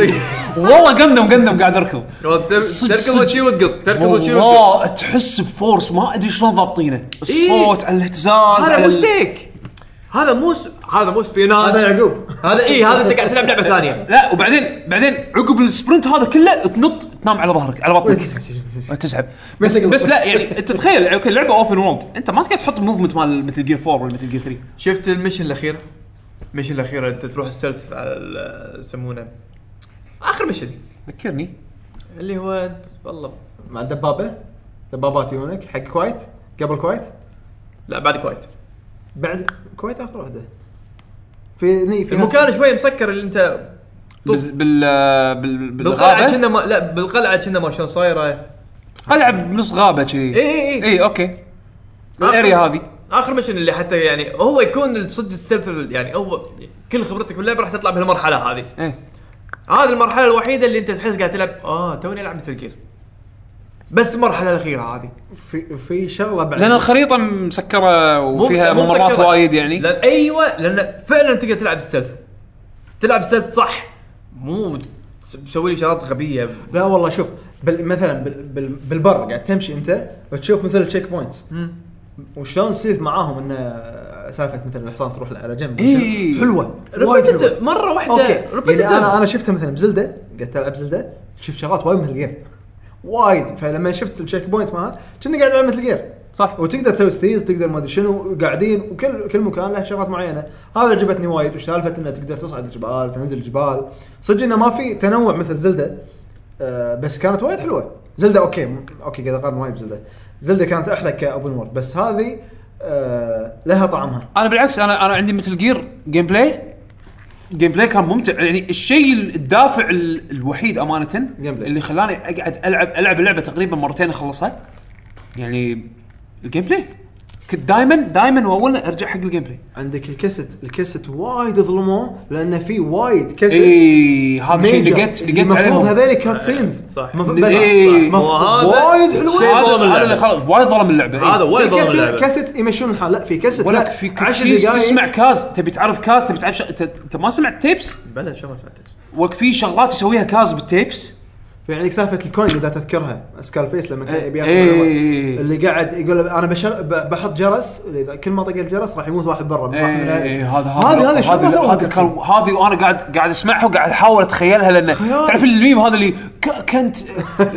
والله Gundam Gundam قاعد أركض. صدق- تركض صدق. وشي وتقط تركض وشي وتقط. والله تحس ب force ما أدري شلون ضابطينه. الصوت على الاهتزاز هذا على مو ال- stealth هذا مو س- هذا مو espionage هذا يعقوب هذا اي هذا انت قاعد تلعب لعبة ثانية. لا وبعدين بعدين عقب ال sprint هذا كله تنط تنام على ظهرك على بطنك. تسحب؟ بس مثل- بس لا يعني انت تخيل okay اللعبة open world انت ما تقدر تحط ال movement مال Metal Gear 4 ولا Metal Gear 3 شفت ال mission الأخيرة؟ ال mission الأخيرة انت تروح stealth على يسمونه. آخر mission. ذكرني. اللي هو والله. مع الدبابه دبابات يونك حق Quiet قبل Quiet لا بعد Quiet بعد Quiet آخر واحدة. في ني في المكان شوي مسكر اللي انت بال بال بال بالقلعة بالغابه كنا ما لا بالقلعة كنا ما شلون صايرة. قلعة بنص غابة كذي إي إي إي. إي okay. ال area هذه. آخر mission اللي حتى يعني هو يكون صدق ال stealth يعني هو كل خبرتك باللعبة راح تطلع بهالمرحلة هذه. إيه هذه المرحلة الوحيدة اللي أنت تحس قاعد تلعب آه توني العب Metal Gear بس المرحلة الأخيرة هذه. في في شغلة بعد. لأن الخريطة مسكرة وفيها مو ممرات. وايد يعني. لأن أيوه لأن فعلا تقدر تلعب ال stealth تلعب ال stealth صح. مو تسوي لي شغلات غبية. لا والله شوف بال مثلا بال بال بالبر قاعد تمشي أنت وتشوف مثل ال checkpoints وشلون تصير معاهم؟ إنه سالفة مثلا الحصان تروح على جنب. إيه. حلوة وايد حلوة. مرة واحدة okay. يعني. أنا أنا شفتها مثلا ب Zelda قاعد ألعب Zelda شفت شغلات وايد Metal Gear وايد. فلما شفت ال checkpoints مالها كني قاعد ألعب Metal Gear صح. وتقدر تسوي stealth تقدر ما أدري شنو قاعدين وكل كل مكان له شغلات معينة. هذا عجبتني وايد وسالفة إنه تقدر تصعد الجبال تنزل الجبال. صدق إنه ما في تنوع مثل Zelda آه بس كانت وايد حلوة. Zelda okay okay قاعد أقارن وايد ب Zelda. Zelda كانت أحلى ك open world بس هذه آه لها طعمها. أنا بالعكس أنا أنا عندي Metal Gear gameplay gameplay كان ممتع. يعني الشيء الدافع ال- الوحيد أمانة. اللي خلاني أقعد العب ألعب اللعبة تقريبا مرتين اخلصها يعني ال gameplay كنت دائما دائما وأول أرجع حق ال gameplay عندك ال cassette ال cassette وايد ظلموه لأن في وايد كست إي هذا شيء major. لقيت لقيت المفروض هذول cutscenes صح. مف- بس وهذا وايد حلوين. هذا اللي. خلاص وايد ظلم اللعبة. هذا وايد ظلم اللعبة. كست يمشون الحال. لا في كست ولك لا. في 10 كاتشيز دقائق تسمع كاز تبي تعرف كاز تبي تعرف ش... انت ما سمعت تيبس بلا شو ما سمعت وك في شغلات يسويها كاز بالتيبس في عندك سالفة الكوين إذا تذكرها سكال فيس لما كان يبي ياخذ إيه. معلومات. اللي قاعد يقول أنا بشغ... بحط جرس إذا كل ما طق الجرس راح يموت واحد برا إيه. إيه هذا هذا كان هذه وأنا قاعد قاعد أسمعها وقاعد أحاول أتخيلها لأن. تعرف الميم هذا اللي ك- كانت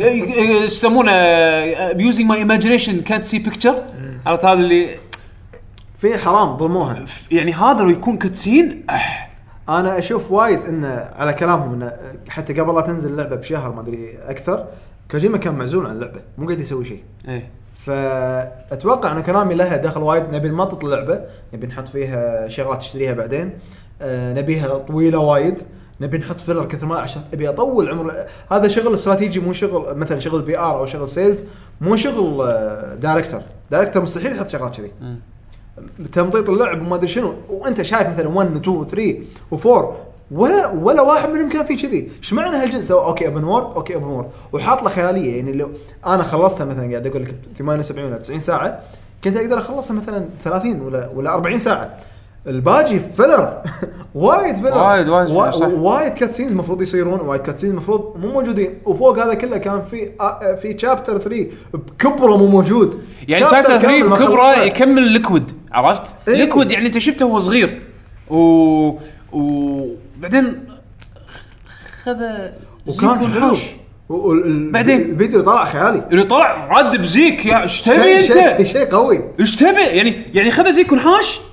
إيش يسمونه using my imagination كانت see picture عرفت هذا اللي في حرام ظلموها يعني هذا لو يكون cutscene أح أنا أشوف وايد انه على كلامهم انه حتى قبل لا تنزل اللعبة بشهر ما أدري أكثر كوجيما كان معزول عن اللعبة مو قاعد يسوي شيء. إيه. فأتوقع إن Konami لها دخل وايد نبي نمطط اللعبة نبي نحط فيها شغلات تشتريها بعدين آه نبيها طويلة وايد نبي نحط filler كثر ما عشان أبي أطول عمر. هذا شغل استراتيجي مو شغل مثلا شغل PR أو شغل sales مو شغل آه، director director مستحيل يحط شغلات كذي. تمطيط اللعب وما أدري شنو. وأنت شايف مثلا 1 و 2 و 3 و 4 ولا ولا واحد منهم كان فيه كذي، إيش معنى هالجزء سوى okay open world okay open world وحاط له خيالية يعني لو أنا خلصتها مثلا قاعد أقول لك 78 ولا 90 ساعة كنت أقدر أخلصها مثلا 30 ولا ولا 40 ساعة. الباجي filler وايد filler وايد- وايد filler، صح. وايد cutscenes المفروض يصيرون وايد cutscenes المفروض مو موجودين وفوق هذا كله كان في آه، في chapter 3 بكبره مو موجود يعني Chapter chapter 3 كامل ما بكبره. يكمل Liquid عرفت؟ إيه. Liquid يعني انت شفته وهو صغير و وبعدين خذ وكان حلو. وال- بعدين؟ الفيديو طلع خيالي اللي طلع رد ب Zeke يا إيش تبي شيء انت؟ شيء قوي إيش تبي؟ يعني يعني خذ Zeke ونحاش بع-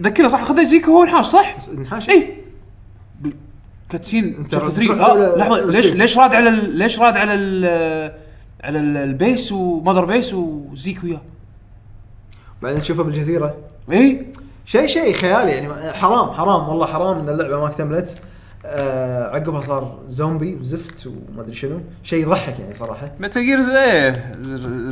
ذكرنا صح؟ خذ Zeke وهو نحاش صح؟ نحاش اي cutscene أنت chapter تروح 3 تسوي آه لحظة ليش. ليش راد على ال- ليش راد على ال على ال- ال base و Mother Base و Zeke وياه؟ بعدين تشوفه بالجزيرة. اي شيء شيء خيالي يعني حرام حرام والله حرام إن اللعبة ما اكتملت. آه عقبها صار زومبي وزفت وما أدري شنو شيء يضحك يعني صراحة Metal Gears إيه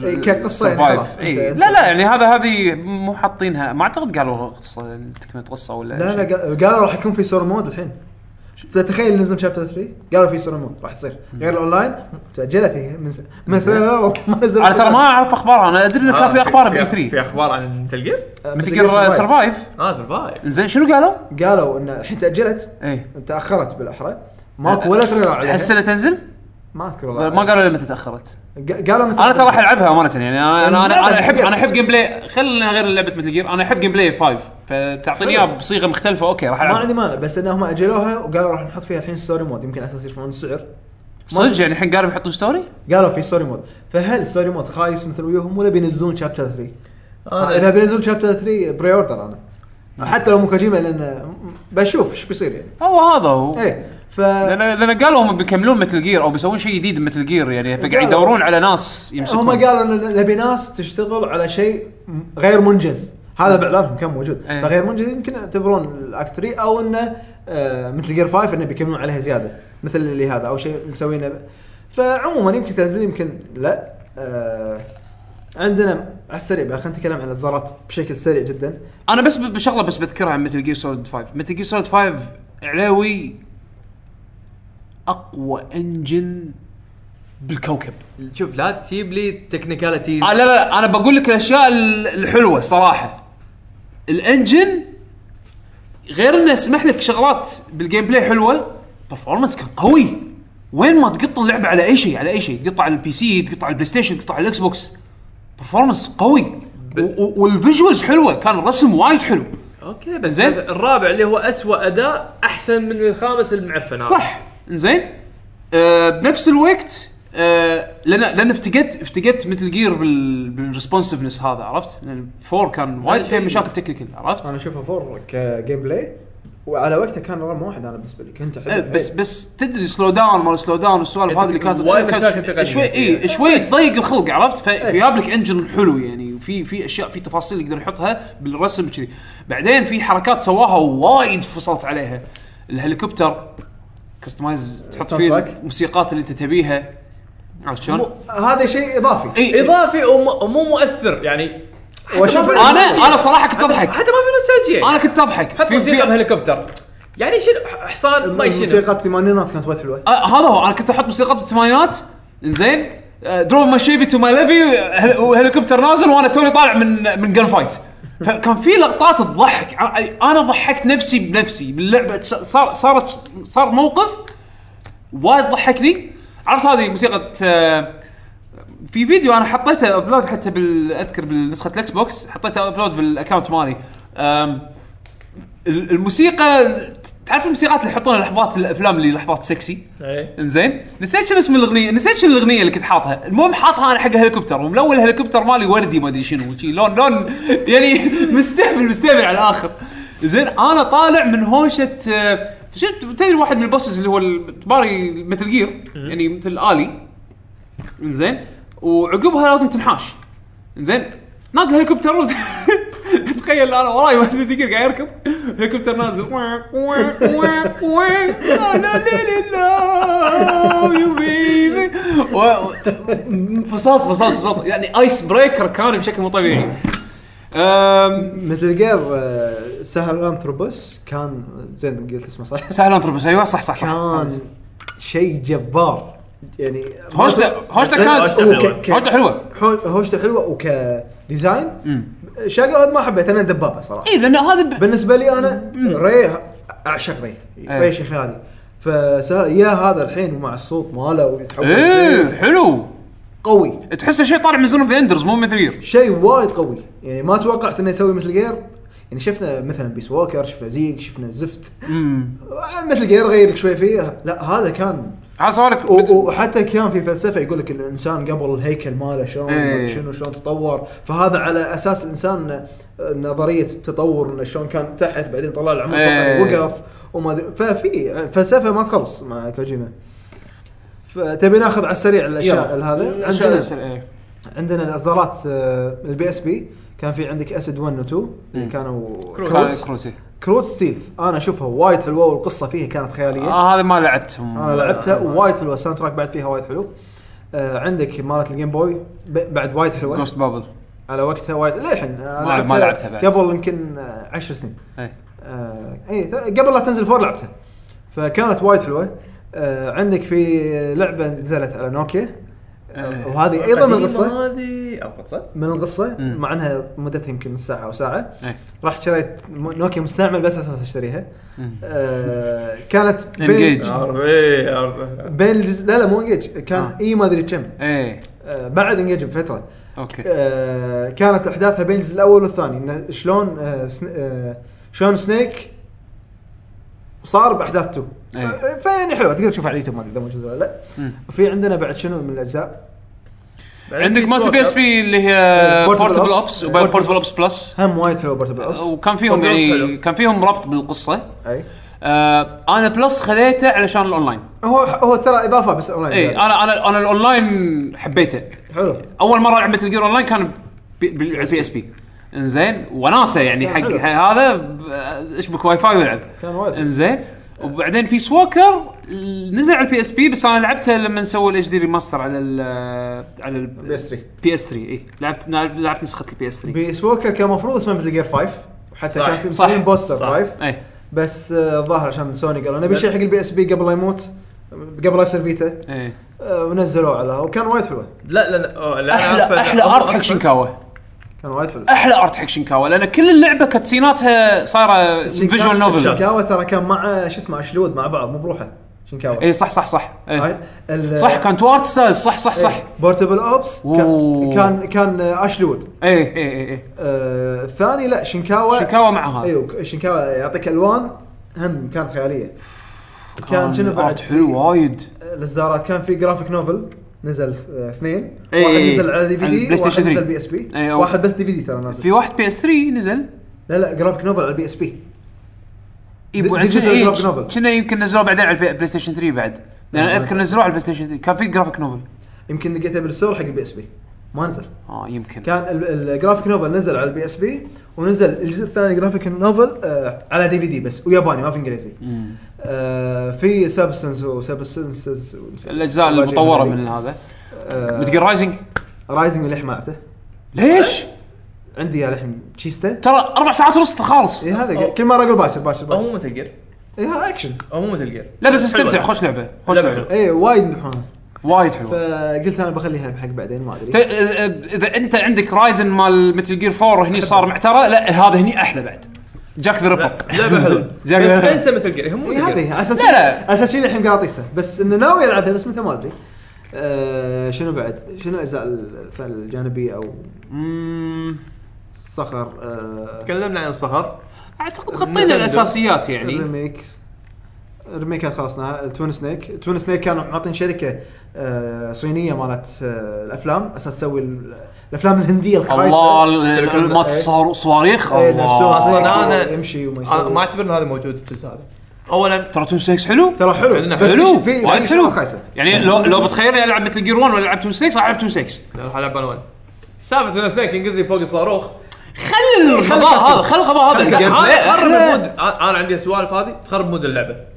إيه، كقصة يعني. خلاص. إيه. لا لا يعني هذا هذه مو حاطينها ما أعتقد قالوا قصة تكمله قصة ولا لا لا قالوا راح يكون في story mode الحين تخيل نزل chapter 3 قالوا في story mode راح تصير. غير الاونلاين تأجلت هي من س... مثلا لا ما نزلت. أنا ترى ما أعرف أخبارها أنا أدري إنه كان في أخبار بي في 3 أخبار عن Metal Gear؟ Metal Gear Survive آه Survive زين شنو قالوا؟ قالوا إن الحين تأجلت إيه. تأخرت بالأحرى. ماكو ولا trailer عليها. هالسنة تنزل؟ ما أذكر والله. ما قالوا لي متى تأخرت. ق- قالوا متى أنا ترى راح ألعبها امانه يعني أنا أنا احب. أنا أحب gameplay خلينا غير لعبة Metal Gear أنا أحب gameplay 5 فتعطيني اياه بصيغة مختلفة. okay راح ما عندي مانع بس إنهم أجلوها وقالوا راح نحط فيها الحين story mode يمكن على أساس يرفعون السعر. صدق؟ يعني الحين قالوا بيحطون story؟ قالوا في story mode فهل ال story mode خايس مثل وياهم ولا بينزلون chapter 3 أنا- إذا بينزلون chapter 3 pre-order أنا حتى لو مو كوجيما لأن بشوف إيش بيصير يعني. هو هذا هو. إيه ف لأن لأن قالوا هم بيكملون Metal Gear أو بيسوون شيء جديد ب Metal Gear يعني فقاعد قالوا. يدورون على ناس هم يمسكون قالوا إن نبي ناس تشتغل على شيء غير منجز. هذا باعلانهم كان موجود. إيه. فغير منجز يمكن يعتبرون ال act 3 أو إنه آه Metal Gear 5 إنه بيكملون عليها زيادة مثل اللي هذا أو شيء مسوينه. فعموما يمكن تنزل يمكن لا. آه عندنا على السريع بقى خلينا نتكلم عن الاصدارات بشكل سريع جدا. أنا بس بشغلة بس بذكرها عن Metal Gear Solid 5 Metal Gear Solid 5 علاوي أقوى engine بالكوكب. شوف لا تجيب لي technicalities آه لا لا أنا بقول لك الأشياء ال- الحلوة صراحة. ال engine غير إنه يسمح لك شغلات بال gameplay حلوة performance كان قوي. وين ما تقط اللعبة على أي شيء على أي شيء تقطها على ال PC تقطها على ال PlayStation تقطها على ال Xbox performance قوي وال visuals حلوة كان الرسم وايد حلو. okay بس زين. الرابع اللي هو أسوأ أداء أحسن من الخامس المعفن. صح. زين آه بنفس الوقت آه لأن لأن افتقدت افتقدت Metal Gear بال بال responsiveness هذا عرفت؟ لأن four كان وايد شيء- مشاكل technical عرفت؟ أنا اشوفه four ك gameplay وعلى وقته كان رقم واحد أنا بالنسبة لي كنت احبه إيه، بس بس تدري slow down مال slow down والسوالف هذه اللي كانت تصير مشاكل كانت شوي. اي شوي تضيق الخلق عرفت؟ إيه. فجاب لك engine حلو يعني وفي في اشياء في تفاصيل يقدر يحطها بالرسم كذي بعدين في حركات سواها وايد فصلت عليها الهليكوبتر customize تحط فيه. الموسيقات اللي أنت تبيها عرفت شلون؟ هذا شيء إضافي. إي إضافي وم- ومو مؤثر يعني واشوف أنا أنا صراحة كنت أضحك. حتى ما في نوستالجيا أنا كنت أضحك. حتى في موسيقى في بهليكوبتر. يعني شنو؟ حصان ما يشنو. موسيقى الثمانينات كانت وايد حلوة. آه هذا هو. أنا كنت أحط موسيقى الثمانينات. زين drove my Chevy to my levee وهليكوبتر نازل وأنا توني طالع من من gun fight فكان في لقطات تضحك. ع- أنا ضحكت نفسي بنفسي. باللعبه صار صارت صار موقف وايد ضحكني. عرفت هذه موسيقى آه، في فيديو أنا حطيته upload حتى بال أذكر بالنسخة ال Xbox حطيته upload بال account مالي. الموسيقى تعرف الموسيقات اللي يحطونها لحظات الأفلام اللي لحظات سكسي إيه. إنزين؟ نسيت شنو اسم الأغنية نسيت شنو الأغنية اللي كنت حاطها. المهم حاطها أنا حق هليكوبتر. وملون الهليكوبتر مالي وردي ما أدري شنو لون لون يعني مستهبل مستهبل على الآخر. زين أنا طالع من هوشه آه، شفت تدري واحد من ال bosses اللي هو الباري Metal Gear يعني مثل آلي. إنزين. وعقبها لازم تنحاش. إنزين. نادي الهليكوبتر و- تخيل أنا وراي واحد دقيقه قاعد يركض. هليكوبتر نازل. لا لا لا yo baby فصلت فصلت فصلت يعني ice breaker كان بشكل مو طبيعي. Metal Gear آه، Sahelanthropus كان زين قلت اسمه صح؟ Sahelanthropus أيوه صح صح صح. كان شيء جبار. يعني هوشته هوشته كانت هوشته حلوة. هوشته حلوة. وك design. Shagohod ما حبيت أنا دبابة صراحة. اي لأن هذا ب- بالنسبة لي أنا Ray أعشق Ray. Ray شيء خيالي فيا هذا الحين مع الصوت ماله ويتحول إيه حلو. قوي. تحسه شيء طالع من Zone of Enders مو Metal Gear شيء وايد قوي. يعني ما توقعت إنه يسوي Metal Gear يعني شفنا مثلا Peace Walker شفنا ZEKE شفنا زفت Metal Gear غير شوي فيه لا هذا كان هذا سؤالك وحتى كان في فلسفة يقول لك الإنسان قبل الهيكل ماله شلون إيه. شنو شلون تطور. فهذا على أساس الإنسان نظرية التطور إنه شلون كان تحت بعدين طلع العمود إيه. وقف وما ففي فلسفة ما تخلص مع كوجيما. فتبي ناخذ على السريع الأشياء. هذا عندنا الأسئلة، إيه. عندنا الاصدارات آه، ال PSP. كان في عندك Acid 1 و 2 اللي. كانوا كروت. كروت. كروت stealth أنا أشوفها وايد حلوة والقصة فيها كانت خيالية. آه هذا ما لعبتهم. أنا لعبتها وايد حلوة. ال soundtrack بعد فيها وايد حلو. آه عندك مالت ال Game Boy بعد وايد حلوة. Ghost Babel على وقتها وايد. للحين آه، ما- لعبتها بعد. قبل يمكن آه، عشر سنين. إيه. آه اي قبل لا تنزل Four لعبتها. فكانت وايد حلوة. آه عندك في لعبة نزلت على نوكيا. آه إيه. وهذه أيضا من القصة. هذه صح؟ من القصة. مع إنها مدتها يمكن نص ساعة أو ساعة. إيه. رحت شريت نوكيا مستعمل بس أساس أشتريها. آه كانت إيه عارف. بين الجزء لا لا مو N-Gage كان آه. إي ما أدري كم. إيه. آه بعد N-Gage بفترة. okay. آه كانت أحداثها بين الجزء الأول والثاني. انه شلون آه سن آه شلون Snake صار باحداث 2 إيه. آه فيعني حلوة تقدر تشوفها على اليوتيوب ما أدري إذا موجود ولا لا. وفي عندنا بعد شنو من الأجزاء؟ عندك مالتي PSP اللي هي Portable. Ops Portable Ops Plus هم وايد حلوة Portable Ops وكان فيهم يعني حلو. كان فيهم ربط بالقصة. أي. آه أنا Plus خذيته علشان الأونلاين. هو هو ترى إضافة بس أونلاين. اي. أنا أنا أنا الأونلاين حبيته. حلو. أول مرة لعبت ال Gear online كان بال PSP إنزين وناسة يعني حق هذا اشبك واي فاي والعب كان وايد. حلو. إنزين وبعدين Peace Walker نزل على ال PSP بس أنا لعبته لما سووا ال HD remaster على ال على PS 3 ال PS 3 إي. لعبت لعبت نسخة ال PS 3 Peace Walker كان المفروض اسمه Metal Gear 5 وحتى صح. كان في صح. مسويين poster صح. 5 إي. بس آه، الظاهر عشان سوني قالوا نبي شيء حق ال PSP قبل لا يموت قبل لا يصير Vita إي. آه، ونزلوه على وكان وايد حلوة لا لا لا لا أحلى أحلى art حق شينكاوا كان وايد حلو. أحلى art حق شينكاوا لأن كل اللعبة cutscene اتها صايرة visual novel شينكاوا ترى كان مع شو اسمه Ashley Wood مع بعض مو بروحه شينكاوا. اي صح صح صح. ال- صح كان two art style صح صح صح. Portable Ops. كان كان آه، Ashley Wood. اي اي اي اي آه، الثاني لا شينكاوا شينكاوا مع هذا. أيوه شينكاوا يعطيك ألوان هم كانت خيالية. كان شنو بعد؟ حلو وايد. الإصدارات كان في graphic novel نزل اثنين. إي واحد إي. نزل على DVD واحد نزل 3. PSP. أو- واحد بس DVD ترى نازل. في واحد PS 3 نزل؟ لا لا graphic novel على ال PSP. كنا- إيه،. كنا يمكن نزلوه بعدين على ال Play PlayStation 3 بعد لأن. أذكر نزلوه على ال PlayStation 3 كان في graphic novel يمكن لقيته بال store حق ال PSP. ما نزل. آه يمكن. كان ال- ال graphic novel نزل على ال PSP ونزل الجزء الثاني graphic novel آه على DVD بس وياباني ما في إنجليزي. آه في Substance و Subsistence الأجزاء المطورة من هذا. مثل Rising Rising اللي ما لعبته ليش؟ عندي يا الحين تشيستا ترى أربع ساعات ونص خالص. اي هذا كل مرة أقول باكر باكر هو باكر. مو Metal Gear اي هذا اكشن هو مو Metal Gear لا بس استمتع. خوش لعبة خوش لعبة لعبة. اي وايد يمدحونها وايد حلوة. فقلت أنا بخليها حق بعدين ما ت- ادري إذا أنت عندك رايدن مال Metal Gear 4 هني صار معترى لا هذا هني أحلى بعد. Jack the Ripper لعبة حلوة. Jack بس انسى Metal Gear هم هذه على أساس لا، لا. على أساس شي الحين قراطيسة. بس انه ناوي ألعبها بس متى ما أدري. آه شنو بعد؟ شنو الأجزاء ال- الجانبية أو الصخر آه تكلمنا عن الصخر. أعتقد غطينا الأساسيات يعني. ال remake ال remake ات خلصناها ال Twin Snake ال Twin Snake كانوا معطين شركه آه صينيه مالت آه الافلام أساس تسوي ال- الافلام الهنديه الخايسه الله مالت إيه. الصوار- صواريخ إيه، إنه ستون الله يمشي ما اعتبر ان هذا موجود الجزء هذا اولا ترى تون 6 حلو ترى حلو عندنا بس حلو في وايد حلو خايسه يعني لو لو بتخيرني العب مثل جير 1 ولا العب تون 6 راح العب تون 6 راح العب الوان سالفه ان سنيك ينقز لي فوق الصاروخ خل الغباء هذا خل الغباء هذا. المود أنا عندي سوالف هذه تخرب مود اللعبه آه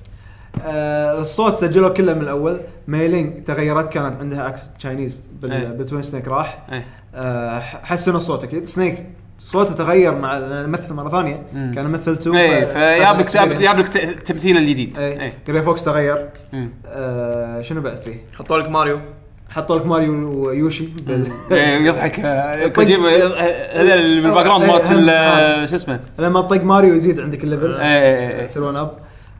الصوت سجلوه كله من الأول. Mei Ling تغيرت كانت عندها accent Chinese إيه. بال Twin Snake راح. إيه. آه حسنوا الصوت أكيد Snake صوته تغير مع مثل مرة ثانية. مم. كان مثل 2 إيه فيابلك يابلك ت- تمثيل الجديد. اي إيه. Gray Fox تغير. آه شنو بعد فيه؟ حطوا لك ماريو. حطوا لك Mario و Yoshi. بال... إيه، يضحك. آه، كوجيما آه، هذا اللي بال background إيه، مالت. شو اسمه؟ لما تطق ماريو يزيد عندك ال level. إيه، إيه، إيه. up.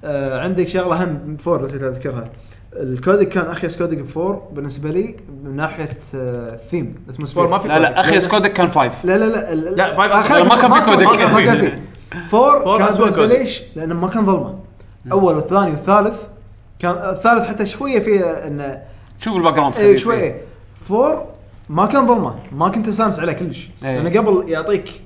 آه عندك شغلة هم four نسيت اذكرها ال codec كان اخيس codec ب four بالنسبة لي من ناحية آه ثيم four ما في لا لا أخيس codec كان five لا لا لا لا، five آه، ما كان في codec. ما كان- في four four كان بالنسبة codec. ليش؟ لأنه ما كان ظلمة. أول والثاني والثالث كان آه، الثالث حتى شوية فيه انه شوف ال background اي. شوية. four ما كان ظلمة. ما كنت أستانس عليه كلش. إيه. لأنه قبل يعطيك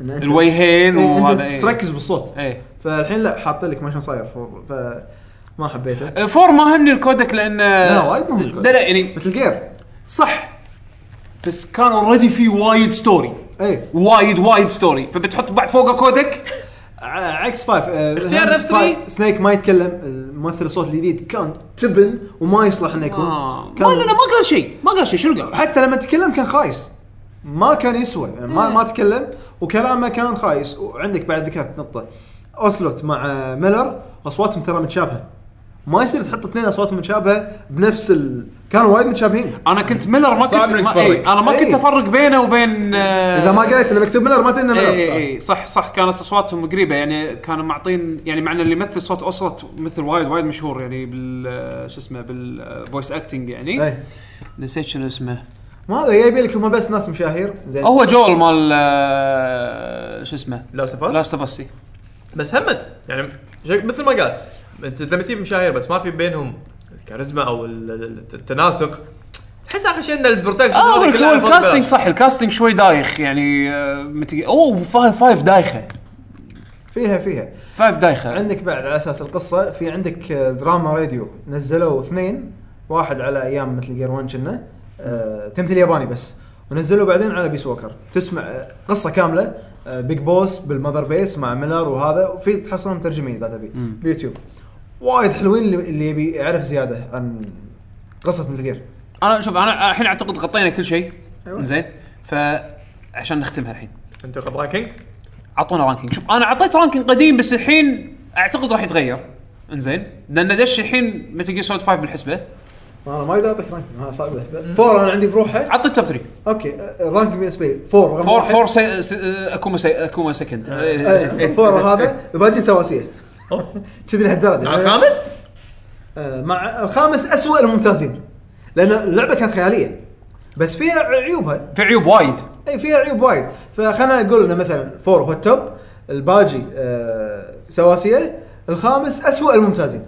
الوجهين إيه، وهذا انت إيه. تركز بالصوت. إيه. فالحين لا حاط لك ما شلون صاير four فما حبيته. آه، four ما همني ال codec لأن لا، وايد مهم الكودك. لا يعني Metal Gear صح. بس كان already في وايد story اي وايد وايد story فبتحط بعد فوقه codec عكس five آه، اختيار نفس. Snake ما يتكلم الممثل الصوت الجديد كان تبن وما يصلح إنه يكون. آه. ما كان لا لا ما قال شيء ما قال شيء. شنو قال؟ حتى لما تكلم كان خايس. ما كان يسوى يعني ما ما تكلم وكلامه كان خايس. وعندك بعد ذكرت نقطة. أوسلوت مع Miller أصواتهم ترى متشابهة. ما يصير تحط اثنين أصواتهم متشابهة بنفس ال... كانوا وايد متشابهين. أنا كنت Miller ما كنت ما. إيه أنا ما كنت إيه. أفرق بينه وبين آه، إذا ما قريت انه مكتوب Miller ما تدري إنه Miller. اي اي صح صح كانت أصواتهم قريبة. يعني كانوا معطين يعني مع إن اللي يمثل صوت أوسلوت مثل وايد وايد مشهور يعني بال آه، شو اسمه بال voice acting يعني. اي نسيت شنو اسمه. ما هذا يبي لك هم بس ناس مشاهير. زين. هو جول مال آه، شو اسمه؟ Last of Us Last of Us بس هم يعني مثل ما قال انت لما تجيب مشاهير بس ما في بينهم الكاريزما أو ال- ال- التناسق تحس آخر شيء إن ال production آه هو ال casting. صح ال casting شوي دايخ يعني آه، متى أوه five five دايخة. فيها فيها. five دايخة. عندك بعد على أساس القصة في عندك آه، دراما راديو نزلوا اثنين واحد على أيام Metal Gear 1 كنا آه تمثيل ياباني بس ونزلوا بعدين على Peace Walker تسمع قصة كاملة. Big Boss بال Mother Base مع Miller وهذا وفي تحصلهم مترجمين إذا تبي بيوتيوب. وايد حلوين اللي, اللي يبي يعرف زيادة عن قصة Metal Gear أنا شوف أنا الحين أعتقد غطينا كل شيء. أيوة. زين فعشان نختمها الحين. أنت ranking أعطونا ranking شوف أنا أعطيت ranking قديم بس الحين أعتقد راح يتغير. إنزين. لأن دش الحين متل جير سولد 5 بالحسبة. أنا ما أقدر أعطيك رانكينج ها صعبه فور أنا عندي بروحه عطيت توب 3 أوكي آه، الرانكينج بالنسبة لي فور فور. فور سي سي اكوما سي اكوما سكند آه، فور هذا الباقيين سواسيه كذي لهالدرجه على الخامس؟ آه، مع الخامس اسوء الممتازين. لأن اللعبة كانت خيالية. بس فيها عيوبها. في عيوب وايد. إي فيها عيوب وايد. فخلنا نقول إنه مثلا فور هو التوب الباجي آه سواسية. الخامس اسوء الممتازين.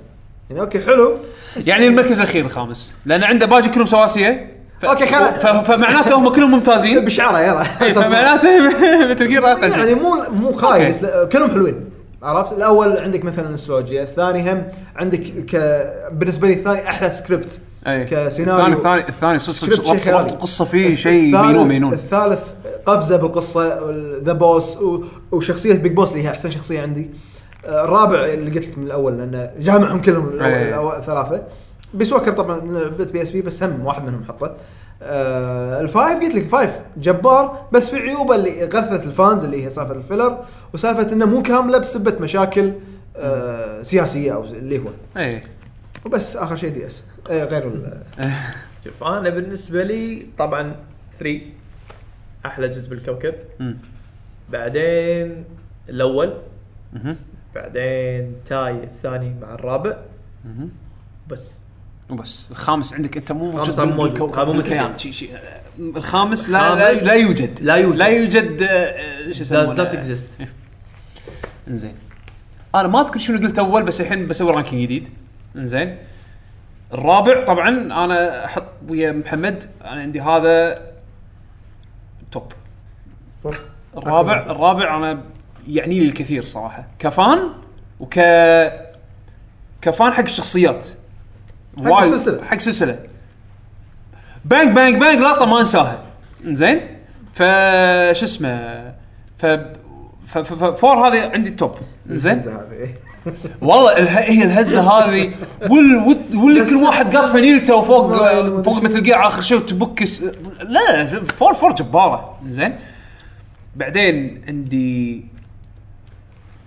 يعني okay حلو. يعني المركز الأخير الخامس. لأن عنده باجي كلهم سواسية. ف... okay، خلا- ف... فمعناته هم كلهم ممتازين. بشعرة يلا. إيه، فمعناته Metal Gear أقل يعني مو مو خايس كلهم حلوين. عرفت؟ الأول عندك مثلا نوستالجيا الثاني هم عندك ك بالنسبة لي الثاني أحلى سكريبت أي. كسيناريو. الثاني الثاني الثاني صدق القصة فيه شيء مينون مينون. الثالث قفزة بالقصة The Boss وشخصية Big Boss اللي هي أحسن شخصية عندي. الرابع اللي قلت لك من الأول لأنه جامعهم كلهم الأول- أي. الأول- الثلاثة. Peace Walker طبعا لعبه PSP بس هم واحد منهم حطه. آه ال five قلت لك five جبار بس في عيوبه اللي غثت ال fans اللي هي سالفة ال filler وسالفة إنه مو كاملة بسبة مشاكل آه سياسية أو اللي هو. اي وبس آخر شيء DS. آه غير ال- شوف أنا بالنسبة لي طبعا 3 أحلى جزء بالكوكب. بعدين الأول. بعدين تاي الثاني مع الرابع. بس. وبس. الخامس عندك أنت مو الخامس موجود مو موجود. مو بالكيان. مثل شي شي الخامس لا لا, لا يوجد. لا يوجد. لا يوجد آه، آه، شو does يسمونه not exist. إنزين. أنا ما أذكر شنو قلت أول بس الحين بسوي ranking جديد. إنزين. الرابع طبعا أنا أحط ويا محمد أنا عندي هذا top الرابع الرابع أنا يعني لي الكثير صراحة. ك fan وك ك fan حق الشخصيات. حق وايد- السلسلة. حق سلسله bang bang bang لقطة ما انساها. زين؟ فش اسمه؟ ف ف- ف- ف- four هذه عندي ال top. زين. والله اله... هي الهزة هذه. وال وال- واللي كل واحد قاط فانيلته وفوق فوق Metal Gear آخر شيء وتبكس. لا four four جبارة. زين؟ بعدين عندي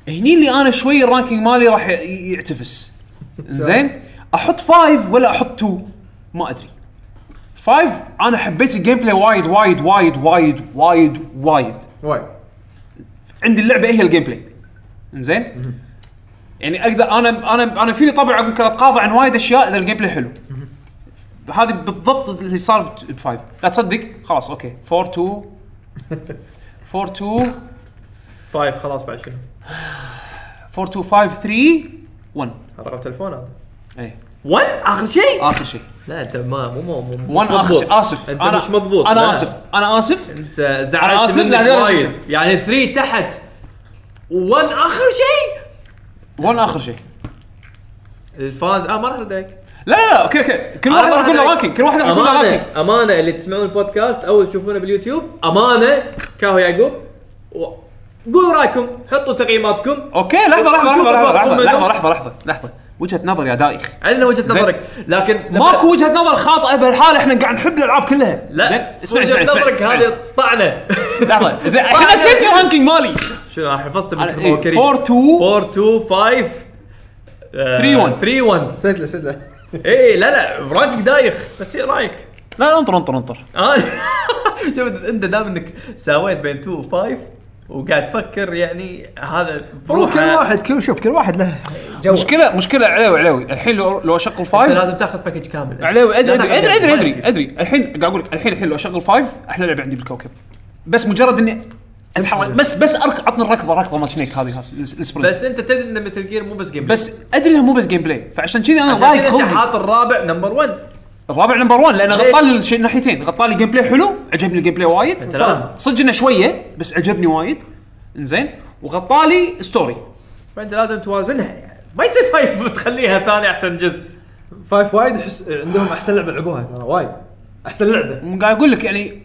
هني اللي أنا شوي ال ranking مالي راح يعتفس. زين؟ أحط five ولا أحط two ما أدري. five أنا حبيت ال gameplay وايد وايد وايد وايد وايد وايد. وايد. عندي اللعبة هي ال gameplay زين يعني أقدر أنا أنا أنا فيني طبع ممكن أتقاضى عن وايد أشياء إذا ال gameplay حلو هذه بالضبط اللي صار ب five لا تصدق؟ خلاص أوكي. 4 2 4 2 five خلاص بعد شنو؟ 4 2 5 3 1 رقم تلفون هذا. إيه. 1 آخر شيء؟ آخر شيء. لا أنت ما مو مو مو 1 مش آخر. شيء. آسف. أنت أنا مش مضبوط. أنا لا. آسف. أنا آسف. أنت أنا زعلت آسف، منك لا، لا، لا، وايد. يعني 3 تحت. 1 آخر شيء؟ 1 آخر شيء. الفاز آه ما راح ارد عليك لا لا لا أوكي أوكي. كل واحد راح يقول له ranking كل واحد راح يقول له ranking أمانة امانه اللي تسمعون البودكاست أو تشوفونه باليوتيوب أمانة. كاهو يعقوب. و- قولوا رأيكم حطوا تقييماتكم. أوكي لحظة لحظة لحظة لحظة لحظة. لحظة لحظة لحظة. وجهة نظر يا دايخ. عندنا وجهة نظرك لكن ماكو وجهة نظر خاطئة بهالحاله إحنا قاعد نحب الألعاب كلها. لا اسمع وجهة نظرك هذه طعنة. لحظة. زين الحين نسيت ال ranking مالي. شنو حفظت أنا- من إيه، كريم 4 2 4 2 5 3 1. 3 1 سجله سجله. اي لا لا rank دايخ بس إيه رأيك؟ لا لا انطر انطر انطر. آه. شوف أنت دام إنك ساويت بين 2 و 5 وقاعد تفكر يعني هذا هو بروحه- كل واحد كل شوف كل واحد له جو. مشكلة مشكلة علاوي علاوي الحين لو لو أشغل أنت five لازم تاخذ package كامل. علاوي أدري لا أدري أدري أدري ادري. أدري. الحين قاعد أقول لك الحين الحين لو أشغل five أحلى لعبة عندي بالكوكب. بس مجرد إني اتحرك بس بس أرك- عطني الركضة ركضة مال Snake هذه ال sprint بس أنت تدري ان Metal Gear مو بس gameplay. بس أدري إنها مو بس جيم بلاي فعشان كذي أنا ضايق أنت خلقي. حاط الرابع number 1 الرابع number 1 لأنه؟ غطى لي الشيء الناحيتين غطى لي gameplay حلو عجبني ال gameplay وايد صدق إنه شوية بس عجبني وايد. إنزين. وغطى لي story فانت لازم توازنها يعني. ما يصير five تخليها ثاني أحسن جزء. five وايد يحس عندهم أحسن لعبة لعبوها ترى وايد. أحسن لعبة. قاعد أقول لك يعني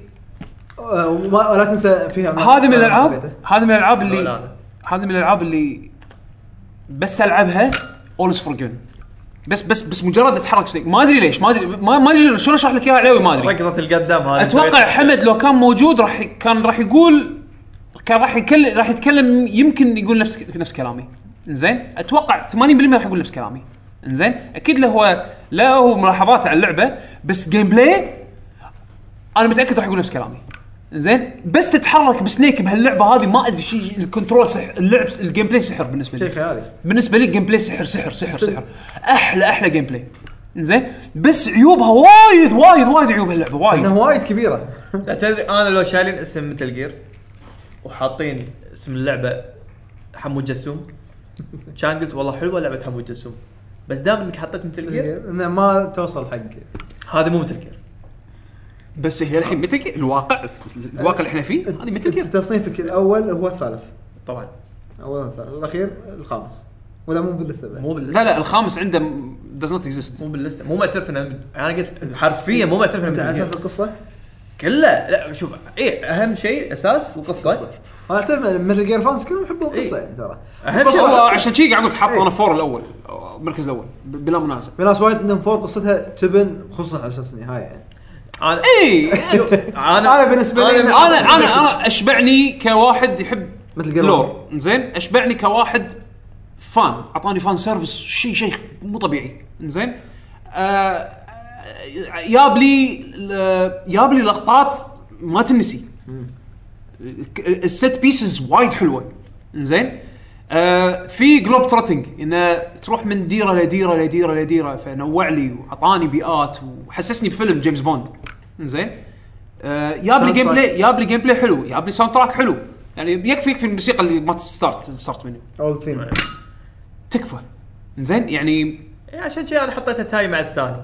آه، وما ولا تنسى فيها هذه من الالعاب. هذه من الألعاب لا، اللي. هذه من الألعاب اللي بس ألعبها all's forgiven بس بس بس مجرد اتحرك ما أدري ليش ما أدري ما ما أدري شلون أشرح لك إياها علاوي ما أدري. ركضه القدام هذه. أتوقع حمد لو كان موجود راح كان راح يقول كان راح يكلم راح يتكلم يمكن يقول نفس نفس كلامي. زين أتوقع 80% راح يقول نفس كلامي. زين أكيد له هو لا هو ملاحظاته على اللعبة بس gameplay أنا متأكد راح يقول نفس كلامي. زين؟ بس تتحرك ب Snake بهاللعبة هذه ما أدري شيء ال control سحر اللعب ال gameplay سحر بالنسبة شيء لي خيالي بالنسبة لي ال gameplay سحر سحر سحر. سحر. أحلى أحلى gameplay زين؟ بس عيوبها وايد وايد وايد عيوب هاللعبة وايد. إنها وايد كبيرة. لا تدري أنا لو شايلين اسم Metal Gear وحاطين اسم اللعبة حمود جسوم كان قلت والله حلوة لعبة حمود جسوم. بس دام إنك حطيت Metal Gear ما توصل حق هذه مو Metal Gear بس هي الحين Metal Gea- الواقع الواقع اللي إحنا فيه هذه Metal Gear. أنت تصنيفك الأول هو الثالث. طبعا. أول والثالث الأخير الخامس. ولا مو باللستة بعد؟ مو باللستة. لا لا الخامس عنده does not exist. مو باللستة. مو معترف إنه أنا قلت حرفيا مو معترف إنه على Gear أساس القصة؟ كله. لا شوف إيه أهم شيء أساس القصة. أنا أعترف Metal Gear fans كلهم يحبون القصة إيه. يعني ترى. أهم شيء. عشان شي قاعد أقول لك حاط إيه. أنا four الأول المركز الأول بلا منازع. في ناس وايد عندهم four قصتها تبن خصوصا على أساس النهاية يعني. أنا اي أنا أنا بالنسبة لي أنا أنا أنا أشبعني كواحد يحب مثل lore. زين؟ أشبعني كواحد fan. أعطاني fan service. شيء شيء مو طبيعي. زين؟ آه جاب لي آه، جاب لي لقطات ما تنسي. ال set pieces وايد حلوة. زين؟ آه في globe trotting انه تروح من ديرة لديرة لديرة لديرة فنوع لي وأعطاني بيئات وحسسني بفيلم جيمس بوند. زين آه جاب لي game. play جاب لي gameplay حلو جاب لي soundtrack حلو. يعني يكفي يكفي الموسيقى اللي ما start start منه اول ثيم تكفى. زين يعني إيه، عشان كذا أنا حطيتها tie مع الثاني.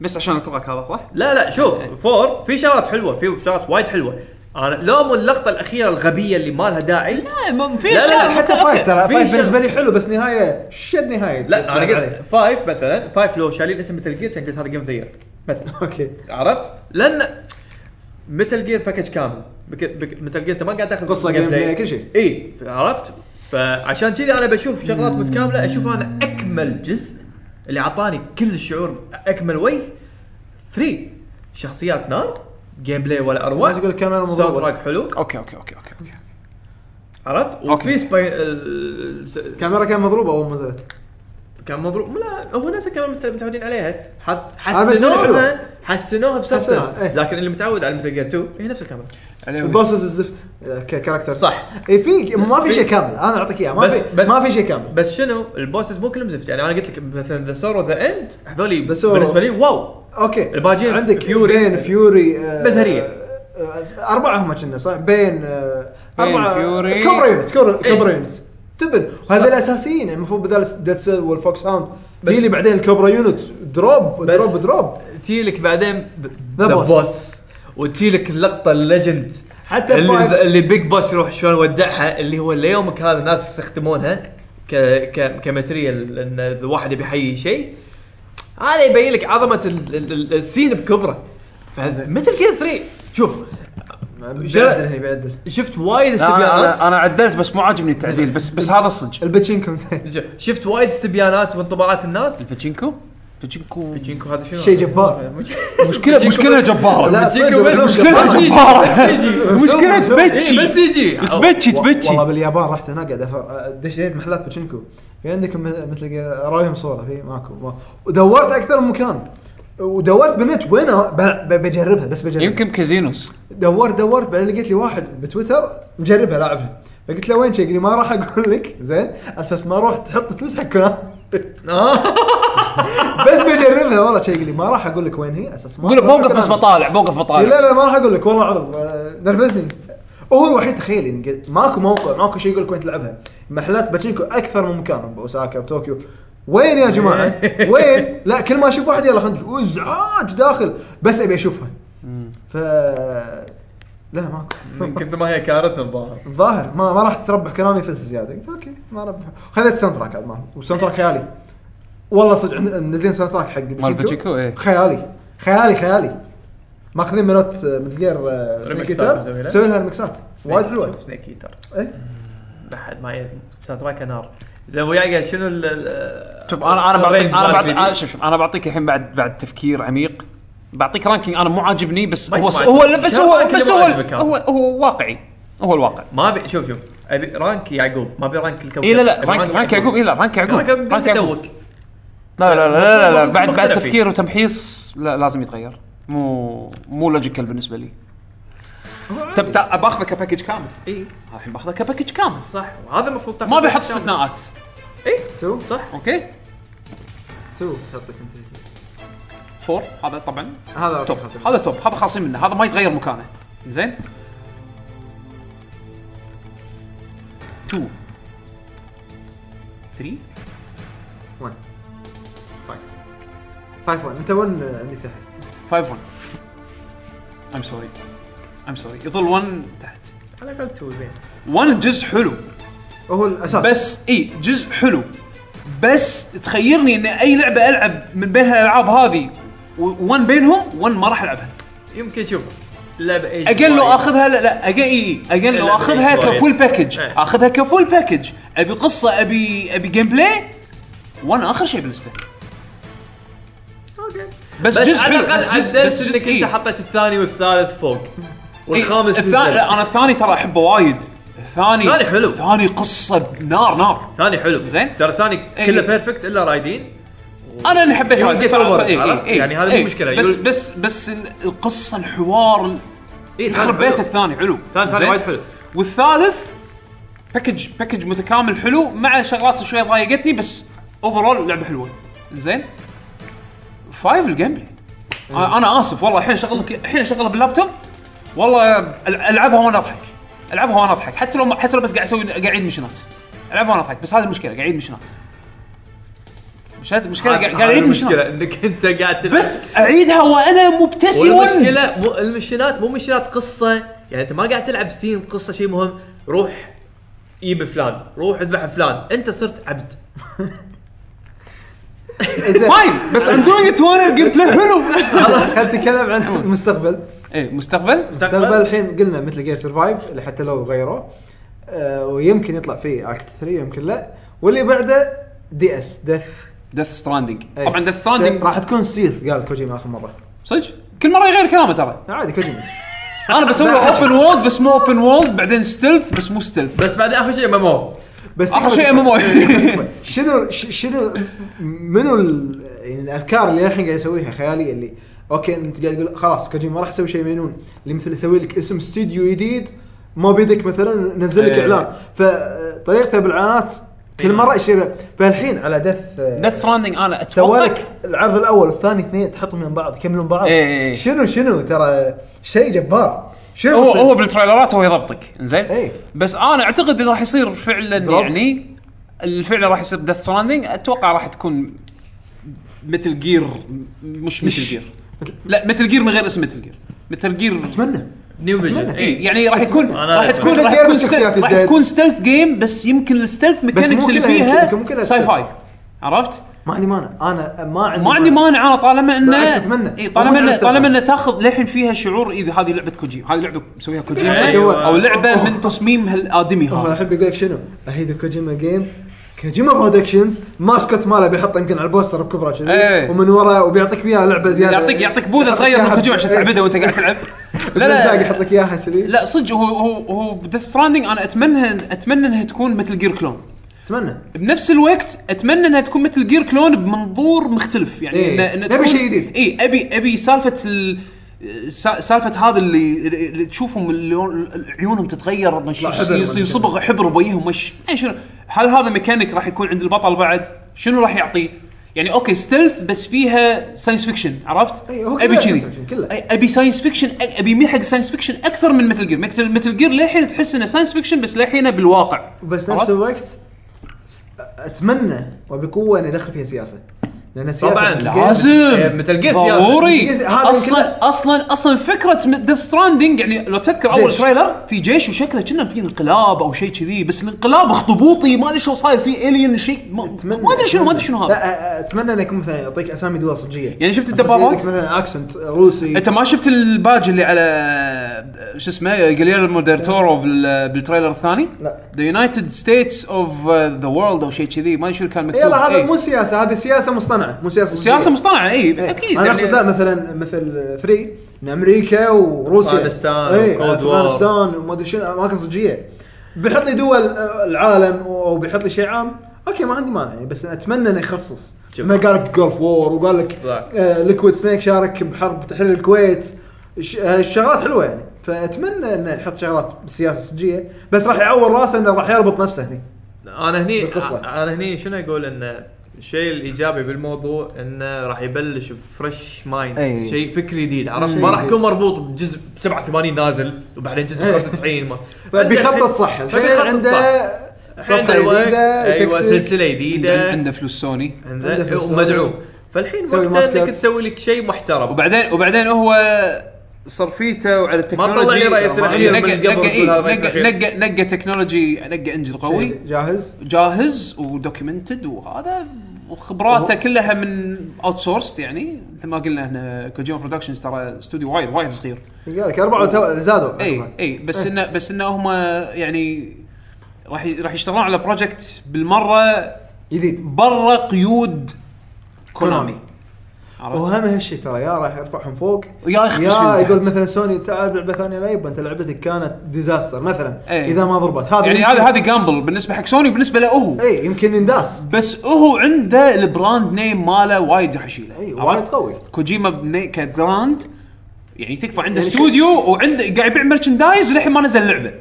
بس عشان ال track هذا صح؟ لا لا شوف four في شغلات حلوة في شغلات وايد حلوة. أنا لو مو اللقطة الأخيرة الغبية اللي ما لها داعي. لا ما في لا، لا، حتى five ترى five بالنسبة لي حلو بس نهاية شد نهاية. لا أنا قلت. five مثلا five لو شايلين اسم Metal Gear كان قلت هذا game ذا مثلا. أوكي. عرفت؟ لأن Metal Gear package كامل. Metal Gear أنت ما قاعد تاخذ قصة، gameplay، كل شيء. إي عرفت؟ فعشان كذي أنا بشوف شغلات متكاملة أشوف أنا أكمل جزء اللي أعطاني كل الشعور أكمل وجه. 3 شخصيات نار. gameplay ولا اروع الناس يقول الكاميرا soundtrack حلو. okay okay okay okay, okay. عرفت. وفي سباي الكاميرا كان مضروبة أول ما نزلت. كان مضروب لا هو نفس الكلام مت- متعودين عليها. حط حسنوها. حسنوها حسنوها، إيه. لكن اللي متعود على Metal Gear 2 هي نفس الكاميرا. ال bosses الزفت آه، ك character صح. اي في ما في شيء كامل. أنا أعطيك إياه. ما بس- في بس- ما في شيء كامل. بس شنو؟ ال bosses مو كلهم زفت. يعني أنا قلت لك مثلا The Sorrow The End Sorrow. بالنسبة لي wow. Okay. ال Pain عندك Fury. Pain Fury آه، بزهرية. آه، أربعة هم كنا صح؟ Pain آه، أربعة Fury. Cobra Unit Cobra إيه. Unit. تبن. وهذول الأساسيين المفروض بدال Dead Cell وال Foxhound تجي لي بعدين ال Cobra Unit. drop drop drop. تجي لك بعدين The Boss وتجي لك اللقطة ال legend حتى اللي اللي Big Boss يروح شلون ودعها اللي هو ليومك هذا الناس يستخدمونها ك ك ك material إن الواحد يبي يحيي شيء. هذا يبين لك عظمة ال- ال- ال- ال scene بكبره. مثل كذا 3 شوف. بيعدل هني بيعدل شفت وايد لا، استبيانات؟ أنا أنا عدلت بس مو عاجبني التعديل بس بس هذا الصج الباتشينكو زين. شفت وايد استبيانات وانطباعات الناس؟ الباتشينكو؟ باتشينكو باتشينكو هذا شنو؟ شيء جبار. مشكله مشكلة جبارة. لا صدق بس بس مشكلة جبار. جبارة. مشكلة شوف- إيه تبكي بس يجي. تبكي والله تبكي باليابان رحت هناك قاعد أفر- دشيت محلات باتشينكو. في عندك مثل اراويهم صورة في ماكو ما. ودورت أكثر من مكان. ودورت بالنت ب- بجربها بس بجربها. يمكن casinos. دورت دورت بعدين لقيت لي واحد بتويتر مجربها لاعبها فقلت له وين شيء؟ لي ما راح أقول لك. زين. على أساس ما أروح تحط فلوس حق كونامي بس بجربها والله شيء لي ما راح أقول لك وين هي أساس ما قول بوقف بس. بطالع بوقف بطالع لا لا ما راح أقول لك والله العظيم. آه، نرفزني. هو الوحيد تخيل يعني ماكو موقع ماكو شيء يقول لك وين تلعبها. محلات باتشينكو أكثر من مكان باوساكا بطوكيو وين يا جماعة؟ وين؟ لا كل ما أشوف واحد يلا خلينا نشوف. وازعاج داخل. بس أبي أشوفها. ف لا ماكو. من كثر ما هي كارثة الظاهر الظاهر ما ما راح تربح كلامي فلس زيادة. قلت okay ما ربح. خذيت ال soundtrack عاد مال وال soundtrack خيالي. والله صدق منزلين soundtrack حق مال باتشينكو إيه. خيالي. خيالي خيالي. ماخذين منوت Metal Gear Snake. مسوي لها ريمكسات وايد حلوة. Snake Eater. إيه. ما soundtrack نار. زين ابو يعقوب شنو ال- شوف أنا أنا بعطيك أنا بعطيك 3D؟ أنا- شوف أنا بعطيك الحين بعد بعد تفكير عميق. بعطيك ranking أنا مو عاجبني بس ما هو هو. بس هو بس هو ما؟ هو هو واقعي. هو الواقع. ما ابي شوف شوف. أبي rank يعقوب ما أبي rank الكوكب. اي لا لا rank rank يعقوب. اي لا rank يعقوب. rank يعقوب. لا لا لا لا لا, بعد بعد. تفكير وتمحيص لا لازم يتغير. مو مو logical بالنسبة لي. تع- باخذه ك package كامل. إي. الحين باخذه ك package كامل. صح. وهذا المفروض تاخذ ما بيحط. استثناءات. two. صح. okay. two. تحطك انت four. هذا طبعا. هذا top. خلاص. هذا top. هذا خاصين منه. هذا ما يتغير مكانه. زين. 2 3 1 5 1 انت 1 عندك تحت. 5 1 I'm sorry I'm sorry يظل 1 تحت. على الأقل two زين. 1 جزء حلو. هو الأساس. بس إي جزء حلو. بس تخيرني ان أي لعبة ألعب من بين هالألعاب هذه و1 بينهم 1 ما راح ألعبها. يمكن شوف اللعبة أجل لو أخذها لا لا أجل إي أجل لو لا، أخذها ك full package إيه. أخذها ك full package أبي قصة أبي أبي gameplay وأنا آخر شيء باللسته okay. بس, بس جزء على الأقل عدلت إنك إيه. أنت حطيت الثاني والثالث فوق. إيه، والخامس الثاني أنا الثاني ترى أحبه وايد الثاني الثاني حلو. الثاني قصة نار نار ثاني حلو زين. ترى الثاني إيه. كله perfect إلا Raiden أنا اللي حبيت هذا إيه،؟ إيه، يعني هذه مو إيه. مشكلة. بس بس بس ال- القصة الحوار إيه، يخرب الثاني حلو. الثاني؟ وايد حلو. والثالث package package متكامل حلو مع شغلات شوية ضايقتني بس overall لعبة حلوة زين Five ال gameplay أنا آسف والله الحين اشغل الحين اشغلها باللابتوب والله ألعبها وأنا أضحك. ألعبها وأنا أضحك. حتى لو حتى لو بس قاعد أسوي قاعد اعيد مشنات ألعبها وأنا أضحك. بس هذه المشكلة قاعد اعيد مشنات مشكلة المشكلة قاعد قاعد اعيد المشكلة إنك أنت قاعد تلعب. بس أعيدها وأنا مبتسم. والمشكلة مو المشينات مو مشينات قصة. يعني أنت ما قاعد تلعب scene قصة شيء مهم. روح جيب فلان. روح اذبح فلان. أنت صرت عبد. Fine بس I'm doing it وأنا ال gameplay حلو خلينا نتكلم عن المستقبل إيه مستقبل؟ مستقبل. الحين قلنا Metal Gear Survive اللي حتى لو غيروه آه ويمكن يطلع فيه act 3 يمكن لا. واللي بعده DS Death Death Stranding. طبعا Death Stranding راح تكون سيث قال كوجيما آخر مرة. صدق؟ كل مرة يغير كلامه ترى. عادي كوجيما أنا بسوي open world بس مو open world بعدين stealth بس مو stealth بس بعد آخر شيء ام ام أو بس آخر تكفى- شيء MMO. شنو ش- شنو منو ال- يعني الأفكار اللي الحين قاعد يسويها خياليه اللي أوكي انت قاعد تقول خلاص كوجيما ما راح يسوي شيء مجنون اللي مثل يسوي لك اسم استوديو جديد ما بيدك مثلا نزل لك إيه. إعلان فطريقته بالإعلانات كل مرة شيء فالحين على Death Death Stranding أنا سوى أتوقع لك العرض الأول والثاني اثنين تحطهم من بعض يكملون بعض إيه، إيه. شنو شنو ترى شيء جبار شنو هو؟ هو بالتريلرات هو يضبطك إنزين إيه. بس أنا أعتقد إنه راح يصير فعلا. يعني الفعل اللي راح يصير Death Stranding أتوقع راح تكون Metal Gear مش Metal؟ Gear لا Metal Gear من غير اسم Metal Gear Metal Gear أتمنى new vision. اي يعني راح يكون راح تكون مثل راح تكون stealth- راح. تكون stealth game بس يمكن ال stealth mechanics اللي فيها sci. fi عرفت؟ ما عندي مانع أنا ما عندي ما عندي مانع أنا طالما انه أتمنى. اي طالما انه. طالما إنه تاخذ للحين فيها شعور إذا هذه لعبة كوجيما هذه لعبة مسويها كوجيما أيوة. أو لعبة من تصميم هالآدمي هذا أحب يقول لك شنو Hideo Kojima game Kojima Productions mascot ماله بيحطه يمكن على البوستر بكبره كذي إيه. ومن ورا وبيعطيك فيها لعبة زيادة. يعطيك يعطيك بوذه يعطيك صغير من كوجيما عشان ب- تعبده وأنت قاعد تلعب. لا لا يحط لك إياها كذي. لا صدق هو هو هو Death Stranding أنا أتمنى أتمنى إنها تكون Metal Gear clone أتمنى. بنفس الوقت أتمنى إنها تكون Metal Gear clone بمنظور مختلف يعني إيه. إن- نبي شيء جديد. اي ابي أبي سالفة ال سالفة هذا اللي, اللي تشوفهم اللي عيونهم تتغير مش يصبغ حبر بوجههم مش إيه شنو. هل هذا ميكانيك راح يكون عند البطل بعد؟ شنو راح يعطيه يعني أوكي stealth بس فيها science fiction عرفت؟ إيه، أبي كذي. أبي science fiction أبي يميل حق science fiction أكثر من Metal Gear Metal Metal Gear للحين تحس إنه science fiction بس للحين بالواقع. بس؟ نفس الوقت أتمنى وبقوة إنه يدخل فيها سياسة. لأن طبعاً، لازم Metal Gear سياسة. ضروري أصلا أصلا أصلا فكرة Death Stranding يعني لو تذكر أول. trailer في جيش وشكله كنا في انقلاب أو شيء كذي بس الانقلاب أخطبوطي ما أدري شو صاير في alien شيء ما أدري شنو ما أدري شنو هذا لا أتمنى انه يكون مثلا يعطيك أسامي دول صجية يعني شفت الدبابات؟ مثلا accent روسي أنت ما شفت الباج اللي على شو اسمه جليرمو ديل تورو بال- بال trailer الثاني؟ لا. the United States of the world أو شيء كذي ما أدري شو كان مكتوب يلا هذا إيه. مو سياسة هذه سياسة مصطنعة مو سياسة سياسة. مصطنعه إي إيه. أكيد أنا أقصد لا مثلا Metal 3 ان أمريكا وروسيا أفغانستان اي وكولد أفغانستان وما أدري شنو اماكن صجيه بيحط لي دول آه، العالم وبيحط لي شيء عام أوكي ما عندي مانع يعني بس أتمنى إنه يخصص. ما قال لك Gulf War وقال لك. آه Liquid Snake شارك بحرب تحرير الكويت ش- آه، الشغلات حلوة يعني فأتمنى إنه يحط شغلات بالسياسة الصجيه بس راح يعور راسه إنه راح يربط نفسه هني أنا هني بالقصة. أنا هني شنو أقول إنه الشيء الإيجابي بالموضوع إنه راح يبلش ب fresh mind أي. شيء فكري جديد عرفت ما راح. يكون مربوط بجزء ب 87 نازل وبعدين جزء أي. 95 ما فبيخطط صح الحين عنده عنده الوقت، جديدة أيوه. سلسلة جديدة عنده فلوس سوني عنده فلوس. ومدعوم فالحين وقته إنك. تسوي لك شيء محترم وبعدين وبعدين هو صرفيته وعلى ال technology طلع لي رئيس نقى نقى إيه، نقى technology نقى engine قوي. شيء جاهز. جاهز و documented وهذا وخبراته كلها من outsourced يعني. مثل ما قلنا إحنا Kojima Productions ترى استوديو وايد وايد صغير. قال لك أربعة تو- زادوا اي اي بس انه بس انه هم يعني راح راح يشتغلون على project بالمرة جديد. برا قيود كونامي؟ وهم هالشيء ترى يا راح يرفعهم فوق يا يا يقول. مثلا سوني تعال لعبة ثانية لا يبا أنت لعبتك كانت disaster مثلا إيه. إذا ما ضربت. هذا يعني هذا هذه gamble بالنسبة حق سوني وبالنسبة له هو. اي يمكن ينداس. بس هو عنده ال brand name ماله وايد راح يشيله. اي؟ وايد قوي. كوجيما ك brand يعني تكفى عنده يعني استوديو وعنده قاعد يبيع merchandise وللحين ما نزل لعبة.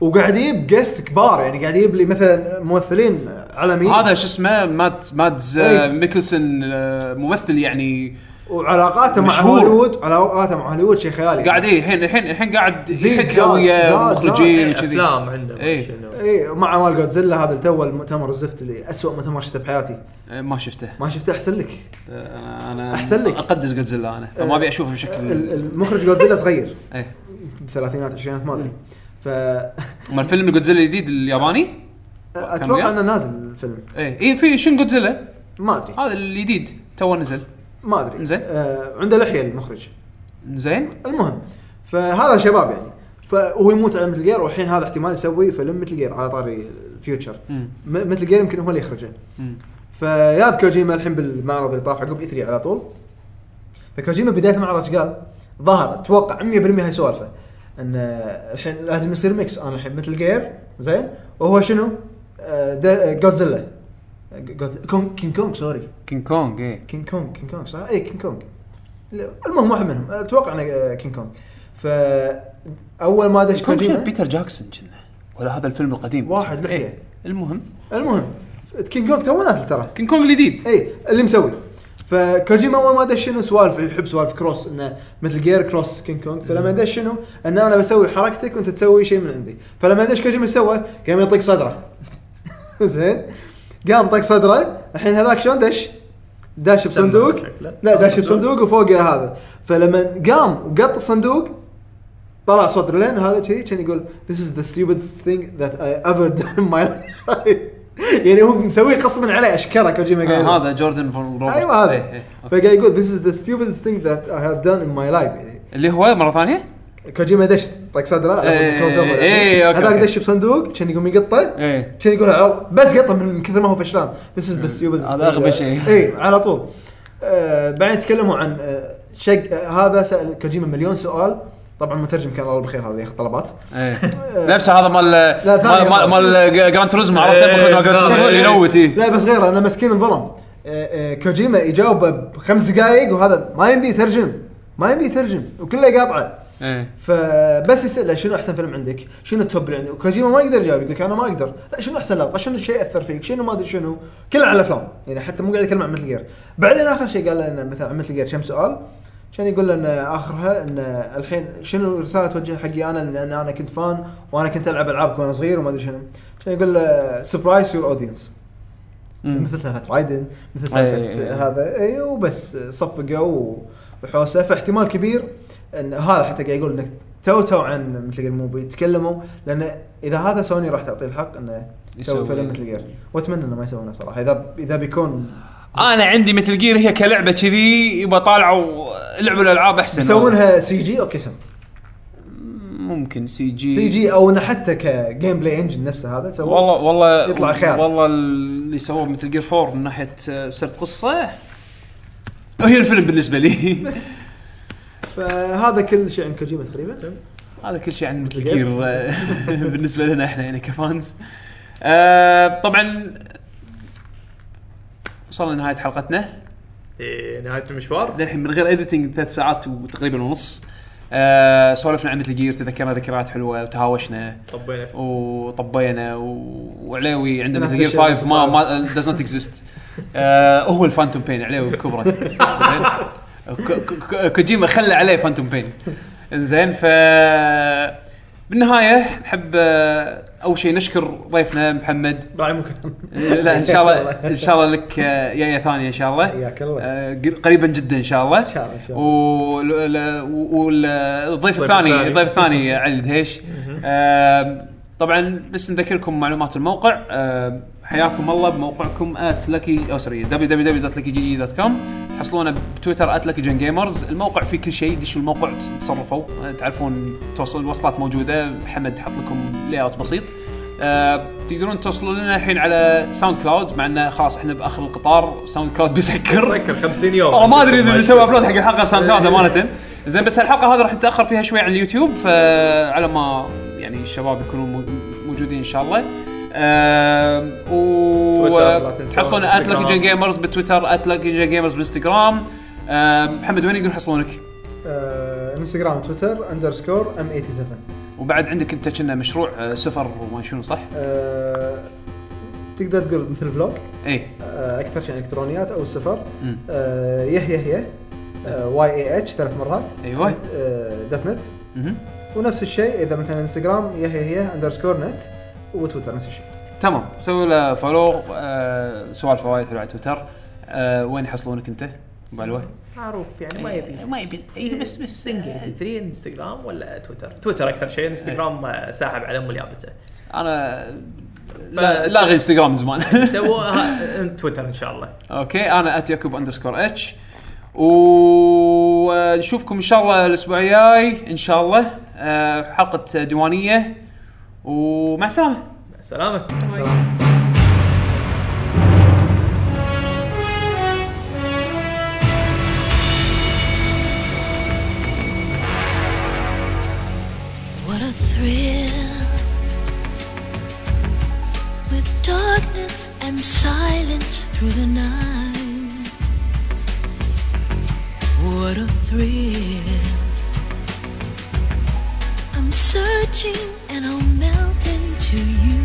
وقاعد يجيب guests كبار يعني قاعد يجيب لي مثلا ممثلين عالميين هذا شو اسمه مات مادس آه، إي. ميكلسون آه، ممثل يعني وعلاقاته مع مشهور. هوليوود علاقاته مع هوليوود شيء خيالي قاعد إيه الحين الحين الحين قاعد زيد يحكى زاد- ويا زاد- مخرجين زاد. وكذي أفلام عنده ما إيه. شنو. اي مع مال جودزيلا هذا تو المؤتمر الزفت اللي اسوء مؤتمر شفته بحياتي آه، ما شفته ما شفته أحسن لك آه، أنا أحسن لك. أقدس جودزيلا أنا فما أبي أشوفه ال- بشكل المخرج جودزيلا صغير إيه بالثلاثينات عشرينات ما أدري ف اما الفيلم جودزيلا الجديد الياباني أتوقع كم إنه نازل الفيلم. إيه إيه في شن جودزيلا؟ ما أدري. هذا الجديد تو نزل. ما أدري. زين. آه عنده لحية المخرج. زين. المهم فهذا شباب يعني. فهو يموت على مثل جير والحين هذا احتمال يسوي فيلم مثل جير على طاري الفيوتشر. مثل جير يمكن هو اللي يخرجه. فياب كوجيما الحين بالمعرض اللي طاف عقب اي 3 على طول. فكوجيما بداية المعرض قال؟ ظهر أتوقع 100% هاي سوالفه. إن الحين لازم يصير ميكس أنا الحين مثل جير زين. وهو شنو؟ جودزيلا كينج كونغ سوري كينج كونج إيه كينج كونغ كينج كونغ صح؟ اي كينج كونغ لا، المهم واحد منهم. أتوقع إنه كينج كونغ فاول ما دش كونج شنو؟ كوجيما بيتر جاكسون كنا. ولا هذا الفيلم القديم. واحد لحية. إيه. المهم. المهم كينج كونغ تو نازل ترى. كينج كونج الجديد. اي اللي مسوي. فكوجيما أول ما دش شنو؟ سوالف يحب سوالف كروس إنه مثل جير كروس كينج كونج فلما دش شنو؟ ان أنا بسوي حركتك وأنت تسوي شيء من عندي. فلما دش كوجيما سوى قام يطق صدره. زين. قام طق صدره. الحين هذاك شلون دش؟ داش بصندوق. لا داش بصندوق. وفوقه هذا. فلما قام وقط الصندوق طلع صوت ريلين هذا كذي كان يقول This is the stupidest thing that I ever done in my life. يعني هو مسوي قصبا عليه اشكره كوجيما قايل آه هذا جوردن فوت روبرتس. أيوه هذا. إيه، إيه. فقاعد يقول this is the stupidest thing that I have done in my life. يعني اللي هو مرة ثانية؟ كوجيما دش طق صدرة إيه، كروس أوفر. إيه، إيه، هذاك. دش بصندوق كان يقوم يقطه كان يقول بس قطه من كثر ما هو فشلان. This is the stupidest هذا thing. شيء. اي على طول. آه بعدين تكلموا عن آه شق آه هذا سأل كوجيما مليون سؤال. طبعا المترجم كان الله بالخير هذا ياخذ طلبات. إيه. نفس هذا مال مال مال, جراند توريزمو عرفت؟ مخرج مال جراند توريزمو. ينوت. لا بس غير أنا مسكين انظلم. كوجيما يجاوب بخمس دقائق وهذا ما يمدي يترجم. ما يمدي يترجم وكله يقاطعه. إيه فبس يساله شنو أحسن فيلم عندك؟ شنو ال top اللي عندك؟ وكوجيما ما يقدر يجاوب يقول لك أنا ما أقدر، لا شنو أحسن لقطة؟ شنو الشيء اثر فيك؟ شنو ما أدري شنو؟ كله على الافلام، يعني حتى مو قاعد يتكلم عن Metal Gear. بعدين آخر شيء قال لنا مثلا عن Metal Gear كم سؤال كان يقول لنا آخرها إن الحين شنو الرسالة توجه حقي أنا لأن أنا كنت fan وأنا كنت ألعب العابك وأنا صغير وما أدري شنو. كان يقول surprise your audience. مثل سالفة رايدن مثل أي- سالفة أي. هذا اي وبس صفقوا وحوسة فاحتمال كبير إن هذا حتى قاعد يقول إنك تو تو عن مثل جير موفي تكلموا لأن إذا هذا سوني راح تعطيه الحق إنه يسوي. فيلم مثل جير وأتمنى إنه ما يسوونه صراحة. إذا إذا بيكون أنا عندي مثل جير هي كلعبة كذي يبغى طالعوا لعبوا الألعاب أحسن. يسوونها سي جي أوكي سم ممكن سي جي سي جي أو إنه حتى كجيم بلاي انجن نفسه هذا سووا والله والله يطلع خيار. والله اللي سووه Metal Gear 4 من ناحية آه، سرد قصة. هي الفيلم بالنسبة لي. فهذا كل شيء عن كوجيما تقريبا. هذا كل شيء عن جير آه، بالنسبة لنا إحنا يعني ك fans. آه، طبعا وصلنا لنهاية حلقتنا. إيه، نهاية المشوار. للحين من غير editing ثلاث ساعات وتقريبا ونص. آه سولفنا عن Metal Gear تذكرنا ذكريات حلوة وتهاوشنا. طبينا. وطبينا و... وعليوي عنده مثل جير تشير 5 ما ما does not exist. آه هو الفانتوم بين عليوي بكبره. كوجيما خلى عليه فانتوم بين زين ف بالنهاية نحب آه، أول شيء نشكر ضيفنا محمد. راعي ممكن. لا إن شاء الله إن شاء الله لك آه، يايه ثانية إن شاء الله. حياك الله. آه، قر- قريبا جدا إن شاء الله. إن شاء الله إن شاء الله. والضيف الضيف الثاني. الضيف الثاني علي الدهيش طبعا بس نذكركم معلومات الموقع. حياكم الله بموقعكم at Lucky أو sorry www.luckygg.com تحصلونه بتويتر at Lucky Gen Gamers الموقع فيه كل شيء دشوا الموقع تصرفوا. آه، تعرفون توصل الوصلات موجودة. محمد حط لكم layout بسيط. آه، تقدرون توصلون لنا الحين على ساوند كلاود مع إنه خلاص إحنا بآخر القطار. ساوند كلاود بيسكر سكر 50 يوم. والله ما أدري إذا بنسوي upload حق الحلقة بساوند كلاود أمانة. زين بس الحلقة هذه راح نتأخر فيها شوي عن اليوتيوب فعلى ما يعني الشباب يكونوا مو- موجودين إن شاء الله. تحصلون at Lucky انستغرام. Gen Gamers بتويتر at Lucky Gen Gamers بالانستغرام محمد وين يقدرون يحصلونك؟ آه، إنستغرام تويتر underscore M 87 وبعد عندك انت كنا مشروع آه، سفر وما شنو صح؟ آه، تقدر تقول مثل vlog اي أكثر شيء إلكترونيات أو السفر يه يه يه واي اي اتش ثلاث مرات أيوة. آه، دوت نت. ونفس الشيء إذا مثلا إنستغرام يه يه يه اندرسكور نت وتويتر نفس الشيء. تمام. سووا له فولو آه سؤال فوائد على تويتر. آه وين يحصلونك أنت؟ بالو معروف يعني ما إيه، يبي. ما يبي. اي بس بس. 3 انستغرام ولا تويتر؟ تويتر أكثر شيء انستغرام إيه. آه، ساحب على ام اليابته أنا لا لاغي انستغرام زمان. آه، تويتر إن شاء الله. okay. أنا at يكوب underscore H آه، ونشوفكم إن شاء الله الأسبوع الجاي. إن شاء الله. حلقة ديوانية. ومع السلامه مع السلامه مع السلامه with darkness and silence through the night. What a thrill! searching and I'll melt into you.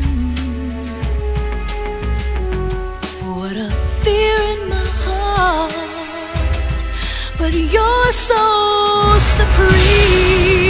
What a fear in my heart, but you're so supreme.